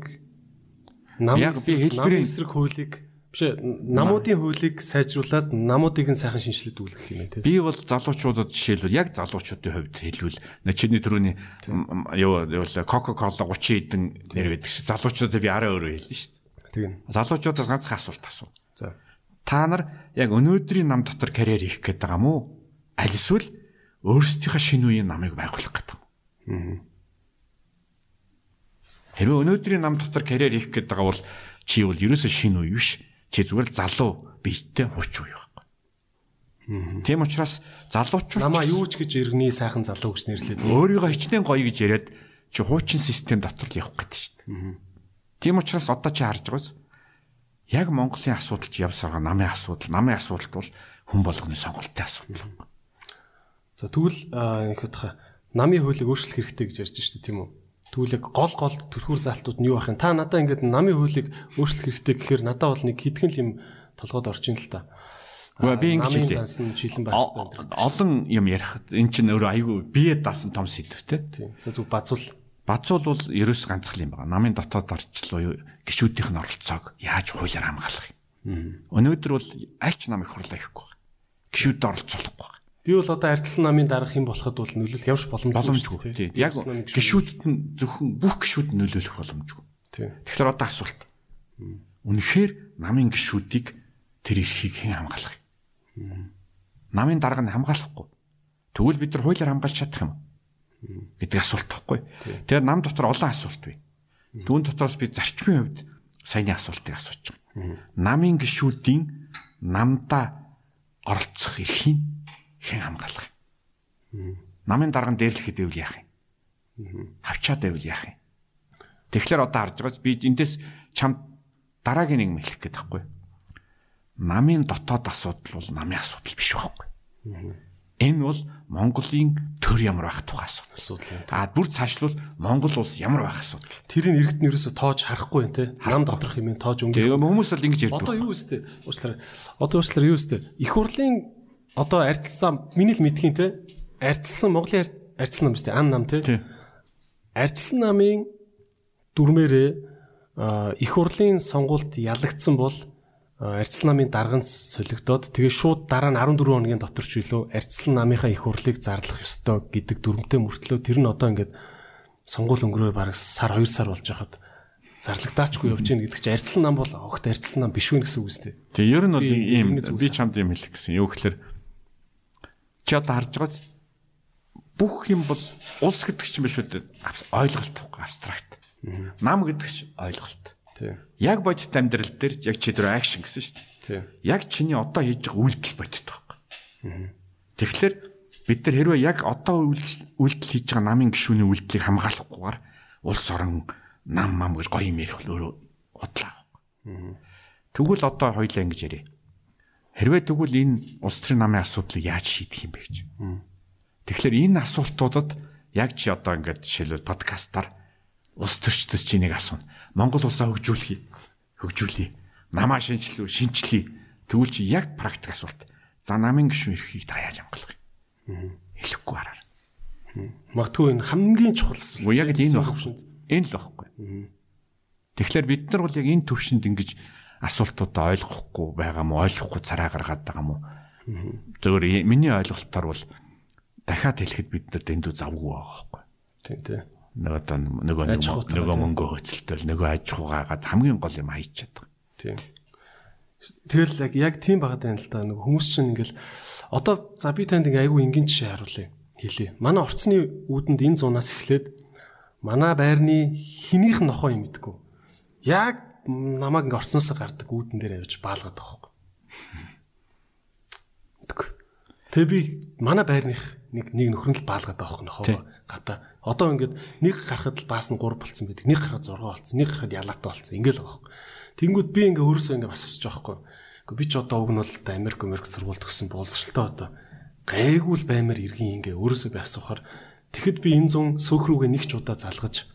нам би хэлбэрийн- эсрэг хуулийг биш намуудын хуулийг сайжруулад намуудыг нь сайхан шинжилээд үлгэх юм ээ тий. Би бол залуучуудад жишээлбэл яг залуучуудын хувьд хэлбэл нэ чиний түрүүний м, юу юу Coca-Cola 30 хэдэн нэр байдаг чи залуучуудад би арай өөрөө хэлнэ шүү дээ. Тийм. Залуучуудаас ганцхан асуулт асуу. За. Та нар яг өнөөдрийн нам дотор карьер хийх гээд байгаа мó? Аль эсвэл өөрсдийнхөө шинэ үеийн намыг байгуулах гэдэг юм. Хэрвээ өнөөдрийн нам дотор карьер хийх гээд байгаа бол чи бол ерөөсөө шинэ үе биш. Чи зүгээр залуу биетэй хурц үе байхгүй. Тийм учраас залуучууд Намаа юу ч гэж иргэний сайхан залуу гэж нэрлээд. өөрийгөө хичнээн гоё гэж яриад чи хуучин систем дотор л явах гэдэг шүү дээ. Тийм учраас одоо чи харж байгаас Яг Монголын асуудал чи явсараа намын асуудал, намын асуудал бол хүн болгоны сонголтын асуудал. За тэгвэл их удаа намын хуулийг өөрчлөх хэрэгтэй гэж ярьж штэ тийм үү? Яг гол гол төрхүүр залтууд нь юу юм? Та надаа ингээд намын хуулийг өөрчлөх хэрэгтэй гэхээр надаа бол нэг хитгэн л юм толгойд орж ин л та. Гэхдээ би ингэж хэлээ. шилэн байх хэрэгтэй. Олон юм ярих. Эн чинь өөрөө айгүй бие даасан том сэдвтэй. Тийм. За зүг базуул. Бацуул бол ерөөс ганцхан юм байна. Намын дотоод орчлоо юу гişүүдийнх нь оролцоог яаж хуулиар хамгаалах юм. Өнөөдөр бол аль ч нам их хурлаа ихгүй байна. Гişүүд оролцоолохгүй байна. Би бол одоо арчилсан намын дарах юм болоход бол нөлөөлөх явж боломжгүй. Тийм. Яг гişүүдэд нь зөвхөн бүх гişүүд нөлөөлөх боломжгүй. Тийм. Тэгэхээр одоо асуулт. Үнэхээр намын гişүүдийг тэр эрхийг хэн хамгаалах юм? Намын дарга нь хамгаалахгүй. Тэгвэл бид нар хуулиар хамгаалж чадах юм гэдэг асуулт байхгүй. Тэгэхээр нам дотор олон асуулт бий. Дүүн дотроос би зарчмын хувьд саяны асуултыг асууж байгаа. Намын гişүүдийн намдаа оролцох эрхийг хэн хамгаалах юм? Намын дарга нь дээрлэхэд байвал яах юм? Хавчаад байвал яах юм? Тэгэхээр одоо харж байгаач би эндээс чам дараагийн нэг мэлэх гээд байхгүй. Намын дотоод асуудал бол намын асуудал биш байхгүй. Энэ бол Монголын төр ямар байх тухай асуудал. асуудал юм. А бүр цаашлуул Монгол улс ямар байх асуудал. Тэрийг иргэд нь ерөөсө тоож харахгүй юм те. Нам доторх юм тоож өнгөрөх. Тэгээ хүмүүс бол ингэж Одоо ярьдаг. юу өстэй? Уучлаарай. Одоо уучлаарай юу өстэй? Их хурлын одоо арчилсан миний л мэдхийн те. Арчилсан Монголын арч- арчилсан нам өстэй ан нам те. Арчилсан намын дүрмээрээ их хурлын сонгуульд ялагдсан бол арчилсан намын дарган солигдоод тэгээ шууд дараа нь 14 хоногийн дотор ч үлээ арчилсан намынхаа их хурлыг зарлах ёстой гэдэг дүрмтэй мөртлөө тэр нь одоо ингээд сонгуул өнгөрөөр бараг сар 2 сар болж байхад зарлагдаачгүй явж гин гэдэг чинь арчилсан нам бол огт арчилсан нам биш үү гэсэн үг үстэй. Тэгээ ер нь бол ийм би чамд юм хэлэх гэсэн. Юу гэхээр Чи одоо харж байгаач бүх юм бол улс гэдэг чинь биш үү? Ойлголт тахгүй абстракт. Нам гэдэг чинь ойлголт. Яг бодит амьдрал дээр яг чи дээр акшн гэсэн шүү дээ. Яг чиний одоо хийж байгаа үйлдэл бодит байхгүй. Тэгэхээр бид нар хэрвээ яг одоо үйлдэл хийж байгаа намын гишүүний үйлдлийг хамгаалахгүйгээр улс орон нам мам гэж гоё юм ярих л өөрөө удлаа. Тэгвэл одоо хоёлаа ингэж ярив. Хэрвээ тэгвэл энэ улс төрийн намын асуудлыг яаж шийдэх юм бэ гэж. Тэгэхээр энэ асуултуудад яг чи одоо ингээд жишээлбэл подкастаар улс төрчдөс чи нэг асууна. Монгол улсаа хөгжүүлэе. Хөгжүүлэе. Намаа шинжлэв, шинжлэе. Тэгвэл чи яг практик асуулт. За намын гишүүн эрхийг та яаж хамгаалах юм? Хэлэхгүй хараа. Магадгүй энэ хамгийн чухал асуулт. Уу яг л энэ Гэсэн баг. төвшөнд. Энэ л багхгүй. Тэгэхээр бид нар бол яг энэ төвшөнд ингэж асуултуудаа ойлгохгүй байгаа мó, ойлгохгүй цараа гаргаад байгаа мó. Зөвөр и- миний ойлголтоор бол дахиад хэлэхэд бид нар дэндүү завгүй байгаа байхгүй. Тийм тий. Нөгөө одоо нөгөө нөгөө тийм. мөнгө хөцөлтөл нөгөө аж ахуйгаагаад хамгийн гол юм хайч чаддаг. Тийм. Тэгэл яг яг тийм байгаад байна л да. Нэг хүмүүс чинь ингээл одоо за би танд ингээ айгүй энгийн жишээ харуулъя. Хэлье. Манай орцны үүдэнд энэ зунаас эхлээд манай байрны хинийх нохоо юм мэдгүй. Яг намайг ингээ орцноос гардаг үүдэн дээр авч баалгаад байгаа хөөхгүй. Тэгээ би манай байрных нэг нэг нөхрөнд л баалгаад байгаа хөөхгүй нохоо гадаа. Одоо ингээд нэг гарахад л баас нь 3 болцсон байдаг. Нэг гарахад 6 болцсон. Нэг гарахад ялаатай болцсон. Ингээл байгаа хөөхгүй. Тэнгүүд би ингээ өөрөөсөө ингээ бас усч байгаа хөөхгүй. Гэхдээ би ч одоо уг нь бол Америк Америк сургууль төгссөн боловсралтай одоо гайгүй л баймар иргэн ингээ өөрөөсөө би асуухаар тэгэхэд би энэ зун сөөх рүүгээ нэг ч удаа залгаж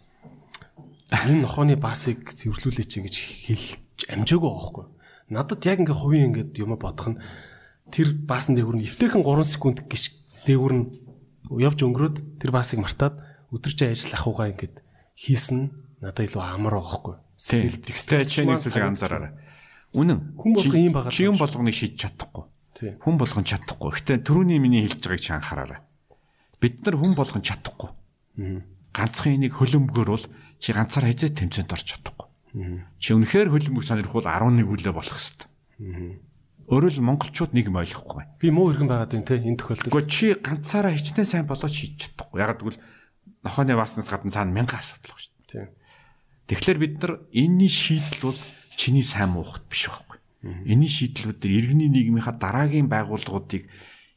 энэ нохооны баасыг цэвэрлүүлээч гэж хэлж амжаагүй байхгүй. Надад яг ингээ хувийн ингээд юм бодох нь тэр баасан дээгүүр нь эвтэйхэн 3 секунд гიშ дээгүүр нь явж өнгөрөөд тэр баасыг мартаад өдөржин ажил ахуйгаа ингээд хийсэн надад илүү амар байхгүй. Тийм. Тэгтээ чи нэг зүйлийг анзаараарай. Үнэн. Хүн болгон ийм байгаа Чи юм болгоныг шийдэж чадахгүй. Хүн болгон чадахгүй. Гэтэ түрүүний миний хэлж байгааг чи анхаараарай. Бид нар хүн болгон чадахгүй. Ганцхан энийг хөлөмбгөр бол чи ганцаар хязээ тэмцээнд орж чадахгүй. Чи үнэхээр хөлбөмбөг сонирхвол 11 үлээ болох хэвээр. Өөрөөр л монголчууд нэг юм ойлгохгүй. Би муу иргэн байгаад байна те энэ тохиолдолд. Гэхдээ чи ганцаараа хичнээн сайн болоод шийдэж чадахгүй. Яг гэвэл нохооны бааснаас гадна цаана мянган асуудал байна шүү дээ. Тэгэхээр бид нар энэний шийдэл бол чиний сайн муухт биш байхгүй. Энэний шийдлүүд дээр иргэний нийгмийнхаа дараагийн байгууллагуудыг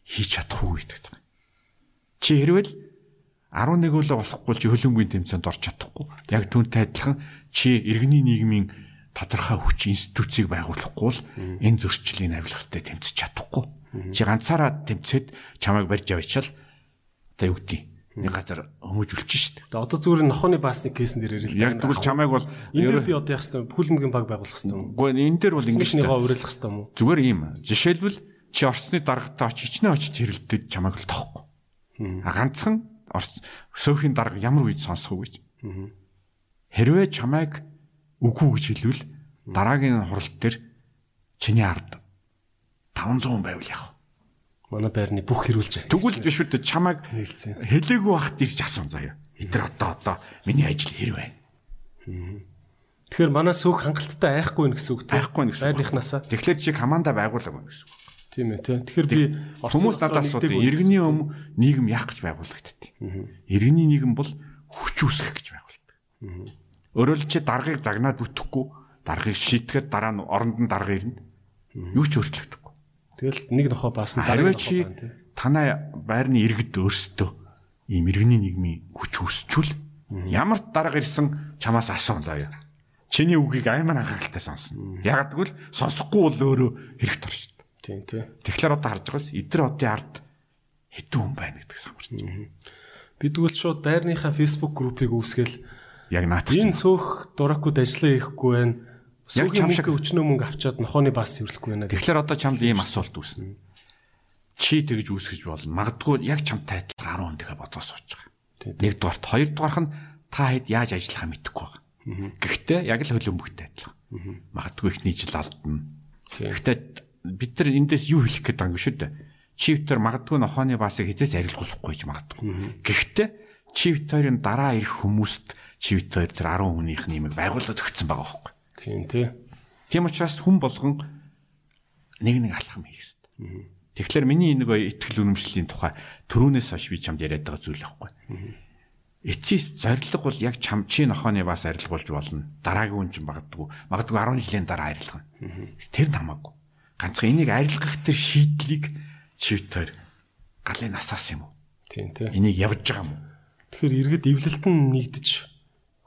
хийж чадах уу гэдэг. Чи хэрвэл 11 үлээ болохгүй чи хөлбөмбөгийн тэмцээнд орж чадахгүй. Яг түүнтэй адилхан чи иргэний нийгмийн тодорхой хүч институцийг байгуулахгүй бол энэ зөрчлийн авилгатай тэмцэж чадахгүй. Чи ганцаараа тэмцээд чамайг барьж авчаал одоо юу гэдэг нэг газар хүмүүжүүлж шít. Тэгээ одоо зүгээр нохооны баасны кейсэн дээр ярил л Яг тэгвэл чамайг бол энэ би одоо яах хэвээр хүлэмгийн баг байгуулах хэвээр юм. Үгүй энэ дээр бол ингэж Ингэшнийгаа урайлах хэвээр юм зүгээр юм. Жишээлбэл чи орцны даргатай очиж хичнээн очиж хэрэлдэж чамайг л тоохгүй. А ганцхан сөөхийн дарга ямар үед сонсох вэ гэж. Хэрвээ чамайг үгүй гэж хэлвэл дараагийн хурал дээр чиний ард 500 байвал яах вэ? Манай байрны бүх хэрүүлж. Тэгвэл биш үү чамайг хэлээгүй байхад ирж асуун заяа. Эдгээр одоо одоо миний ажил хэр байна? Тэгэхээр манай сөөх хангалттай айхгүй нэ гэсэн үг тийм. Байхгүй гэсэн. Байрныхнаасаа. Тэгэхээр чи команда байгуулаагүй гэсэн. Тийм ээ тийм. Тэгэхээр би Хүмүүс надаас асуудаг иргэний өмнө нийгэм яах гэж байгуулагддаг. Иргэний нийгэм бол хүч үүсгэх гэж байгуулдаг. Өөрөөр чи даргаыг загнаад үтгэхгүй, даргаыг шийтгэхэд дараа нь оронд нь дарга ирнэ. Юу ч өөрчлөгдөхгүй. Тэгэл нэг нохоо баасан Харин чи танай байрны иргэд өөрсдөө ийм иргэний нийгмийн хүч үүсчүүл ямар дарга ирсэн чамаас асуун заяа. Чиний үгийг аймаар анхааралтай сонсно. Яг тэгвэл сонсохгүй бол өөрөө хэрэгт оршин. Тийм тийм. Тэгэхээр одоо харж байгаа л эдгээр одын ард хэдэн хүн байна гэдэг самарч. Би тэгвэл шууд байрныхаа Facebook группийг үүсгээл Яг наатах энэ чинь. сөөх дуракууд ажиллаа хийхгүй байна. Яг чам шиг- өчнөө мөнгө авчаад нохооны бас хэвлэхгүй байна. Тэгэхээр одоо чамд ийм асуулт үүснэ. Чи тэгж үүсгэж болно. Магадгүй яг чамтай адилхан 10 хүн тэгээ бодоо сууж байгаа. Нэгдүгээрт, хоёрдугаарх нь та хэд яаж ажиллахаа мэдэхгүй байгаа. Гэхдээ яг л хөлбөмбөгтэй адилхан. Магадгүй ихний жил алдна. Гэхдээ бид нар эндээс юу хэлэх гээд байгаа юм шүү дээ. Чивтер магадгүй нохооны басыг хизээс арилгуулахгүй ч магадгүй. Гэхдээ чивтерийн дараа ирэх хүмүүст чивтер тэр 10 хүнийх нэмийг байгуулад өгсөн байгаа байхгүй. Тийм тийм. Тийм учраас хүн болгон нэг нэг алхам хийх хэрэгтэй. Тэгэхээр миний энэ гоё ихтгэл үнэмшлийн тухай төрүүнээс хойш би чамд яриад байгаа зүйл байхгүй. Эцсийн зорилго бол яг чам чи нохооны бас арилгуулж болно. Дараагийн хүн чинь магадгүй магадгүй 10 жилийн дараа арилгана. Тэр намаагүй. Ганцхан энийг арилгах тэр шийдлийг чивтер галын насаас юм уу? Тийм тийм. Энийг явж байгаа юм уу? Тэгэхээр иргэд эвлэлтэн нэгдэж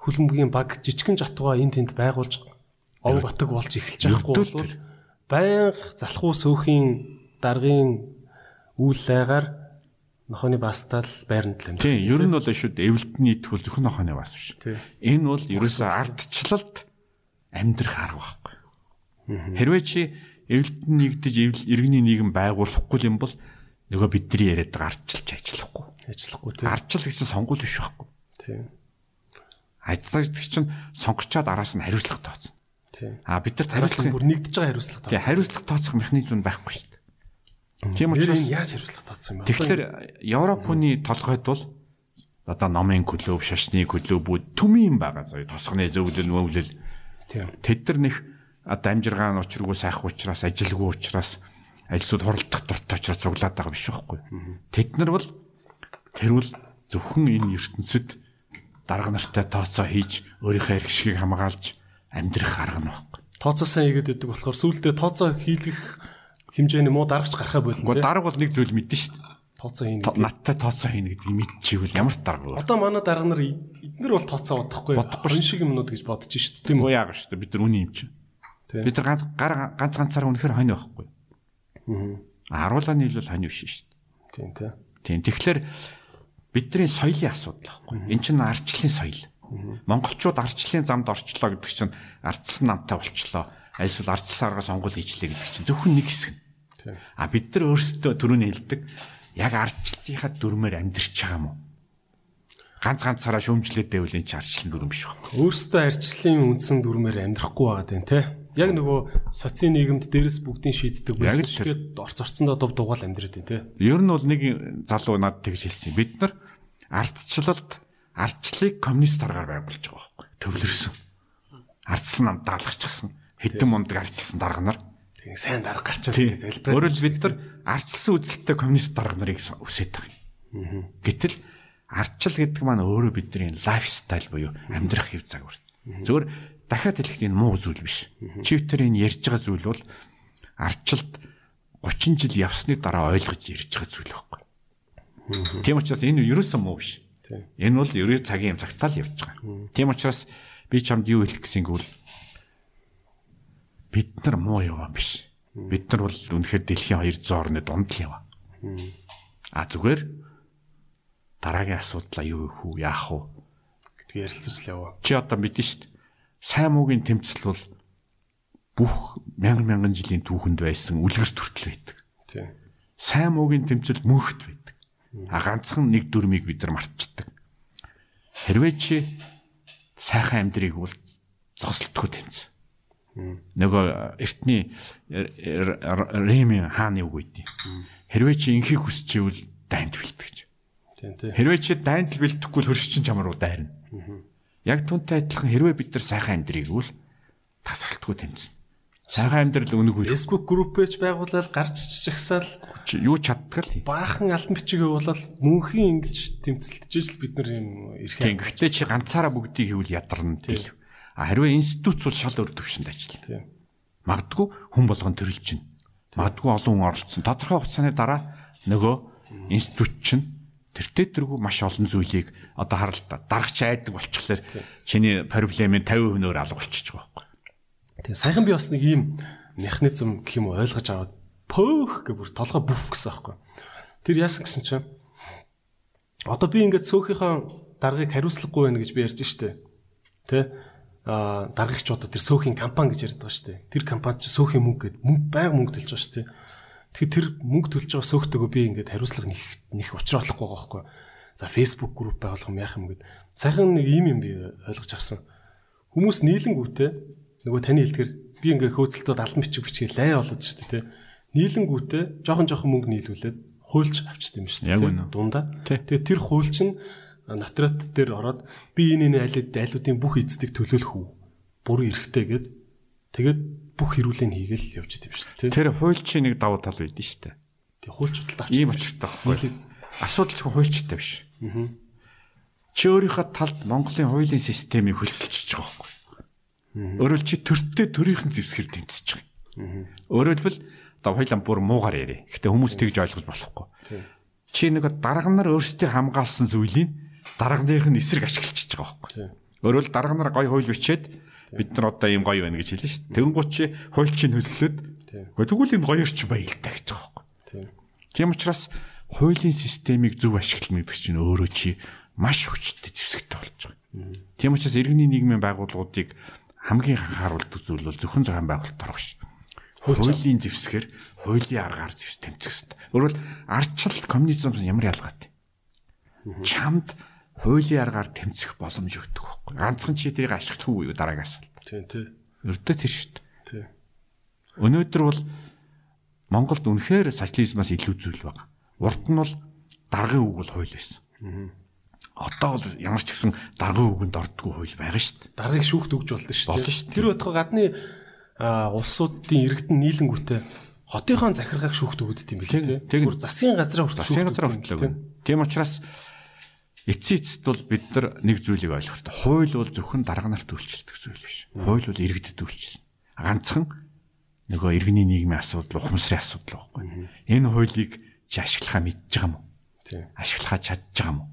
хөлбөмбөгийн баг жижигэн жатугаа энд тэнд байгуулж ов готог болж эхэлж л бол байнга залхуу сөөхийн даргын үйл айгаар нохооны бастал байранд л юм. Тийм, ер нь бол шүү дээ эвлэлтний төл зөвхөн нохооны бас биш. Энэ бол ерөөсөө ардчлалд амьдрах арга байхгүй. Хэрвээ чи эвлэлтэн нэгдэж эвл- иргэний нийгэм байгуулахгүй юм бол нөгөө бидний яриад байгаа ардчилж ажиллахгүй. Ажиллахгүй тийм. Ардчил гэсэн сонгуул биш байхгүй. Тийм. Ажиллагч чинь сонгочоод араас нь хариуцлага тооцно. Тийм. А бид нар Хариуцлага бүр нэгдэж байгаа хариуцлага тий хариуцлага тооцох механизм нь байхгүй шүү дээ. Тийм учраас яаж хариуцлага тооцсон юм бэ? Тэгэхээр Европ хүний толгойд бол одоо номын клуб, шашны клубүүд төмийн байгаа заяа тосгоны зөвлөл мөвлөл тийм. тэд нар нэг одоо амжиргаан учиргүй сайх учраас ажилгүй учраас ажилсууд хуралдах дуртай учраас цуглаад байгаа биш байхгүй. Тэд нар бол тэрвэл зөвхөн энэ ертөнцид дарга нартай тооцоо хийж өөрийнхөө эрх шигийг хамгаалж амьдрах арга нь байхгүй. Тооцоо сайн хийгээд байдаг болохоор сүүлдээ тооцоо хийлгэх хэмжээний муу дарагч гарахаа болно Гэхдээ тийм. дарга бол нэг зүйл мэднэ шүү дээ. Тооцоо хийнэ. То- Надтай тооцоо хийнэ гэдгийг мэдчихвэл ямар ч дарга вэ? Одоо манай дарга нар эдгээр бол тооцоо бодохгүй. Бодохгүй шиг юмнууд гэж бодож шít тийм Үгүй үү? яагаад шүү дээ бид нар үний юм чинь. Бид нар ганц гар ганц ганцаар үнэхэр хонь байхгүй. Аа. Аруулааны хил бол хонь биш шүү дээ. Тийм тийм. Тийм. Тэгэхээр бидний соёлын асуудал байхгүй. Энд чинь ардчлалын соёл. Монголчууд ардчлалын замд орчлоо гэдэг чинь ардсан намтай болчлоо. Альсвал ардчлал арга сонгуул хийчлээ гэдэг чинь зөвхөн нэг хэсэг. А бид нар өөрсдөө түрүүний хэлдэг яг ардчлалынхаа дүрмээр амьдрч байгаа юм уу? Ганц ганцаараа шөмжлээд байвал энэ чинь ардчлалын дүрм биш байхгүй. Өөрсдөө арчлалын үндсэн дүрмээр амьдрахгүй байгаа юм те. Яг нөгөө социаль нийгэмд дээрэс бүгдийн шийддэг байсан шигээд орц орцондоо дув дугаал амьдраад байна те. Ер нь бол нэг залуу над тэгж хэлсэн. Бид нар ардчлалд ардчлалыг коммунист аргаар байгуулж байгаа байхгүй. Төвлөрсөн. Ардсан нам даалгачихсан. Хэдэн мундаг ардчилсан дарга нар. Тийм сайн дарга гарчаасан гэж залбираад. Өөрөөр бид нар ардчилсан үзэлттэй коммунист дарга нарыг өсөйт байгаа юм. Гэтэл ардчил гэдэг маань өөрөө бидний лайфстайл буюу амьдрах хэв загвар. Зөвхөн дахиад хэлэхэд энэ муу зүйл биш. Чивтер энэ ярьж байгаа зүйл бол ардчилд 30 жил явсны дараа ойлгож ярьж байгаа зүйл байхгүй. Тийм учраас энэ ерөөсөн муу биш. Энэ бол ерөө цагийн юм цагтаа л явж байгаа. Тийм учраас би чамд юу хэлэх гэсэн гэвэл бид нар муу яваа биш. Бид нар бол үнэхээр дэлхийн 200 орны дунд л яваа. А зүгээр дараагийн асуудлаа юу их үү яах вэ гэдгийг ярилцаж л яваа. чи одоо мэдэн штт сайн муугийн тэмцэл бол бүх мянган мянган жилийн түүхэнд байсан үлгэр төртөл байдаг. Тийм. Сайн муугийн тэмцэл мөнхт байдаг. А ганцхан нэг дүрмийг бид нар мартчихдаг. Хэрвээ чи сайхан амьдрыг бол зогсолтгүй тэмцэл. Нөгөө эртний Римийн хааны үг үйдий. Хэрвээ чи инхийг хүсчихвэл дайнд бэлтгэж. Тийм тийм. Хэрвээ чи дайнд бэлтгэхгүй л хөрш чин чамруу дайрна. Яг түүнтэй адилхан хэрвээ бид нар сайхан амьдрыг бол тасралтгүй тэмцэн. Сайхан амьдрал үнэг үйл. Facebook page байгуулаад гарч чигсаал Чи юу чаддаг л. баахан алтан бичиг явуулаад мөнхийн ингэж тэмцэлтэж л бид нар юм ирэх Тийм гэхдээ чи ганцаараа бүгдийг хийвэл ядарна тийм. А хэрвээ институт бол шал өөр төвшөнд ажиллана. Тийм. Магадгүй хүн болгон төрөлж чинь. Магадгүй олон хүн оролцсон. Тодорхой хугацааны дараа нөгөө институт чинь тэртээ тэргүй маш олон зүйлийг одоо харалта дарагч айдаг болчихлоор чиний проблемын 50% нөр алга болчихж байгаа байхгүй. Тэгээ саяхан би бас нэг ийм механизм гэх юм ойлгож аваад пөөх гэ бүр толгой бүф гэсэн аахгүй. Тэр яасан гэсэн чинь одоо би ингээд сөөхийнхөө даргаыг хариуцлагагүй байна гэж би ярьж штэ. Тэ? А даргагч одоо тэр сөөхийн компани гэж ярьдаг штэ. Тэр компани чи сөөхийн мөнгө гэд мөнгө байг мөнгө төлж байгаа штэ. Тэгэхээр тэр мөнгө төлж байгаа сөөхтэйгөө би ингээд хариуцлага нэх нэх учраа болохгүй байгаа байхгүй. За Facebook групп байгуулах юм яах юм гэд. Сайхан нэг ийм юм би ойлгож авсан. Хүмүүс нийлэнгүүтээ нөгөө таны хэлдгэр би ингээ хөөцөлтөд алан бичиг бичгийг лай болоод шүү дээ тий. Нийлэнгүүтээ жоохон жоохон мөнгө нийлүүлээд хуульч авчт юм шүү дээ. Дундаа. Тэгээ тэр хуульч нь нотрат дээр ороод би энэ энэ айлд айлуудын бүх эцдийг төлөөлөх үү? Буруу эрэхтэй гэд тэгээд бүх хэрүүлийг хийгээл явж идэв шүү дээ. Тэр хуульчийн нэг давуу тал байдсан шүү дээ. Тэгээ хуульч худалдаа авч. Ийм очтой байхгүй. Асуудал зөвхөн хуульчтай биш. Чи өөрийнхөө талд Монголын хуулийн системийг хөлсөлчихөж байгаа байхгүй. Өөрөөр чи төртөө төрийнхэн зэвсгэр тэмцэж байгаа. Өөрөөр хэлбэл одоо хоёлаа бүр муугар ярэ. Гэтэ хүмүүс тэгж ойлгож болохгүй. Чи нэг дарга нар өөрсдөө хамгаалсан зүйлийг дарганых нь эсрэг ашиглчихж байгаа байхгүй. Өөрөөр хэл дарга нар гой хууль бичээд бид нар одоо ийм гоё байна гэж хэлнэ шүү дээ. Тэнгуут чи хөлслөөд Тий. Гэхдээ тэгвэл энэ гоёр чи баялтай гэж байгаа. Тий. Тийм учраас хуулийн системийг зөв ашиглана гэдэг чинь өөрөө чи маш хүчтэй зэвсэгтэй болж байгаа. Тийм учраас иргэний нийгмийн байгууллагуудыг хамгийн анхааруулдаг зүйл бол зөвхөн зохион байгуулалт орох ш. Хуулийн зэвсгээр хуулийн аргаар зэвс тэмцэх хэрэгтэй. Өөрөөр ардчилт коммунизмс ямар ялгаатай. Чамд хуулийн аргаар тэмцэх боломж өгдөг байхгүй. Ганцхан чи тэрийг ашиглах уу юу дараагаас. Тий. Тий. Өртөө тэр шүү дээ. Тий. Өнөөдөр бол Монголд үнэхээр социализмаас илүү зүйл байна. Урд нь бол даргын үг бол хууль байсан. Одоо бол ямар ч гэсэн даргын үгэнд ордгоо хууль байгаа шүү дээ. даргаыг шүүхт өгж болно шүү дээ. Тэр байтугай гадны улсуудын иргэдэн нийлэнгүүтээ хотынхон захиргааг шүүхт өгдөг юм билээ Тэг- тий. тэг- Бүр засгийн газраа хүртэл Засгийн юм хүртэл. Тийм учраас эцсийн эцэст бол бид нар нэг зүйлийг ойлгох хэрэгтэй. Хууль бол зөвхөн дарга нарт үйлчлдэг зүйл биш. Хууль бол иргэдэд үйлчлэнэ. Ганцхан нөгөө иргэний нийгмийн асуудал, ухамсарын асуудал байхгүй. Энэ хуулийг чи ашиглахаа мэдж байгаа юм уу? тий. Ашиглахаа чадж байгаа юм уу?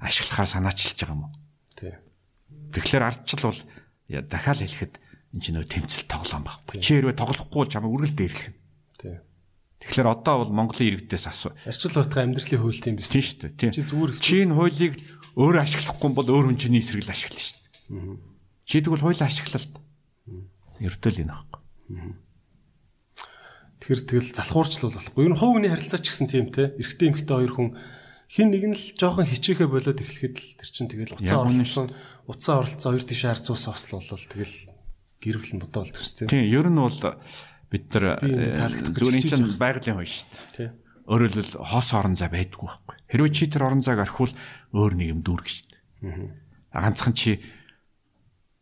Ашиглахаар санаачилж байгаа юм уу? Тий. Тэгэхээр ардчил бол дахиад хэлэхэд энэ чинь нөө тэмцэл тоглоом байхгүй. Чи хэрвээ тоглохгүй бол чамайг үргэлж дээрлэх. Тий. Тэгэхээр одоо бол Монголын иргэдээс асуу. Арчил байтугай амьдралын хууль тийм биз. Тийм шүү дээ. Тийм. Чи зүгээр Чи энэ хуулийг өөрөө ашиглахгүй бол өөр хүн чиний эсрэг л ашиглана шүү дээ. Чи тэгвэл хуулийг ашиглалт. Ердөл энэ байхгүй. Тэгэхээр тэгэл залхуурчлал болохгүй. Ер нь хувь хүний харилцаа ч гэсэн тийм те. Эрэгтэй эмэгтэй хоёр хүн хин нэг нь л жоохон хичээхэ болоод эхлэхэд л тэр чинь тэгэл уцаа оролцсон. Уцаа оролцсон хоёр тийш харьцуулсан осол бол тэгэл гэрвэл нь бодоол төс те. Тийм, ер нь бол бид нар энэ гэж зүгээр хичээж чинь байгалийн хууль шүү дээ. Хэлбэл хос орон зай байдгүй байхгүй. Хэрвээ чи тэр орон зайг орхивол өөр нэг юм дүүргэж шүү дээ. Ганцхан чи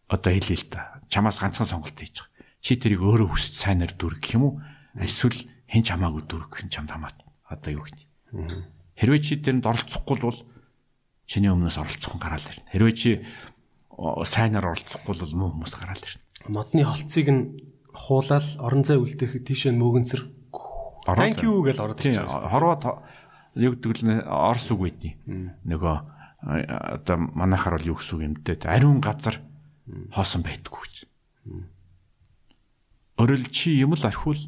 одоо хэлээ л да. Чамаас ганцхан сонголт хийж байгаа. Чи тэрийг өөрөө хүсч сайнаар дүүргэх юм уу? Эсвэл хэн чамаагүй дүүргэх нь чамд хамаат. Одоо юу гэх юм. Хэрвээ чи тэрэнд оролцохгүй бол чиний өмнөөс оролцох нь гараал ирнэ. Хэрвээ чи сайнаар оролцохгүй бол муу хүмүүс гараал ирнэ. Модны холцыг нь хуулаад орон зай үлдээхэд тийшээ мөгөнцөр Thank you гэж ороод ирчихсэн. хорвоо юу гэдэг л орс үг байдیں۔ Нөгөө одоо манайхаар бол юу гэсэн үг юм дээ. Ариун газар хоосон байдгүй гэж. Орил чи юм л орхивол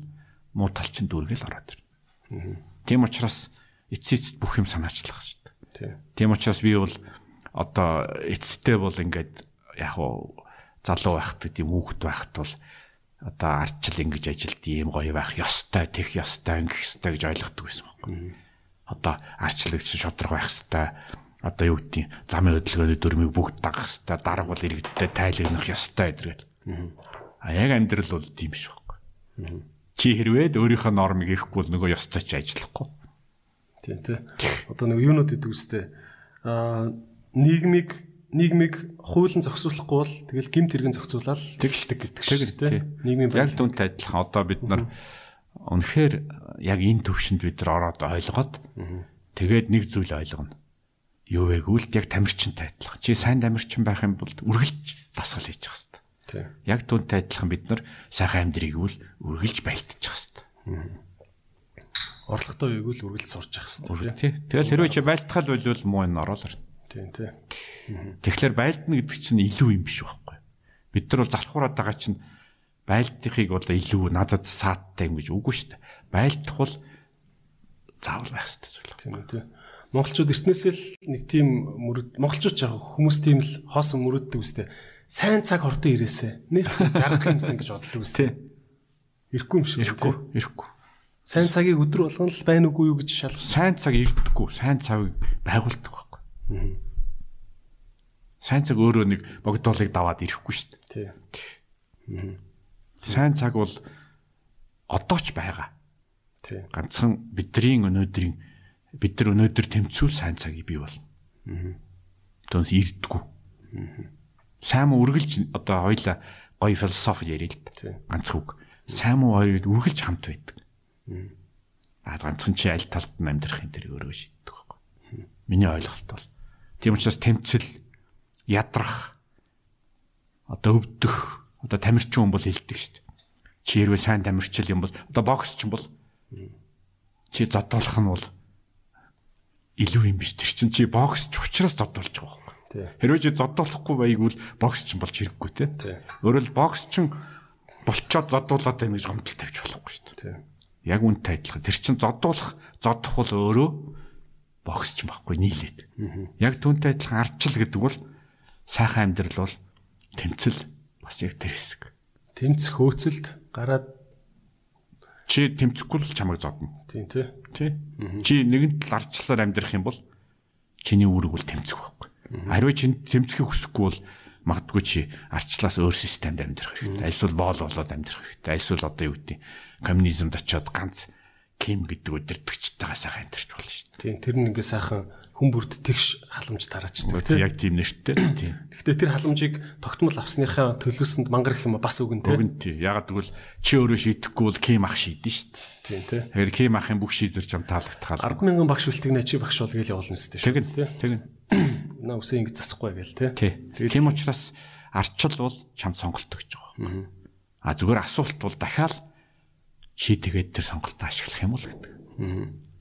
муу тал чинь дүүргээл ороод ирнэ. Тийм учраас эцсийд бүх юм санаачлах шүү дээ. Тийм. Учраас би бол одоо эцэстээ бол ингээд яг уу залуу байхад тийм хүүхэд байхад бол одоо ардчил ингэж ажилд ийм гоё байх ёстой, тех ёстой, ингэх ёстой гэж ойлгодог байсан байхгүй. Одоо ардчлагч шодрог байх ёстой. Одоо юу гэдгийг замын хөдөлгөөний дөрмийг бүгд дагах ёстой. Дарга бол иргэдтэй тайлагнах ёстой гэдэг. А яг амьдрал бол тийм биш байхгүй. Чи хэрвээ өөрийнхөө нормыг ирэхгүй бол нөгөө ёстой ч ажиллахгүй. Тийм тий. Одоо нэг юунууд гэдэг үстэй. Аа нийгмиг нийгмиг хуулийн зохицуулахгүй бол тэгэл гимт хэрэгэн зохицуулаад тэгшдэг гэдэг шиг тий. Нийгмийн Яг түнтэй адилхан одоо бид нар үнэхээр яг энэ төвшөнд бид нар ороод ойлгоод тэгээд нэг зүйл ойлгоно. Юу вэ гэвэл яг тамирчинтай адилхан. Чи сайн тамирчин байх юм бол үргэлж дасгал хийж явах хэрэгтэй. тий. Яг түнтэй адилхан бид нар сайхан амьдрийг үл үргэлж байлтчих хэрэгтэй. Орлоготой үеиг л үргэлж сурч явах хэрэгтэй. Тэгэл хэрвээ чи байлтахал болвол муу энэ ороод ирнэ. Тийм тий. Тэгэхээр байлдна гэдэг чинь илүү юм биш байхгүй. Бид нар бол залхуураад байгаа чинь байлдахыг бол илүү надад сааттай юм гэж үгүй шүү дээ. Байлдах бол заавал байх хэрэгтэй зүйл. Тийм үү тий. Монголчууд эртнээсээ л нэг тийм мөрөд монголчууд яг хүмүүс тийм л хоосон мөрөддөг үстэй. Сайн цаг хортон ирээсэ. Нэг жаргал юмсан гэж боддог үстэй. Ирэхгүй юм шиг. Ирэхгүй, ирэхгүй. Сайн цагийг өдөр болгоно л байна уугүй юу гэж шалгах. Сайн цаг ирдэггүй, сайн цагийг байгуулдаг байхгүй. Сайн цаг өөрөө нэг богдуулыг даваад ирэхгүй шүү дээ. Тий. Сайн цаг бол одоо ч байгаа. Тий. ганцхан бидний өнөөдрийн бид нар өнөөдөр тэмцүүл сайн цагийг бий бол. Төнс ирдэггүй. Сайн муу үргэлж одоо хоёла гоё философи ярил л да. Ганц үг. Сайн муу хоёр үргэлж хамт байдаг. Аа ганцхан чи аль талд нь амьдрахын тэр өөрөө шийддэг байхгүй. Миний ойлголт бол. Тийм учраас тэмцэл ядрах одоо өвдөх одоо тамирчин хүн бол хэлдэг шүү дээ. Чи хэрвээ сайн тамирчил юм бол одоо боксч юм бол чи зодуулах нь бол илүү юм биш. Тэр чинь чи боксч учраас зодуулж байгаа байхгүй. Хэрвээ чи зодуулахгүй байгвал боксч болж хэрэггүй те. Өөрөөр боксчин болчоод зодуулаад байна гэж гомдол тавьж болохгүй шүү дээ. Яг үнтэй адилхан. Тэр чин зодуулах, зодох бол өөрөө боксч байхгүй нийлээд. Яг түүнтэй адилхан ардчил гэдэг бол сайхан амьдрал бол тэмцэл бас яг тэр хэсэг. Тэмцэх хөөцөлд гараад Чи тэмцэхгүй л чамайг зодно. тийм тий. Тий. Чи нэгэн тал ардчлаар амьдрах юм бол чиний үүрэг бол тэмцэх байхгүй. Харин чи тэмцэхийг хүсэхгүй бол магадгүй чи ардчлаас өөр системд амьдрах хэрэгтэй. Альсвал боол болоод амьдрах хэрэгтэй. Альсвал одоо юу гэдэг коммунизмд очиод ганц кем гэдэг өдөртөгчтэйгээ сайхан амьдрч болно шүү дээ. Тийм тэр нь ингээ сайхан хүн бүрд тэгш халамж тараачдаг Тий. тий. Яг тийм нэртэй. Тийм. Гэхдээ тэр халамжийг тогтмол авсныхаа төлөөсөнд мангарах юм бас үгэн тий. Уг нь тий. Ягаад гэвэл чи өөрөө шийдэхгүй бол кем ах шийдэн шүү дээ. Тийм тий. Тэгэхээр кем ахын бүх шийдвэр чам таалагдтахаа. 100000 багш бэлтгэнэ чи багш бол гээл явуулна шүү. Тэгэн тий. тэгэн. Наа үсээ ингэ засахгүй гээл тий. Тий. Тийм учраас арчил бол чамд сонголт өгч байгаа. А зүгээр асуулт бол дахиад чи тэгээд тэр сонголтоо ашиглах юм уу гэдэг.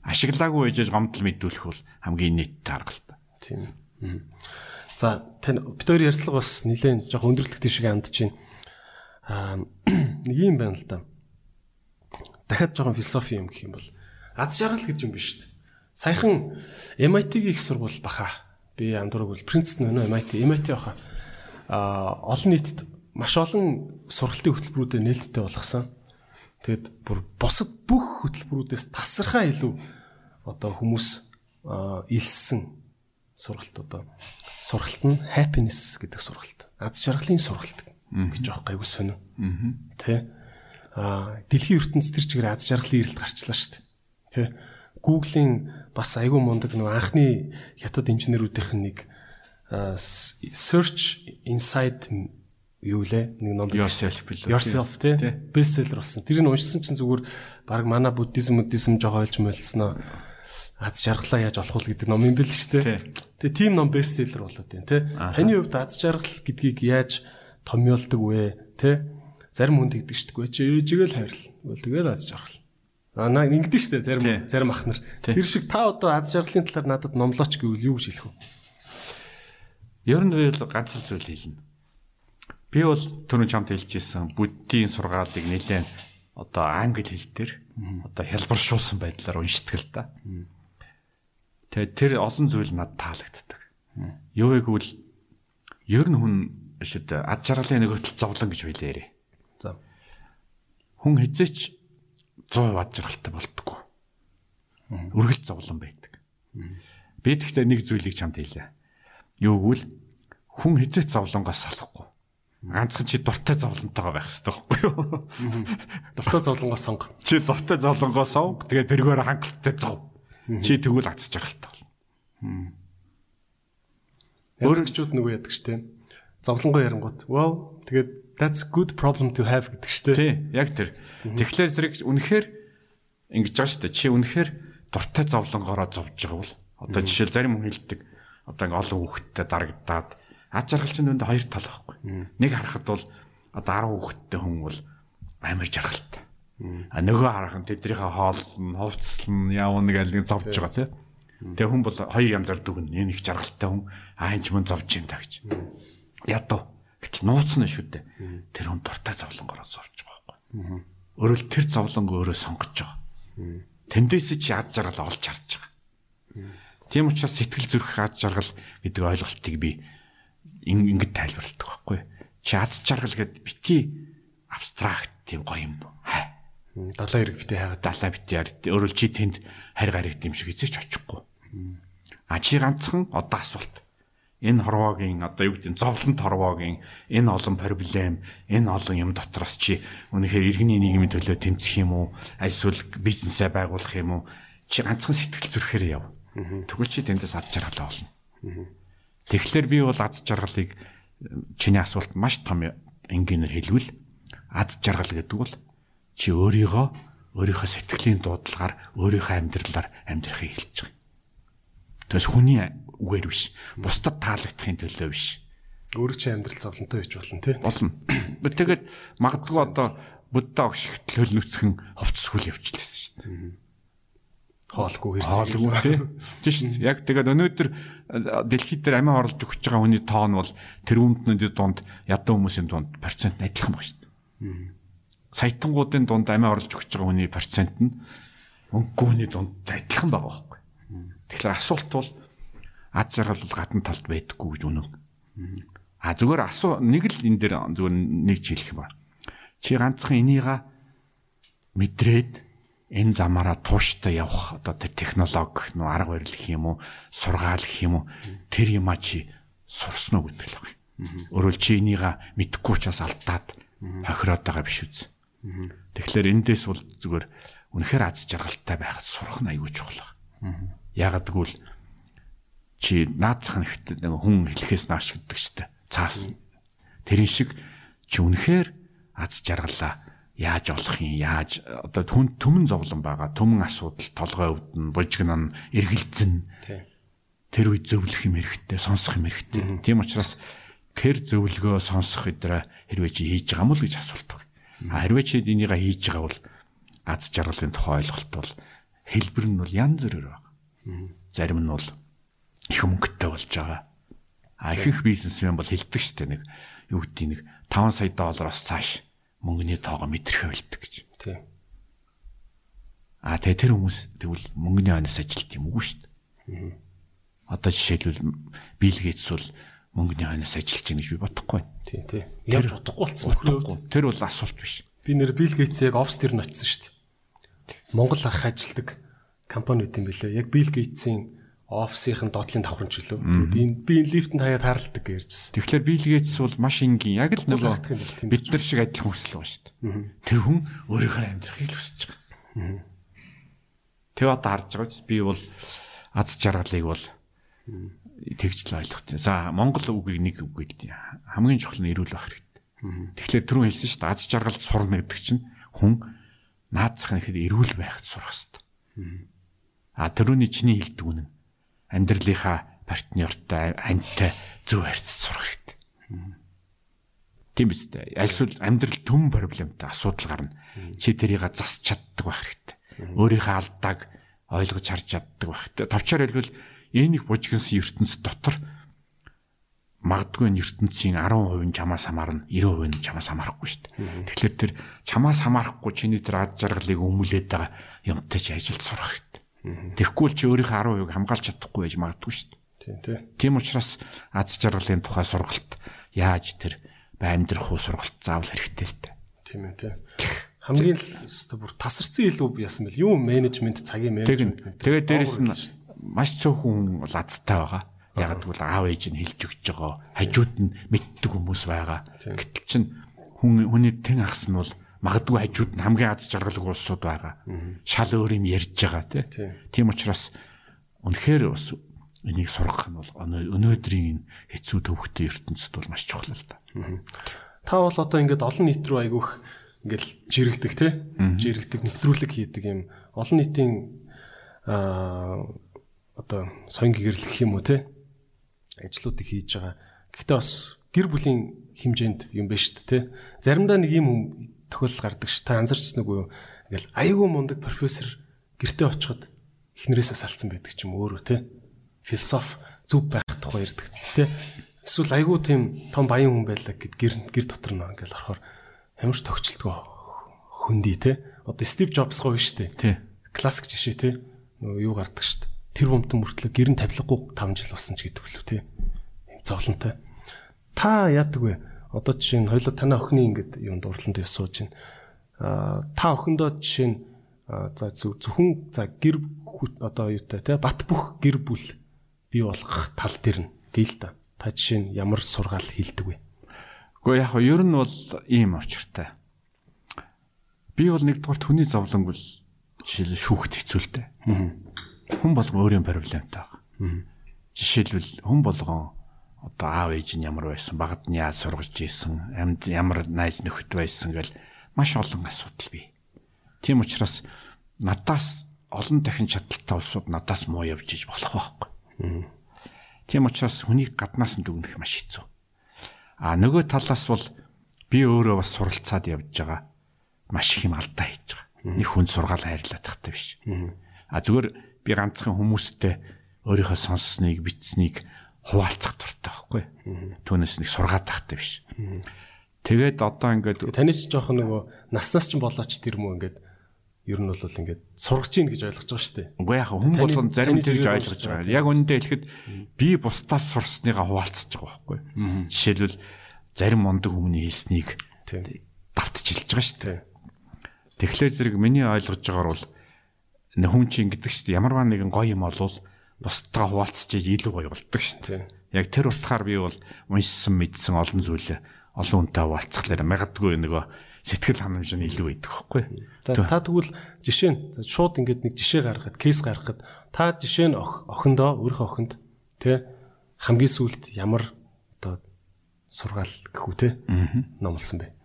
Ашиглаагүй байж гомдол мэдүүлэх бол хамгийн нийттэй арга л та. Тийм. Мгм. За тань бид хоёр ярьцлага бас нэлээд жоох өндөрлөгтэй шиг андж байна. Аа нэг юм байна л да. Дахиад жоохон философи юм гэх юм бол аз жаргал гэж юм биш шүү дээ. Саяхан MIT-гийн их сургууль баха. Би андуураг бол Princeton өнөө MIT, MIT баха. Аа олон нийтэд маш олон сургалтын хөтөлбөрүүдэд нээлттэй болгосон. Тэгэд бүр бусад бүх хөтөлбөрүүдээс тасархаа илүү одоо хүмүүс илссэн сургалт одоо сургалт нь happiness гэдэг сургалт. Аз жаргалын сургалт гэж аахгүй айгу сонио. Тэ? Аа дэлхийн ертөнцийн тэр чигээр аз жаргалын ирэлт гарчлаа шүү дээ. Тэ? Google-ийн бас айгу мундаг нэг анхны хятад инженерүүдийнх нь нэг search inside юу лээ нэг ном. Yourself билүү? Yourself тий бестселлер болсон. Тэрийг уншсан чинь зүгээр баг манай буддизм буддизм жоо ойлж мэлснэ. Аз жаргалаа яаж олох вэ гэдэг ном юм бэл шүү дээ. Тэгээ тийм ном бестселлер болоод байна тий. Таны хувьд аз жаргал гэдгийг яаж томьёолдог вэ тий? Зарим хүнд гэдэг шүү дээ. Чи ээжигээл хайрлал. Тэгвэл тэгэл аз жаргал. Аа наа ингэдэж шүү дээ зарим зарим ах нар. Тэр шиг та одоо аз жаргалын талаар надад номлооч гэвэл юу гэж хэлэх вэ? Ер нь бол ганц л зүйл хэлнэ. Би бол түрүүн чамд хэлжсэн буддийн сургаалыг нэлээд одоо англи хэл дээр одоо хялбаршуулсан байдлаар уншдаг л да. Тэгээд тэр олон зүйл над таалагддаг. Юу гэвэл ер нь хүн шүд ад жаргалын нэг хөтөл зовлон гэж байлаа ярэ. За. Хүн хизээч 100% ад жаргалтай болтгоо. Үргэлж зовлон байдаг. Би тэгтээ нэг зүйлийг чамд хэлээ. Юу гэвэл хүн хизээч зовлонгоос салахгүй ганцхан чи дуртай зовлонтойгоо байх хэрэгтэй байхгүй юу? Дуртай зовлонгоо сонго. Чи дуртай зовлонгоо сонго. Тэгээд тэргээр хангалттай зов. Чи тэгвэл аз жаргалтай болно. Өөрөгчүүд нөгөө яадаг штеп. Зовлонгоо ярангууд. Wow. Тэгээд that's good problem to have гэдэг штеп. Тий, яг тэр. Тэгэхээр зэрэг үнэхээр ингэж байгаа штеп. Чи үнэхээр дуртай зовлонгоороо зовж байгаа бол одоо жишээл зарим хүн хэлдэг одоо ингээ олон хүүхэдтэй дарагдаад ад жаргалчин дүнд хоёр тал байхгүй. Нэг харахад бол одоо 10 хүүхэдтэй хүн бол амар жаргалтай. А нөгөө харах нь тэднийхээ хоол нь хувцсан яав нэг аль нэг зовж байгаа тий. Тэгээ хүн бол хоёр янзаар дүгнэ. Энэ их жаргалтай хүн аа энэ ч мөн зовж юм та гэж. Ядуу. Гэтэл нууцна шүү дээ. Тэр хүн дуртай зовлонгороо зовж байгаа байхгүй. Өөрөлд тэр зовлонг өөрөө сонгож байгаа. Тэндээс чи ад жаргал олж харж байгаа. Тийм учраас сэтгэл зүрх ад жаргал гэдэг ойлголтыг би ингэж тайлбарладаг байхгүй. Чи аз жаргал гэд бити абстракт тийм гоё юм. Далаа хэрэг бити хайгаад далаа бити яар. Өөрөөр чи тэнд харь гарагд юм шиг эзэж очихгүй. А чи ганцхан одоо асуулт. Энэ хорвоогийн одоо юу гэдэг зовлонт хорвоогийн энэ олон проблем, энэ олон юм дотроос чи үнэхээр иргэний нийгмийн төлөө тэмцэх юм уу? Эсвэл бизнесээ байгуулах юм уу? Чи ганцхан сэтгэл зүрхээр яв. Тэгвэл чи тэндээс ад жаргалаа олно. Тэгэхээр би бол аз жаргалыг чиний асуулт маш том энгийнээр хэлвэл аз жаргал гэдэг бол чи өөрийгөө өөрийнхөө сэтгэлийн дуудлагаар өөрийнхөө амьдралаар амьдрахыг хэлж байгаа. Тэгээс хүний үгээр биш. Бусдад таалагдахын төлөө биш. Өөрөө чи амьдрал зовлонтой байж болно тий. Болно. Тэгээд магадгүй одоо Будда огш их төлөвлөцгөн ховцсгүүл явчихлаа шүү дээ хоолгүй хэрэгцээ. Хоолгүй тий. Дээ. Яг тэгээд өнөөдөр дэлхийд дээр амиа оруулж өгч байгаа хүний тоон бол тэр үндэстнүүдийн дунд ядуу хүмүүсийн дунд процент адилхан байна шүү дээ. Саятангуудын дунд амиа оруулж өгч байгаа хүний процент нь өнгөө хүний дунд адилхан байгаа байхгүй. Тэгэхээр асуулт бол аз жаргал бол гадна талд байдаггүй гэж үнэн. А зүгээр асуу нэг л энэ дээр зүгээр нэг жийлэх юм ба. Чи ганцхан энийга мэдрээд энэ замаараа тууштай явах одоо тэр технологи нөө арга барил гэх юм уу сургаал гэх юм уу тэр юма чи сурсан уу гэдэг л байна. Өөрөөр чи энийга мэдхгүй ч бас алдаад хохироод байгаа биш үз. Тэгэхээр эндээс бол зүгээр үнэхээр аз жаргалтай байхад сурах нь аюул чухал байна. Ягаад гэвэл чи наацхан ихтэй нэг хүн хэлэхээс нааш гэдэг штэ. Цаас. Тэрэн шиг чи үнэхээр аз жаргалаа яаж олох юм яаж одоо түн төмөн зовлон байгаа төмөн асуудал толгой өвдөн бужигнан эргэлзэн тэр үе зөвлөх юм хэрэгтэй сонсох юм хэрэгтэй. Тийм учраас тэр зөвлөгөө сонсох өдрөө хэрвээ чи хийж байгаа уу гэж асуулт байна а хэрвээ чи энийг хийж байгаа бол аз жаргалын тухай ойлголт бол хэлбэр нь бол янз бүрээр байна зарим нь бол их мөнгөтэй болж байгаа. А ихэнх бизнесмен бол хэлдэг шүү дээ нэг. Юу гэдэг нэг 5 сая доллароос цааш мөнгөний тоогоо мэдрэхэ болдог гэж. Тийм. А тэгээ тэр хүмүүс тэгвэл мөнгөний хойноос ажилт юм уу шүү дээ. Одоо жишээлбэл Билл Гейтс бол мөнгөний хойноос ажиллаж байгаа гэж би бодохгүй. Тийм тийм. Яаж бодохгүй болсон. Тэр бол асуулт биш. Би нэр Билл Гейтс яг офс дээр нь очсон шүү дээ. Монгол ах ажилдаг компаниуд юм билээ. Яг Билл Гейтсийн офисын доотлын давхарч гэлөө. Тэгээд энэ би энэ лифтэнд хаяад харалдаг ярьжсэн. Тэгэхээр Билл Гейтс бол маш энгийн яг л нөгөө бид нар шиг адилхан хүсэл байгаа шүү дээ. Тэр хүн өөрийнхөө амьдрахыг л хүсэж байгаа. Тэг одоо харж байгаа биз би бол аз жаргалыг бол тэгж л ойлгох. За Монгол үгийг нэг үгээр хамгийн чухал нь эрүүл байх хэрэгтэй. Тэгэхээр түрүү хэлсэн шүү дээ аз жаргал сурна гэдэг чинь хүн наад зах нь ихэд эрүүл байхад сурах хэрэгтэй. А тэрүүний чиний хэлдэг үнэн амьдралынхаа партнертай антай зөв харьцаж сурах хэрэгтэй. Тийм биз дээ. Альсвал амьдрал төм проблемтай асуудал гарна. Чи тэрийг засч чаддаг байх хэрэгтэй. Өөрийнхөө алдааг ойлгож харж чаддаг байх хэрэгтэй. Товчоор хэлбэл энэ их бужигнсан ертөнц дотор магадгүй энэ ертөнцийн 10% нь чамаас хамаарна 90% нь чамаас хамаарахгүй шүү дээ. Тэгэхээр тэр чамаас хамаарахгүй чиний тэр ад жаргалыг өмүүлээд байгаа юмтай чи ажилд сурах хэрэгтэй. Тэгэхгүй л чи өөрийнхөө 10% хамгаалж чадахгүй байж магадгүй шүү дээ. Тийм тий. Тийм учраас аз жаргалын тухай сургалт яаж тэр амьдрах уу сургалт заавал хэрэгтэй л дээ. Тийм ээ тий. Хамгийн л өстө бүр тасарсан илүү яасан бэл юу менежмент цагийн менежмент. Тэгээд дээрэс нь маш цөөхөн бол азтай байгаа. Яг гэвэл аав ээж нь хэлж өгч байгаа. Хажууд нь мэддэг хүмүүс байгаа. Гэтэл чин хүн хүний тэн ахс нь бол магадгүй хажууд нь хамгийн аз жаргалтай улсууд байгаа. Шал өөр юм ярьж байгаа тийм учраас үнэхээр бас энийг сургах нь бол өнөөдрийн хэцүү төвхтэй ертөнцид бол маш чухал л да. Та бол одоо ингээд олон нийт рүү айгүйх ингээд жирэгдэг те жирэгдэг нэвтрүүлэг хийдэг юм олон нийтийн аа одоо соён гэрлэх юм уу те ажлуудыг хийж байгаа. Гэхдээ бас гэр бүлийн хэмжээнд юм байна шүү дээ, тэ. Заримдаа нэг юм тохиолдол гардаг ш. Та анзарчсан үгүй юу? Ингээл айгүй мундаг профессор гэртээ очиход эхнэрээсээ салцсан байдаг ч юм өөрөө, тэ. Философи зүв байх тухай ярьдаг, тэ. Эсвэл айгүй тийм том баян хүн байлаа гэд гэр гэр дотор нөө ингээл орохоор ямар ч төгчлөлтгөө хөндөй, тэ. Одоо Стив Джобс гоо шүү дээ. Тий. Классик жишээ, тэ. Нөгөө юу гардаг дээ тэр бомтон мөртлөө гэрн тавилгагүй 5 жил болсон ч гэдэг үлээ тий. Им зовлонтой. Та яадаг вэ? Одоо жишээ нь хоёлоо танай охины ингээд юм дурлалд явсууж байна. Аа та охиндоо жишээ нь за зөвхөн за гэр одоо юутай тий бат бөх гэр бүл бий болгох тал дээр нь гээл та. Та жишээ нь ямар сургаал хийлдэг вэ? Гэхдээ яг нь ер нь бол ийм очиртай. Би бол нэгдүгээр хүний зовлон бол жишээл шүүхт хэцүүлтэй. Хүн болгон өөрийн проблемтай байгаа. Жишээлбэл хүн болгон одоо аав ээж нь ямар байсан, багад нь яаж сургаж ийсэн, амьд ямар найз нөхөд байсан гэл маш олон асуудал бий. Тийм учраас надаас олон дахин чадaltaй улсууд надаас муу явж иж болох байхгүй. Тийм учраас хүнийг гаднаас нь дүгнэх маш хэцүү. А нөгөө талаас бол би өөрөө бас суралцаад явж байгаа. Маш их юм алдаа хийж байгаа. Нэг хүн сургаал хайрлаад тахтай биш. А зүгээр би ганцхан хүмүүстэй өөрийнхөө сонссныг бичснийг хуваалцах дуртай байхгүй. Түүнээс нэг сургаад тахтай биш. Тэгээд одоо ингээд таны ч жоох нөгөө наснаас ч болооч тэр мүү ингээд ер нь бол ингээд сургаж ийн гэж ойлгож байгаа шүү дээ. Үгүй яхаа хүн болгон зарим тэгж ойлгож байгаа. Яг үнэндээ хэлэхэд би бусдаас сурсныгаа хуваалцаж байгаа байхгүй. Жишээлбэл зарим мондөг хүмүүний хэлснийг давтж хэлж байгаа шүү дээ. Тэгэхээр зэрэг миний ойлгож байгаагаар бол хүн чинь гэдэг чинь ямарваа нэгэн гоё юм болвол бусдгаа хуваалцж илүү гоё болдог шүү дээ. Яг тэр утгаар би бол уншсан мэдсэн олон зүйлээ олон хүнтэй хуваалцахлаар магадгүй нөгөө сэтгэл ханамж нь илүү байдаг байхгүй. За та тэгвэл жишээ нь шууд ингээд нэг жишээ гаргахад кейс гаргахад та жишээ нь охиндоо өөрийнхөө охинд тэ хамгийн сүүлд ямар одоо сургаал гэхүү те номлосон бэ?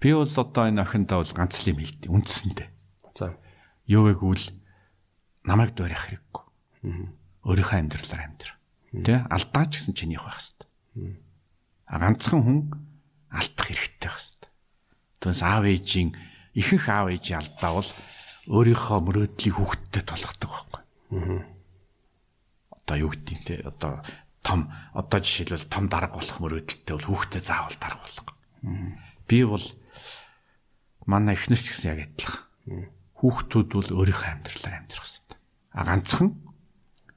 Би бол одоо энэ охиндоо бол ганц л юм хэлдэг үндсэндээ. За. Юу гэвэл намайг дуурайх хэрэггүй. Өөрийнхөө амьдралаар амьдр. Тэ алдаач гэсэн чинийх байх хэвээр. А ганцхан хүн алдах хэрэгтэй байх хэвээр. Түүнээс аав ээжийн ихэнх аав ээжийн алдаа бол өөрийнхөө мөрөөдлийг хүүхдтэд тулгадаг байхгүй. Одоо юу гэдэг те одоо том одоо жишээлбэл том дарга болох мөрөөдөлтэй бол хүүхдэд заавал дарга болох. Би бол манай эхнэрч гэсэн яг адилхан. Хүүхдүүд бол өөрийнхөө амьдралаар амьдрах А ганцхан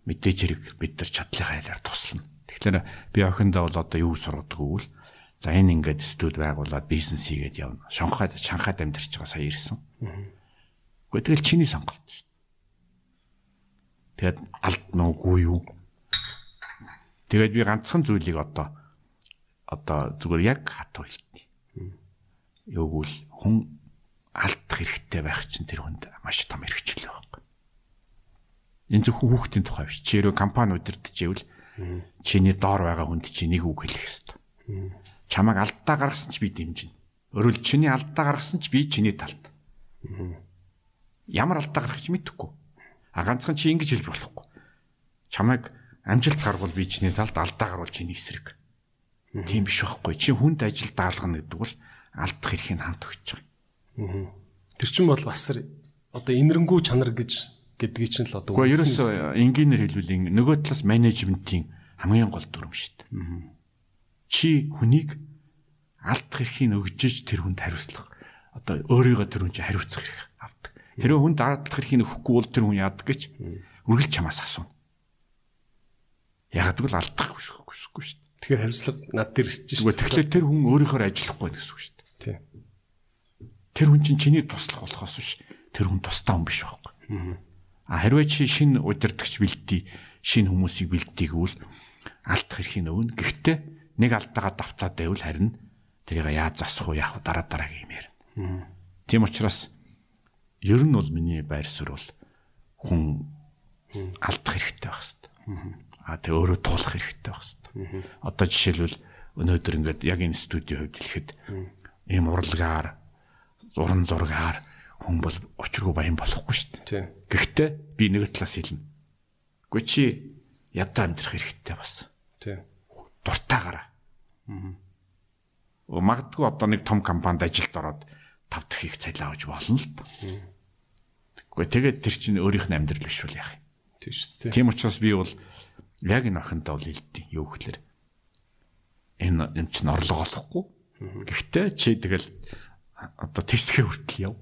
мэдээж хэрэг бид нар чадлынхаа хэлээр туслана. Тэгэхээр би охиндоо бол одоо юу сургадаг вэ? За энэ ингээд студ байгуулад бизнес хийгээд явна. Шанхайд Шанхайд амьдарч байгаа сая ирсэн. Гэхдээ тэгэл чиний сонголт шүү дээ. Тэгээд алд нуугүй юу? Тэгээд би ганцхан зүйлийг одоо одоо зүгээр яг хатуу хэлтний. Юугүйл хүн алдах хэрэгтэй байх чинь тэр хүнд маш том хэрэгчлээ байна. Энэ зөвхөн хүүхдийн тухай биш. Чи өөрөө компани удирдах ивэл чиний доор байгаа хүнд чи нэг үг хэлэх хэрэгтэй. Чамайг алдаа гаргасан ч би дэмжинэ. Өөрөлд чиний алдаа гаргасан ч би чиний талд. Ямар алдаа гаргах ч мэдэхгүй. А ганцхан чи ингэж хэлж болохгүй. Чамайг амжилт гаргавал би чиний талд алдаа гарвал чиний эсрэг. Тийм биш байхгүй. Чи хүнд ажил даалгана гэдэг бол алдах эрхийг хамт өгч байгаа. Тэр чинь бол бас одоо инэрэнгүү чанар гэж гэдгийг чинь л одоо Гэхдээ ерөөсөө энгийнээр хэлбэл нөгөө талаас менежментийн хамгийн гол дүрм шүү дээ. чи хүнийг алдах эрхийг өгжиж тэр хүнд хариуцлах одоо өөрийгөө тэр хүн чинь хариуцах хэрэг авдаг. Хэрэв хүн алдах эрхийг өгөхгүй бол тэр хүн яадаг гэж үргэлж чамаас асууна. Ягаад гэвэл алдах хүсэхгүй шүү дээ. Тэгэхээр хариуцлага над дээр ирж шүү. Зүгээр тэгэхээр тэр хүн өөрийнхөө ажиллахгүй гэсэн үг шүү дээ. Тийм. Тэр хүн чинь чиний туслах болохоос биш. Тэр хүн тустай хүн биш байхгүй. А хэрвээ чи шинэ удирдахч бэлдээ, шинэ хүмүүсийг бэлдээ гэвэл алдах эрхийг өгнө. Гэхдээ нэг алдаага давтаад байвал харин тэрийг яаж засах уу яах вэ дараа дараагийн юм ярина. Тийм учраас ер нь бол миний байр суурь бол хүн алдах хэрэгтэй байх хэрэгтэй. А тэг өөрөө туулах хэрэгтэй байх хэрэгтэй. Одоо жишээлбэл өнөөдөр ингээд яг энэ студийн хувьд хэлэхэд ийм урлагаар зуран зургаар хүн бол очиргүй баян болохгүй шүү дээ. Тийм. Гэхдээ би нэг талаас хэлнэ. Гэхдээ чи ядаа амьдрах хэрэгтэй бас. Тийм. Дуртайгаараа. Аа. Магадгүй одоо нэг том компанид ажилд ороод тав дахь их цалин авч болно л доо. Гэхдээ тэгээд тэр чинь өөрийнх нь амьдрал биш үл яах юм. Тийм шүү дээ. Тийм учраас би бол яг энэ охинтой бол хэлдэг. Юу гэхээр энэ юм чинь орлого олохгүй. Гэхдээ чи тэгэл одоо тэсгээ хүртэл яв.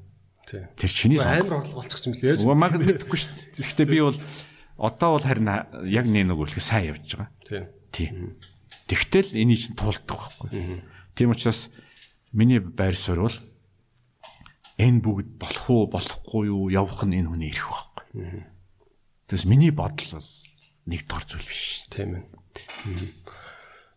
Тэр чиний Амар орлого болчих юм лээ. Уг магад мэдэхгүй шүү дээ. Гэхдээ би бол одоо бол харин яг нэг нэг үлэх сайн явж байгаа. Тийм. Тийм. Тэгтэл энийг чинь туулдаг байхгүй. Тийм учраас миний байр суурь бол энэ бүгд болох уу болохгүй юу явах нь энэ хүний эрх байхгүй. Тэгээс миний бодол бол нэг дор зүйл биш. Тийм ээ.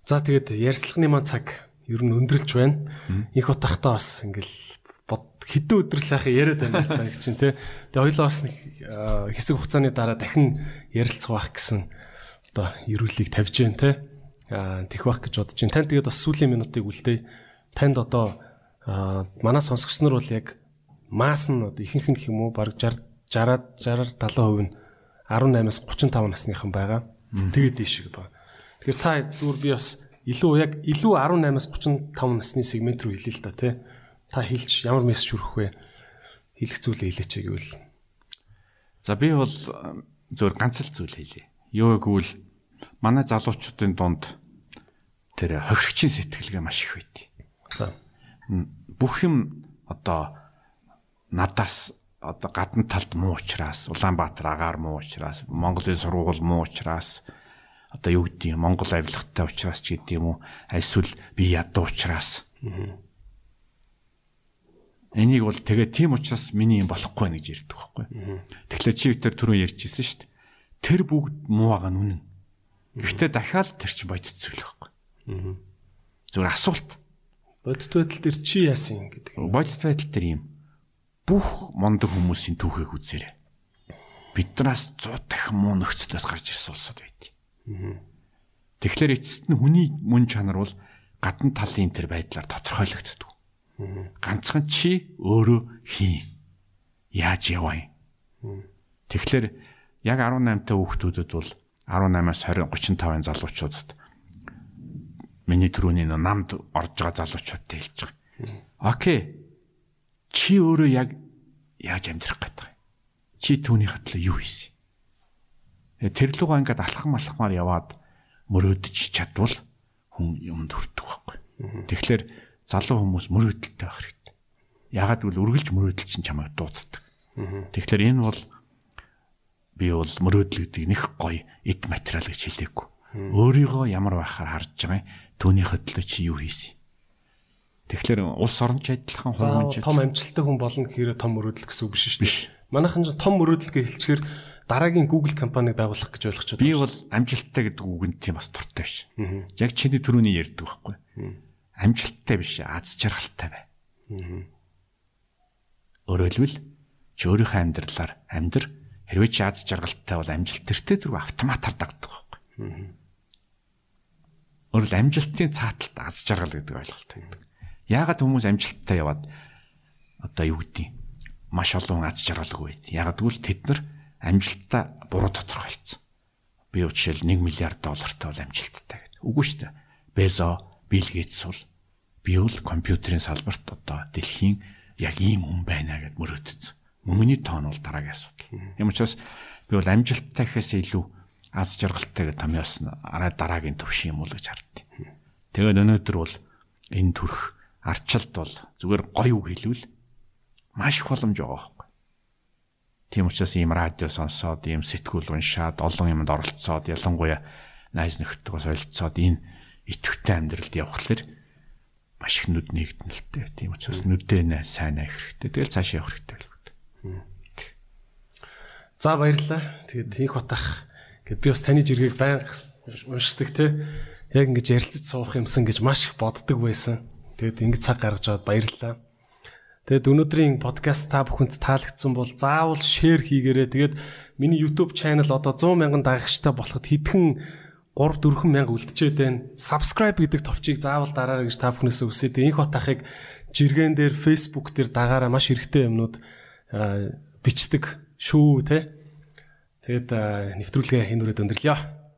За тэгээд ярьцлагын маань цаг ер нь өндөрлж байна. Их утгахтаа бас ингээл бод хэдэн өдөр сайхан яриад байна цаг чинь тий. Тэгээ хоёлоо бас нэг аа, хэсэг хугацааны дараа дахин ярилцах байх гэсэн одоо эрүүлгийг тавьж байна тий. Аа тэх байх гэж бодож байна. Танд тэгээд бас сүүлийн минутыг үлдээ. Танд одоо аа, манай сонсогч нар бол яг маас нь одоо ихэнх нь юм уу баг 60 60-аад 60 70% нь 18-аас 35 насныхан байгаа. Тэгээд дээшиг байна. Тэгэхээр та зүгээр би бас илүү яг илүү 18-аас 35 насны сегмент рүү хэлээ л да тий. Та хэлж ямар мессеж хүргэх вэ? Хэлэх зүйлээ хэлээч гэвэл. За би бол зөвөр ганц л зүйл хэлье. Юу гэвэл манай залуучуудын дунд тэр хохирогчийн сэтгэлгээ маш их байдیں۔ За. Бүх юм одоо надаас одоо гадна талд муу учраас Улаанбаатар агаар муу учраас Монголын сургууль муу учраас одоо юу гэдэг юм Монгол авилгатай учраас ч гэдэг юм уу эсвэл би ядуу учраас энийг бол тэгээ тийм учраас миний юм болохгүй нэ гэж ярьдаг байхгүй. Тэгэхээр чи тэр түрүү ярьжсэн шүү дээ. Тэр бүгд муу байгаа нь үнэн. Гэхдээ дахиад тэр чинь бодит зүйл байхгүй. Зүгээр асуулт. Бодит байдал дээр чи яасан гэдэг. Бодит байдал дээр юм бүх мондөг хүмүүсийн түүхийг үзээрэй. Биднээс 100 дахин муу нөхцлөөс гарч ирсэн улсууд байд. Тэгэхээр эцэст нь хүний мөн чанар бол гадна талын тэр байдлаар тодорхойлогддог. Ганцхан чи өөрөө хий. Яаж яваа юм? Тэгэхээр яг 18 та хүүхдүүдэд бол 18-аас 20 35-ын залуучуудад миний түрүүний намд орж байгаа залуучуудтай хэлж байгаа. Окей. Чи өөрөө яг яаж амьдрах гэдэг юм? Чи түүний хатлаа юу хийсэн? Тэр лугаа ингээд алхам алхмаар яваад мөрөөдөж чадвал хүн юмд хүрдэг байхгүй. Тэгэхээр залуу хүмүүс мөрөөдөлтэй байх хэрэгтэй. Ягаад гэвэл үргэлж мөрөөдөл чинь чамайг дууддаг. Тэгэхээр энэ бол би бол мөрөөдөл гэдэг нэг гоё эд материал гэж хэлээгүй. Өөрийгөө ямар байхаар харж байгаа юм түүний хөдлөө чи юу хийсэн. Тэгэхээр улс орнч адилхан хормож том амжилттай хүн болно гэхээр том мөрөөдөл гэсэн үг биш шүү дээ. Манайхан ч том мөрөөдөл гэж хэлчихээр дараагийн Google компаниг байгуулах гэж ойлгож байна. би бол амжилттай гэдэг үгэнд тийм бас дуртай биш. Яг чиний түрүүний ярьдаг байхгүй. Амжилттай биш, аз жаргалтай бай. Хэлбэл чи өөрийнхөө амьдралаар амьдр хэрвээ чи аз жаргалтай бол амжилт тэртээ зүрх автоматар дагдаг байхгүй. Хэл амжилтын цааталт аз жаргал гэдэг ойлголт байдаг. Яагаад хүмүүс амжилттай яваад одоо юу гэдэг маш олон аз жаргалгүй байд. Яагаад гэвэл тэд нар амжилтаа буруу тодорхойлцсон. Би жишээл 1 миллиард доллартай бол амжилттай гэдэг. Үгүй шүү дээ. Безо, Билл Гейтс бол би бол компьютерийн салбарт одоо дэлхийн яг ийм хүн байна гэд мөрөөдсөн. Мөнгөний тоон бол дараагийн асуудал. Юм учраас би бол амжилттай гэхээс илүү аз жаргалтай гэх томьёос арай дараагийн төвшин юм уу гэж харддаг. Тэгээд өнөөдөр бол энэ төрх арчилт бол зүгээр гоё үг хэлвэл маш их боломж байгаа байхгүй. Тийм учраас ийм радио сонсоод, ийм сэтгүүл уншаад, олон юмд оролцоод, ялангуяа найз нөхдөдөө солилцоод энэ идэвхтэй амьдралд явхлаар маш их нүд нэгдэнэлтэй. Тийм учраас нүдээ сайн авах хэрэгтэй. Тэгэл цаашаа явах хэрэгтэй л үү. За баярлалаа. Тэгээд их утах гэд би бас таны жиргэг байнга уншдаг те. Яг ингэж ярилцаж суух юмсан гэж маш их боддог байсан. Тэгээд ингэ цаг гаргаж аваад баярлалаа. Тэгээд өнөөдрийн подкаст та бүхэнд таалагдсан бол заавал шеэр хийгээрэй. Тэгээд миний YouTube channel одоо 100 мянган дагагчтай болоход хэдхэн 3 4 мянга үлдчихэд байна. Subscribe гэдэг товчийг заавал дараарай гэж та бүхнээс үсээд инх батахыг жиргэн дээр Facebook дээр дагаараа маш хэрэгтэй юмнууд бичдэг шүү те. Тэгээд нэвтрүүлгээ энэ үрээд өндөрлөё.